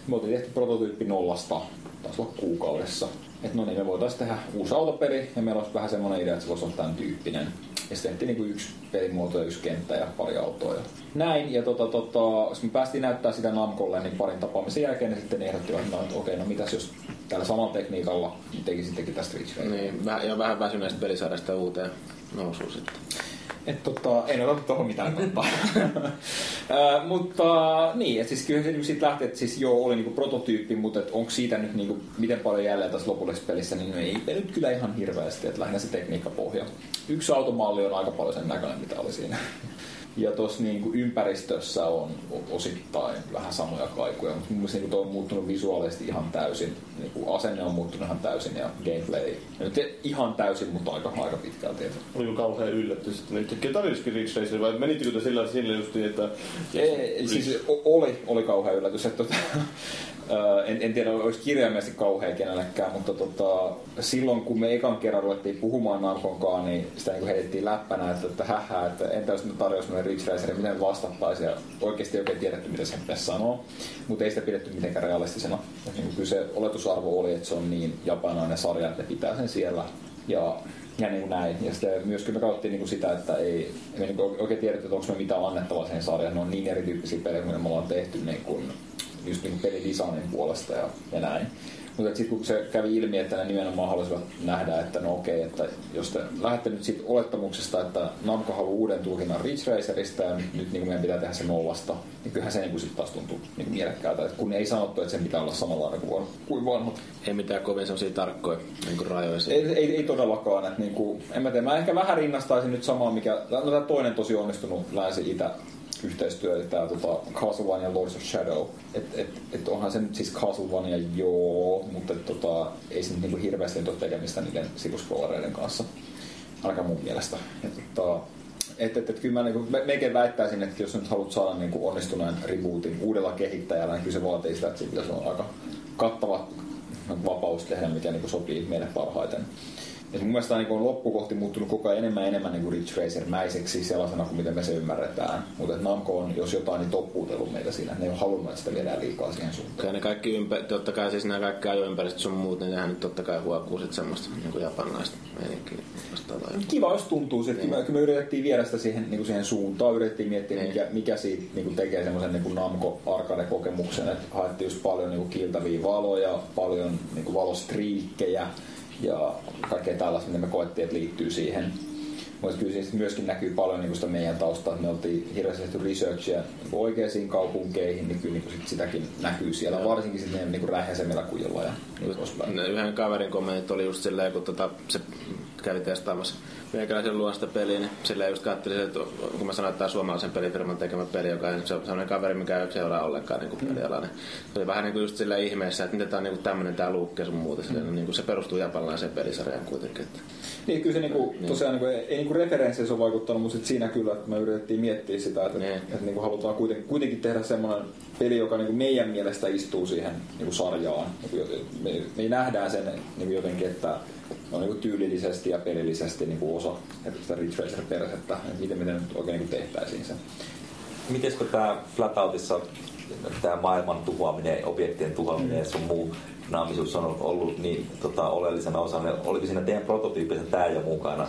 me oltiin tehty prototyyppi nollasta, taisi olla kuukaudessa. Että no niin, me voitaisiin tehdä uusi autopeli ja meillä olisi vähän semmoinen idea, että se voisi olla tämän tyyppinen. Ja sitten tehtiin niin yksi pelimuoto ja yksi kenttä ja pari autoa näin. Ja tota, tota, me päästiin näyttää sitä Namcolle, niin parin tapaamisen jälkeen ne sitten ehdottivat, että no, okei, no mitäs jos tällä samalla tekniikalla tekisittekin tästä Raceria. Niin, ja vähän väsyneestä pelisarjasta uuteen nousuun sitten. Et tota, en ota tuohon mitään kantaa. [laughs] Mutta niin, et siis kyllä se niinku siitä lähti, että siis joo, oli niinku prototyyppi, mutta onko siitä nyt niinku, miten paljon jäljellä tässä lopullisessa pelissä, niin ei nyt kyllä ihan hirveästi, että lähinnä se tekniikkapohja. Yksi automalli on aika paljon sen näköinen, mitä oli siinä. Ja tuossa niinku ympäristössä on osittain vähän samoja kaikuja, mutta mun mielestä niinku on muuttunut visuaalisesti ihan täysin. Niinku asenne on muuttunut ihan täysin ja gameplay. Nyt ei ihan täysin, mutta aika, aika pitkälti. Oliko kauhean yllätys, että yhtäkkiä tarjosikin Ridge Racer, vai menittekö te sillä, sillä justiin, että... Ei, siis oli, oli kauhea yllätys. Että, tota, en, en tiedä, olisi kirjaimellisesti kauhea kenellekään, mutta tota, silloin kun me ekan kerran ruvettiin puhumaan Namconkaan, niin sitä niin heitettiin läppänä, että, että hähä, että entä jos ne tarjosi meille Ridge Racerin, miten vastattaisiin, ja oikeasti ei oikein tiedetty, mitä sen pitäisi sanoa, mutta ei sitä pidetty mitenkään realistisena. Niin kyllä se oletusarvo oli, että se on niin japanainen sarja, että ne pitää sen siellä. Ja ja niin kuin näin. Ja sitten myöskin me katsottiin niin kuin sitä, että ei, ei niin oikein tiedetty, että onko me mitään annettavaa siihen sarjaan. Ne on niin erityyppisiä pelejä, kuin me ollaan tehty niin kuin, just niin pelidesignin puolesta ja, ja näin. Mutta sitten kun se kävi ilmi, että ne nimenomaan halusivat nähdä, että no okei, että jos te lähdette nyt siitä olettamuksesta, että Namco haluaa uuden tulkinnan Ridge Racerista ja nyt, nyt niin kuin meidän pitää tehdä se nollasta, niin kyllähän se niin sitten taas tuntuu niin kuin mielekkäältä. Että kun ei sanottu, että sen pitää olla samanlainen kuin, kuin vanhat. Ei mitään kovin semmosia tarkkoja niin kuin rajoja. Ei, ei, ei todellakaan. Että niinku, en mä tiedä, mä ehkä vähän rinnastaisin nyt samaa, mikä... No, tämä toinen tosi onnistunut länsi-itä yhteistyö, eli tämä tota, Castlevania Lords of Shadow. Et, et, et onhan se nyt siis Castlevania joo, mutta et, tota, ei se nyt niinku hirveästi ole tekemistä niiden sivuscrollereiden kanssa. Ainakaan mun mielestä. Et, tota, et, et, et, kyllä mä niinku, me- melkein väittäisin, että jos nyt haluat saada niinku onnistuneen rebootin uudella kehittäjällä, niin kyllä se vaatii sitä, että pitäisi olla aika kattava vapaus tehdä, mikä niin sopii meille parhaiten. Ja mun mielestä niin on loppukohti muuttunut koko ajan enemmän ja enemmän niin Ridge Racer-mäiseksi sellaisena kuin miten me se ymmärretään. Mutta Namco on, jos jotain, niin toppuutellut meitä siinä. Ne ei ole halunnut, että sitä viedään liikaa siihen suuntaan. Kyllä ne kaikki ympä, totta kai siis nämä kaikki ajoympäristöt sun muut, niin nehän nyt totta kai huokuu sit semmoista niin kuin japanilaista meininkiä vastaavaa. Kiva, jos tuntuu. Me, kyllä me yritettiin viedä sitä siihen, niin kuin siihen suuntaan. Yritettiin miettiä, Niin. mikä, mikä siitä niin kuin tekee semmoisen niin kuin Namco arcade-kokemuksen. Että haettiin just paljon niin kuin kiiltäviä valoja, paljon niin kuin valostriikkejä ja kaikkea tällaista, mitä me koettiin, että liittyy siihen. Mutta kyllä siinä myöskin näkyy paljon niin sitä meidän taustaa, että me oltiin hirveästi tehty researchia niin oikeisiin kaupunkeihin, niin kyllä niin sit sitäkin näkyy siellä, varsinkin sitten meidän niin rähjäisemmillä kujilla ja niin poispäin. Ne Yhden kaverin kommentit oli just silleen, kun tota, se kävi testaamassa meikäläisen luon sitä peliä, niin silleen just katselin, että kun mä sanoin, että tämä suomalaisen pelifirman tekemä peli, joka ei se on sellainen kaveri, mikä ei seuraa ollenkaan niin kuin pelialaa, niin se oli vähän niin kuin just silleen ihmeessä, että miten tämä on niin kuin tämmöinen tämä luukki ja sun muuta. Silleen, niin kuin se perustuu japanilaiseen pelisarjaan kuitenkin. Että. Niin, kyllä se niinku, tosiaan niinku, ei niinku referensseissä ole vaikuttanut, mutta sit siinä kyllä, että me yritettiin miettiä sitä, että, Niin. että, että niinku halutaan kuitenkin, kuitenkin tehdä semmoinen peli, joka niinku meidän mielestä istuu siihen niinku sarjaan. Niinku, me, me nähdään sen niinku jotenkin, että on niinku tyylillisesti ja pelillisesti niinku osa että sitä Ridge Racer-persettä, että miten me nyt oikein niinku tehtäisiin se. Miten tämä Flatoutisssa tämä maailman tuhoaminen, objektien tuhoaminen ja sun muu naamisuus on ollut niin tota, oleellisena osana, oliko siinä teidän prototyypissä tämä jo mukana?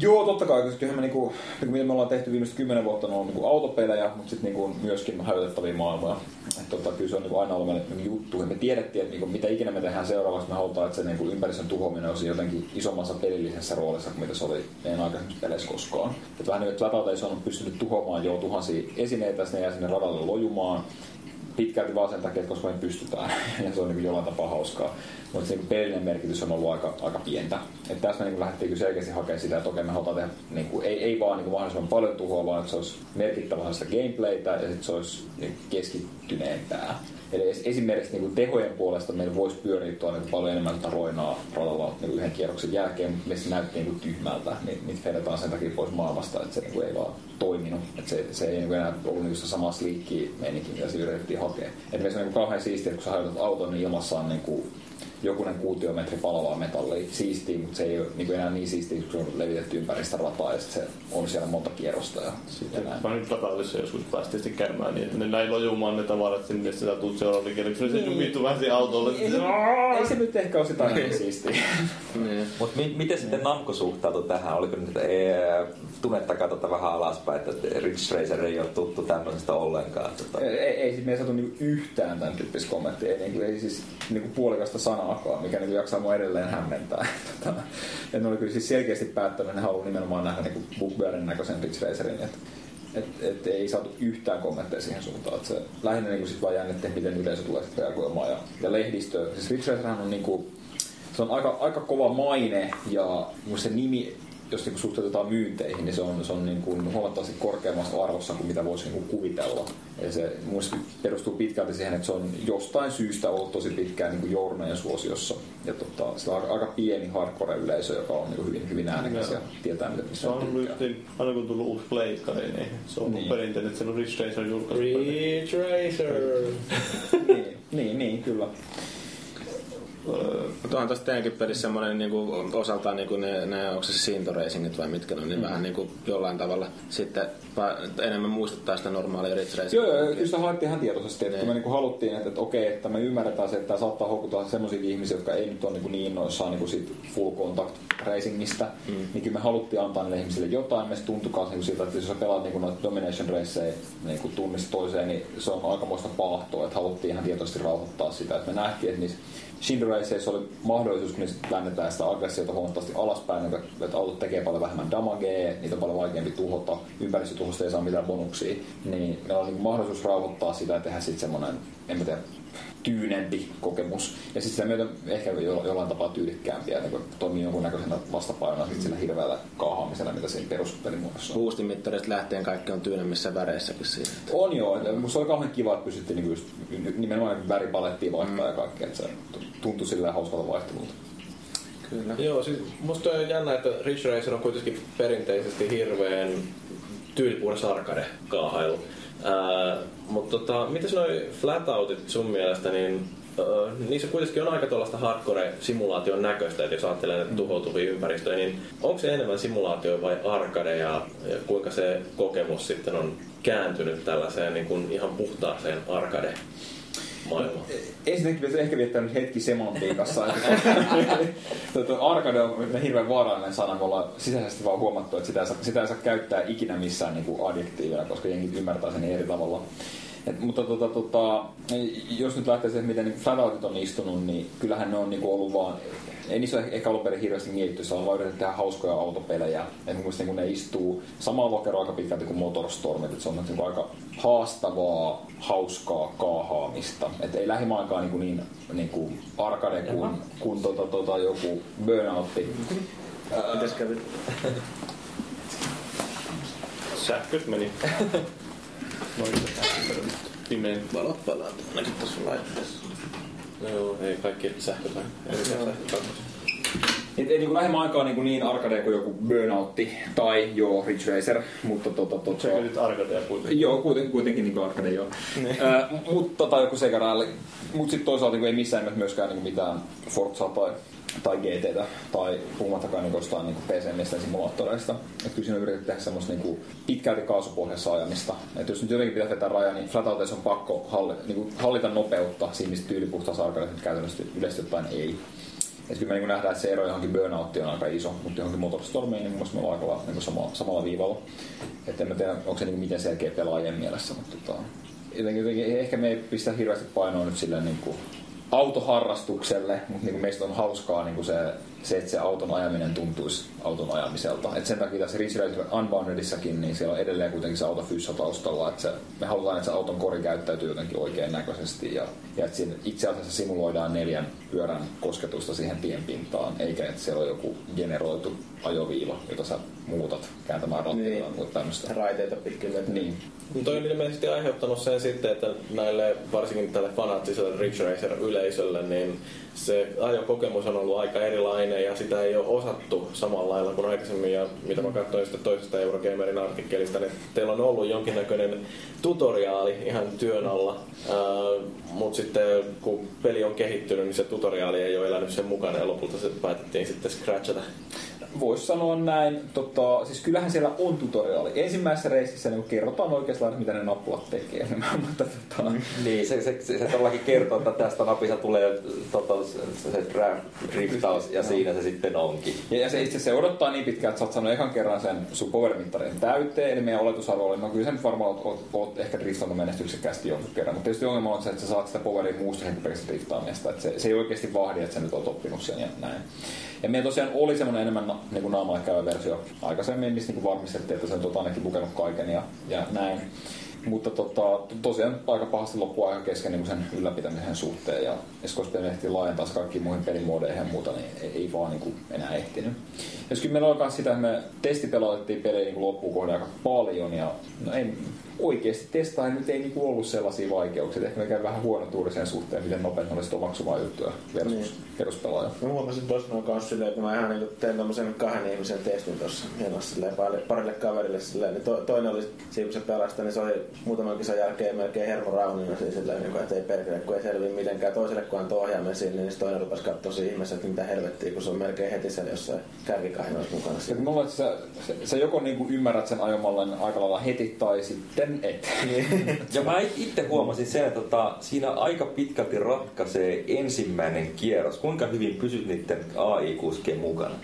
Joo, totta kai, koska kyllähän me, niinku, niinku, mitä me ollaan tehty viimeiset kymmenen vuotta, on niinku autopelejä, mutta sitten niinku myöskin hajotettavia maailmoja. Et tota, kyllä se on niinku aina ollut meille niinku juttu. Ja me tiedettiin, että niinku, mitä ikinä me tehdään seuraavaksi, me halutaan, että se niinku, ympäristön tuhoaminen olisi jotenkin isommassa pelillisessä roolissa kuin mitä se oli meidän aikaisemmissa peleissä koskaan. Et vähän niin kuin Flatout ei on pystynyt tuhoamaan jo tuhansia esineitä, sitten ne jää sinne radalle lojumaan pitkälti vaan sen takia, että koska me pystytään, [laughs] ja se on niin jollain tapaa hauskaa. Mutta se niin merkitys on ollut aika, aika pientä. Et tässä me niin lähdettiin selkeästi hakemaan sitä, että okei, me halutaan tehdä niin kuin, ei, ei vaan niin kuin mahdollisimman paljon tuhoa, vaan että se olisi merkittävää sitä gameplaytä ja sitten se olisi niin keskittyneempää. Eli es- esimerkiksi niin kuin tehojen puolesta meillä voisi pyöriä tuolla niin paljon enemmän tätä roinaa radalla niin yhden kierroksen jälkeen, mutta me se näytti niin kuin tyhmältä. Niin, niitä vedetaan sen takia pois maailmasta, että se niin kuin ei vaan toiminut. Että se, se ei niin enää ollut niin se sama sliikki meininki, mitä sillä yritettiin hakea. Että se on niin kuin kauhean siistiä, että kun sä hajotat auton, niin ilmassa on niin kuin jokunen kuutiometri palavaa metallia siistiä, mutta se ei ole niin enää niin siistiä, kun se on levitetty ympäri sitä rataa ja sit se on siellä monta kierrosta ja sitten näin. Mä nyt joskus päästiin sitten käymään niin, että ne näin lojumaan ne tavarat sinne, että sä tuut seuraavalle kerraksi. Se niin. vittu vähän siihen autolle. Ei, ei se nyt ehkä ole sitä niin siistiä. Mutta mi- miten sitten Namco suhtautui tähän? Oliko nyt ee, tunnettakaa tota vähän alaspäin, että Ridge Racer ei ole tuttu tämmöisestä ollenkaan? Tota. ei, ei, siis me ei saatu niinku yhtään tämän tyyppistä kommenttia, ei, niinku, ei siis niinku puolikasta sanaakaan, mikä niinku jaksaa mua edelleen hämmentää. [laughs] Tota, ne oli kyllä siis selkeästi päättänyt, että ne haluaa nimenomaan nähdä niinku Bugbearin näköisen Ridge Racerin, että et, et ei saatu yhtään kommentteja siihen suuntaan. Et se lähinnä niinku sit vaan jännitti, miten yleisö tulee sit reagoimaan. Ja, ja lehdistö, siis Ridge Racerhän on niinku, se on aika, aika kova maine ja se nimi, jos niin suhteutetaan myynteihin, niin se on, se on niin kuin huomattavasti korkeammassa arvossa kuin mitä voisi niin kuin kuvitella. Ja se perustuu pitkälti siihen, että se on jostain syystä ollut tosi pitkään niin kuin journojen suosiossa. Ja tota, sillä on aika, pieni hardcore-yleisö, joka on niin kuin hyvin, hyvin äänekäs ja tietää, mitä Se on ollut justiin, aina kun on tullut uusi pleikkari, niin se on Niin. perinteinen, että se on Ridge Racer julkaisu. Ridge Racer. [laughs] niin, niin, niin, kyllä. Mutta onhan tuossa teidänkin pelissä semmoinen niinku, osaltaan niinku ne, ne, onko se Sinto Racingit vai mitkä ne on, niin mm. vähän niinku jollain tavalla sitten va- enemmän muistuttaa sitä normaalia Ridge Racingia. Joo, joo, kyllä sitä haettiin ihan tietoisesti, että me niinku haluttiin, että, että okei, että me ymmärretään se, että tämä saattaa houkuttaa sellaisia ihmisiä, jotka ei nyt ole niinku niin innoissaan niinku siitä full contact racingista, mm. niin kyllä me haluttiin antaa niille ihmisille jotain, me tuntui myös niinku siitä, että jos sä pelaat niinku noita domination raceja niinku tunnista toiseen, niin se on aikamoista paahtoa, että haluttiin ihan tietoisesti rauhoittaa sitä, että me nähtiin, että niissä Shindo Raceissa oli mahdollisuus, kun niistä väännetään sitä aggressiota huomattavasti alaspäin, että että autot tekee paljon vähemmän damagea, niitä on paljon vaikeampi tuhota, ympäristötuhosta ei saa mitään bonuksia, niin meillä on niin mahdollisuus rauhoittaa sitä ja tehdä sitten semmoinen, en mä tiedä, tyynempi kokemus. Ja sitten sitä myötä ehkä jo, jollain tapaa tyylikkäämpiä, niin kuin toimii jonkunnäköisenä vastapainona sit sillä hirveällä kaahaamisella, mitä siinä peruspelimuodossa on. Boostin mittarista lähtien kaikki on tyynemmissä väreissäkin siinä. On joo, että musta oli kauhean kiva, että pystyttiin niinku just, nimenomaan niinku väripalettia vaihtaa mm. ja kaikkea, että se tuntui silleen hauskalta vaihtelulta. Kyllä. Joo, siis musta on jännä, että Ridge Racer on kuitenkin perinteisesti hirveän tyylipuhdas arcade kaahailu. Ää, mutta tota, mitäs noi flatoutit sun mielestä, niin öö, niissä kuitenkin on aika tuollaista hardcore-simulaation näköistä, että jos ajattelee näitä tuhoutuvia ympäristöjä, niin onko se enemmän simulaatio vai arcade ja, ja kuinka se kokemus sitten on kääntynyt tällaiseen niin kuin ihan puhtaaseen arcade maailmaan? Ensinnäkin pitäisi ehkä viettää nyt hetki semantiikassa. [laughs] Tuo arcade on hirveän vaarallinen sana, me ollaan sisäisesti vaan huomattu, että sitä ei saa, sitä ei saa käyttää ikinä missään niin kuin adjektiivina, koska jengi ymmärtää sen eri tavalla. Et, mutta tota, tota, jos nyt lähtee siihen, miten niin flatoutit on istunut, niin kyllähän ne on niin kuin ollut vaan ei niissä ole ehkä alun perin hirveästi mietitty, se on vaan yritetty tehdä hauskoja autopelejä. Et mun mielestä niin ne istuu samaan lokeroon aika pitkälti kuin Motorstormit, että se on niin kuin aika haastavaa, hauskaa kaahaamista. Et ei lähimainkaan niin, kuin niin, niin kuin arcade kuin, kuin tota, tota, joku burnoutti. Mites kävi? Sähköt meni. [laughs] Valot palaa ainakin tuossa laitteessa. No joo, ei kaikki sähköt vai? Ei Et ei niin lähimmän aikaan niin, niin arcade kuin joku Burnoutti tai joo Ridge Racer, mutta tota, tota, Se nyt arcadea kuitenkin. Joo, kuitenkin, kuitenkin niin arcade joo. Ää, mutta tai joku Sega Rally. Mutta sitten toisaalta niin ei missään nimessä myöskään niin mitään Forza tai, tai GTtä tai puhumattakaan niin jostain niin PC-miesten simulaattoreista. Että kyllä siinä on yritetty tehdä semmoista niin pitkälti kaasupohjassa ajamista. Että jos nyt jotenkin pitää vetää raja, niin flatouteissa on pakko halli, niin kuin hallita nopeutta siinä, missä tyylipuhtaassa arcade nyt käytännössä yleisesti ottaen ei. Et kyllä me niin nähdään, että se ero johonkin burnouttiin on aika iso, mutta johonkin motorstormiin niin me ollaan aika niin sama, samalla viivalla. Että en mä tiedä, onko se niin miten selkeä pelaajien mielessä, mutta tota, jotenkin, jotenkin, ehkä me ei pistä hirveästi painoa nyt silleen niin kuin autoharrastukselle, mutta niin kuin meistä on hauskaa niin kuin se, se, että se auton ajaminen tuntuisi auton ajamiselta. Et sen takia tässä Ridge Racer Unboundedissakin, niin siellä on edelleen kuitenkin se autofyssa taustalla. Että se, me halutaan, että se auton kori käyttäytyy jotenkin oikein näköisesti ja, ja että siinä itse asiassa simuloidaan neljän pyörän kosketusta siihen tienpintaan, eikä että siellä on joku generoitu ajoviiva, jota sä muutat kääntämään rattia Niin. tai tämmöistä. Raiteita pitkin. Niin. Mutta toi on ilmeisesti aiheuttanut sen sitten, että näille varsinkin tälle fanaattiselle Ridge Racer-yleisölle, niin se ajokokemus on ollut aika erilainen ja sitä ei ole osattu samalla lailla kuin aikaisemmin. Ja mitä mä katsoin sitten toisesta Eurogamerin artikkelista, niin teillä on ollut jonkinnäköinen tutoriaali ihan työn alla. Mutta sitten kun peli on kehittynyt, niin se tutoriaali ei ole elänyt sen mukana ja lopulta se päätettiin sitten scratchata. Voisi sanoa näin. Tota, siis kyllähän siellä on tutoriaali. Ensimmäisessä reississä niin kerrotaan oikeastaan, mitä ne nappulat tekee. [laughs] Mutta tota, Niin, se, se, se, se todellakin kertoo, että tästä napista tulee tota, se, se driftaus ja siinä se sitten onkin. Ja, ja se itse se odottaa niin pitkään, että sä oot saanut ekan kerran sen sun power-mittarin täyteen, eli meidän oletusarvo oli, no kyllä nyt varmaan oot, oot, oot ehkä driftannut menestyksekkäästi jonkun kerran, mutta tietysti ongelma on se, että sä saat sitä poweria muusta kuin pelkästään driftaamista, että se, se ei oikeasti vahdi, että sä nyt oot oppinut sen ja näin. Ja meillä tosiaan oli semmoinen enemmän na, niin kuin naamalle käyvä versio aikaisemmin, missä niin varmistettiin, että se on tota, ainakin lukenut kaiken ja, ja näin. Mutta tota, to- tosiaan aika pahasti loppua aika kesken niin sen ylläpitämisen suhteen. Ja me ehtii laajentaa se kaikkiin muihin pelimuodeihin ja muuta, niin ei, ei vaan niin kuin enää ehtinyt. Ja kyllä meillä oli myös sitä, että me testipelautettiin pelejä niin loppuun aika paljon. Ja no ei, oikeasti testaa nyt ei niin kuin ollut sellaisia vaikeuksia. Ehkä me käy vähän huono tuuri sen suhteen, miten nopeasti olisi omaksumaan juttuja versus Niin. peruspelaaja. Mä huomasin tuossa noin kanssa silleen, että mä ihan niin tein tommosen kahden ihmisen testin tuossa hienosti silleen parille, parille kaverille silleen. Niin to, toinen oli siinä kun se pelasta, niin se oli muutaman kisan jälkeen melkein hermo raunina siinä silleen, niin kuin, että ei perkele, kun ei selviä mitenkään. Toiselle kun antoi ohjaimen sinne, niin se toinen rupesi katsoa siinä ihmeessä, että mitä helvettiä, kun se on melkein heti siellä jossain kärkikahinoissa mukana. Kun mulla, että sä, sä, sä joko niin kuin ymmärrät sen ajomallan aika lailla heti tai sitten et. Ja mä itse huomasin sen, että tota, siinä aika pitkälti ratkaisee ensimmäinen kierros, kuinka hyvin pysyt niiden AI-kuskien mukana.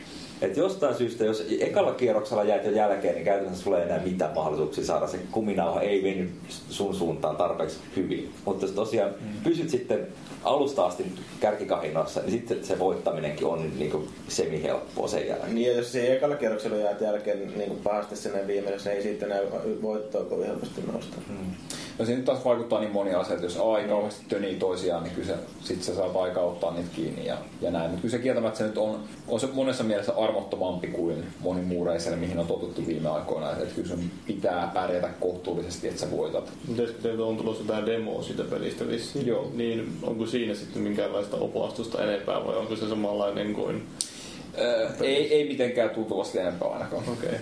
Et jostain syystä, jos ekalla kierroksella jäät jo jälkeen, niin käytännössä sulla ei enää mitään mahdollisuuksia saada se kuminauha ei veny sun suuntaan tarpeeksi hyvin. Mutta jos tosiaan pysyt sitten alusta asti kärkikahinoissa, niin sitten se voittaminenkin on niin kuin semi-helppoa sen jälkeen. Niin ja jos se ekalla kierroksella jäät jälkeen niin kuin pahasti sinne viimeisessä, niin ei siitä enää voittoa kovin helposti nousta. No siinä nyt taas vaikuttaa niin monia asioita. Jos AI kauheasti tönii toisiaan, niin kyllä se, sit sä saat aikaa ottaa niitä kiinni ja, ja näin. Mutta kyllä se kieltämättä se nyt on, on se monessa mielessä armottomampi kuin moni muu mihin on totuttu viime aikoina. Että kyllä sun pitää pärjätä kohtuullisesti, että sä voitat. Mites teiltä on tulossa jotain demoa siitä pelistä vissiin? Joo. Niin onko siinä sitten minkäänlaista opastusta enempää vai onko se samanlainen kuin... Öö, ei, ei mitenkään tuntuvasti enempää ainakaan. Okei. Okay.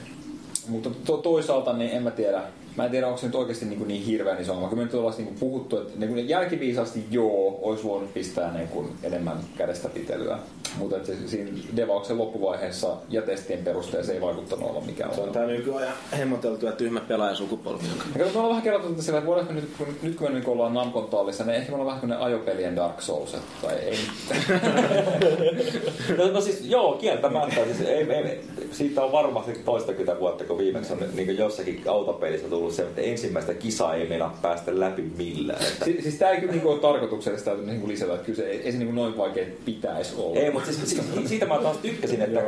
Mutta to, toisaalta niin en mä tiedä. Mä en tiedä, onko se nyt oikeasti niin, niin hirveän iso ongelma. Kyllä me nyt ollaan niin puhuttu, että niin jälkiviisaasti joo, olisi voinut pistää niin kuin enemmän kädestä pitelyä. Mutta että siinä devauksen loppuvaiheessa ja testien perusteella se ei vaikuttanut olla mikään Se on tää nykyajan hemmoteltu ja tyhmä pelaajasukupolvi. Ja me ollaan vähän kerrottu tätä sillä, että voidaanko nyt, kun, nyt kun me niin ollaan Namcon tallissa, niin ehkä me ollaan vähän kuin ne ajopelien Dark Souls, että- tai ei [laughs] No, no siis joo, kieltämättä. Siis ei, ei, siitä on varmasti toistakymmentä vuotta, kun viimeksi on niin jossakin autopelissä tullut se, että ensimmäistä kisaa ei meinaa päästä läpi millään. Että Si- siis tää ei kyllä niinku ole tarkoituksellista niinku lisätä, että kyllä se ei, ei se niinku noin vaikea pitäisi olla. Ei, mutta siis, si- siitä mä taas tykkäsin, että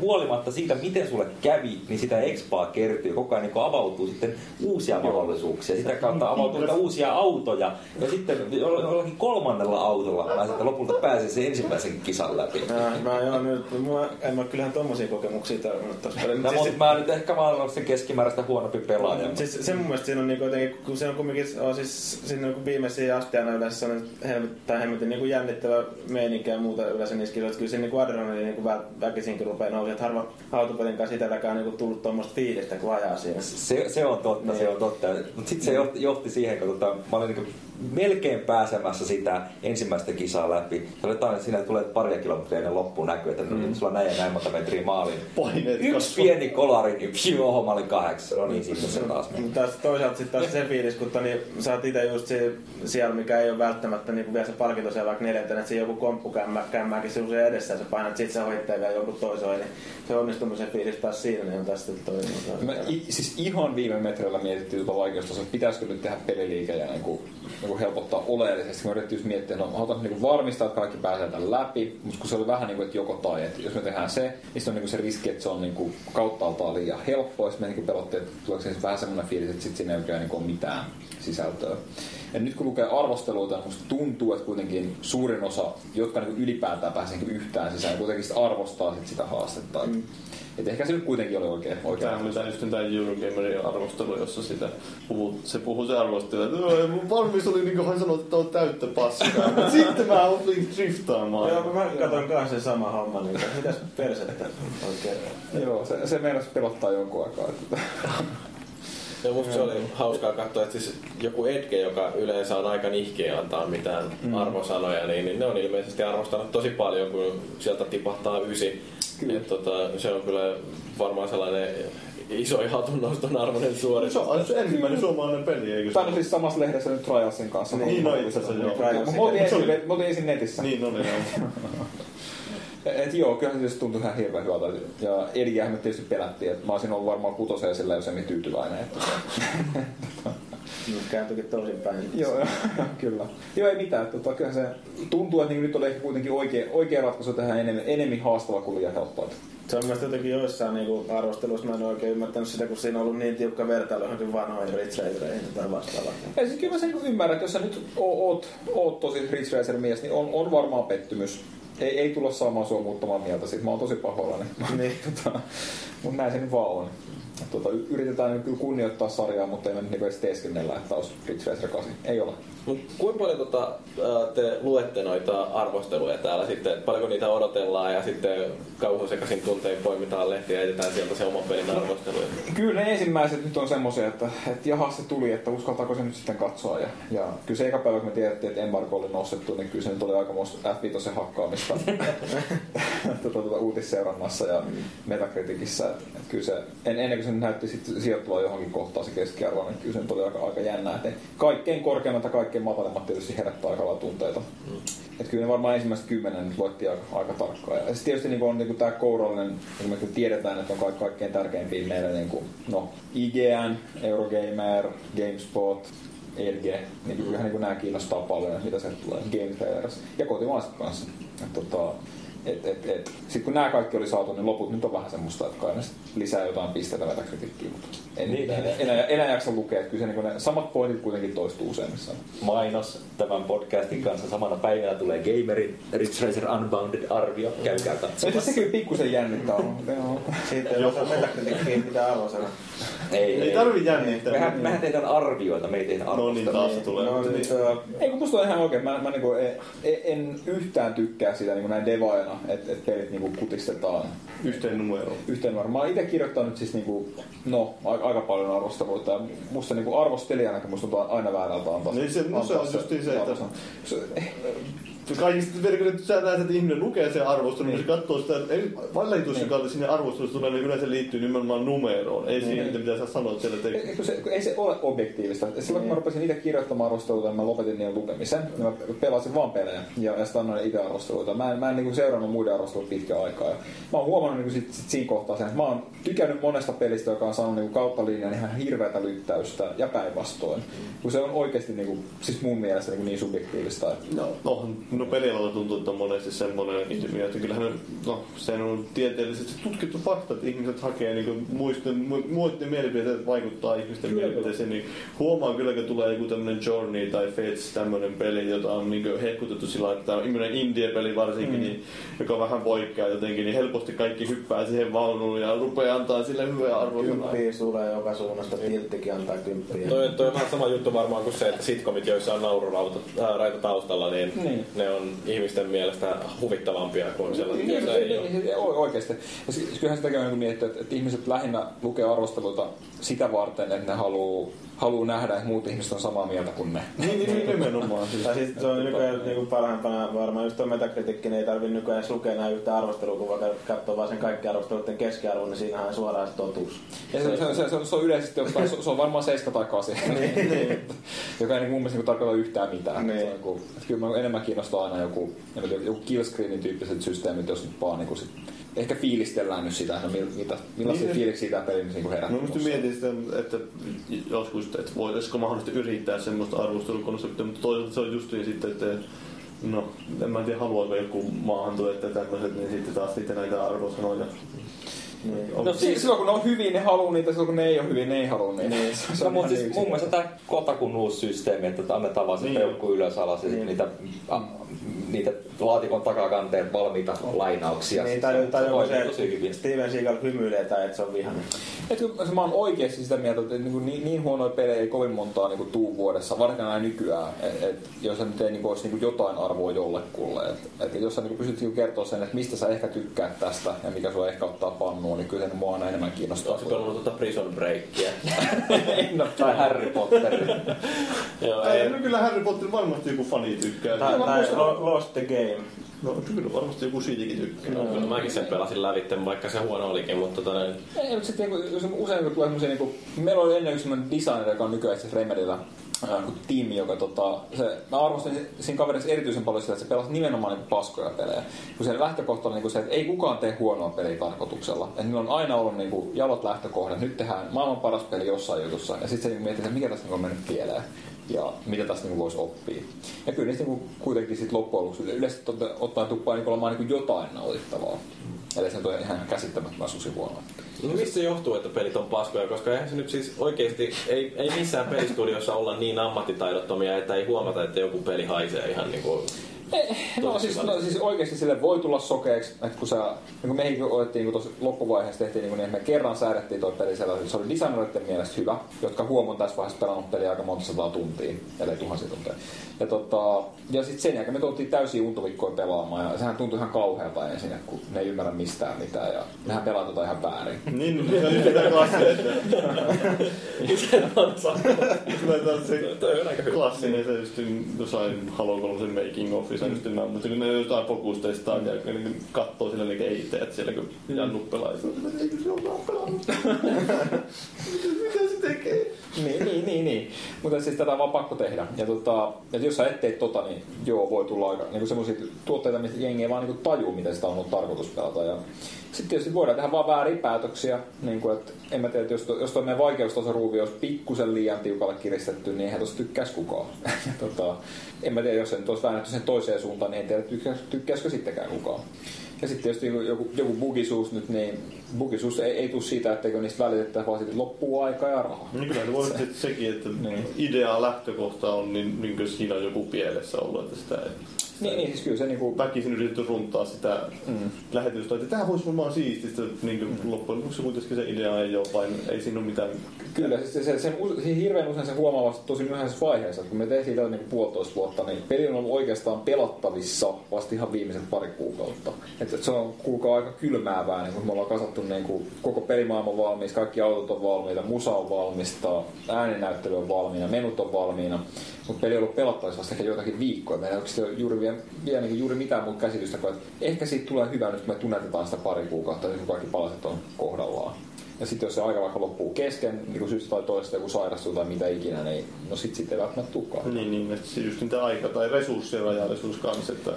huolimatta siitä, miten sulle kävi, niin sitä expaa kertyy. Koko ajan niin avautuu sitten uusia mahdollisuuksia. Sitä kautta avautuu uusia autoja. Ja sitten jo- jollakin kolmannella autolla mä sitten lopulta pääsin sen ensimmäisen kisan läpi. Mä, mä joo nyt, mua, en mä kyllähän tommosia kokemuksia tarvinnut pelin. No, Siis, mutta mä nyt ehkä vaan olen sen keskimääräistä huonompi pelaaja. siis, se mun mielestä siinä on niinku jotenkin, kun se on kumminkin, on siis siinä on viimeisiin asti aina yleensä sellainen helvetin, tai helvetin niinku jännittävä meininki ja muuta yleensä niissä kisoissa. Kyllä se niinku adrenaliini niinku vä- väkisinkin rupeaa nousemaan, että harva autopelin kanssa itselläkään niinku tullut tommoista fiilistä, kun ajaa siinä. Se, se on totta, Niin. se on totta. Mutta sitten se johti, johti siihen, kun tota, mä olin niinku melkein pääsemässä sitä ensimmäistä kisaa läpi. Se oli jotain, siinä tulee paria kilometriä ennen loppuun näkyy, että mm. sulla on näin ja näin monta metriä maaliin. Paineet Yksi kasvaa. pieni kolari, niin pfiu, homma oli kahdeksan. No niin, sitten se taas meni. Mutta taas toisaalta sitten taas se fiilis, kun toni, sä oot itse just si- siellä, mikä ei ole välttämättä niin vielä se palkinto siellä vaikka neljäntenä, että siinä joku komppu kämmä, kämmääkin sinun siellä edessä ja sä painat sit sä hoitteen vielä joku toisen ohi, niin se onnistumisen fiilis taas siinä, niin on tästä toinen. Me i, siis ihan viime metreillä mietittiin tuota vaikeustasoa, että pitäisikö nyt tehdä peliliike ja niin kuin, niin helpottaa oleellisesti. Me yritettiin miettiä, no, halutaan niin varmistaa, että kaikki pääsee tämän läpi, mutta kun se oli vähän niin kuin, että joko tai, että jos me tehdään se, niin sitten on niin kuin se riski, että se on niin kuin kauttaaltaan liian helppoa. Sitten me niin pelottiin, että tuleeko se vähän semmoinen fiilis, että sitten siinä ei oikein niin kuin ole mitään sisältöä. Ja nyt kun lukee arvosteluita, niin tuntuu, että kuitenkin suurin osa, jotka niin ylipäätään pääsee niin kuin yhtään sisään, kuitenkin sit arvostaa sit sitä haastetta. Mm. Et ehkä se nyt kuitenkin oli oikein. oikein Tämä oli tää just tämä Eurogamerin arvostelu, jossa sitä puhuu, se puhuu se arvostelija, että "Joo, mun valmis oli niin kuin hän sanoi, että on täyttä paskaa. [laughs] Mut sitten mä opin driftaamaan. Joo, kun mä katsoin kanssa sen sama homma, niin mitäs persettä oikein. Joo, se, se meinasi pelottaa jonkun aikaa. Että, [laughs] Ja musta se oli hauskaa katsoa, että siis joku Edge, joka yleensä on aika nihkeä antaa mitään mm. arvosanoja, niin, niin ne on ilmeisesti arvostanut tosi paljon, kun sieltä tipahtaa ysi. Et, tota, se on kyllä varmaan sellainen iso hatunnoston arvoinen suoritus. Se on se ensimmäinen suomalainen peli, eikö se Tämä on siis samassa lehdessä nyt Trialsin kanssa. Niin, no itse asiassa joo. Mutta me oltiin ensin, netissä. Niin, no niin. [laughs] Et joo, kyllähän se tuntui ihan hirveän hyvältä. Ja Ediähän me tietysti pelättiin, että mä olisin ollut varmaan kutoseen sillä jos en tyytyväinen. Että... [laughs] Kääntyikin toisinpäin. joo, [laughs] kyllä. Joo, ei mitään. Tota, kyllä se tuntuu, että niin nyt oli ehkä kuitenkin oikea, oikea ratkaisu tähän enemmän, enemmän haastava kuin liian helppoa. Se on mielestäni jotenkin joissain niinku arvosteluissa, mä en oikein ymmärtänyt sitä, kun siinä on ollut niin tiukka vertailu johonkin vanhoihin Ridge Racereihin tai vastaavaan. Ja siis kyllä mä sen ymmärrän, että jos sä nyt oot, oot tosi Ridge Racer mies, niin on, on varmaan pettymys. Ei, ei tulla saamaan sua muuttamaan mieltä siitä. Mä oon tosi pahoillani. Niin. [laughs] tota, mutta näin se nyt vaan on. Y- yritetään kyllä kunnioittaa sarjaa, mutta ei me niinku edes teeskennellä, että olisi Ridge Racer 8. Ei ole. Mut kuinka paljon tota, te luette noita arvosteluja täällä sitten? Et Paljonko niitä odotellaan ja sitten kauhusekaisin tuntein poimitaan lehtiä ja jätetään sieltä se oman pelin arvosteluja? Kyllä ne ensimmäiset nyt on semmoisia, että, että jaha se tuli, että uskaltaako se nyt sitten katsoa. Ja, ja kyllä se eka päivä, kun me tiedettiin, että embargo oli nostettu, niin kyllä se nyt oli aikamoista F5 hakkaamista [laughs] tuota, tuota, uutisseurannassa ja Metacriticissa. Että, että kyllä se, en, ennen kuin se näytti sit sijoittuvan johonkin kohtaan se keskiarvo, niin kyllä se nyt oli aika, aika jännää. Että kaikkein korkeimmat ja kaikkein matalimmat tietysti herättää aika lailla tunteita. Mm. Että kyllä ne varmaan ensimmäiset kymmenen nyt luettiin aika, aika tarkkaan. Ja sitten tietysti niin on niin tämä kourallinen, niin me tiedetään, että on kaik, kaikkein tärkeimpiä meille niin kuin, no, IGN, Eurogamer, GameSpot, LG, niin kyllähän niin nämä kiinnostaa paljon, mitä se tulee, Game Trailers ja kotimaiset kanssa. Et, tota, et, et, et. Sitten kun nämä kaikki oli saatu, niin loput nyt on vähän semmoista, että kai lisää jotain pisteitä Metacritickiin, mutta en, Niin. en, enää, enää jaksa lukea, että kyllä se, niin kuin ne samat pointit kuitenkin toistuu useimmissa. Mainos tämän podcastin kanssa samana päivänä tulee Gamerin Ridge Racer Unbounded-arvio. Käykää katsomassa. se kyllä pikkusen jännittää on. Joo. Sitten jos on Metacritickiin mitä arvosana. Ei, Ei tarvi jännittää. Mehän, mehän tehdään arvioita, me ei tehdä No niin, arvostelua. taas se tulee. No niin, tuo, Ei kun musta on ihan oikein. Mä, mä niinku, en, en, yhtään tykkää sitä niinku näin devaajana, että et pelit niinku kutistetaan Yhteen numeroon. yhteen varmaan. Mä oon itse kirjoittanut siis niinku, no, aika, aika paljon arvosteluita. Ja musta niinku arvostelijanakin musta on aina väärältä antaa. Niin se- no se on justiin se, että- arvosana. Se, Kaikista että sä näet, että ihminen lukee sen arvostelun, niin. se katsoo sitä, ei valitusten niin. sinne arvostelusta tulee, niin yleensä liittyy nimenomaan numeroon. Ei siihen, että mitä sä sanot siellä tekstissä. Ei, kun se, kun ei se ole objektiivista. Silloin kun mä rupesin itse kirjoittamaan arvosteluita, niin mä lopetin niiden lukemisen. Ja mä pelasin vaan pelejä ja, ja sitten annoin itse arvosteluita. Mä en, mä en niin seurannut muiden arvosteluita pitkään aikaa. Ja mä oon huomannut niin sit, sit siinä kohtaa sen, että mä oon tykännyt monesta pelistä, joka on saanut niin kautta linjan ihan hirveätä lyttäystä ja päinvastoin. Kun se on oikeasti niin kuin, siis mun mielestä niin, niin subjektiivista. Että No, no, no pelialalla tuntuu, että on monesti semmoinen ilmiö, että kyllähän no, se on tieteellisesti tutkittu fakta, että ihmiset hakee niin muisten, mu- muiden mielipiteet vaikuttaa ihmisten Kyllä. mielipiteeseen, niin huomaa kyllä, kun tulee joku tämmöinen Journey tai Fates tämmöinen peli, jota on niin hehkutettu sillä että tämä on indie-peli varsinkin, mm. niin, joka vähän poikkeaa jotenkin, niin helposti kaikki hyppää siihen vaunuun ja rupeaa antaa sille hyvää arvosanaa. kymppiä sulee joka suunnasta, tilttikin antaa kymppiä. Toi, toi on vähän sama juttu varmaan kuin se, että sitcomit, joissa on naururauta äh, raita taustalla, niin, Niin. ne on ihmisten mielestä huvittavampia kuin Niin, joissa se- ei ole. se- se- o- Oikeasti. Ja kyllähän sitäkin on niin miettiä, että, että ihmiset lähinnä lukee arvosteluita sitä varten, että ne haluaa haluaa nähdä, että muut ihmiset on samaa mieltä kuin ne. Niin, niin, niin nimenomaan. Siis. Tai siis se on nykyään niinku parhaimpana varmaan just tuo metakritiikki, niin ei tarvitse nykyään edes lukea näin yhtä arvostelua, kun vaikka katsoo vaan sen kaikki arvosteluiden keskiarvon, niin siinähän on suoraan se totuus. Ja se, se, se, se, se on yleisesti ottaen, se, se on varmaan 7 tai 8. [laughs] [laughs] joka ei niin mun mielestä niin tarkoita yhtään mitään. Niin. Se on joku, että kyllä mä enemmän kiinnostaa aina joku, joku killscreenin tyyppiset systeemit, jos nyt vaan niin sit, ehkä fiilistellään nyt sitä, no, mil- mitä, millaisia Niin. fiiliksiä tämä peli niin herättää. Mä mietin sitä, että joskus, että voitaisiko mahdollisesti yrittää semmoista arvostelukonseptia, mutta toisaalta se on just niin sitten, että no, en mä tiedä, haluaako joku maahantulijat ja tämmöiset, niin sitten taas niitä näitä arvosanoja. Niin. No siis silloin kun ne on hyviä, ne haluaa niitä, silloin kun ne ei ole hyviä, ne ei halua niitä. Niin. [laughs] Se No, on mutta siis niin mun mielestä tämä Kotakun uusi systeemi, että annetaan vaan se Niin. peukku ylös alas ja niin. niitä, a, niitä laatikon takakanteen valmiita lainauksia. Niin, Se- tai, tai se joku se hyvin. Steven Seagal hymyilee tai että se on vihainen. Et kyllä mä oon oikeasti sitä mieltä, että niin, niin, niin huonoja pelejä ei kovin montaa niin tuu vuodessa, varsinkaan näin nykyään, et, et, jos nyt ei niin olisi niin jotain arvoa jollekulle. Et, et, jos sä niin pystyt niin kertoa sen, että mistä sä ehkä tykkäät tästä ja mikä sua ehkä ottaa pannuun, niin kyllä mua aina enemmän kiinnostaa. Se pelannut tuota Prison Breakia? [laughs] en ole Tai Harry Potter. [laughs] Joo, ei. no kyllä Harry Potter varmasti joku fani tykkää. Tai, tai Lost the Game. No kyllä varmasti joku siitäkin tykkää. No, kyllä mäkin sen pelasin lävitten, vaikka se huono olikin, mutta tota, näin, Ei, mutta sitten niinku, jos usein kun tulee semmosia, niinku, meillä oli ennen yksi semmoinen designer, joka on nykyään ää, kuin tiimi, joka tota, se, mä arvostin siinä kaverissa erityisen paljon sitä, että se pelasi nimenomaan niinku paskoja pelejä. Kun se lähtökohta oli niinku se, että ei kukaan tee huonoa peliä tarkoituksella. Että niillä on aina ollut niinku jalot lähtökohdat. Nyt tehdään maailman paras peli jossain jutussa. Ja sitten se niinku miettii, että mikä tässä niinku on mennyt pieleen ja mitä tästä niinku voisi oppia. Ja kyllä niistä niinku kuitenkin sit loppujen lopuksi yleisesti totta- ottaen tuppaa niinku olemaan niinku jotain nautittavaa. Eli se on ihan käsittämättömän susihuono. No mistä se johtuu, että pelit on paskoja? Koska eihän se nyt siis oikeasti, ei, ei missään pelistudiossa olla niin ammattitaidottomia, että ei huomata, että joku peli haisee ihan niinku... No tosi siis, syvälle. no siis oikeasti sille voi tulla sokeeksi, että kun sä, niin kuin mekin otettiin, kun tuossa loppuvaiheessa tehtiin, niin, kuin, niin me kerran säädettiin toi peli sellaisen, se oli designeroiden mielestä hyvä, jotka huomon tässä vaiheessa pelannut peliä aika monta sataa tuntia, ellei tuhansia tunteja. Ja, tota, ja sitten sen jälkeen me tultiin täysin untuvikkoja pelaamaan, ja sehän tuntui ihan kauhealta ensin, että kun ne ei ymmärrä mistään mitään, ja nehän pelaa tota ihan väärin. Niin, niin, se on sitä klassia, että [laughs] Miten on Toi aika hyvä. klassinen, se just jossain Halo 3 making ofissa, just näin, mutta kun ne jotain fokustestaa, ja kun ne kattoo sillä ne kehittäjät siellä, kun Jannu pelaa, ja eikö se ole pelannut? [laughs] Mitä se tekee? niin, niin, niin, niin. Mutta siis tätä on vaan pakko tehdä. Ja tota, jos sä et tee tota, niin joo, voi tulla aika niin semmoisia tuotteita, mistä jengi ei vaan niin tajuu, miten sitä on ollut tarkoitus pelata. Ja sitten tietysti voidaan tehdä vaan väärin päätöksiä. Niin kuin, että en mä tiedä, että jos, to, jos toi meidän vaikeustaso ruuvi olisi pikkusen liian tiukalle kiristetty, niin eihän tosta tykkäisi kukaan. [laughs] ja tota, en mä tiedä, jos se nyt olisi väännetty sen toiseen suuntaan, niin en tiedä, tykkäis, tykkäisikö sittenkään kukaan. Ja sitten tietysti joku- joku, joku bugisuus nyt, niin bugisuus ei, ei tule siitä, etteikö niistä välitetä, vaan siitä loppuu aika ja raha. Niin kyllä se voi sitten sekin, että Niin. idea lähtökohta on, niin, niin kuin siinä on joku pielessä ollut, että sitä ei Niin, niin siis kyllä se niinku... väkisin yritetty runtaa sitä Mm. lähetystä, että tämä voisi olla siististä, niin kuin mm. loppujen lopuksi kuitenkin se idea ei ole vain, ei siinä ole mitään Kyllä, siis se, se, us- siis hirveän usein se huomaa vasta tosi myöhäisessä vaiheessa. Kun me tehtiin tätä niin puolitoista vuotta, niin peli on ollut oikeastaan pelattavissa vasta ihan viimeiset pari kuukautta. Et, et se on kuulkaa aika kylmäävää, niin kun me ollaan kasattu niin kuin, koko pelimaailma valmis, kaikki autot on valmiita, musa on valmista, ääninäyttely on valmiina, menut on valmiina. Mutta peli on ollut pelattavissa vasta ehkä joitakin viikkoja. Meillä ei ole juuri, vielä, vielä niin juuri mitään muuta käsitystä, että ehkä siitä tulee hyvä nyt, kun me tunnetetaan sitä pari kuukautta, niin kun kaikki palaset on kohdallaan. Ja sitten jos se aika vaikka loppuu kesken, niin kuin syystä tai toisesta joku sairastuu tai mitä ikinä, niin no sit sitten ei välttämättä tulekaan. Niin, niin että se just niitä aika- tai resurssien rajallisuus kanssa. Että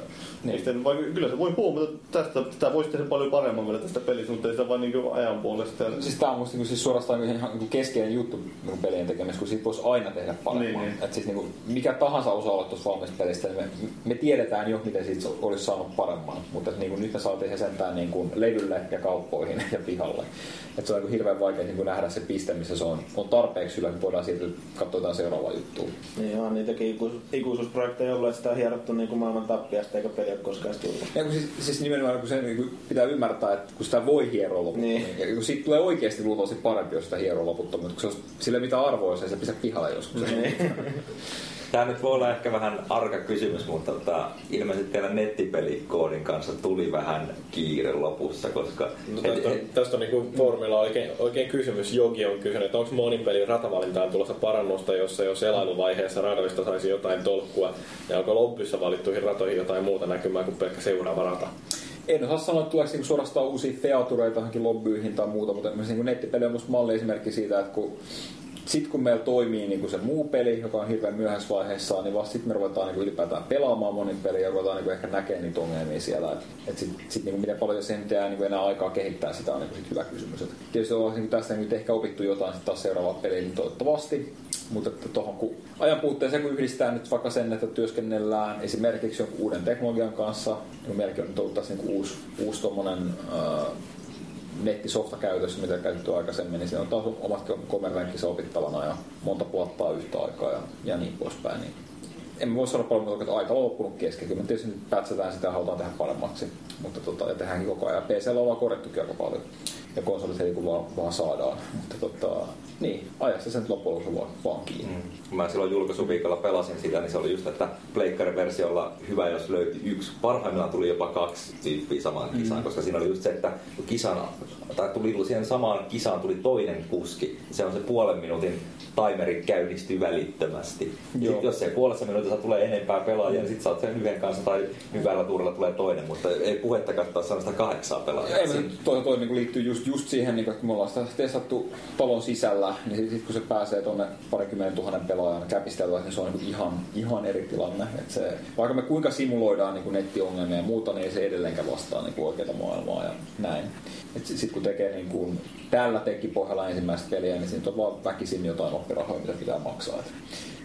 Niin. sitä, vaikka, kyllä se voi huomata että tästä, tätä voisi tehdä paljon paremmin vielä tästä pelistä, mutta ei sitä vaan niin ajan puolesta. Ja, Siis tää on musta niinku, siis suorastaan niinku ihan niinku keskeinen juttu niinku pelien tekemisessä, kun siitä voisi aina tehdä paremmin. Niin, niin. Et siis niinku, mikä tahansa osa olla tuossa valmista pelistä, niin me, me, tiedetään jo, miten siitä olisi saanut paremman. Mutta niinku, nyt me saatiin se sentään niinku, levylle ja kauppoihin [laughs] ja pihalle. Et se on niinku, hirveän vaikea niinku, nähdä se piste, missä se on, on tarpeeksi hyvä, että voidaan siitä katsoa jotain seuraavaa juttua. Niin on niitäkin ikuisuus, ikuisuusprojekteja ollut, että sitä on hierottu niin kuin maailman tappiasta, eikä peli ole koskaan tullut. Ja kun siis, siis nimenomaan kun se niin kuin pitää ymmärtää, että kun sitä voi hieroa loputtomiin, Niin. niin. ja kun siitä tulee oikeasti luultavasti parempi, jos sitä hieroo loputtomiin, mutta kun se on, sillä ei mitään arvoa, jos ei se pistä pihalle joskus. Niin. [laughs] Tämä nyt voi olla ehkä vähän arka kysymys, mutta tota, ilmeisesti teillä nettipelikoodin kanssa tuli vähän kiire lopussa, koska... No, tästä, on, et, tästä on niinku foorumilla oli oikein, oikein kysymys. Jogi on kysynyt, että onko monin pelin ratavalintaan tulossa parannusta, jossa jo selailuvaiheessa radarista saisi jotain tolkkua, ja onko lobbyssa valittuihin ratoihin jotain muuta näkymää kuin pelkkä seuraava rata? En osaa sanoa, että tuleeko niinku suorastaan uusia featureita johonkin lobbyihin tai muuta, mutta esimerkiksi niinku nettipeli on musta malli esimerkki siitä, että kun sitten kun meillä toimii niin kuin se muu peli, joka on hirveän myöhäisessä vaiheessa, niin vasta sitten me ruvetaan niin kuin ylipäätään pelaamaan monin peliä ja ruvetaan niin kuin ehkä näkemään niitä ongelmia siellä. Että et sitten sit, niin kuin miten paljon sen jää niin enää aikaa kehittää sitä on niin kuin sit hyvä kysymys. Et tietysti on niin kuin tästä kuin ehkä opittu jotain sitten taas seuraavaa peliä, niin toivottavasti. Mutta että tohon, kun ajan puutteeseen kun yhdistää nyt vaikka sen, että työskennellään esimerkiksi jonkun uuden teknologian kanssa, niin meilläkin on nyt ollut tässä niin kuin uusi, uusi tommonen, äh, nettisofta käytössä, mitä käytetty aikaisemmin, niin siinä on taas omat komeränkkinsä opittavana ja monta puottaa yhtä aikaa ja, ja niin poispäin. Niin en voi sanoa paljon että aika on loppunut kesken. Kyllä tietysti nyt sitä ja halutaan tehdä paremmaksi. Mutta tota, ja tehdäänkin koko ajan. PC ollaan korjattukin aika paljon. Ja konsolit heti kun vaan, vaan saadaan. Mutta tota, niin, ajasta sen loppujen lopuksi vaan, vaan kiinni. Mm. Mä silloin julkaisuviikolla pelasin sitä, niin se oli just, että Pleikkari-versiolla hyvä, jos löytyi yksi. Parhaimmillaan tuli jopa kaksi tyyppiä samaan kisaan, mm. koska siinä oli just se, että kun kisan, tai tuli siihen samaan kisaan tuli toinen kuski. Se on se puolen minuutin timeri käynnistyy välittömästi. Joo. Sitten jos se puolessa minuutissa tulee enempää pelaajia, niin sit saat sen yhden kanssa tai hyvällä tuurilla tulee toinen, mutta ei puhetta katsoa sellaista kahdeksaa pelaajaa. Ei, toi, toi niin liittyy just, just siihen, niin että me ollaan sitä testattu talon sisällä, niin sitten kun se pääsee tuonne parikymmenen tuhannen pelaajan käpisteltyä, niin se on niin ihan, ihan eri tilanne. Et se, vaikka me kuinka simuloidaan niin nettiongelmia ja muuta, niin ei se edelleenkään vastaa niin oikeaa maailmaa ja näin. Sitten kun tekee niin kuin, tällä tekkipohjalla ensimmäistä peliä, niin siinä on vaan väkisin jotain oppirahoja, mitä pitää maksaa. Et,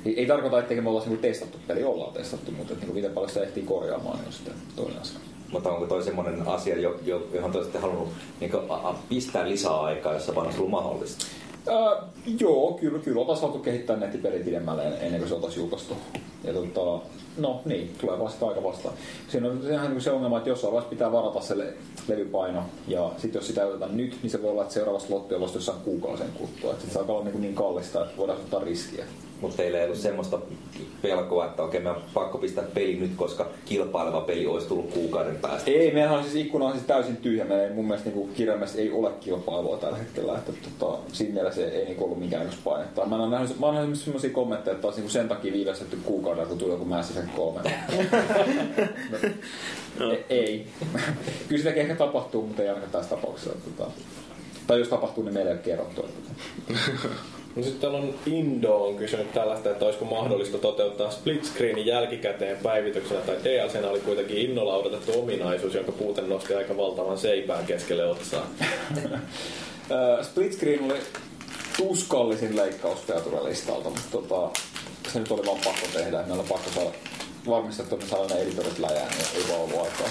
ei, ei tarkoita, että me ollaan niin testattu peli, ollaan testattu, mutta että, niin miten paljon sitä ehtii korjaamaan, niin on sitten toinen asia. Mutta onko toi semmoinen asia, jo, jo, johon te olisitte halunnut niin kuin, a, a, pistää lisää aikaa, jos se vaan olisi ollut mahdollista? Äh, joo, kyllä, kyllä oltaisiin saatu kehittää nettipeli pidemmälle ennen kuin se oltaisiin julkaistu. Ja tota, no niin, tulee vasta aika vastaan. Siinä on sehän niin se ongelma, että jossain vaiheessa pitää varata se le- levypaino. Ja sitten jos sitä ei oteta nyt, niin se voi olla, että seuraava slotti on vasta jossain kuukausien kuluttua. Että sit se alkaa olla niin, niin kallista, että voidaan ottaa riskiä. Mutta teillä ei ollut semmoista pelkoa, että okei, meidän on pakko pistää peli nyt, koska kilpaileva peli olisi tullut kuukauden päästä. Ei, meillähän on siis ikkuna on siis täysin tyhjä. Meillä ei, mun mielestä niin kirjaimellisesti ei ole kilpailua tällä hetkellä. Että, tota, siinä mielessä ei, ei niin ollut minkäännäköistä painetta. Mä oon nähnyt, mä oon nähnyt sellaisia kommentteja, että olisi niin sen takia viivästetty kuukauden, kun tuli joku Mass Effect 3. no, e- ei. Kyllä sitäkin ehkä tapahtuu, mutta ei ainakaan tässä tapauksessa. Tota, tai jos tapahtuu, niin meille ei ole kerrottu. [laughs] No sitten täällä on Indo on kysynyt tällaista, että olisiko mahdollista toteuttaa split screenin jälkikäteen päivityksenä tai DLCnä oli kuitenkin innolla odotettu ominaisuus, jonka puute nosti aika valtavan seipään keskelle otsaa. split screen oli tuskallisin leikkaus listalta, mutta tota, se nyt oli vaan pakko tehdä. Meillä on pakko saada varmistettu, että saadaan ne editorit läjään, niin ei vaan ollut aikaa.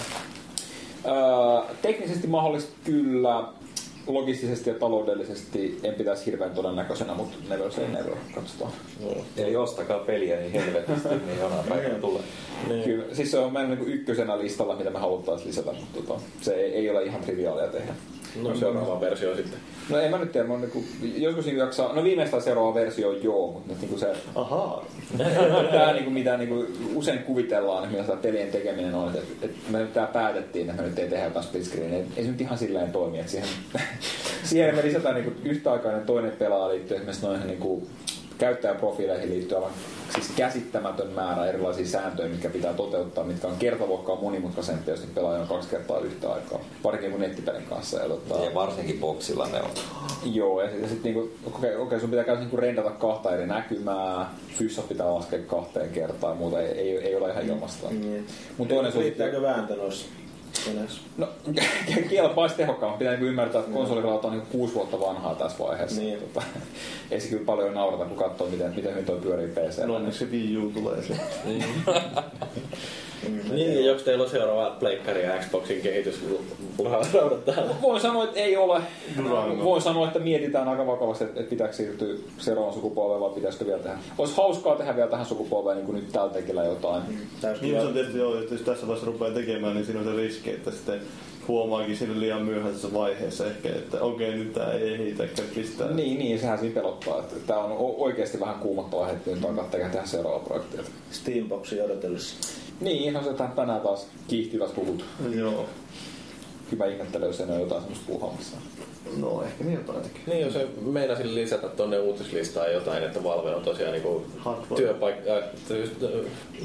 Öö, teknisesti mahdollista kyllä, logistisesti ja taloudellisesti en pitäisi hirveän todennäköisenä, mutta never say never, katsotaan. No. Eli ostakaa peliä niin helvetisti, niin jonain [laughs] päivänä tulee. Niin. Kyllä, siis se on meidän niin ykkösenä listalla, mitä me haluttaisiin lisätä, mutta tota, se ei, ei ole ihan triviaalia tehdä. No seuraava versio sitten. No en mä nyt tiedä, mä niinku, joskus niinku jaksaa, no viimeistään seuraava versio joo, mutta nyt niinku se... Ahaa. [laughs] Tää niinku, mitä niinku usein kuvitellaan, että mitä pelien tekeminen on, että, että me nyt tää päätettiin, että me nyt ei tehdä jotain split screen, ei, ei se nyt ihan silleen toimi, että siihen, [laughs] siihen me lisätään niinku yhtäaikainen toinen pelaaja liittyy esimerkiksi noihin niinku käyttäjäprofiileihin liittyen aivan siis käsittämätön määrä erilaisia sääntöjä, mitkä pitää toteuttaa, mitkä on kertaluokkaa monimutkaisempia, jos niitä pelaaja on kaksi kertaa yhtä aikaa. Varsinkin kuin nettipelin kanssa. Ja, tota... ja varsinkin boksilla ne on. Joo, ja sitten sit, niinku, okei, okay, okay, sun pitää niinku rendata kahta eri näkymää, fyssat pitää laskea kahteen kertaan, muuta ei, ei, ei ole ihan ilmasta. Mm. Mut toinen Riittääkö vääntö noissa? No, [laughs] kielä paisi tehokkaammin. Pitää niin ymmärtää, että konsolirauta on niin kuusi vuotta vanhaa tässä vaiheessa. Niin. Tota, [laughs] ei se kyllä paljon naurata, kun katsoo, miten, miten hyvin toi pyörii PC. No onneksi se Wii U tulee se. [laughs] niin, niin onko teillä on seuraava Pleikkari ja Xboxin kehitys raudat täällä? Voin sanoa, että ei ole. Durango. Voin sanoa, että mietitään aika vakavasti, että, että pitääkö siirtyä seuraavaan sukupolveen vai pitäisikö vielä tehdä. Olisi hauskaa tehdä vielä tähän sukupolveen niin kuin nyt tällä tekellä jotain. Mm, niin se on tietysti joo, että jos tässä vaiheessa rupeaa tekemään, niin siinä on se riski, että sitten huomaakin sinne liian myöhäisessä vaiheessa ehkä, että okei, okay, nyt tämä ei ehitä pistää. Niin, niin, sehän siinä pelottaa. Että tämä on oikeasti vähän kuumottava hetki, nyt alkaa tehdä seuraava projekti. Steamboxin odotellessa. Niin, no se tänään taas kiihtyvät huhut. Joo. Kyllä mä ihmettelen, jos ei ole jotain semmoista puuhaamassa. No ehkä niin jotain tekee. Niin, jos se meinasin lisätä tonne uutislistaan jotain, että Valve on tosiaan niinku työpaikka, äh,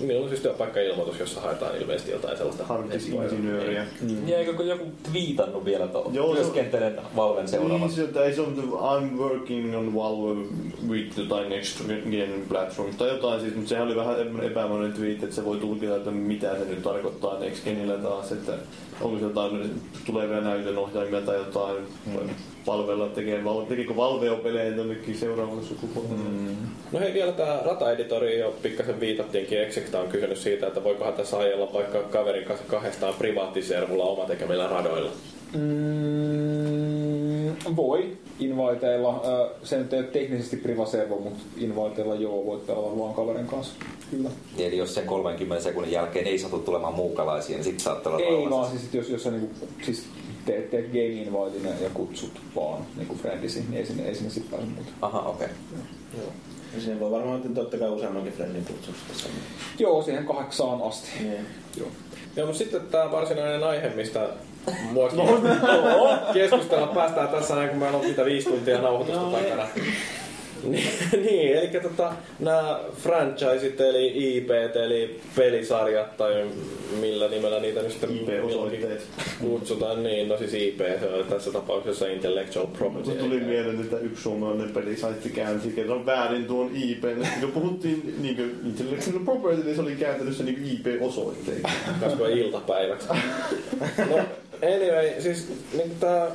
niin on siis työpaikka-ilmoitus, jossa haetaan ilmeisesti jotain sellaista. Harddisk-insinööriä. Mm. Ja eikö joku twiitannut vielä tuolla? Joo, se- Työskentelen Valven Niin, seuraavassa. se, tai se on I'm working on Valve with jotain next gen platform tai jotain siis, mutta sehän oli vähän epämääräinen tweet, että se voi tulkita, että mitä se nyt tarkoittaa next genillä taas, että onko se jotain tulevia näytönohjaimia tai jotain palvella tekee, Val- tekikö Valve pelejä jonnekin seuraavalle sukupolvelle. Mm. No hei, vielä tää rata-editori jo pikkasen viitattiinkin. Execta on kysynyt siitä, että voikohan tässä ajella vaikka kaverin kanssa kahdestaan privaattiservulla oma tekemillä radoilla. Mm, voi inviteilla. Ö, Se nyt ei ole teknisesti privaservo, mutta inviteilla joo, voit pelata vaan kaverin kanssa. Kyllä. Eli jos sen 30 sekunnin jälkeen ei satu tulemaan muukalaisia, niin sitten saattaa olla Ei vaan siis, jos, jos sä niinku, siis teet, teet game invitein ja- ja kutsut vaan niinku friendisi, niin ei sinne, ei sinne sit pääse muuta. Aha, okei. Joo. Ja siinä voi varmaan totta kai useammankin friendin kutsusta. Joo, siihen kahdeksaan asti. Niin. Joo. Joo, mutta sitten tämä varsinainen aihe, mistä muakin [laughs] keskustella päästään tässä näin, kun meillä on mitä viisi tuntia nauhoitusta takana. [laughs] niin, eli tota, nämä franchiseit, eli IP, eli pelisarjat, tai millä nimellä niitä nyt sitten IP-osoitteet. kutsutaan, niin, no siis IP, se on tässä tapauksessa intellectual property. Mulle tuli mieleen, että yksi suomalainen pelisaitti käänsi kerran väärin tuon IP. Kun puhuttiin niin intellectual property, niin se oli käytännössä niin IP-osoitteita. kasvoi iltapäiväksi. No, anyway, siis niin tämä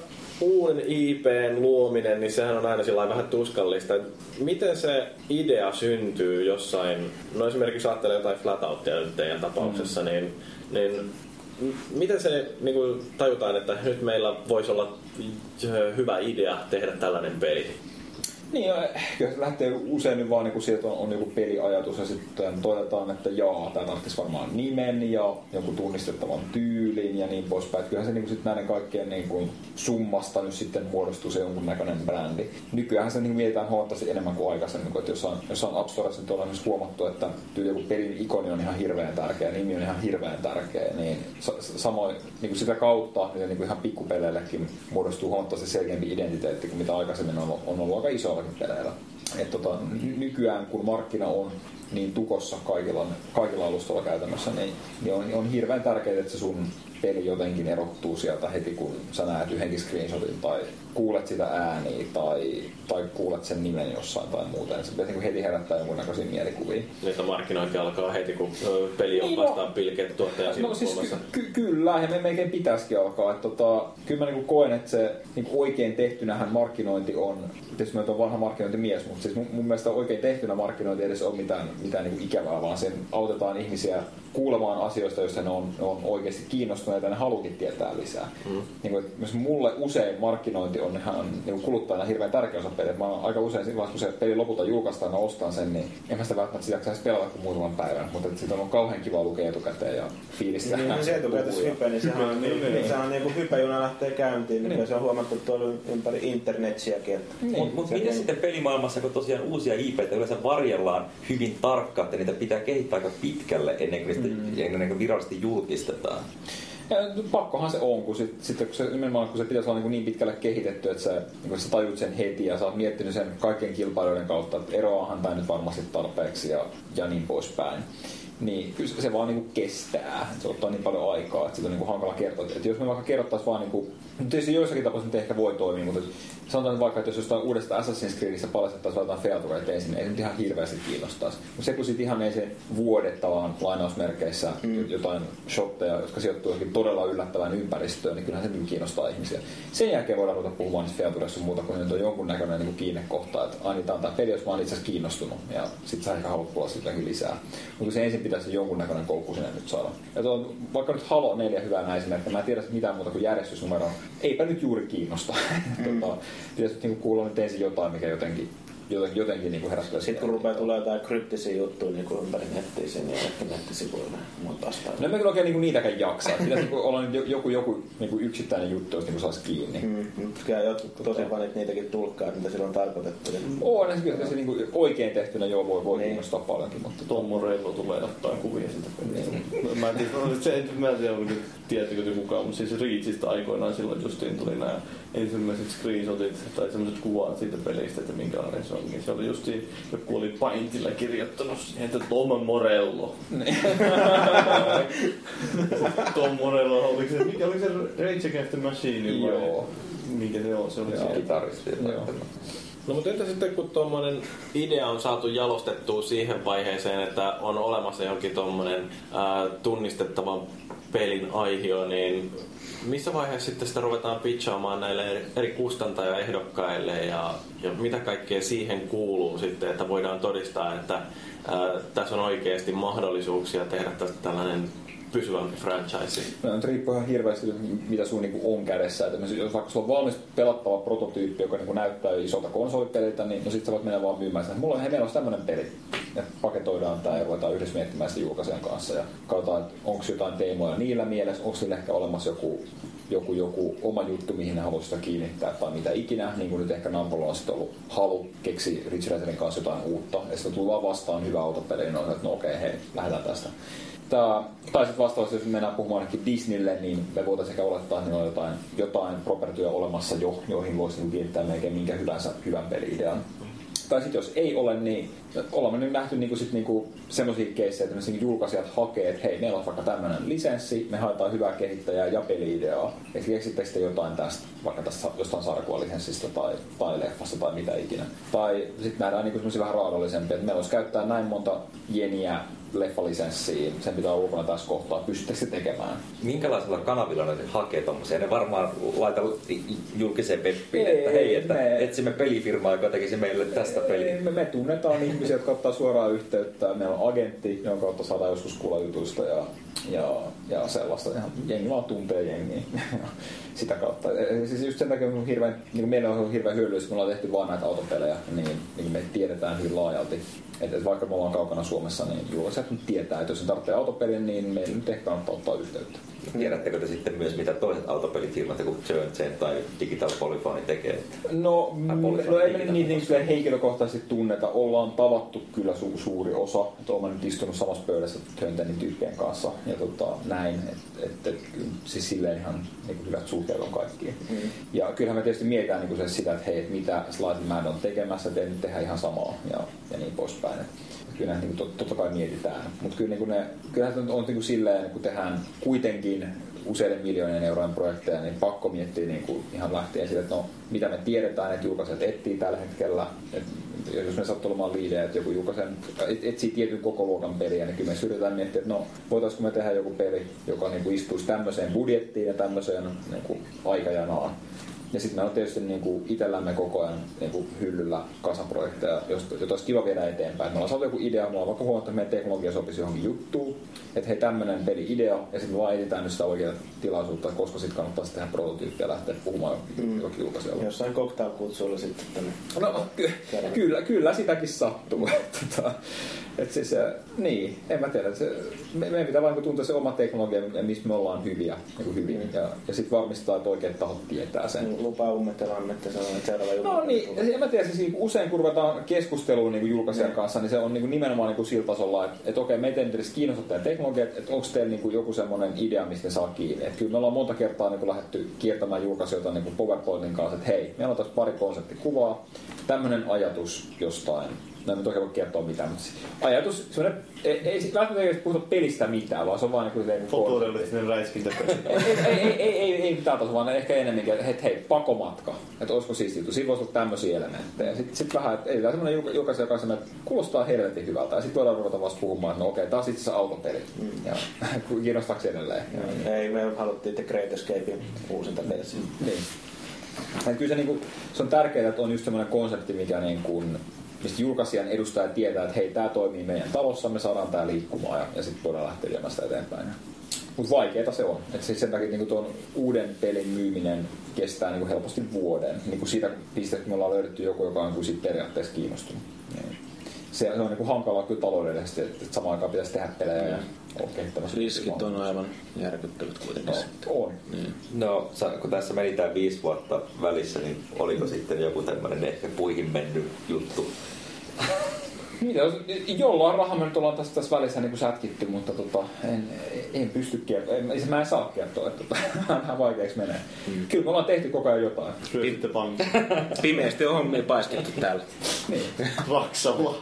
uuden IPn luominen, niin sehän on aina sillä vähän tuskallista. Miten se idea syntyy jossain, no esimerkiksi ajattelee jotain flatoutia nyt teidän tapauksessa, mm. niin, niin miten se niin kuin, tajutaan, että nyt meillä voisi olla ö, hyvä idea tehdä tällainen peli? Niin, ja kyllä se lähtee usein nyt vaan niin siitä, että on, on joku peliajatus ja sitten todetaan, että jaa, tämä tarvitsisi varmaan nimen ja joku tunnistettavan tyylin ja niin poispäin. Kyllähän se niin sitten näiden kaikkien niin kuin summasta nyt sitten muodostuu se jonkunnäköinen brändi. Nykyään se niin mietitään huomattavasti enemmän kuin aikaisemmin, kun että jossain, jossain App Storessa nyt ollaan myös huomattu, että tyyli joku pelin ikoni on ihan hirveän tärkeä, nimi on ihan hirveän tärkeä, niin sa- sa- samoin niin kuin sitä kautta niin, kuin ihan pikkupeleillekin muodostuu huomattavasti selkeämpi identiteetti kuin mitä aikaisemmin on, on ollut aika isoillakin peleillä. Et tota, ny- nykyään kun markkina on niin tukossa kaikilla, kaikilla alustoilla käytännössä, niin, niin on, on hirveän tärkeää, että se sun peli jotenkin erottuu sieltä heti, kun sä näet yhdenkin screenshotin tai kuulet sitä ääniä tai, tai kuulet sen nimen jossain tai muuten. Se pitäisi niin heti herättää jonkunnäköisiä mielikuvia. Niitä markkinointi alkaa heti, kun peli on Niin, no- vastaan pilkeet tuottajan No siis ky- ky- kyllä, ja me melkein pitäisikin alkaa. Että tota, kyllä mä niinku koen, että se niinku oikein tehtynähän markkinointi on, tietysti mä oon vanha markkinointimies, mutta siis mun, mun mielestä oikein tehtynä markkinointi ei edes ole mitään, mitään niinku ikävää, vaan sen autetaan ihmisiä kuulemaan asioista, joista ne on, ne on oikeasti kiinnostuneita ja ne halukin tietää lisää. Mm. Niin kuin, myös mulle usein markkinointi on ihan niin kuluttajana hirveän tärkeä osa peliä. Mä aika usein silloin, kun se peli lopulta julkaistaan ja mä ostan sen, niin en mä sitä välttämättä sitä jaksaisi pelata kuin muutaman päivän, mutta että sitä on kauhean kiva lukea etukäteen ja fiilistää. Niin, niin se etukäteen hype, niin sehän on, niin, niin, sehän on niin kuin hypejuna lähtee käyntiin, niin. Niin. se on huomattu tuolla ympäri internetsiäkin. Että Mutta mut miten niin- sitten pelimaailmassa, kun tosiaan uusia IPtä yleensä varjellaan hyvin tarkkaan, että niitä pitää kehittää aika pitkälle ennen kuin, mm. ennen kuin virallisesti julkistetaan? Ja pakkohan se on, kun sit, sitten kun se, nimenomaan kun se pitäisi olla niin, niin pitkälle kehitetty, että sä, niin sä tajut sen heti ja sä oot miettinyt sen kaikkien kilpailijoiden kautta, että eroahan tämä nyt varmasti tarpeeksi ja, ja niin poispäin. Niin kyllä se- se vaan niin kestää. Se ottaa niin paljon aikaa, että sitä on niin hankala kertoa. Että jos me vaikka kerrottaisiin vaan niin kuin, tietysti joissakin tapauksissa ehkä voi toimia, mutta sanotaan vaikka, että jos jostain uudesta Assassin's Creedistä paljastettaisiin jotain featureita ensin, niin ei se nyt ihan hirveästi kiinnostaisi. Mutta se kun sitten ihan ei se vuodet tavallaan lainausmerkeissä mm. jotain shotteja, jotka sijoittuu johonkin todella yllättävään ympäristöön, niin kyllähän se niin kiinnostaa ihmisiä. Sen jälkeen voidaan ruveta puhumaan niistä featureista muuta, kun nyt on jonkunnäköinen niin kiinnekohta, että aina tämä on tämä peli, jos mä oon itse asiassa kiinnostunut, ja sitten sä ehkä haluat jotakin lisää. Mutta se ensin pitäisi jonkunnäköinen koukku sinne nyt saada. Ja tuo, vaikka nyt Halo 4 hyvänä esimerkki, mä en tiedä mitään muuta kuin järjestysnumero. Eipä nyt juuri kiinnosta. [laughs] tota, pitäisi nyt niinku kuulla nyt ensin jotain, mikä jotenkin jotenkin, jotenkin niin kuin herättää Sitten kun rupeaa tulee jotain kryptisiä juttuja niin kuin ympäri nettiä sen ja ehkä nettisivuilla muuta vastaavaa. No en mä kyllä oikein niinku niitäkään jaksaa. Pitäisi niinku olla nyt jo- joku, joku niinku yksittäinen juttu, jos niinku saisi kiinni. Mm, mutta kyllä jotkut tosi fanit niitäkin tulkkaa, että mitä sillä on tarkoitettu. Niin On, ja kyllä se niinku oikein tehtynä joo voi, voi Niin. kiinnostaa paljonkin, mutta Tom Morello tulee ottaa kuvia siitä pelistä. Mä en tiedä, se, mä en tiedä, te mukaan, mutta siis Reachista aikoinaan silloin justiin tuli nämä ensimmäiset screenshotit tai semmoiset kuvat siitä pelistä, että minkälainen se on. Niin se oli justiin, joku oli Paintilla kirjoittanut siihen, että Tom Morello. [laughs] Tom Morello, oliko se, mikä oli se Rage Against the Machine vai? Joo. Mikä se on? Se oli se. Kitaristi. No mutta entä sitten kun tuommoinen idea on saatu jalostettua siihen vaiheeseen, että on olemassa johonkin tuommoinen tunnistettava pelin aihio, niin missä vaiheessa sitten sitä ruvetaan pitchaamaan näille eri kustantajaehdokkaille ja, ja mitä kaikkea siihen kuuluu sitten, että voidaan todistaa, että ää, tässä on oikeasti mahdollisuuksia tehdä tästä tällainen pysyvämpi franchise. No, nyt riippuu ihan hirveästi, mitä sun niinku on kädessä. Et jos vaikka sulla on valmis pelattava prototyyppi, joka niinku näyttää isolta konsolipeliltä, niin no sit sä voit mennä vaan myymään sitä. Mulla on, hei, meillä olisi tämmönen peli. Ja paketoidaan tää ja ruvetaan yhdessä miettimään sitä julkaisijan kanssa. Ja katsotaan, että onko jotain teemoja niillä mielessä, onko sillä ehkä olemassa joku joku, joku oma juttu, mihin ne haluaisi sitä kiinnittää tai mitä ikinä, niin kuin nyt ehkä Nampolla on sitten ollut halu keksi Rich Ratherin kanssa jotain uutta, ja sitten tuli vaan vastaan hyvä autopeli, niin on, että no okei, hei, lähdetään tästä. Tai sitten vastaavasti, jos mennään puhumaan ainakin Disneylle, niin me voitaisiin ehkä olettaa, että niillä on jotain, jotain propertyä olemassa jo, joihin voisi niinku kiinnittää melkein minkä hyvänsä hyvän peli-idean. Tai sitten jos ei ole, niin olemme nyt nähty niinku sit niinku semmoisia keissejä, että niinku julkaisijat hakee, että hei, meillä on vaikka tämmöinen lisenssi, me haetaan hyvää kehittäjää ja peli-ideaa. Että keksittekö te jotain tästä, vaikka tästä jostain sarjakuvalisenssistä tai, tai leffasta tai mitä ikinä. Tai sitten nähdään niinku semmoisia vähän raadollisempia, että meillä olisi käyttää näin monta jeniä leffalisenssiin, sen pitää ulkona tässä kohtaa, pystyttekö se tekemään? Minkälaisilla kanavilla ne hakee tommosia? Ne varmaan laita julkiseen peppiin, Ei, että hei, että me- etsimme pelifirmaa, joka tekisi meille tästä peliä. Me, me tunnetaan ihmisiä, jotka ottaa suoraan yhteyttä. Meillä on agentti, jonka kautta saadaan joskus kuulla jutuista ja, ja, ja sellaista. Ihan jengi vaan tuntee jengiä. [laughs] Sitä kautta. Siis just sen takia on hirveän, niin meillä on hirveän hyödyllistä, me ollaan tehty vaan näitä autopelejä, niin, niin me tiedetään hyvin laajalti. Että et vaikka me ollaan kaukana Suomessa, niin julkaisijat nyt tietää, että jos se tarvitsee autopelin, niin meillä nyt ehkä kannattaa ottaa yhteyttä. Tiedättekö te sitten myös, mitä toiset autopelifirmat, joku Journey tai Digital Polyphony tekee? No, mm, no ei me niitä niin silleen henkilökohtaisesti tunneta. Ollaan tavattu kyllä su- suuri osa. Että nyt istunut samassa pöydässä Töntänin tyyppien kanssa ja tota, näin. Että et, et, siis silleen ihan niin kuin hyvät suhteet on kaikkiin. Mm. Ja kyllähän me tietysti mietitään niin kuin se sitä, että hei, että mitä Slide Man on tekemässä, ei nyt tehdä ihan samaa ja, ja niin poispäin. Et kyllä niin kuin, tot, totta kai mietitään. Mutta kyllä niin kuin ne, kyllähän se on, on niin kuin silleen, kun tehdään kuitenkin useiden miljoonien eurojen projekteja, niin pakko miettiä niin kuin ihan lähtien siitä, että no, mitä me tiedetään, että julkaisijat etsii tällä hetkellä. Et jos me sattuu olemaan liidejä, että joku julkaisen, et, etsii tietyn koko luokan peliä, niin kyllä me yritetään miettiä, että no, voitaisiinko me tehdä joku peli, joka niin kuin istuisi tämmöiseen budjettiin ja tämmöiseen niin kuin aikajanaan. Ja sitten meillä on tietysti niin kuin itsellämme koko ajan niin kuin hyllyllä kasaprojekteja, josta, jota olisi kiva viedä eteenpäin. Me ollaan saatu joku idea, me ollaan vaikka huomattu, että meidän teknologia sopisi johonkin juttuun, että hei tämmöinen peli-idea, ja sitten me vaan etsitään nyt sitä oikeaa tilaisuutta, koska sitten kannattaa tehdä prototyyppiä lähteä puhumaan mm. jokin julkaisijalle. Jossain cocktail-kutsuilla sitten tänne. No ky- kyllä, kyllä sitäkin sattuu. [laughs] tota, et siis, äh, niin, en mä tiedä. Se, me, meidän pitää vain tuntea se oma teknologia, ja missä me ollaan hyviä, niin kuin hyvin. Ja, ja sitten varmistaa, että oikeat tahot tietää sen. Lupaa ummetella annette sanoa, että seuraava julkaisu No niin, tulee. en mä tiedä, siis niin usein kun ruvetaan keskusteluun niin julkaisijan kanssa, niin se on niin kuin nimenomaan niin kuin sillä tasolla, että, että okei, meitä ei nyt edes kiinnosta tämä teknologia, että, että onko teillä niin kuin joku semmoinen idea, mistä saa kiinni. Että kyllä me ollaan monta kertaa niin kuin lähdetty kiertämään julkaisijoita niin kuin PowerPointin kanssa, että hei, meillä on tässä pari konseptikuvaa, tämmöinen ajatus jostain. No en oikein voi kertoa mitään, mutta siis ajatus, semmoinen, ei, ei välttämättä puhuta pelistä mitään, vaan se on vaan niin kuin, niin kuin Fotorealistinen räiskintä. [laughs] ei, ei, ei, ei, ei, ei mitään tasoa, vaan ehkä enemmänkin, että hei, pakomatka. Että olisiko siisti juttu. Siinä voisi olla tämmöisiä elementtejä. Sitten sit vähän, että ei tämä semmoinen julka- julkaisija kanssa, että kuulostaa helvetin hyvältä. Ja sitten voidaan ruveta vasta puhumaan, että no okei, taas itse asiassa autopeli. Mm. Ja [laughs] kiinnostaako edelleen? Ja, Ei, me haluttiin The Great Escapein uusinta versio. niin. Et kyllä se, niinku, se on tärkeää, että on just semmoinen konsepti, mikä niin kuin, mistä julkaisijan edustaja tietää, että hei, tämä toimii meidän talossa, me saadaan tämä liikkumaan ja, ja sitten voidaan lähteä viemään sitä eteenpäin. Mutta vaikeeta se on. Et siis sen takia niin tuon uuden pelin myyminen kestää niin helposti vuoden. Niin kuin siitä pisteestä, me ollaan löydetty joku, joka on niin siitä periaatteessa kiinnostunut. Niin. Se, on niin kuin hankalaa kyllä taloudellisesti, että, samaan aikaan pitäisi tehdä pelejä ja kehittämässä. Riskit on aivan järkyttävät kuitenkin. No, sitten. on. Niin. No, kun tässä meni tämä viisi vuotta välissä, niin oliko sitten joku tämmöinen ehkä puihin mennyt juttu? Mitä, jos- jollain rahalla me nyt ollaan tässä, tässä välissä niin kuin sätkitty, mutta tota, en, en pysty kertoa. En, mä en saa kertoa, että tota, [laughs] vähän vaikeaksi menee. Mm. Kyllä me ollaan tehty koko ajan jotain. Ryöstitte pankki [laughs] Pimeästi on hommia paiskittu täällä. Niin. [laughs] Raksalla.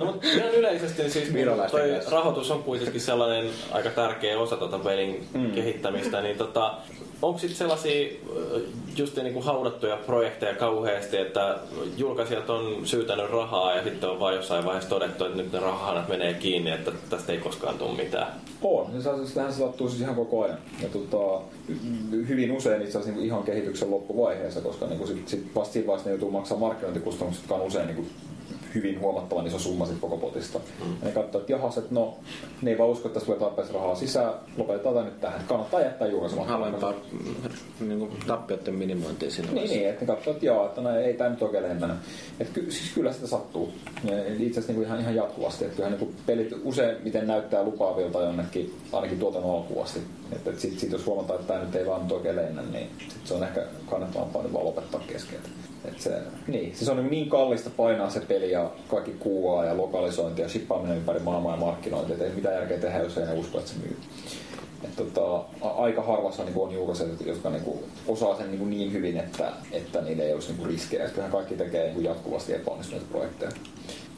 No, mutta ihan yleisesti niin siis toi rahoitus on kuitenkin sellainen aika tärkeä osa tota pelin mm. kehittämistä, niin tota, onko sitten sellaisia ö, just niin kuin haudattuja projekteja kauheasti, että julkaisijat on syytänyt rahaa ja sitten on vain jossain vaiheessa todettu, että nyt ne rahahanat menee kiinni, että tästä ei koskaan tule mitään. On, niin se, tähän sattuu siis ihan koko ajan. Ja tota, hyvin usein itse asiassa niin ihan kehityksen loppuvaiheessa, koska niin sit, sit vasta siinä vaiheessa ne joutuu maksamaan markkinointikustannukset, jotka on usein niin hyvin huomattavan iso summa sit koko potista. Mm. Ja ne katsoo, että jahas, että no, ne ei vaan usko, että tulee tarpeeksi rahaa sisään, lopetetaan tämä nyt tähän. Kannattaa jättää julkaisematta. Halvempaa niin kuin tappioiden minimointia siinä Niin, niin, että ne katsoo, että joo, että no, ei tämä nyt oikein lehmänä. Että ky, siis kyllä sitä sattuu. Itse asiassa niin ihan, ihan jatkuvasti. Että kyllähän niin pelit useimmiten näyttää lupaavilta jonnekin, ainakin tuotannon alkuun asti. Että et sit, sit, jos huomataan, että tämä nyt ei vaan nyt oikein lennä, niin sit se on ehkä kannattavampaa nyt vaan lopettaa kesken. Et se, niin, siis on niin, kallista painaa se peli ja kaikki kuvaa ja lokalisointi ja shippaaminen ympäri maailmaa ja markkinointi, että ei mitään järkeä tehdä, jos ei ne usko, että se myy. Et tota, aika harvassa niin on julkaisijat, jotka niin kuin, osaa sen niin, niin hyvin, että, että niillä ei olisi niin kuin riskejä. Kyllähän kaikki tekee niin kuin jatkuvasti epäonnistuneita projekteja.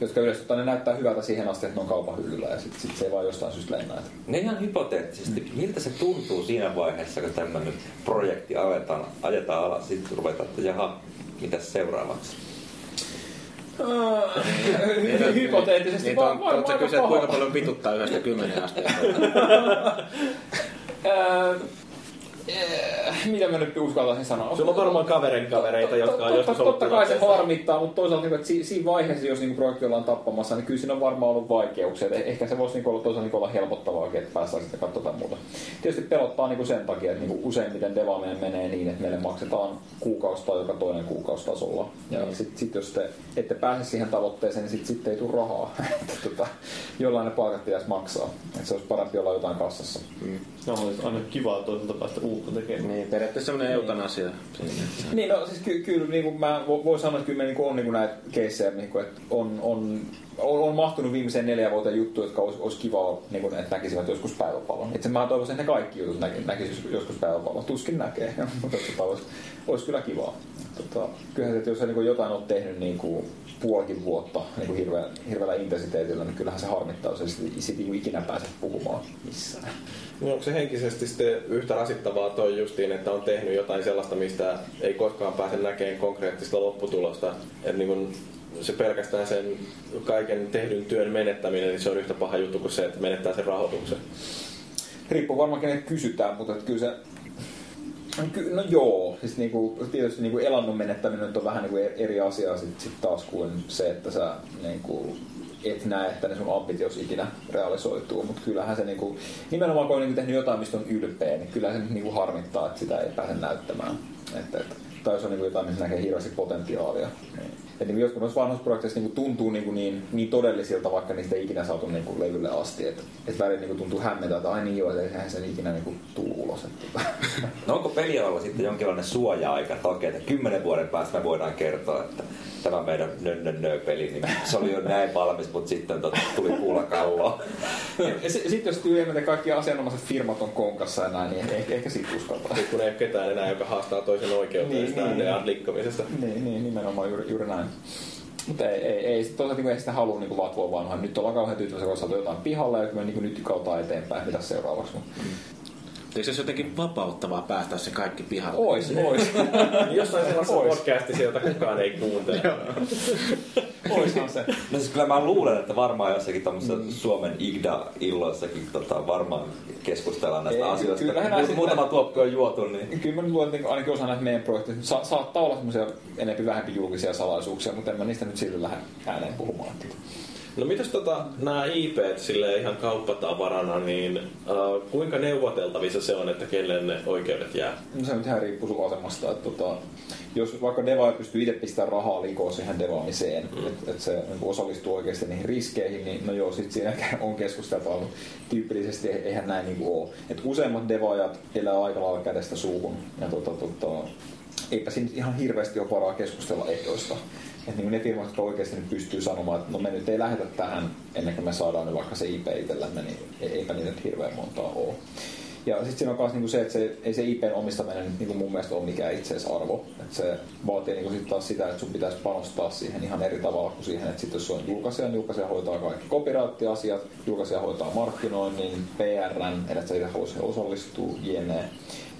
Jotka yleensä ne näyttää hyvältä siihen asti, että ne on kaupan hyllyllä ja sitten sit se ei vaan jostain syystä lennä. Ne ihan hypoteettisesti, miltä se tuntuu siinä vaiheessa, kun tämmöinen projekti aletaan, ajetaan alas, sitten ruvetaan, että jaha, mitäs seuraavaksi? Hy- [laughs] Hypoteettisesti Niin, vaan sä aika kysyt, kuinka paljon vituttaa yhdestä kymmeneen asti. [laughs] Eh, Mitä mä nyt uskaltaisin sanoa? Sulla on varmaan kaverin kavereita, jotka on Totta- joskus ollut Totta kai se harmittaa, mutta toisaalta niin että si- siinä vaiheessa, jos niin projekti ollaan tappamassa, niin kyllä siinä on varmaan ollut vaikeuksia. Et ehkä se voisi niin olla toisaalta niin olla helpottavaakin, että päästään sitten katsomaan muuta. Tietysti pelottaa niin sen takia, että niin useimmiten devaaminen menee niin, että meille maksetaan kuukausi tai joka toinen kuukausitasolla. Ja sitten sit, jos te ette pääse siihen tavoitteeseen, niin sitten sit ei tule rahaa. [laughs] Että tota, jollain ne palkat pitäisi maksaa. Että se olisi parempi olla jotain kassassa. Se on aina kivaa toiselta päästä uutta tekemään. Niin, periaatteessa semmoinen eutanasia. siinä. Niin, no siis ky- kyllä niin kuin mä vo- voin sanoa, että kyllä meillä niin on niin kuin näitä keissejä, niin kuin, että on, on, on, on mahtunut viimeiseen neljä vuoteen juttuja, jotka olisi, olisi kiva, niin kuin, että näkisivät joskus päiväpalon. Itse mä toivoisin, että ne kaikki jutut näki, näkisivät joskus päiväpalon. Tuskin näkee, [laughs] mutta tota, olisi, olisi kyllä kivaa. Tota, kyllähän se, että jos sä niin kuin jotain olet tehnyt niin kuin puolikin vuotta niin kuin hirveä, hirveällä intensiteetillä, niin kyllähän se harmittaa, jos ei sit, sit niin kuin ikinä pääse puhumaan missään. Niin onko se henkisesti sitten yhtä rasittavaa toi justiin, että on tehnyt jotain sellaista, mistä ei koskaan pääse näkemään konkreettista lopputulosta. Että niin kun se pelkästään sen kaiken tehdyn työn menettäminen, niin se on yhtä paha juttu kuin se, että menettää sen rahoituksen. Riippuu varmaan kenet kysytään, mutta että kyllä se... Ky- No joo, siis niinku, tietysti niinku elannon menettäminen on vähän niinku eri asia sit, sit taas kuin se, että sä niinku, et näe, että ne sun ambitios ikinä realisoituu, mutta kyllähän se niinku, nimenomaan kun on niinku tehnyt jotain, mistä on ylpeä, niin kyllähän se niinku harmittaa, että sitä ei pääse näyttämään. Että, että, tai jos on niinku jotain, missä näkee hirveästi potentiaalia. Niin. Et niinku joskus noissa vanhoissa projekteissa niinku tuntuu niinku niin, niin todellisilta, vaikka niistä ei ikinä saatu niinku levylle asti. Että et välillä niinku tuntuu hämmentää, että ai niin joo, että eihän se ikinä niinku tuu ulos. Että, No onko pelialalla sitten jonkinlainen suoja-aika, että okei, että kymmenen vuoden päästä me voidaan kertoa, että tämä meidän nönnönnö-peli, niin se oli jo näin valmis, mutta sitten tot, tuli kuulla kalloa. Sitten jos että kaikki asianomaiset firmat on konkassa ja näin, niin ehkä, ehkä siitä uskaltaa. Kun ei ole ketään enää, joka haastaa toisen oikeuteen Niin, niin, sitä niin. niin, rikkomisesta. Niin, niin nimenomaan juuri, juuri näin. Mutta ei, ei, ei, toisaalta niin ei sitä halua niin vatvoa vanhaan. Nyt ollaan kauhean tyytyväisiä, kun saatu jotain pihalle ja me niin nyt kautaan eteenpäin, mitä seuraavaksi. Eikö se olisi jotenkin vapauttavaa päästä se kaikki pihalle? Ois, ois. [laughs] Niin Jossain sellaisessa Ois. podcastissa, jota kukaan ei kuuntele. [laughs] Oishan se. No siis kyllä mä luulen, että varmaan jossakin tuommoisessa Suomen IGDA-illoissakin tota, varmaan keskustellaan näistä Ei, asioista. kyllähän Mu- näistä- Muutama tuoppi on juotu, niin Kyllä mä nyt luulen, että ainakin osa näistä meidän projekteista sa- saattaa olla semmoisia enempi vähempi julkisia salaisuuksia, mutta en mä niistä nyt sille lähde ääneen puhumaan. No mitäs tota, nämä IP sille ihan kauppatavarana, niin uh, kuinka neuvoteltavissa se on, että kelle ne oikeudet jää? No se nyt ihan riippuu sun asemasta. Että tota, jos vaikka deva ei pysty itse pistämään rahaa likoon siihen devaamiseen, mm. että et se niin osallistuu oikeasti niihin riskeihin, niin no joo, sit siinä [laughs] on keskusteltava, mutta tyypillisesti eihän näin niin ole. Et useimmat devaajat elää aika lailla kädestä suuhun. Ja tota, tota, eipä siinä ihan hirveästi ole varaa keskustella ehdoista. Että niin ne firmat, jotka oikeasti nyt pystyy sanomaan, että no me nyt ei lähetä tähän ennen kuin me saadaan nyt vaikka se IP itsellämme, niin eipä niitä nyt hirveän montaa ole. Ja sitten siinä on myös niinku se, että se, ei se IPn omistaminen niinku mun mielestä ole mikään itseisarvo. Että se vaatii niinku sit taas sitä, että sun pitäisi panostaa siihen ihan eri tavalla kuin siihen, että sit jos on julkaisija, niin julkaisija hoitaa kaikki copyright-asiat, julkaisija hoitaa markkinoinnin, PRn, että se itse osallistua, jne.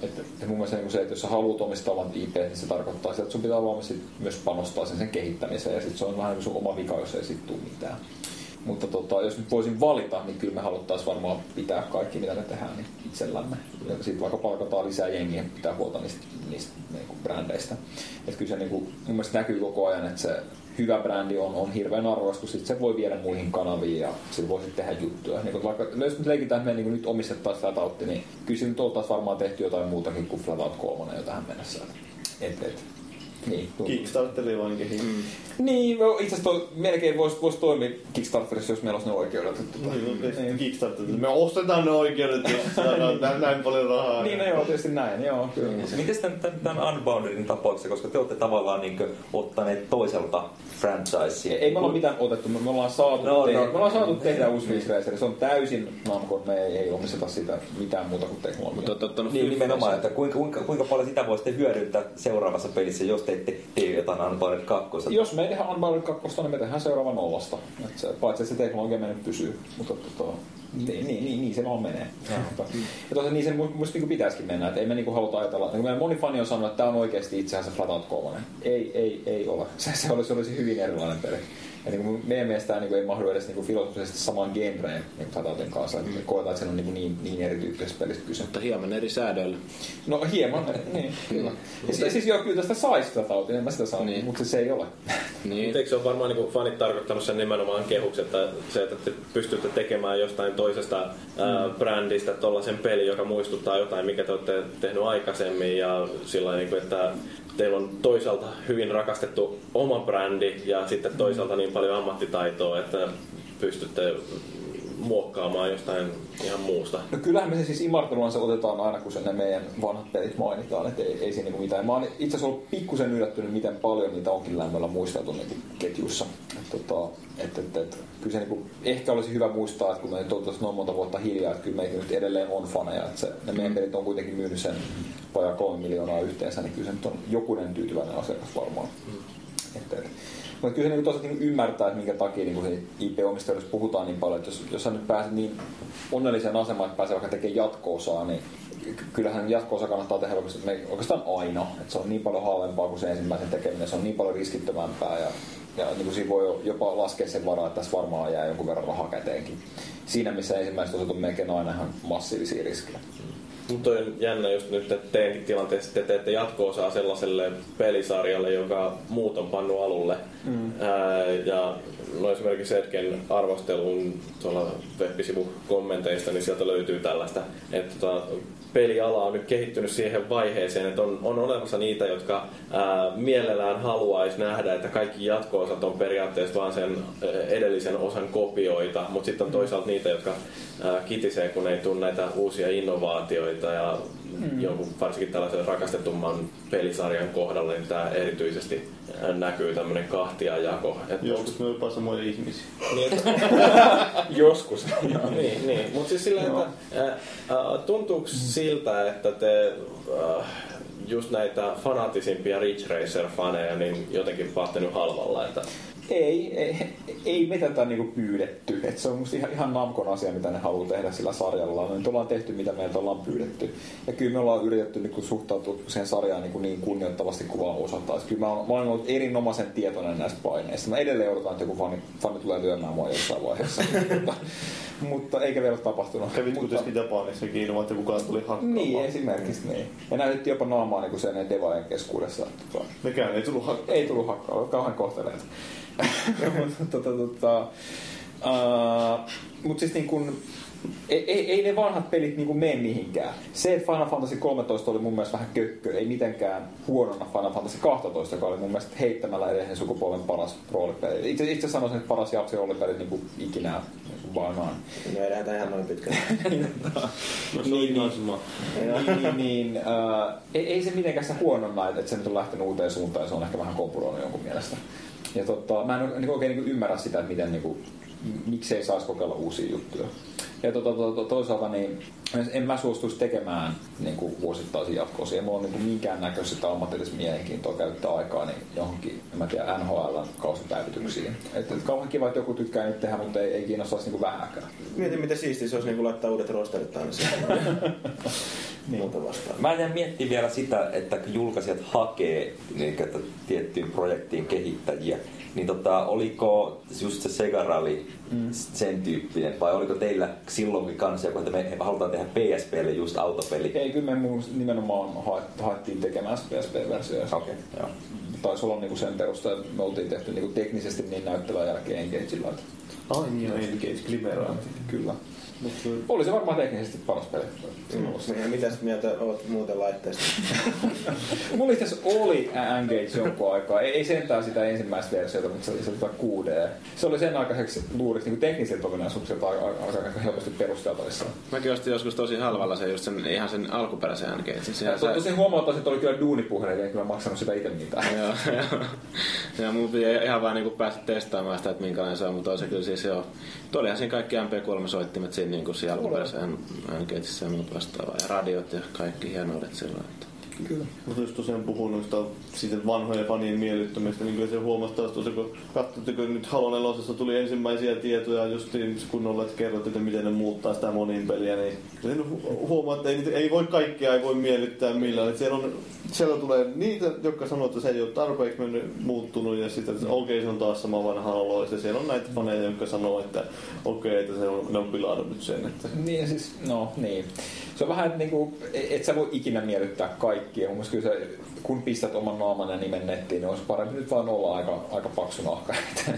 Että, että mun mielestä niin se, että jos sä haluat omistaa vain IP, niin se tarkoittaa sitä, että sun pitää vaan myös panostaa sen, sen kehittämiseen ja sitten se on vähän niin sun oma vika, jos ei sit tule mitään. Mutta tota, jos nyt voisin valita, niin kyllä me haluttaisiin varmaan pitää kaikki, mitä me tehdään, niin itsellämme. Ja sitten vaikka palkataan lisää jengiä, niin pitää huolta niistä, niistä niin kuin brändeistä. Että kyllä se niin kuin, mun mielestä näkyy koko ajan, että se hyvä brändi on, on hirveän arvostus, sitten se voi viedä muihin kanaviin ja sillä voi sitten tehdä juttuja. Niin vaikka, jos nyt leikitään, että me niin nyt omistettaisiin Flatout, niin kyllä se nyt oltaisiin varmaan tehty jotain muutakin kuin Flatout 3 jo tähän mennessä. Et, et, niin, Kickstarteri vaan kehittää. Mm. Niin, no, itse asiassa melkein voisi vois toimia Kickstarterissa, jos meillä olisi ne oikeudet. Niin, no, niin. Kickstarter. Me ostetaan ne oikeudet, jos [laughs] saadaan näin, näin paljon rahaa. niin, no joo, tietysti näin, joo. Kyllä. Miten tämän, tämän Unboundedin tapauksessa, koska te olette tavallaan niin ottaneet toiselta franchisea. Ei me olla mitään otettu, me ollaan saatu, no, tehdä, no, me ollaan saatu tehdä uusi Racer. Se on täysin Namcon, me ei, ei omisteta sitä mitään muuta kuin teknologiaa. Mutta, niin, nimenomaan, että kuinka, kuinka, kuinka paljon sitä voisitte hyödyntää seuraavassa pelissä, jos te ette tee jotain Unbounded 2. Jos me ei tehdä Unbounded 2, niin me tehdään seuraava nollasta. Et se, paitsi että se teknologia mennyt pysyy. Mutta tota, niin, niin, niin, niin, se vaan menee. Ja, ja tosiaan niin se musta niin pitäisikin mennä, että ei me niinku haluta ajatella, niin meidän moni fani on sanonut, että tämä on oikeasti itse asiassa Flatout 3. Ei, ei, ei ole. [laughs] Se, se, olisi, se olisi hyvin erilainen peli. Ja niin kuin meidän mielestä tämä niin ei mahdu edes niin filosofisesti samaan genreen niin Flatoutin kanssa. Mm. koetaan, että se on niin, niin, niin erityyppisestä pelistä kyse. Mutta hieman eri säädöillä. No hieman, [laughs] niin, kyllä. Ja siis, siis joo, kyllä tästä saisi Flatoutin, en mä sitä saa, niin. mutta se ei ole. [laughs] Niin. Mutta eikö se ole varmaan niin fanit tarkoittanut sen nimenomaan kehuksi, että se, että te pystytte tekemään jostain toisesta ää, mm. brändistä tuollaisen peli, joka muistuttaa jotain, mikä te olette tehnyt aikaisemmin ja sillä niin kuin, että teillä on toisaalta hyvin rakastettu oma brändi ja sitten toisaalta niin paljon ammattitaitoa, että pystytte muokkaamaan jostain ihan muusta. No kyllähän me se siis Immortaluan se otetaan aina, kun ne meidän vanhat pelit mainitaan, että ei, ei siinä niinku mitään. Mä oon itse asiassa ollut pikkusen yllättynyt, miten paljon niitä onkin lämmöllä muisteltu niinku ketjussa. Et, tota, et, et, et, kyllä se niinku, ehkä olisi hyvä muistaa, että kun me oltaisiin noin monta vuotta hiljaa, että kyllä meitä nyt edelleen on faneja. Että se, ne meidän pelit on kuitenkin myynyt sen vajaa kolme miljoonaa yhteensä, niin kyllä se nyt on jokunen tyytyväinen asiakas varmaan. Mm. Et, et, mutta kyllä niin tosiaan niin ymmärtää, että minkä takia niin IP-omistajuudessa puhutaan niin paljon, että jos, jos sä nyt pääset niin onnelliseen asemaan, että pääsee vaikka tekemään jatko-osaa, niin kyllähän jatko-osa kannattaa tehdä oikeastaan aina. Että se on niin paljon halvempaa kuin se ensimmäisen tekeminen, se on niin paljon riskittömämpää ja, ja niin kuin siinä voi jopa laskea sen varaa, että tässä varmaan jää jonkun verran rahaa käteenkin. Siinä missä ensimmäiset osat on melkein aina ihan massiivisia riskejä. Mutta on jännä just nyt, että teidänkin tilanteessa te teette jatko-osaa sellaiselle pelisarjalle, joka muut on pannut alulle. Mm. Ää, ja no esimerkiksi Etken arvostelun tuolla web-sivu kommenteista, niin sieltä löytyy tällaista, että tota, peliala on nyt kehittynyt siihen vaiheeseen, että on, on olemassa niitä, jotka ää, mielellään haluaisi nähdä, että kaikki jatko-osat on periaatteessa vain sen edellisen osan kopioita, mutta sitten on toisaalta niitä, jotka ää, kitisee, kun ei tule näitä uusia innovaatioita ja mm. jonkun varsinkin tällaisen rakastetumman pelisarjan kohdalla, niin tämä erityisesti näkyy tämmöinen kahtiajako. Että Joskus me jopa samoja ihmisiä. Niin, että, [laughs] Joskus. niin, niin. mutta siis sillä, että äh, tuntuuko siltä, että te äh, just näitä fanaattisimpia Ridge Racer-faneja niin jotenkin paattanut halvalla, että ei, ei, ei me tätä niinku pyydetty. Et se on musta ihan, ihan Namkon asia, mitä ne haluaa tehdä sillä sarjalla. No, nyt ollaan tehty, mitä meiltä ollaan pyydetty. Ja kyllä me ollaan yritetty niinku suhtautua siihen sarjaan niinku niin kunnioittavasti kuin vaan osataan. Kyllä mä, oon, mä olen ollut erinomaisen tietoinen näistä paineista. Mä edelleen odotan, että joku fani, fani tulee lyömään mua jossain vaiheessa. [laughs] mutta, mutta eikä vielä ole tapahtunut. Kävit mutta, kuitenkin Japanissakin ilman, että kukaan tuli hakkaamaan. Niin, esimerkiksi niin. Ja näytettiin jopa naamaa niin kuin sen devaajien keskuudessa. Tota, Mekään ei tullut hakkaamaan. Ei tullut hakkaamaan, kauhean kohteleet. [laughs] mutta tota, tota, Uh, Mutta siis niin kun, ei, ei, ei, ne vanhat pelit niin mene mihinkään. Se, että Final Fantasy 13 oli mun mielestä vähän kökkö, ei mitenkään huonona Final Fantasy 12, joka oli mun mielestä heittämällä edellisen sukupolven paras roolipeli. Itse, itse sanoisin, että paras japsi roolipeli niin kuin ikinä niin. No ei lähdetä ihan noin pitkälle. No se on ihan sama. niin, niin, niin äh, ei, ei, se mitenkään se huononna, että se nyt on lähtenyt uuteen suuntaan ja se on ehkä vähän kompuroinut jonkun mielestä. Ja tota, mä en niin oikein niin ymmärrä sitä, että miten, niin kuin, miksei saisi kokeilla uusia juttuja. Ja to, to, to, to, toisaalta niin en mä suostuisi tekemään niin kuin vuosittaisia jatkoosia. Mulla on niin kuin minkään näköistä ammatillisen mielenkiintoa käyttää aikaa niin johonkin, en mä tiedä, NHL kausipäivityksiin. Et, et kauan kiva, että joku tykkää nyt tehdä, mutta ei, ei kiinnostaisi niin kuin vähäkään. Mietin, miten siistiä se olisi niin laittaa uudet rosterit aina. [laughs] Niin. Muuta vastaan. Mä en miettiä vielä sitä, että kun julkaisijat hakee niin, että tiettyyn projektiin kehittäjiä, niin tota, oliko just se Sega Rally mm. sen tyyppinen, vai oliko teillä silloinkin kanssa joku, että me halutaan tehdä PSPlle just autopeli? Ei, kyllä me mun nimenomaan haet- haettiin tekemään PSP-versio. Okei, joo. Taisi olla niinku sen perusteella, että me oltiin tehty niinku teknisesti niin näyttävää jälkeen Engageilla. Ai niin, Engage Glimera. Kyllä. Oli se varmaan teknisesti paras peli. Mm. Ja mitäs mieltä oot muuten laitteesta? [laughs] Mulla itse asiassa oli Engage jonkun aikaa. Ei, ei sentään sitä ensimmäistä versiota, mutta se oli, se oli tota 6D. Se oli sen aikaiseksi luuriksi niin teknisiltä ominaisuuksilta aika, aika, helposti perusteltavissa. Mäkin ostin joskus tosi halvalla se just sen, ihan sen alkuperäisen N-Gatein. Sehän To, tosin huomauttaisin, että oli kyllä duunipuhelin, eikä kyllä maksanut sitä itse mitään. Joo, joo. Ja mun piti ihan vaan niinku päästä testaamaan sitä, että minkälainen se on, mutta on se kyllä siis joo. Tuo olihan siinä kaikki MP3-soittimet siinä niinku siinä alkuperäisessä N-Gateissa ja muut vastaavaa. Ja radiot ja kaikki hienoudet sillä että Kyllä. Mutta jos tosiaan puhuu noista siitä vanhojen fanien miellyttämistä, niin kyllä se huomasi taas tuossa, kun katsotteko nyt Halo 4 tuli ensimmäisiä tietoja justiin kunnolla, että kerrot, että miten ne muuttaa sitä monin peliä, niin huomaa, että ei, ei voi kaikkea ei voi miellyttää millään. Että siellä, on, siellä tulee niitä, jotka sanoo, että se ei ole tarpeeksi mennyt, muuttunut ja sitten, okei, se on taas sama vanha Halo. Ja siellä on näitä faneja, jotka sanoo, että okei, että se on, ne on pilannut nyt sen. Että Niin, siis, no niin. Se on vähän, että niinku, et sä voi ikinä miellyttää kaikkia. Mun kyllä se, kun pistät oman naaman ja nimen nettiin, niin olisi parempi nyt vaan olla aika, aika paksu nahka. [laughs]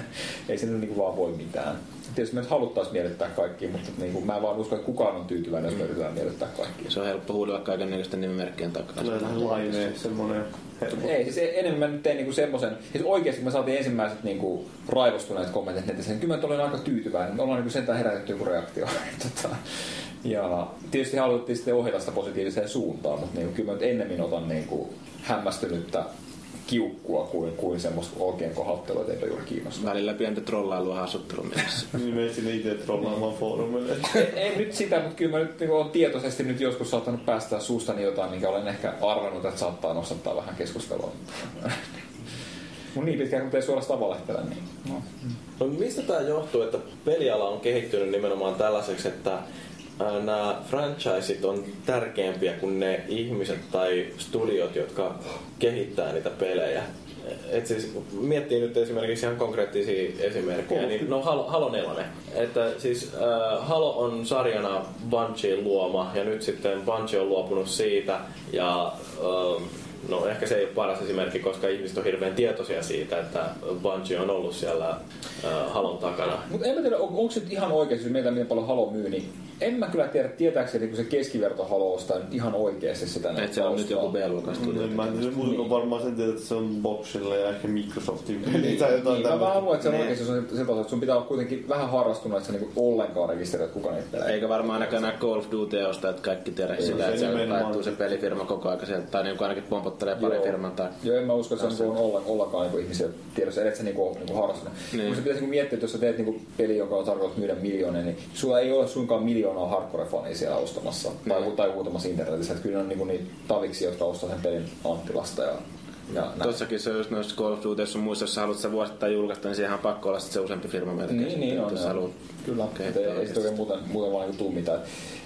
Ei se niinku vaan voi mitään. Tietysti me haluttaisiin miellyttää kaikkia, mutta niinku, mä en vaan usko, että kukaan on tyytyväinen, jos me yritetään miellyttää kaikkia. se on helppo huudella kaiken näköisten nimimerkkien takaa. tulee tähän laineen semmoinen helppo. Ei, siis enemmän nyt tein niinku semmoisen, siis oikeasti kun me saatiin ensimmäiset niinku raivostuneet kommentit netissä, niin kyllä mä olin aika tyytyväinen. Me ollaan niinku sentään herätetty joku reaktio. [laughs] tota, ja tietysti haluttiin sitten ohjata sitä positiiviseen suuntaan, mutta niinku, kyllä mä nyt ennemmin otan niinku hämmästynyttä kiukkua kuin, kuin semmoista oikein kohattelua, että eipä juuri kiinnosta. Välillä pientä trollailua hassuttelun mielessä. [laughs] Niin me sinne itse trollaamaan foorumille. [laughs] ei, ei nyt sitä, mutta kyllä mä nyt niin olen tietoisesti nyt joskus saattanut päästä suustani jotain, minkä olen ehkä arvannut, että saattaa nostattaa vähän keskustelua. [laughs] Mun niin pitkään kuin ei suorastaan valehtele, niin no. No mistä tämä johtuu, että peliala on kehittynyt nimenomaan tällaiseksi, että nämä franchiseit on tärkeämpiä kuin ne ihmiset tai studiot, jotka kehittää niitä pelejä? Et siis miettii nyt esimerkiksi ihan konkreettisia esimerkkejä, niin no Halo, Halo 4. Että siis äh, Halo on sarjana Bungien luoma ja nyt sitten Bungie on luopunut siitä ja äh, no ehkä se ei ole paras esimerkki, koska ihmiset on hirveän tietoisia siitä, että Bungie on ollut siellä äh, Halon takana. Mutta en mä tiedä, on, onko se nyt ihan oikeasti, jos meitä miten paljon Halo myy, niin en mä kyllä tiedä, tietääkseni, kun se keskiverto Halo ostaa nyt ihan oikeasti sitä. Et se on nyt joku B-luokan studio. Niin, mä en tiedä, muuta kuin varmaan sen tiedä, että se on Boxilla ja ehkä Microsoftin peli tai jotain Niin, mä vähän luulen, että se on Niin. oikeasti se on se että sun pitää olla kuitenkin vähän harrastunut, että sä niinku ollenkaan rekisteröit kuka niitä pelejä. Eikä varmaan ainakaan nämä Call of Duty ostaa, että kaikki tiedä sitä, että se laittuu se pelifirma koko ajan sieltä, tai niin ainakin pompottelee pari Joo. firman tai Joo, en mä usko, että se on olla, ollakaan niinku ihmisiä tiedossa, edes se niinku, niinku harrastunut. Niin. Niin. Se pitäisi niinku miettiä, että jos sä teet niinku peli, joka on tarkoitus myydä miljoonia, niin sulla ei ole suinkaan miljoonaa hardcore-fania siellä ostamassa tai, Niin. tai huutamassa internetissä. Että kyllä ne on niinku niitä taviksi, jotka ostaa sen pelin Anttilasta ja, ja näin. Tossakin se on just noissa Call of Duty sun muissa, jos sä haluat sitä vuosittain julkaista, niin siihen on pakko olla sit se useampi firma melkein. Niin, niin on. Jos joo. haluat Kyllä, kehittää ei, ei sitä oikein muuten, muuten vaan niin tule mitään.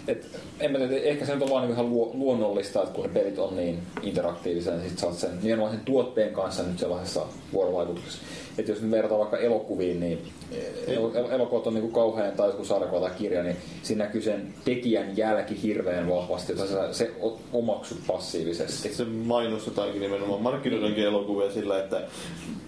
Et, en mä tiedä, ehkä se nyt on vaan niin ihan luo- luonnollista, että kun ne pelit on niin interaktiivisia, niin sit sä oot sen, nimenomaan sen tuotteen kanssa nyt sellaisessa vuorovaikutuksessa. Että jos nyt verrataan vaikka elokuviin, niin el- el- elokuvat on niin kauhean tai joku sarjakuva tai kirja, niin siinä näkyy sen tekijän jälki hirveän vahvasti, jota sä, se omaksut passiivisesti. Se mainos jotakin nimenomaan. nykyinenkin elokuvia sillä, että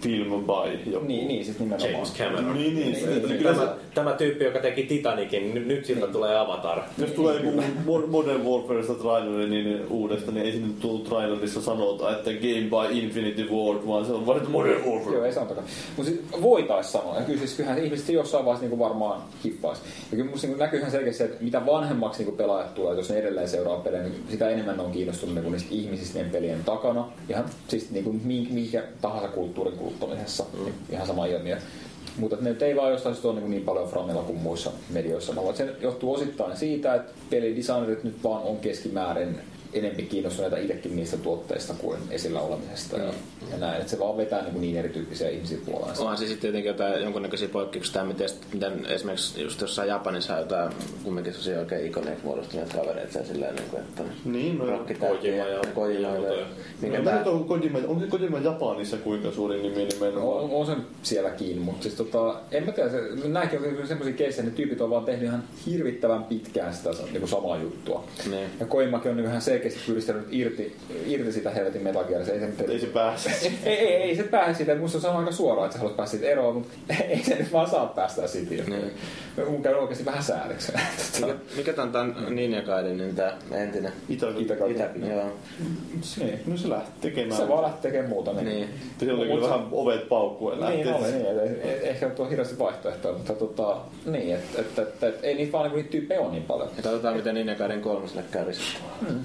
film by joku. Niin, niin siis nimenomaan. James Cameron. Niin, niin, Niin, niin, niin, kyllä se, Tämä, tämä tyyppi, joka teki Titanicin, nyt, nyt siltä tulee Avatar. jos tulee joku Mo- Modern Warfaresta traileri niin uudesta, niin ei sinne tullut trailerissa sanota, että Game by Infinity Ward, vaan se on vain Modern Warfare. Joo, ei sanotakaan. Mutta siis voitais sanoa. Ja kyllä siis kyllähän ihmiset jossain vaiheessa niinku varmaan hippais. Ja kyllä musta niinku näkyy ihan selkeästi se, että mitä vanhemmaksi niinku pelaajat tulee, jos ne edelleen seuraa pelejä, niin sitä enemmän ne on kiinnostunut niinku niistä ihmisistä niiden pelien takana. Ihan siis niinku mi- minkä tahansa kulttuurin kuluttamisessa. Mm. Ihan sama ilmiö. Mutta ne nyt ei vaan jostain syystä ole niin, niin paljon framilla kuin muissa medioissa. Mä se johtuu osittain siitä, että pelidesignerit nyt vaan on keskimäärin enempi kiinnostuneita itsekin niistä tuotteista kuin esillä olemisesta ja, ja näin. Että se vaan vetää niin, niin erityyppisiä ihmisiä puoleensa. Onhan se sitten tietenkin jotain jonkunnäköisiä poikkeuksia, tai miten, miten esimerkiksi just jossain Japanissa on jotain kumminkin sellaisia oikein ikoneiksi muodostuneita kavereita siellä silleen, niin kuin, että Niin, no Kojima ja- Kojima ja ja mikä Mä tää, nyt on Kojima, onko se Kojima Japanissa kuinka suuri nimi nimenomaan? On, on se sielläkin, mutta siis tota, en mä tiedä, se, nämäkin on semmoisia keissejä, ne tyypit on vaan tehnyt ihan hirvittävän pitkään sitä niin samaa juttua. Niin. Ja Koimakin on niin ihan selkeästi pyristänyt irti, irti sitä helvetin Metal Gearista. Ei se, nyt, Ei se pääse. [laughs] ei, ei, ei, se pääse siitä, musta se on aika suoraan, että sä haluat päästä siitä eroon, mutta [laughs] ei se nyt vaan saa päästä siitä. Niin. Mun käy oikeasti vähän säädöksi. mikä, mikä tän, tän Ninja Gaiden, niin tää entinen Itä, Itä- Itä, joo. niin. No se lähti tekemään. Se vaan lähti tekemään muuta. Niin. Niin. Siellä oli kyllä vähän ovet paukkuen lähti. Niin oli, niin. Et, et, et, ehkä on hirveästi vaihtoehtoja, mutta tota, niin, että et, et, et, ei niitä vaan niinku niitä tyyppejä ole niin paljon. Ja katsotaan miten Ninja Gaiden kolmoselle kävi sitten.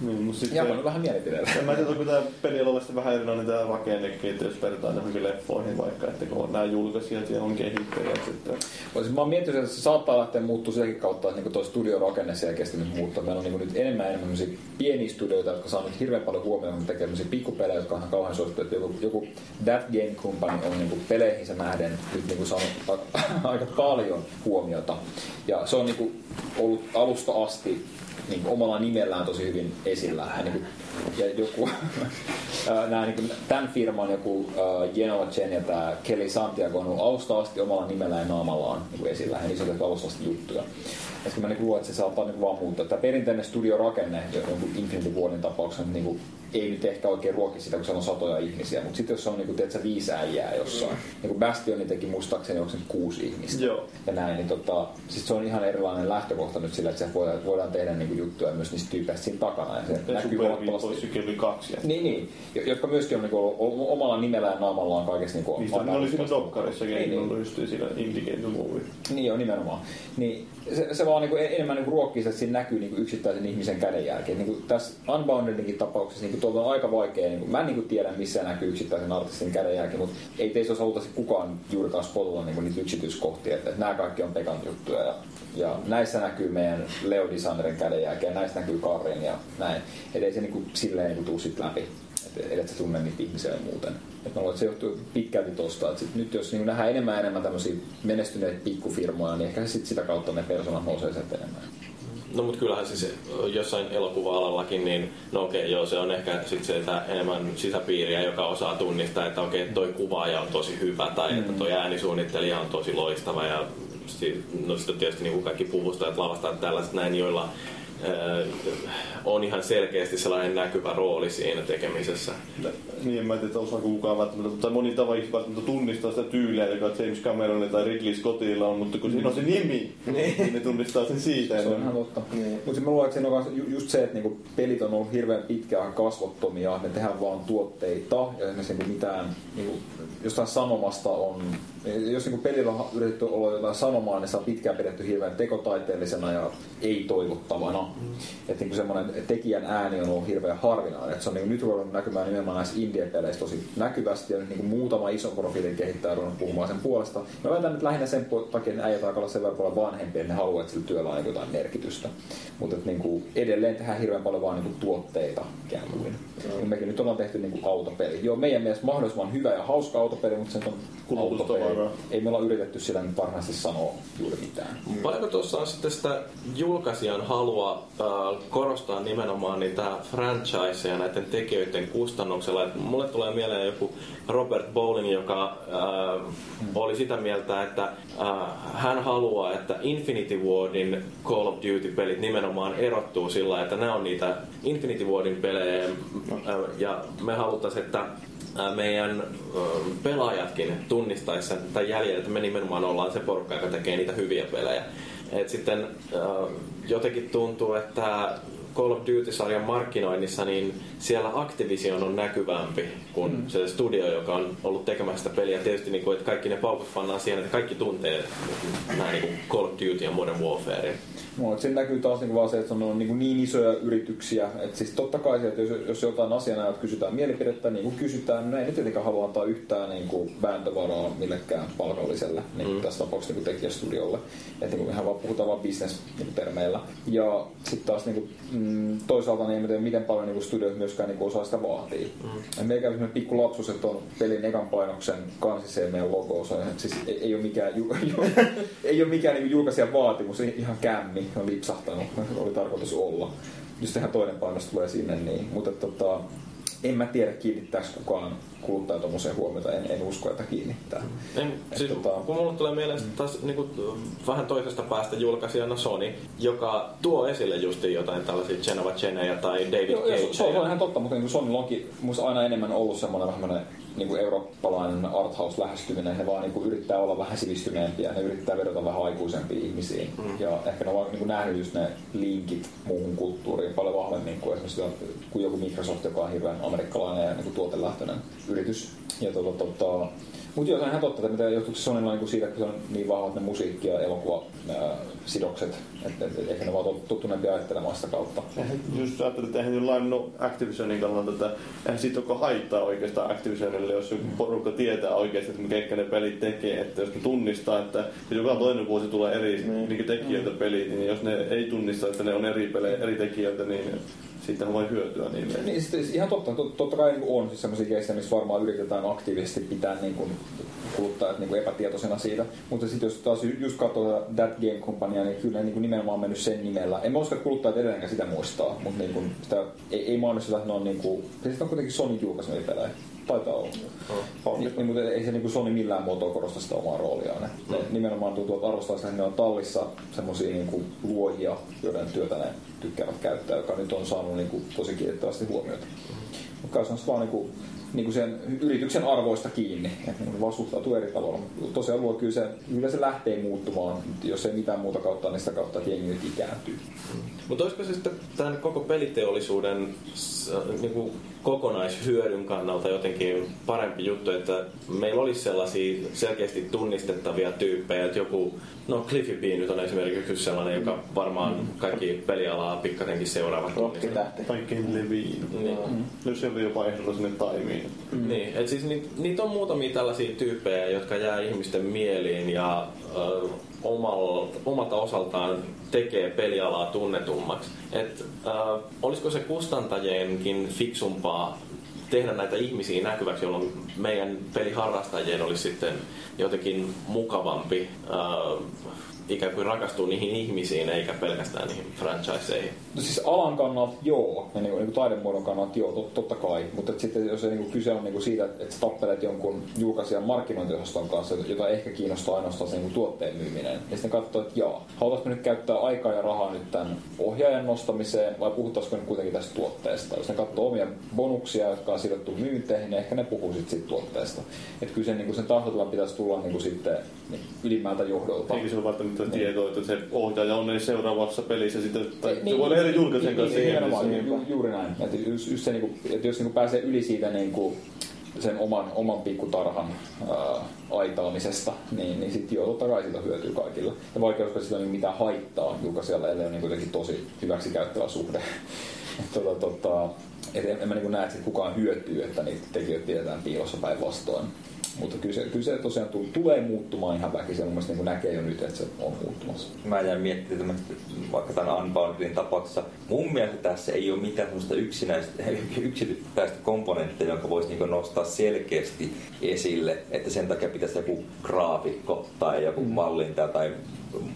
Niin, mutta sitten... Japanilla vähän mielipiteellä. En mä tiedä, onko tämä peli ollut sitten vähän erilainen tämä rakennekin, että jos vertaa johonkin leffoihin vaikka, että kun on nämä julkaisijat ja on kehittäjät sitten. Siis mä oon miettinyt, että se saattaa lähteä muuttua sielläkin kautta, että niin tuo studiorakenne selkeästi nyt muuttuu. Meillä on niin nyt enemmän enemmän pieniä studioita, jotka saa nyt hirveän paljon huomioon, kun tekee pikkupelejä, jotka on ihan kauhean suosittu. Että joku, joku That Game Company on niin peleihinsä nähden nyt niin saanut a- [laughs] aika paljon huomiota. Ja se on niin ollut alusta asti niin omalla nimellään tosi hyvin esillä. Ja, niin ja joku, [laughs] ää, nää, niin kuin, tämän firman joku uh, Genoa Chen ja tämä Kelly Santiago on ollut alusta asti omalla nimellään ja naamallaan niin kuin esillä. On tehty alusta asti juttuja. Ja sitten mä niin luulen, että se saattaa niin kuin vaan muuttaa. Tämä perinteinen studiorakenne, jonkun Infinity Wardin tapauksessa, niin kuin, ei nyt ehkä oikein ruoki sitä, kun siellä on satoja ihmisiä. Mutta sitten jos se on niin kuin, tiedätkö, viisi äijää jossain, niin kuin Bastionin teki muistaakseni, onko se kuusi ihmistä Joo. ja näin, niin tota, siis se on ihan erilainen lähtökohta nyt sillä, että se voidaan, voidaan tehdä niinku juttuja myös niistä tyypeistä siinä takana. Ja se Ja näkyy huomattavasti. Oli kaksi. Ja... Niin, niin. Jo- Jotka myöskin on niinku ollut omalla nimellä ja naamallaan kaikessa niinku Niistä ne oli siinä dokkarissakin, Niin, niin, niin. niin. just siinä Indicator Movie. Niin on nimenomaan. Niin se, se vaan niinku enemmän niinku ruokkii sitä, että siinä näkyy niinku yksittäisen ihmisen kädenjälki. Et Niinku tässä Unboundedinkin tapauksessa niinku tuolta on aika vaikea. Niinku, mä en niinku tiedä, missä näkyy yksittäisen artistin kädenjälki, mutta ei teissä olisi oltaisi kukaan juurikaan spotilla niinku niitä yksityiskohtia. Että et nämä kaikki on Pekan juttuja. Ja, ja näissä näkyy meidän Leo Designerin kädenjälki ja näissä näkyy Karin ja näin. Et ei se niinku silleen niinku tuu sit läpi. Et edet sä tunne niitä ihmisiä muuten. Et mä luulen, että se johtuu pitkälti tosta. Et sit nyt jos niin nähdään enemmän enemmän tämmöisiä menestyneitä pikkufirmoja, niin ehkä se sit sitä kautta ne persoonat nousee sieltä enemmän. No mutta kyllähän siis jossain elokuva-alallakin, niin no okei, joo, se on ehkä sit se, että enemmän sisäpiiriä, joka osaa tunnistaa, että okei, toi kuvaaja on tosi hyvä tai että toi äänisuunnittelija on tosi loistava ja si- no sitten tietysti niin kuin kaikki puvustajat, lavastajat tällaiset näin, joilla äh, on ihan selkeästi sellainen näkyvä rooli siinä tekemisessä. Niin, en mä tiedä, osaako kukaan välttämättä, tai moni tava välttämättä tunnistaa sitä tyyliä, joka James Cameronilla tai Ridley Scottilla on, mutta kun siinä on se nimi, niin ne tunnistaa sen siitä. Se on ihan totta. Mutta mä luulen, että siinä on just se, että niinku pelit on ollut hirveän pitkään kasvottomia, ne tehdään vaan tuotteita ja esimerkiksi niinku mitään niinku, jostain sanomasta on, jos niinku pelillä on yritetty olla jotain sanomaa, niin se on pitkään pidetty hirveän tekotaiteellisena ja ei toivottavana. Että niinku semmoinen tekijän ääni on ollut hirveän harvinainen. Et se on niinku nyt ruvennut näkymään nimenomaan näissä indie-peleissä tosi näkyvästi ja nyt niinku muutama ison profiilin kehittäjä on ruvennut puhumaan sen puolesta. Mä väitän nyt lähinnä sen takia, että äijät alkaa olla sen verran paljon vanhempia, että ne haluaa, että sillä työllä on niinku jotain merkitystä. Mutta niinku, edelleen tehdään hirveän paljon vaan niinku tuotteita ikään kuin. Mm. Mekin nyt ollaan tehty niinku autopeli. Joo, meidän mielestä mahdollisimman hyvä ja hauska autopeli, mutta se on autopeli. Suoraan. ei me olla yritetty sillä nyt varsinaisesti sanoa juuri mitään. Paljonko tuossa on sitten sitä julkaisijan halua äh, korostaa nimenomaan niitä franchiseja näiden tekijöiden kustannuksella? Et mulle tulee mieleen joku Robert Bowling, joka äh, oli sitä mieltä, että äh, hän haluaa, että Infinity Wardin Call of Duty-pelit nimenomaan erottuu sillä, että nämä on niitä Infinity Wardin pelejä äh, ja me haluttaisiin, että meidän pelaajatkin tunnistaisi sen tai jäljellä, että me nimenomaan ollaan se porukka, joka tekee niitä hyviä pelejä. Et sitten jotenkin tuntuu, että Call of Duty-sarjan markkinoinnissa, niin siellä Activision on näkyvämpi kuin mm. se studio, joka on ollut tekemässä sitä peliä. Tietysti, niin kuin, että kaikki ne paukut pannaan siihen, että kaikki tuntee nämä niin Call of Duty ja Modern Warfare. No, siinä näkyy taas niin vaan se, että on niin, niin isoja yrityksiä. Että siis totta kai se, että jos, jos jotain asiaa kysytään mielipidettä, niin kuin kysytään, niin ei tietenkään halua antaa yhtään niin kuin vääntövaraa millekään palkalliselle, niin kuin mm. tässä tapauksessa niin tekijästudiolle. Että niin ihan vaan puhutaan vaan business-termeillä. Ja sitten taas niin kuin, mm, toisaalta niin en tiedä, miten paljon niin kuin studiot myöskään niin kuin osaa sitä vaatii. Mm. Meikä on pikku lapsus, että on pelin ekan painoksen kansissa ja meidän logo. Se, siis ei, ei ole mikään, ju, [laughs] ju, ei ole mikään niin julkaisijan vaatimus, ihan kämmi on lipsahtanut, oli tarkoitus olla. Just ihan toinen painos tulee sinne, niin, mutta tota, en mä tiedä kiinnittääkö kukaan kuluttaja tuommoiseen huomiota, en, en usko, että kiinnittää. En, siis, tota- kun mulle tulee mieleen mm. taas niin kuin, vähän toisesta päästä julkaisijana Sony, joka tuo esille just jotain tällaisia Genova Cheneja tai David joo, se, on ihan totta, mutta niin Sony onkin musta aina enemmän ollut semmoinen vähän niin kuin eurooppalainen arthouse lähestyminen. Ne vaan niin kuin yrittää olla vähän sivistyneempiä, ne yrittää vedota vähän aikuisempiin ihmisiin. Mm. Ja ehkä ne on niin kuin nähnyt just ne linkit muuhun kulttuuriin paljon vahvemmin kuin esimerkiksi kuin joku Microsoft, joka on hirveän amerikkalainen ja niin kuin tuotelähtöinen yritys. Ja tota, tota, mutta joo, se on ihan totta, että mitä johtuuko se Sonylla niin siitä, että se on niin vahvat ne musiikki- ja elokuvasidokset, että, että ehkä ne vaan tottuneempia ajattelemaan sitä kautta. Eihän, just ajattelin, että eihän nyt lainannut Activisionin kannalta, että eihän siitä ole haittaa oikeastaan Activisionille, jos joku porukka tietää oikeasti, että ketkä ne pelit tekee. Että jos ne tunnistaa, että jos joka toinen vuosi tulee eri mm. niin tekijöitä pelit, niin jos ne ei tunnista, että ne on eri pelejä, eri tekijöitä, niin siitä on vain hyötyä niille. Niin, siis ihan totta. Tot- Totta kai niin on siis sellaisia keissejä, missä varmaan yritetään aktiivisesti pitää niin kuin, kuluttajat niin kuin epätietoisena siitä. Mutta sitten jos taas ju- just katsoo That Game Companyaa, niin kyllä niin kuin nimenomaan mennyt sen nimellä. En mä usko, että kuluttajat edelleenkään sitä muistaa, mutta niin kuin, sitä ei, ei mainosteta, että ne on niin kuin, siis on kuitenkin Sony julkaisemia pelejä. Taitaa olla. On. Niin, niin, mutta ei se niin kuin Sony millään muotoa korosta sitä omaa rooliaan. Ne, ne nimenomaan tuntuu, että arvostaa että ne on tallissa semmoisia niin kuin luojia, joiden työtä ne tykkäävät käyttää, joka nyt on saanut niin kuin, tosi kiitettävästi huomiota. Mutta kai se on vaan niin kuin, niin kuin sen yrityksen arvoista kiinni, että ne vaan suhtautuu eri tavalla. Mut Tosiaan luo kyllä se, kyllä se lähtee muuttumaan, jos ei mitään muuta kautta, niin sitä kautta, että jengi nyt ikääntyy. Mutta olisiko se sitten tämän koko peliteollisuuden s- niinku kokonaishyödyn kannalta jotenkin parempi juttu, että meillä olisi sellaisia selkeästi tunnistettavia tyyppejä, että joku, no Cliffy B nyt on esimerkiksi yksi sellainen, joka varmaan kaikki pelialaa pikkasenkin seuraavat. Rokkitähti. Tai Ken Levine. Niin. Jos se oli jopa ehdolla sinne taimiin. Mm. Niin, et siis ni, niitä on muutamia tällaisia tyyppejä, jotka jää ihmisten mieliin ja ö, omalta, omalta osaltaan tekee pelialaa tunnetummaksi. Et, ö, olisiko se kustantajienkin fiksumpaa tehdä näitä ihmisiä näkyväksi, jolloin meidän peliharrastajien olisi sitten jotenkin mukavampi ö, ikään kuin rakastua niihin ihmisiin eikä pelkästään niihin franchiseihin. No siis alan kannalta joo, ja niin kuin, niin kuin taidemuodon kannalta joo, tot, totta kai. Mutta sitten jos se niin kuin kyse on niin kuin siitä, että, että sä tappelet jonkun julkaisijan markkinointiosaston kanssa, jota ehkä kiinnostaa ainoastaan se niin kuin tuotteen myyminen, ja sitten katsoo, että jaa, halutaanko nyt käyttää aikaa ja rahaa nyt tämän ohjaajan nostamiseen, vai puhutaanko nyt kuitenkin tästä tuotteesta. Jos ne katsoo omia bonuksia, jotka on sidottu myynteihin, niin ehkä ne puhuu sitten siitä tuotteesta. Että kyllä sen, niin kuin sen tahtotilan pitäisi tulla niin kuin sitten niin ylimmältä johdolta. Eikä se ole välttämättä tietoa, että se ohjaaja on niin seuraavassa pelissä sitten, tai Niin, se voi olla eri julkaisen kanssa niin, nimenomaan, ju, juuri näin. Että just, just se, niin kuin, että jos niin kuin pääsee yli siitä niin kuin, sen oman, oman pikkutarhan ää, aitaamisesta, niin, niin sitten joo, totta kai siitä hyötyy kaikilla. Ja vaikka jos ei ole mitään haittaa julkaisijalle, ellei ole niin kuitenkin tosi hyväksi käyttävä suhde. [laughs] Tota, tota, et en, en mä niin näe, että kukaan hyötyy, että niitä tekijöitä pidetään piilossa päinvastoin. Mutta kyllä se, kyllä se tosiaan tu- tulee muuttumaan ihan väkisin. Mun mielestä niin näkee jo nyt, että se on muuttumassa. Mä jäin miettimään vaikka tämän Unboundedin tapauksessa. Mun mielestä tässä ei ole mitään semmoista yksinäistä, [laughs] yksittäistä komponenttia, jonka voisi niin nostaa selkeästi esille, että sen takia pitäisi joku graafikko tai joku mallintaja tai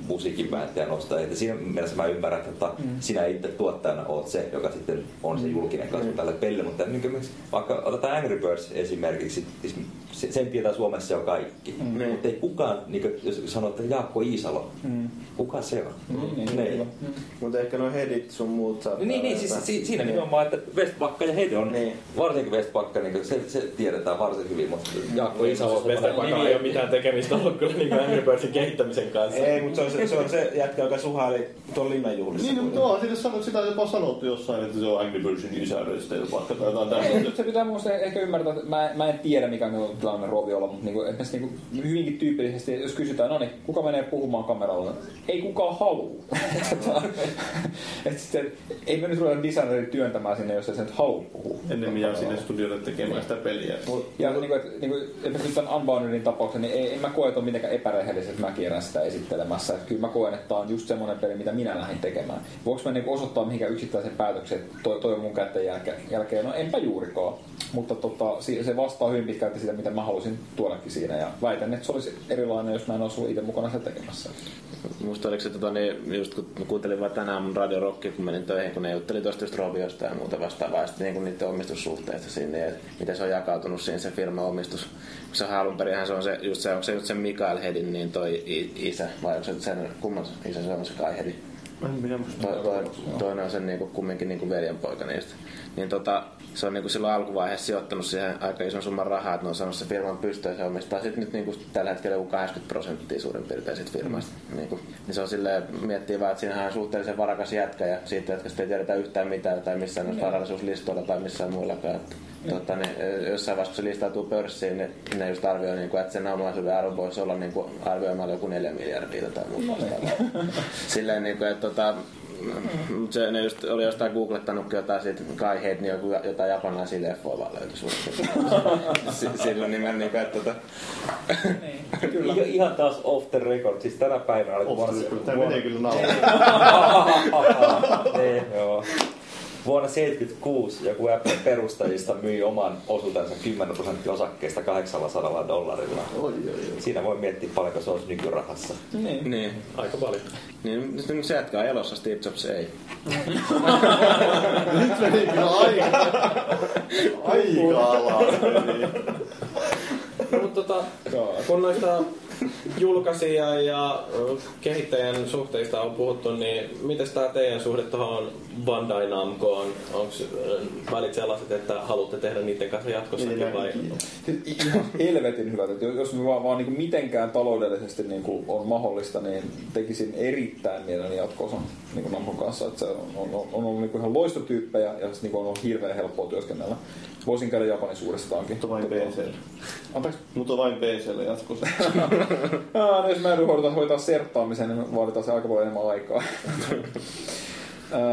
musiikinpäättäjä nostaa. Että siinä mielessä mä ymmärrän, että mm. sinä itse tuottajana oot se, joka sitten on se julkinen kasvu mm. tälle pelille. Mutta niin vaikka otetaan Angry Birds esimerkiksi, siis se- sen tietää Suomessa jo kaikki. Mm. Mutta ei kukaan, niin kuin, jos sanoo, että Jaakko Iisalo, mm. kuka se on? Mm, niin, Niin. kyllä. Mutta ehkä nuo hedit sun muut saattaa Niin, niin, siis si, siinä Niin. nimenomaan, että Westpakka ja Hede on, Niin. varsinkin Westpakka, niin se, se, tiedetään varsin hyvin, mutta Jaakko Iisalo on Mesta semmoinen ei ole mitään tekemistä ollut kyllä niin Angry Birdsin kehittämisen kanssa. Ei, mutta se on se, se, on se jätkä, joka suhaili tuon limejuhlissa. Niin, mutta onhan sille sanot, sitä jopa sanottu jossain, että se on Angry Birdsin isäröistä vaikka tai jotain tämmöistä. Se pitää mun ehkä ymmärtää, että mä, mä en tiedä mikä on tilanne Roviolla, mutta niinku, esimerkiksi niinku, hyvinkin tyypillisesti, jos kysytään, no niin, kuka menee puhumaan kameralla? Ei kukaan halua. [laughs] Et [laughs] sitten, ei me nyt ruveta designerit työntämään sinne, jos ei se nyt halua puhua. Ennemmin jää sinne studiolle tekemään sitä peliä. Ja niin kuin, niin kuin, esimerkiksi tämän Unboundedin tapauksen, niin ei, en mä koe, että on mitenkään epärehellisesti, että mä kierrän sitä esittelemässä. Että kyllä mä koen, että tämä on just semmoinen peli, mitä minä lähdin tekemään. Voinko mä niin osoittaa mihinkään yksittäisen päätöksen, että toi, toi on mun kätten jälkeen, jälkeen? No enpä juurikaan. Mutta tota, se vastaa hyvin pitkälti sitä, mitä mä halusin tuodakin siinä. Ja väitän, että se olisi erilainen, jos mä en olisi itse mukana sitä tekemässä. Musta oliko se tota, niin, just kun kuuntelin vaan tänään mun Radio Rockia, kun menin töihin, kun ne jutteli tuosta just Roviosta ja muuta vastaavaa, ja sitten niin niiden omistussuhteista sinne, ja miten se on jakautunut siinä se firman omistus. Se alun perinhän se on se, just se, onko se just se Mikael Hedin, niin toi isä, vai onko se sen, kumman isä se on se Kai Hedin? En minä muista. Toi, toi, toinen on sen niinku, kumminkin niinku veljenpoika niistä. Niin tota, se on niinku silloin alkuvaiheessa sijoittanut siihen aika ison summan rahaa, että ne on saanut se firman pystyyn ja se omistaa sitten nyt niinku tällä hetkellä joku 80 prosenttia suurin piirtein siitä firmasta. Niinku, niin se on silleen, miettii vaan, että siinähän on suhteellisen varakas jätkä ja siitä jätkästä ei tiedetä yhtään mitään tai missään noissa varallisuuslistoilla tai missään muillakaan. Että, Totta, niin, eh, jossain vaiheessa, kun se listautuu pörssiin, niin ne just arvioi, niin kuin, että sen omaisuuden arvo voisi olla niin kuin, arvioimalla joku 4 miljardia tai muuta vastaavaa. [laughs] Silleen, niin kuin, että tota, mm, se, ne just oli jostain googlettanutkin jotain siitä Kai Head, niin joku, jotain japanilaisia leffoja vaan löytyi. [laughs] Sillä nimellä, niin kuin, että tota, Kyllä. Ihan, ihan taas off the record, siis tänä päivänä oli Tämä menee kyllä naulaan. [laughs] Vuonna 1976 joku Apple perustajista myi oman osuutensa 10 prosenttia osakkeista 800 dollarilla. Oi, oi, oi. Siinä voi miettiä paljonko se olisi nykyrahassa. Niin. niin. Aika paljon. Niin, nyt se jatkaa elossa, Steve Jobs ei. [laughs] Nyt meni kyllä aika. Aika. No, mutta tota, kun noista [laughs] julkaisijan ja kehittäjän suhteista on puhuttu, niin miten tämä teidän suhde tuohon Bandai Namcoon? Onko välit sellaiset, että haluatte tehdä niiden kanssa jatkossakin Niin, vai? Siis ihan helvetin hyvät. Että jos me vaan, vaan niin mitenkään taloudellisesti niin kuin on mahdollista, niin tekisin erittäin mielelläni jatko-osan niin kuin Namcon kanssa. Että se on, on, on, on ollut niin kuin ihan loistotyyppejä ja sitten niin kuin on ollut hirveän helppoa työskennellä. Voisin käydä Japanisuudestaankin. Mutta vain PCllä. Anteeksi? Mutta vain PCllä jatkossa. [laughs] Aa, no jos mä joudun hoitaa, hoitaa serttaamisen, niin vaaditaan se aika paljon enemmän aikaa. [laughs]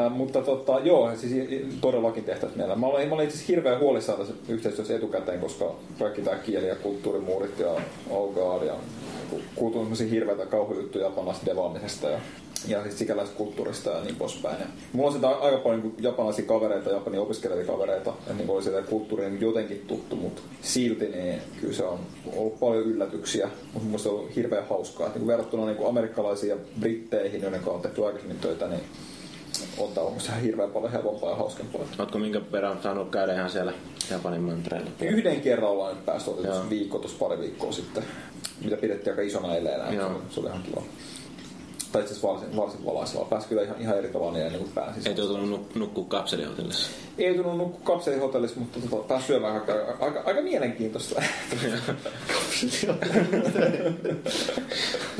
Mutta tota, joo, siis todellakin tehtäisiin mielellä. Mä olin, mä olin itse hirveän huolissaan tässä yhteistyössä etukäteen, koska kaikki tämä kieli- ja kulttuurimuurit ja oh god, ja kuultu tämmöisiä hirveitä kauhujuttuja japanilaisesta devaamisesta ja, ja siis sikäläisestä kulttuurista ja niin poispäin. Ja mulla on sitä aika paljon niin japanilaisia kavereita, japanin opiskelijoita kavereita, ja niin oli sitä kulttuuri niin jotenkin tuttu, mutta silti niin kyllä se on ollut paljon yllätyksiä, mutta mun se on ollut hirveän hauskaa. Että niin verrattuna niin kuin amerikkalaisiin ja britteihin, joiden kanssa on tehty aikaisemmin töitä, niin ihan hirveän paljon helpompaa ja hauskempaa. Ootko minkä verran saanut käydä ihan siellä Japanin mantereella? Yhden kerran ollaan nyt päästy, viikko, tuossa pari viikkoa sitten, mitä pidettiin aika isona eleenä. Se oli ihan kiva. Tai itse asiassa varsin, varsin valaisevaa. Pääsi kyllä ihan, ihan eri tavalla niin ennen kuin pääsi. Ei joutunut nuk- nukkua kapselihotellissa. Ei tullut nukkua kapselihotellissa, mutta tota, pääsi syömään aika, aika, aika mielenkiintoista.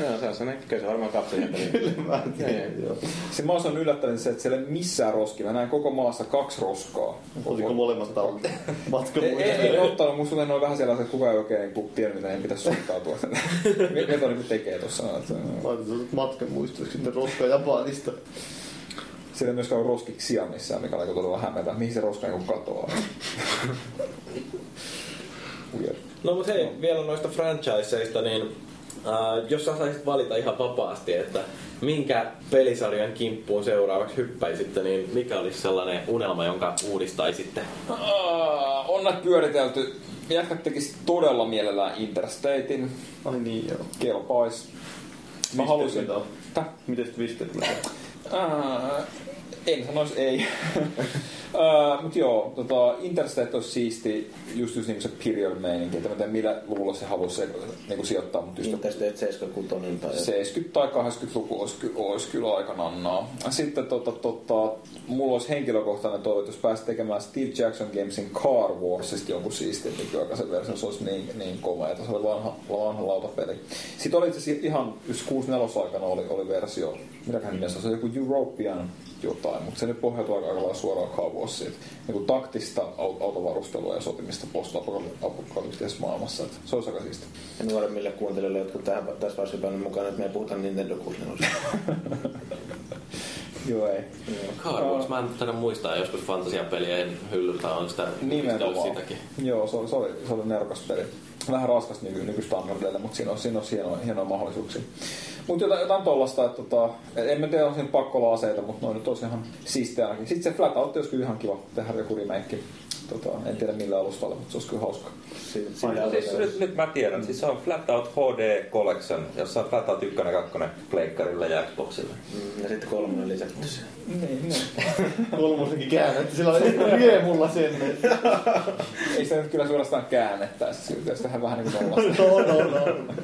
Joo, se on sellainen, kyllä se varmaan kapselihotelli. Kyllä se mä oon yllättänyt se, että siellä ei ole missään roskia. Mä näin koko maassa kaksi roskaa. Oliko molemmat talteen? [laughs] Matka Ei, ei, ei ottanut, musta oli vähän sellaisia, että kukaan ei oikein niin tiedä, mitä heidän pitäisi suhtautua. [laughs] Mitä niin tekee tuossa. Laitat matkan muistoksi sitten roska Japanista. Siellä ei myöskään ole roskiksi sijaan missään, mikä on todella hämmentä. Mihin se roska niin katoaa? [laughs] No mutta hei, vielä noista franchiseista, niin äh, jos sä saisit valita ihan vapaasti, että minkä pelisarjan kimppuun seuraavaksi hyppäisitte, niin mikä olisi sellainen unelma, jonka uudistaisitte? Uh, on näitä pyöritelty. Jätkät tekis todella mielellään Interstatein. Ai niin joo. Kelpais. Mä halusin... Tak, mitäs Twisted Metal? Uh, en sanois ei. [laughs] uh, Mut joo, tota, Interstate olisi siisti just, just niinku se period meininki, että mä en tiedä millä luvulla se halusi se, niinku sijoittaa, mutta just Interstate 76 tai 70- tai 80-luku olisi, ky- olisi kyllä aika nannaa. Sitten tota, tota, mulla olisi henkilökohtainen toive, että jos pääsi tekemään Steve Jackson Gamesin Car Warsista jonkun siistin nykyaikaisen version, se olisi niin, niin kova, että se oli vanha, vanha lautapeli. Sitten oli itse asiassa ihan, just 64 aikana oli, oli versio, mitäkään nimessä, se oli joku European jotain, mutta se nyt pohjautuu aika lailla suoraan Car Warsiin. Niin taktista au- autovarustelua ja sotimista post-apokalyptisessa maailmassa. Että se olisi aika siisti. Ja nuoremmille kuuntelijoille, jotka tähän, tässä vaiheessa päänyt mukaan, että me ei puhuta Nintendo 64. [laughs] Joo, ei. Car Wars, mä en taida muistaa joskus fantasiapelien hyllyltä on sitä Nimenomaan. sitäkin. Joo, se oli, se oli, se oli nerokas peli. Vähän raskas nyky, nykystandardeille, mutta siinä on, siinä on hienoja, hienoja mahdollisuuksia. Mutta jotain, jotain tollasta, että tota, et en mä tiedä, on siinä pakko olla aseita, mutta noin nyt olisi ihan siistiä ainakin. Sitten se Flatout olisi kyllä ihan kiva tehdä joku remake. Tota, en tiedä millä alustalla, mutta se olisi kyllä hauska. Si- Ai, sillä siis nyt, nyt mä tiedän. Siis se on Flatout HD Collection, jossa on Flatout 1 ja 2 pleikkarilla ja Xboxilla. Mm, Ja sitten kolmonen lisätty siihen. Niin, niin. [laughs] Kolmosenkin käännetty, sillä oli vie mulla sen. Ei sitä nyt kyllä suorastaan käännettäisi. Jos tehdään vähän niin kuin [laughs] tollasta. No, no, no.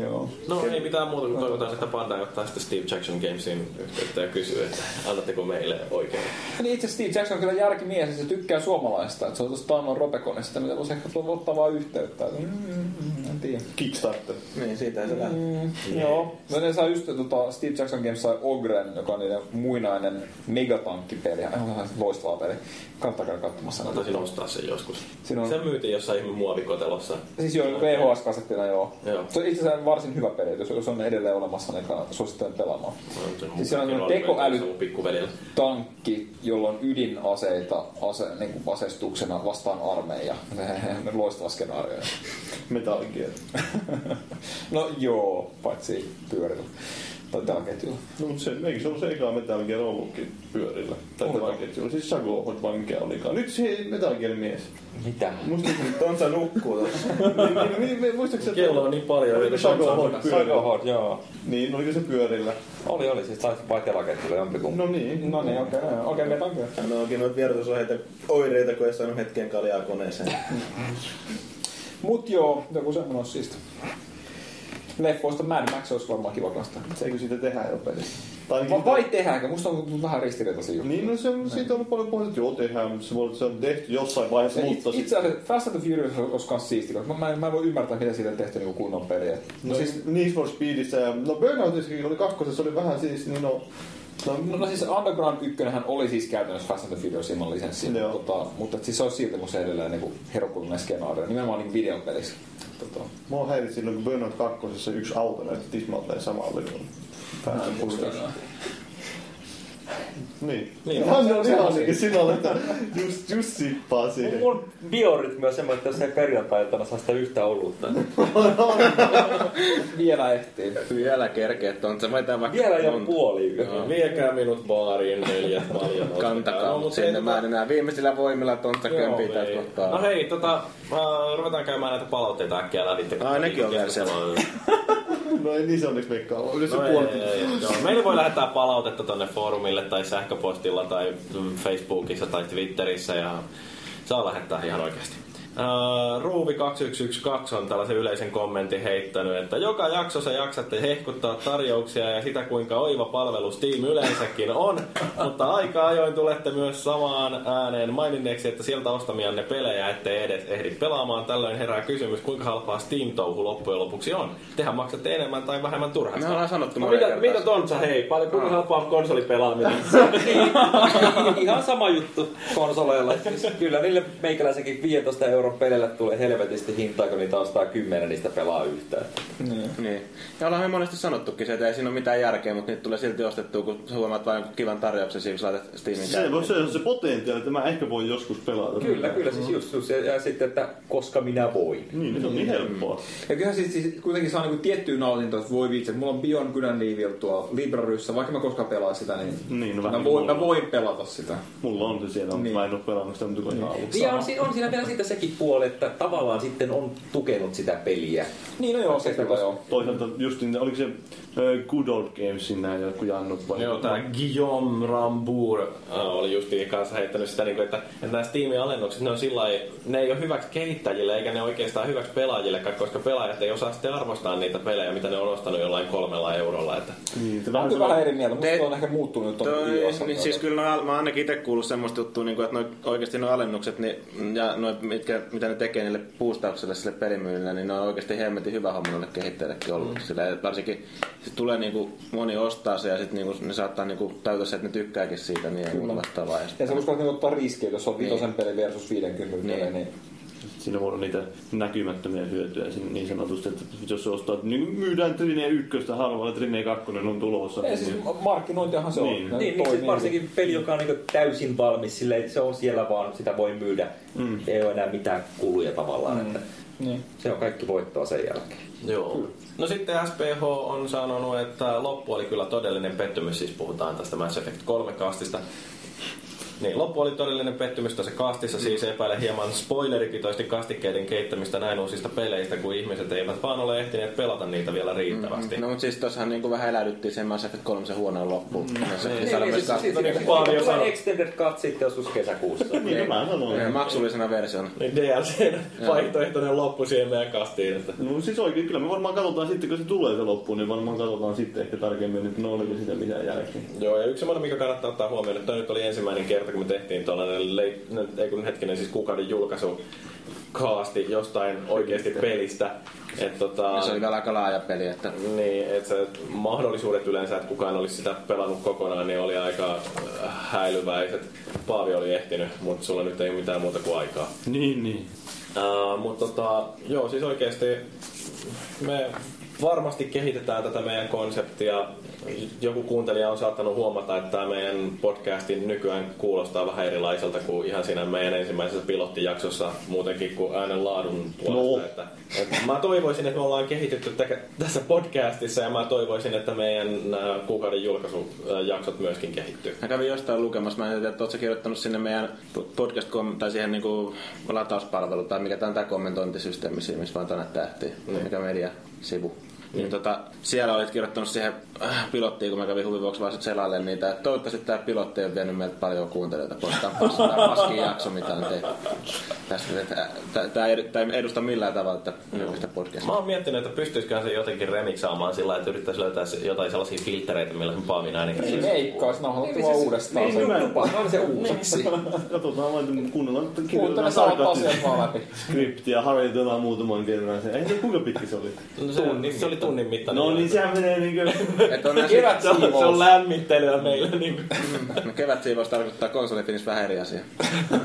Joo. No ei mitään muuta kuin toivotaan, että Bandai ottaa sitten Steve Jackson Gamesin yhteyttä ja kysyy, että annatteko meille oikein. Niin itse Steve Jackson on kyllä järkimies ja se tykkää suomalaista. Että se on tuossa Taannon Robeconista, mitä voisi ehkä ottaa vaan yhteyttä. Mm, mm, en tiedä. Kickstarter. Niin, siitä se lähti. Mm, joo. No ne saa just tota, Steve Jackson Games sai Ogren, joka on niiden muinainen megatankkipeli. Aivan loistava peli. Kannattaa käydä katsomassa. Mä taisin ostaa sen joskus. Siinä on- Se myytiin jossain ihme muovikotelossa. Siis joo, VHS-kasettina joo. Joo. Se on itse asiassa varsin hyvä peli, jos- jos on edelleen olemassa, niin kannattaa- suosittelen pelaamaan. Siis se on tekoäly- tankki, jolla on ydinaseita ase, niin kuin aseistuksena vastaan armeija. [laughs] Loistava skenaario. Metal Gear. [laughs] No joo, paitsi pyörillä. Tai tällä ketjulla. No, mutta se, eikö se ollut se eka Metal Gear ollutkin pyörillä? Tai Oliko? tällä ketjulla. Siis Shago vai mikä olikaan. Nyt se Metal Gear mies. Mitä? Muistaakseni... Tonsa nukkuu tuossa. [laughs] niin, niin, niin, muistaakseni... Kello on niin paljon, Oliko että on Hot pyörillä? Sagohod, joo. Niin, oliko se pyörillä? Oli, oli. Siis taisi vai telaketjulla jompikumpi. No niin. No niin, okei, okay, okei, okay, Metal Gear. Hän on oikein noita vierotusohjeita oireita, kun ei saanut hetken kaljaa koneeseen. Mut joo, joku semmonen on siisti. Leffoista Mad Max olisi varmaan kiva kastaa. Eikö siitä tehdä jo pelissä? Tai Vai, vai tehdäänkö? Musta on vähän ristiriitaisia juttuja. Niin, no se on, siitä on ollut paljon puhetta, että joo tehdään, mutta se voi olla, se on tehty jossain vaiheessa, Ja mutta itse, asiassa Fast and the Furious olisi kans siisti, koska mä, mä en voi ymmärtää, miten siitä tehty niinku kunnon peliä. No siis Need for Speedissä ja no Burnoutissakin oli kakkosessa, oli vähän siis, niin no... No, no siis Underground 1 oli siis käytännössä Fast and the Furious ilman lisenssiä, mutta, tota, mutta siis se olisi silti mun se edelleen niin herkullinen skenaario, nimenomaan niin videopelissä. Tota, Mua häiritsi silloin, kun Burnout kakkosessa yksi auto näytti tismalleen samalle. Päästä puskassa. Niin. Niin. Hän on se- ihan niin sillä että just, just sippaa siihen. Mun biorytmi on semmoinen, että jos ei perjantai-iltana saa sitä yhtä olutta. [laughs] vielä ehtii. Vielä kerkeet on se vetää vaikka Vielä ei ole monta. puoli. Viekää minut baariin neljät paljon. Kantakaa mut sinne. Mä en enää viimeisillä voimilla tonta kömpiä tästä kohtaa. No hei, tota, äh, ruvetaan käymään näitä palautteita äkkiä läpi. Ai, nekin on vielä siellä. No ei niin se onneksi veikkaa. Yleensä No, puolet. Meille voi lähettää palautetta tonne foorumille tai sähköpostilla tai Facebookissa tai Twitterissä ja saa lähettää ihan oikeasti. Uh, Ruuvi2112 on tällaisen yleisen kommentin heittänyt, että joka jaksossa jaksatte hehkuttaa tarjouksia ja sitä kuinka oiva palvelu Steam yleensäkin on, mutta aika ajoin tulette myös samaan ääneen maininneeksi, että sieltä ostamianne pelejä ettei edes ehdi pelaamaan. Tällöin herää kysymys, kuinka halpaa Steam-touhu loppujen lopuksi on. Tehän maksatte enemmän tai vähemmän turhasta. Me ollaan sanottu No monta mitä, kertaa. mitä Tontsa, hei, paljon kuinka halpaa on konsolipelaaminen? [laughs] [laughs] Ihan sama juttu konsoleilla. Siis kyllä niille meikäläisenkin 15 euroa euron peleillä tulee helvetisti hintaa, kun niitä ostaa kymmenen, niistä pelaa yhtään. Niin. Ja ollaan me monesti sanottukin se, että ei siinä ole mitään järkeä, mutta niitä tulee silti ostettua, kun huomaat vain kivan tarjouksen siksi laitat Steamin Se, se on se potentiaali, että mä ehkä voin joskus pelata. Kyllä, kyllä, siis just, just ja, ja sitten, että koska minä voin. Niin, se on niin helppoa. Ja kyllähän siis, siis kuitenkin saa niinku tiettyä nautintoa, että voi vitsi, että mulla on Beyond Good and Evil tuolla Libraryssä, vaikka mä koskaan pelaan sitä, niin, Niin, no mä, voin, mulla. mä voin pelata sitä. Mulla on se siellä, mutta Niin. mä en oo pelannut sitä, mutta ihan aluksi. Ja on, si- on siinä vielä sitten sekin puoli, että tavallaan sitten on tukenut sitä peliä. Niin, no joo, se kyllä joo. Toisaalta just niin, oliko se Good Old Gamesin nämä joku jannut vai? Joo, tää Guillaume Rambour oli justiin kanssa heittänyt sitä, niin kuin, että, että nämä Steamin alennukset, ne on sillä lailla- ne ei ole hyväksi kehittäjille eikä ne oikeastaan hyväksi pelaajillekaan, koska pelaajat ei osaa sitten arvostaa niitä pelejä, mitä ne on ostanut jollain kolmella eurolla. Että, Niin, vähän kyllä vähän eri mieltä, musta Te- on ehkä muuttunut tuon Toi, niin siis kyllä noi, mä oon ainakin itse kuullut semmoista juttua, niin kuin, että noi, oikeasti nuo alennukset niin, ja noi, mitkä, mitä ne tekee niille boostauksille sille pelimyynnille, niin ne on oikeasti hemmetin hyvä homma noille kehittäjillekin ollut. Mm. Sillä, että varsinkin sit tulee niin kuin, moni ostaa se ja sitten niin kuin, ne saattaa niin kuin, tajuta se, että ne tykkääkin siitä niin ja muuta vastaavaa. Ja se uskoo, että ne ottaa riskejä, jos on vitosen peli versus 50 Niin. peli, niin Siinä voi olla niitä näkymättömiä hyötyjä niin sanotusti, että jos se ostaa, niin myydään Trine 1 halvalla, Trine 2 on tulossa. ei siis markkinointiahan se on. Niin. Ne Niin, niin siis varsinkin peli, joka on niin täysin valmis, silleen, että se on siellä vaan, sitä voi myydä. Mm. Ei ole enää mitään kuluja tavallaan. Mm. Että Niin. se on kaikki voittoa sen jälkeen. Joo. No sitten SPH on sanonut, että loppu oli kyllä todellinen pettymys, siis puhutaan tästä Mass Effect 3 kastista. Niin, loppu oli todellinen pettymys tässä kastissa, siis epäile hieman spoileripitoisesti kastikkeiden keittämistä näin uusista peleistä, kun ihmiset eivät vaan ole ehtineet pelata niitä vielä riittävästi. No mutta siis tossahan niinku vähän elädyttiin sen Mass Effect 3 se huonoon loppuun. Mm. Se, Niin, Niin, siis, siis, niin siis, kuin Paavio tulee sanoi. Extended Cut sitten joskus kesäkuussa. Niin, mä sanoin. eh, maksullisena versiona. Niin DLC vaihtoehtoinen loppu siihen meidän kastiin. Että. No siis oikein, kyllä me varmaan katsotaan sitten, kun se tulee se loppuun, niin varmaan katsotaan sitten ehkä tarkemmin, että no oliko sitä mitään jälkeen. Joo, ja yksi semmoinen, mikä kannattaa ottaa huomioon, että nyt oli ensimmäinen kerta, kun me tehtiin tuollainen, no, ei kun hetkinen, siis kuukauden julkaisu kaasti jostain oikeasti pelistä. Et, tota, Ja se oli vielä aika laaja peli, että Niin, että se mahdollisuudet yleensä, että kukaan olisi sitä pelannut kokonaan, niin oli aika äh, häilyväiset. Paavi oli ehtinyt, mutta sulla nyt ei ole mitään muuta kuin aikaa. Niin, niin. Uh, mutta tota, joo, siis oikeasti me varmasti kehitetään tätä meidän konseptia. Joku kuuntelija on saattanut huomata, että tämä meidän podcastin nykyään kuulostaa vähän erilaiselta kuin ihan siinä meidän ensimmäisessä pilottijaksossa muutenkin kuin äänen laadun puolesta. No. Että, että mä toivoisin, että me ollaan kehitetty tä- tässä podcastissa ja mä toivoisin, että meidän nämä kuukauden julkaisujaksot myöskin kehittyy. Mä kävin jostain lukemassa, mä en tiedä, että kirjoittanut sinne meidän podcast tai siihen niinku latauspalvelu tai mikä tämä on tää kommentointisysteemi missä vaan tänne tähtiin, mikä media sivu. Niin tota, siellä olit kirjoittanut siihen äh, pilottiin, kun mä kävin huvin vuoksi vaan selailemaan niitä, että toivottavasti tämä pilotti on vienyt meiltä paljon kuuntelijoita pois. Tämä on pas- tää on paskin jakso, mitä on tehty. Tää ei ei edusta millään tavalla että nykyistä podcastia. Mä oon miettinyt, että pystyisiköhän se jotenkin remiksaamaan sillä, että yrittäisi löytää se- jotain sellaisia filtreitä, millä sen Paavin ääni Ei meikkaus, nauhoitettu vaan uudestaan. Niin, se on se uusiksi. Katsotaan vaan, kuunnellaan, Kuuntele saat asiat vaan läpi. skriptiä, harjoitellaan muutaman kerran. Se, ei se kuinka pitkä se oli? No se, se oli tunnin mittainen. No niin, sehän menee niinkö... [laughs] Et on Kevät se, on, se on [laughs] siivous. lämmittelyä meillä. Niin kuin. No kevätsiivous tarkoittaa konsolifinis vähän eri asia. [laughs]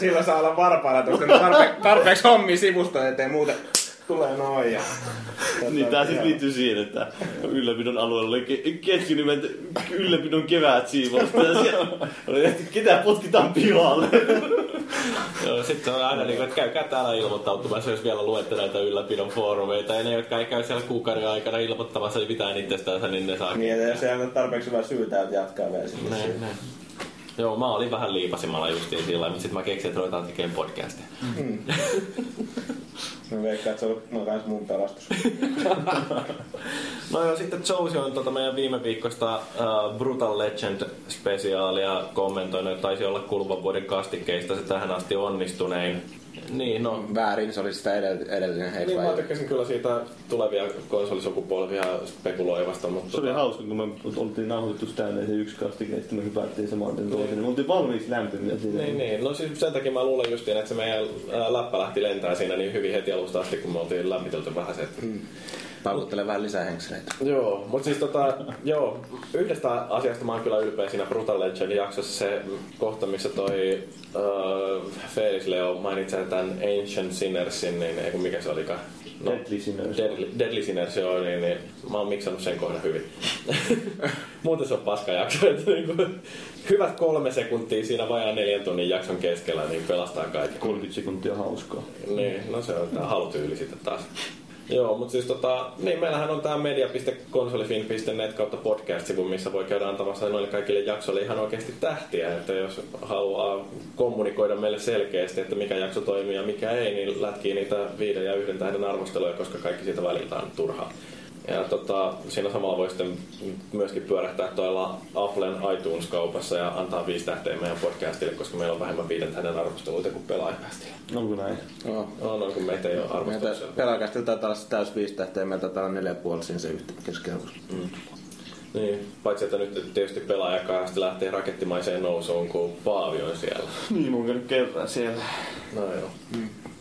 Sillä saa olla varpailla, että onko tarpe- tarpeeksi hommia sivusta eteen muuten tulee noin. Ja... [laughs] Niin tää siis liittyy siihen, että ylläpidon alueella oli ke- keskinimeltä ylläpidon kevät siivousta. Ja siellä oli, että ketä potkitaan pihalle. [laughs] Joo, sitten se on aina niin kuin, että käykää täällä ilmoittautumassa, jos vielä luette näitä ylläpidon foorumeita. Ja ne, jotka ei käy siellä kuukauden aikana ilmoittamassa mitään itsestään, niin ne saa. Niin, että jos ei ole tarpeeksi hyvä syytä, että jatkaa vielä sinne. Näin, näin. Joo, mä olin vähän liipasimalla justiin sillä mutta sitten mä keksin, että ruvetaan tekemään podcastia. [laughs] Mä veikkaan, että se on mun kanssa mun pelastus. [laughs] No joo, sitten Josie on tota meidän viime viikosta uh, Brutal Legend-spesiaalia kommentoinut, taisi olla kuluvan vuoden kastikkeista se tähän asti onnistunein. Niin, no, Väärin, se oli sitä edell- edellinen Niin mä Hellfire. tykkäsin kyllä siitä tulevia konsolisukupolvia spekuloivasta, mutta... Se oli hauska, kun me oltiin nauhoitettu sitä ennen se yksi kastike, ja sitten me hypättiin saman tien toisen. Me oltiin valmiiksi lämpimiä siinä. Niin, niin. No siis sen takia mä luulen justiin, että se meidän läppä lähti lentää siinä niin hyvin heti alusta asti, kun me oltiin lämmitelty vähän se, että... paukuttele vähän lisää henkseleitä. Joo, mutta siis tota, joo, yhdestä asiasta mä oon kyllä ylpeä siinä Brutal Legend jaksossa se kohta, missä toi uh, Felix Leo mainitsee tämän Ancient Sinnersin, niin ei kun mikä se olikaan. No, Deadly Sinners. Deadly, Deadly Sinners, joo, niin, niin mä oon miksannut sen kohdan hyvin. [laughs] Muuten se on paska jakso, että niinku, hyvät kolme sekuntia siinä vajaan neljän tunnin jakson keskellä, niin pelastaa kaikki. 30 sekuntia hauskaa. Niin, no se on tää halutyyli sitten taas. Joo, mutta siis tota, niin meillähän on tää media.konsolifin.net kautta podcast-sivu, missä voi käydä antamassa noille kaikille jaksoille ihan oikeasti tähtiä, että jos haluaa kommunikoida meille selkeästi, että mikä jakso toimii ja mikä ei, niin lätkii niitä viiden ja yhden tähden arvosteluja, koska kaikki siitä väliltä on turhaa. Ja tota, siinä samalla voi sitten myöskin pyörähtää tuolla Applen iTunes-kaupassa ja antaa viisi tähteä meidän podcastille, koska meillä on vähemmän viiden tähden arvosteluita kuin pelaajakästillä. Onko näin? Joo. On, on kun meitä ei ole Meiltä arvostuksia. pelaajakästi taitaa olla täys viisi tähteä, meiltä taitaa olla neljä puoli siinä se yhteen keskiarvo. Niin, paitsi että nyt tietysti pelaajakahasti lähtee rakettimaiseen nousuun, kun Paavi on siellä. Niin, mun käynyt kerran siellä. No joo.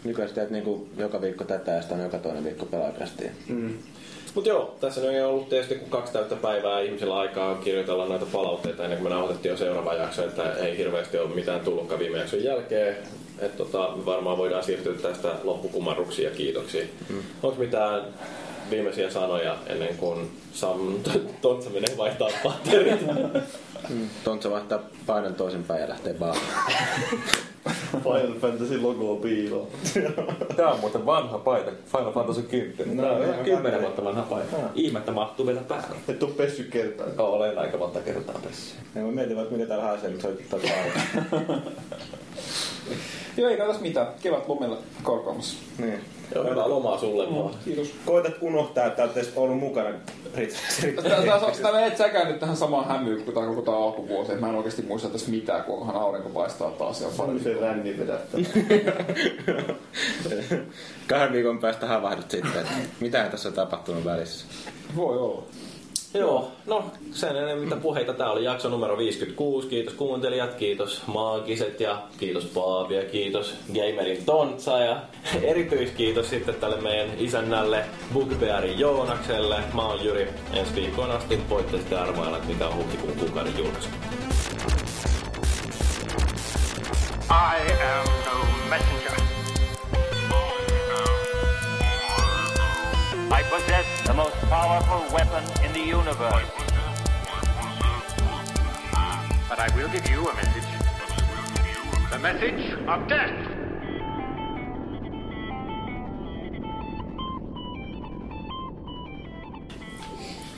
Nykyään sitä niinku joka viikko tätä ja sitä on joka toinen viikko pelaajakästi. Mut joo, tässä on ollut tietysti kun kaksi täyttä päivää ihmisillä aikaa kirjoitella näitä palautteita ennen kuin me nauhoitettiin jo seuraava jakso, että ei hirveästi ole mitään tullutkaan viime jakson jälkeen. Että tota, varmaan voidaan siirtyä tästä loppukumarruksiin ja kiitoksiin. Mm. Onko mitään viimeisiä sanoja ennen kuin Sam [laughs] Tontsa menee vaihtaa patterit? [laughs] Tontsa vaihtaa painon toisinpäin ja lähtee vaan. [laughs] Final Fantasy logo piiloon. [laughs] Tää on muuten vanha paita. Final Fantasy 10. Tää on ihan 10 vuotta vanha paita. Ihmettä mahtuu vielä päälle. Et oo pessy kertaa. Olen aika monta kertaa tässä. Ja mä mietin vaikka mitä täällä haisee, mutta se on tosi Joo, ei tässä mitään. Kevät lomella korkoamassa. Niin. Joo, hyvää lomaa sulle vaan. Kiitos. Koitat unohtaa, että olet edes ollut mukana Tää menet säkään nyt tähän samaan hämyyn kuin tää koko tää alkuvuosi. Mä en oikeesti muista tässä mitään, kunhan aurinko paistaa taas. Ja On se ränni vedättää. [laughs] Kahden viikon päästä havahdut sitten, että mitä tässä on tapahtunut välissä. Voi olla. Joo, no sen enemmän mitä puheita. Tää oli jakso numero 56. Kiitos kuuntelijat, kiitos maagiset ja kiitos Paavi ja kiitos Gamerin Tontsa ja [laughs] erityiskiitos sitten tälle meidän isännälle Bugbearin Joonakselle. Mä oon Jyri. Ensi viikkoon asti voitte sitten arvailla, että on huhtikuun kuukauden julkaisu. I am no messenger. I possess the most powerful weapon in the universe. But I will give you a message. The message of death.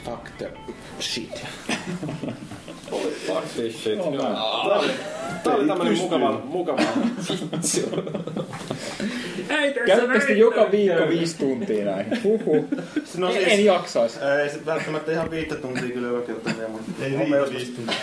Fuck the shit. [laughs] Fuck this shit. Tää oli tämmönen mukava, mukava Käytätte joka viikko viisi tuntia näihin. Huhhuh. No en, siis- en jaksais. Ei se välttämättä ihan viittä tuntia kyllä joka kerta, mutta Ei joskus viisi tuntia.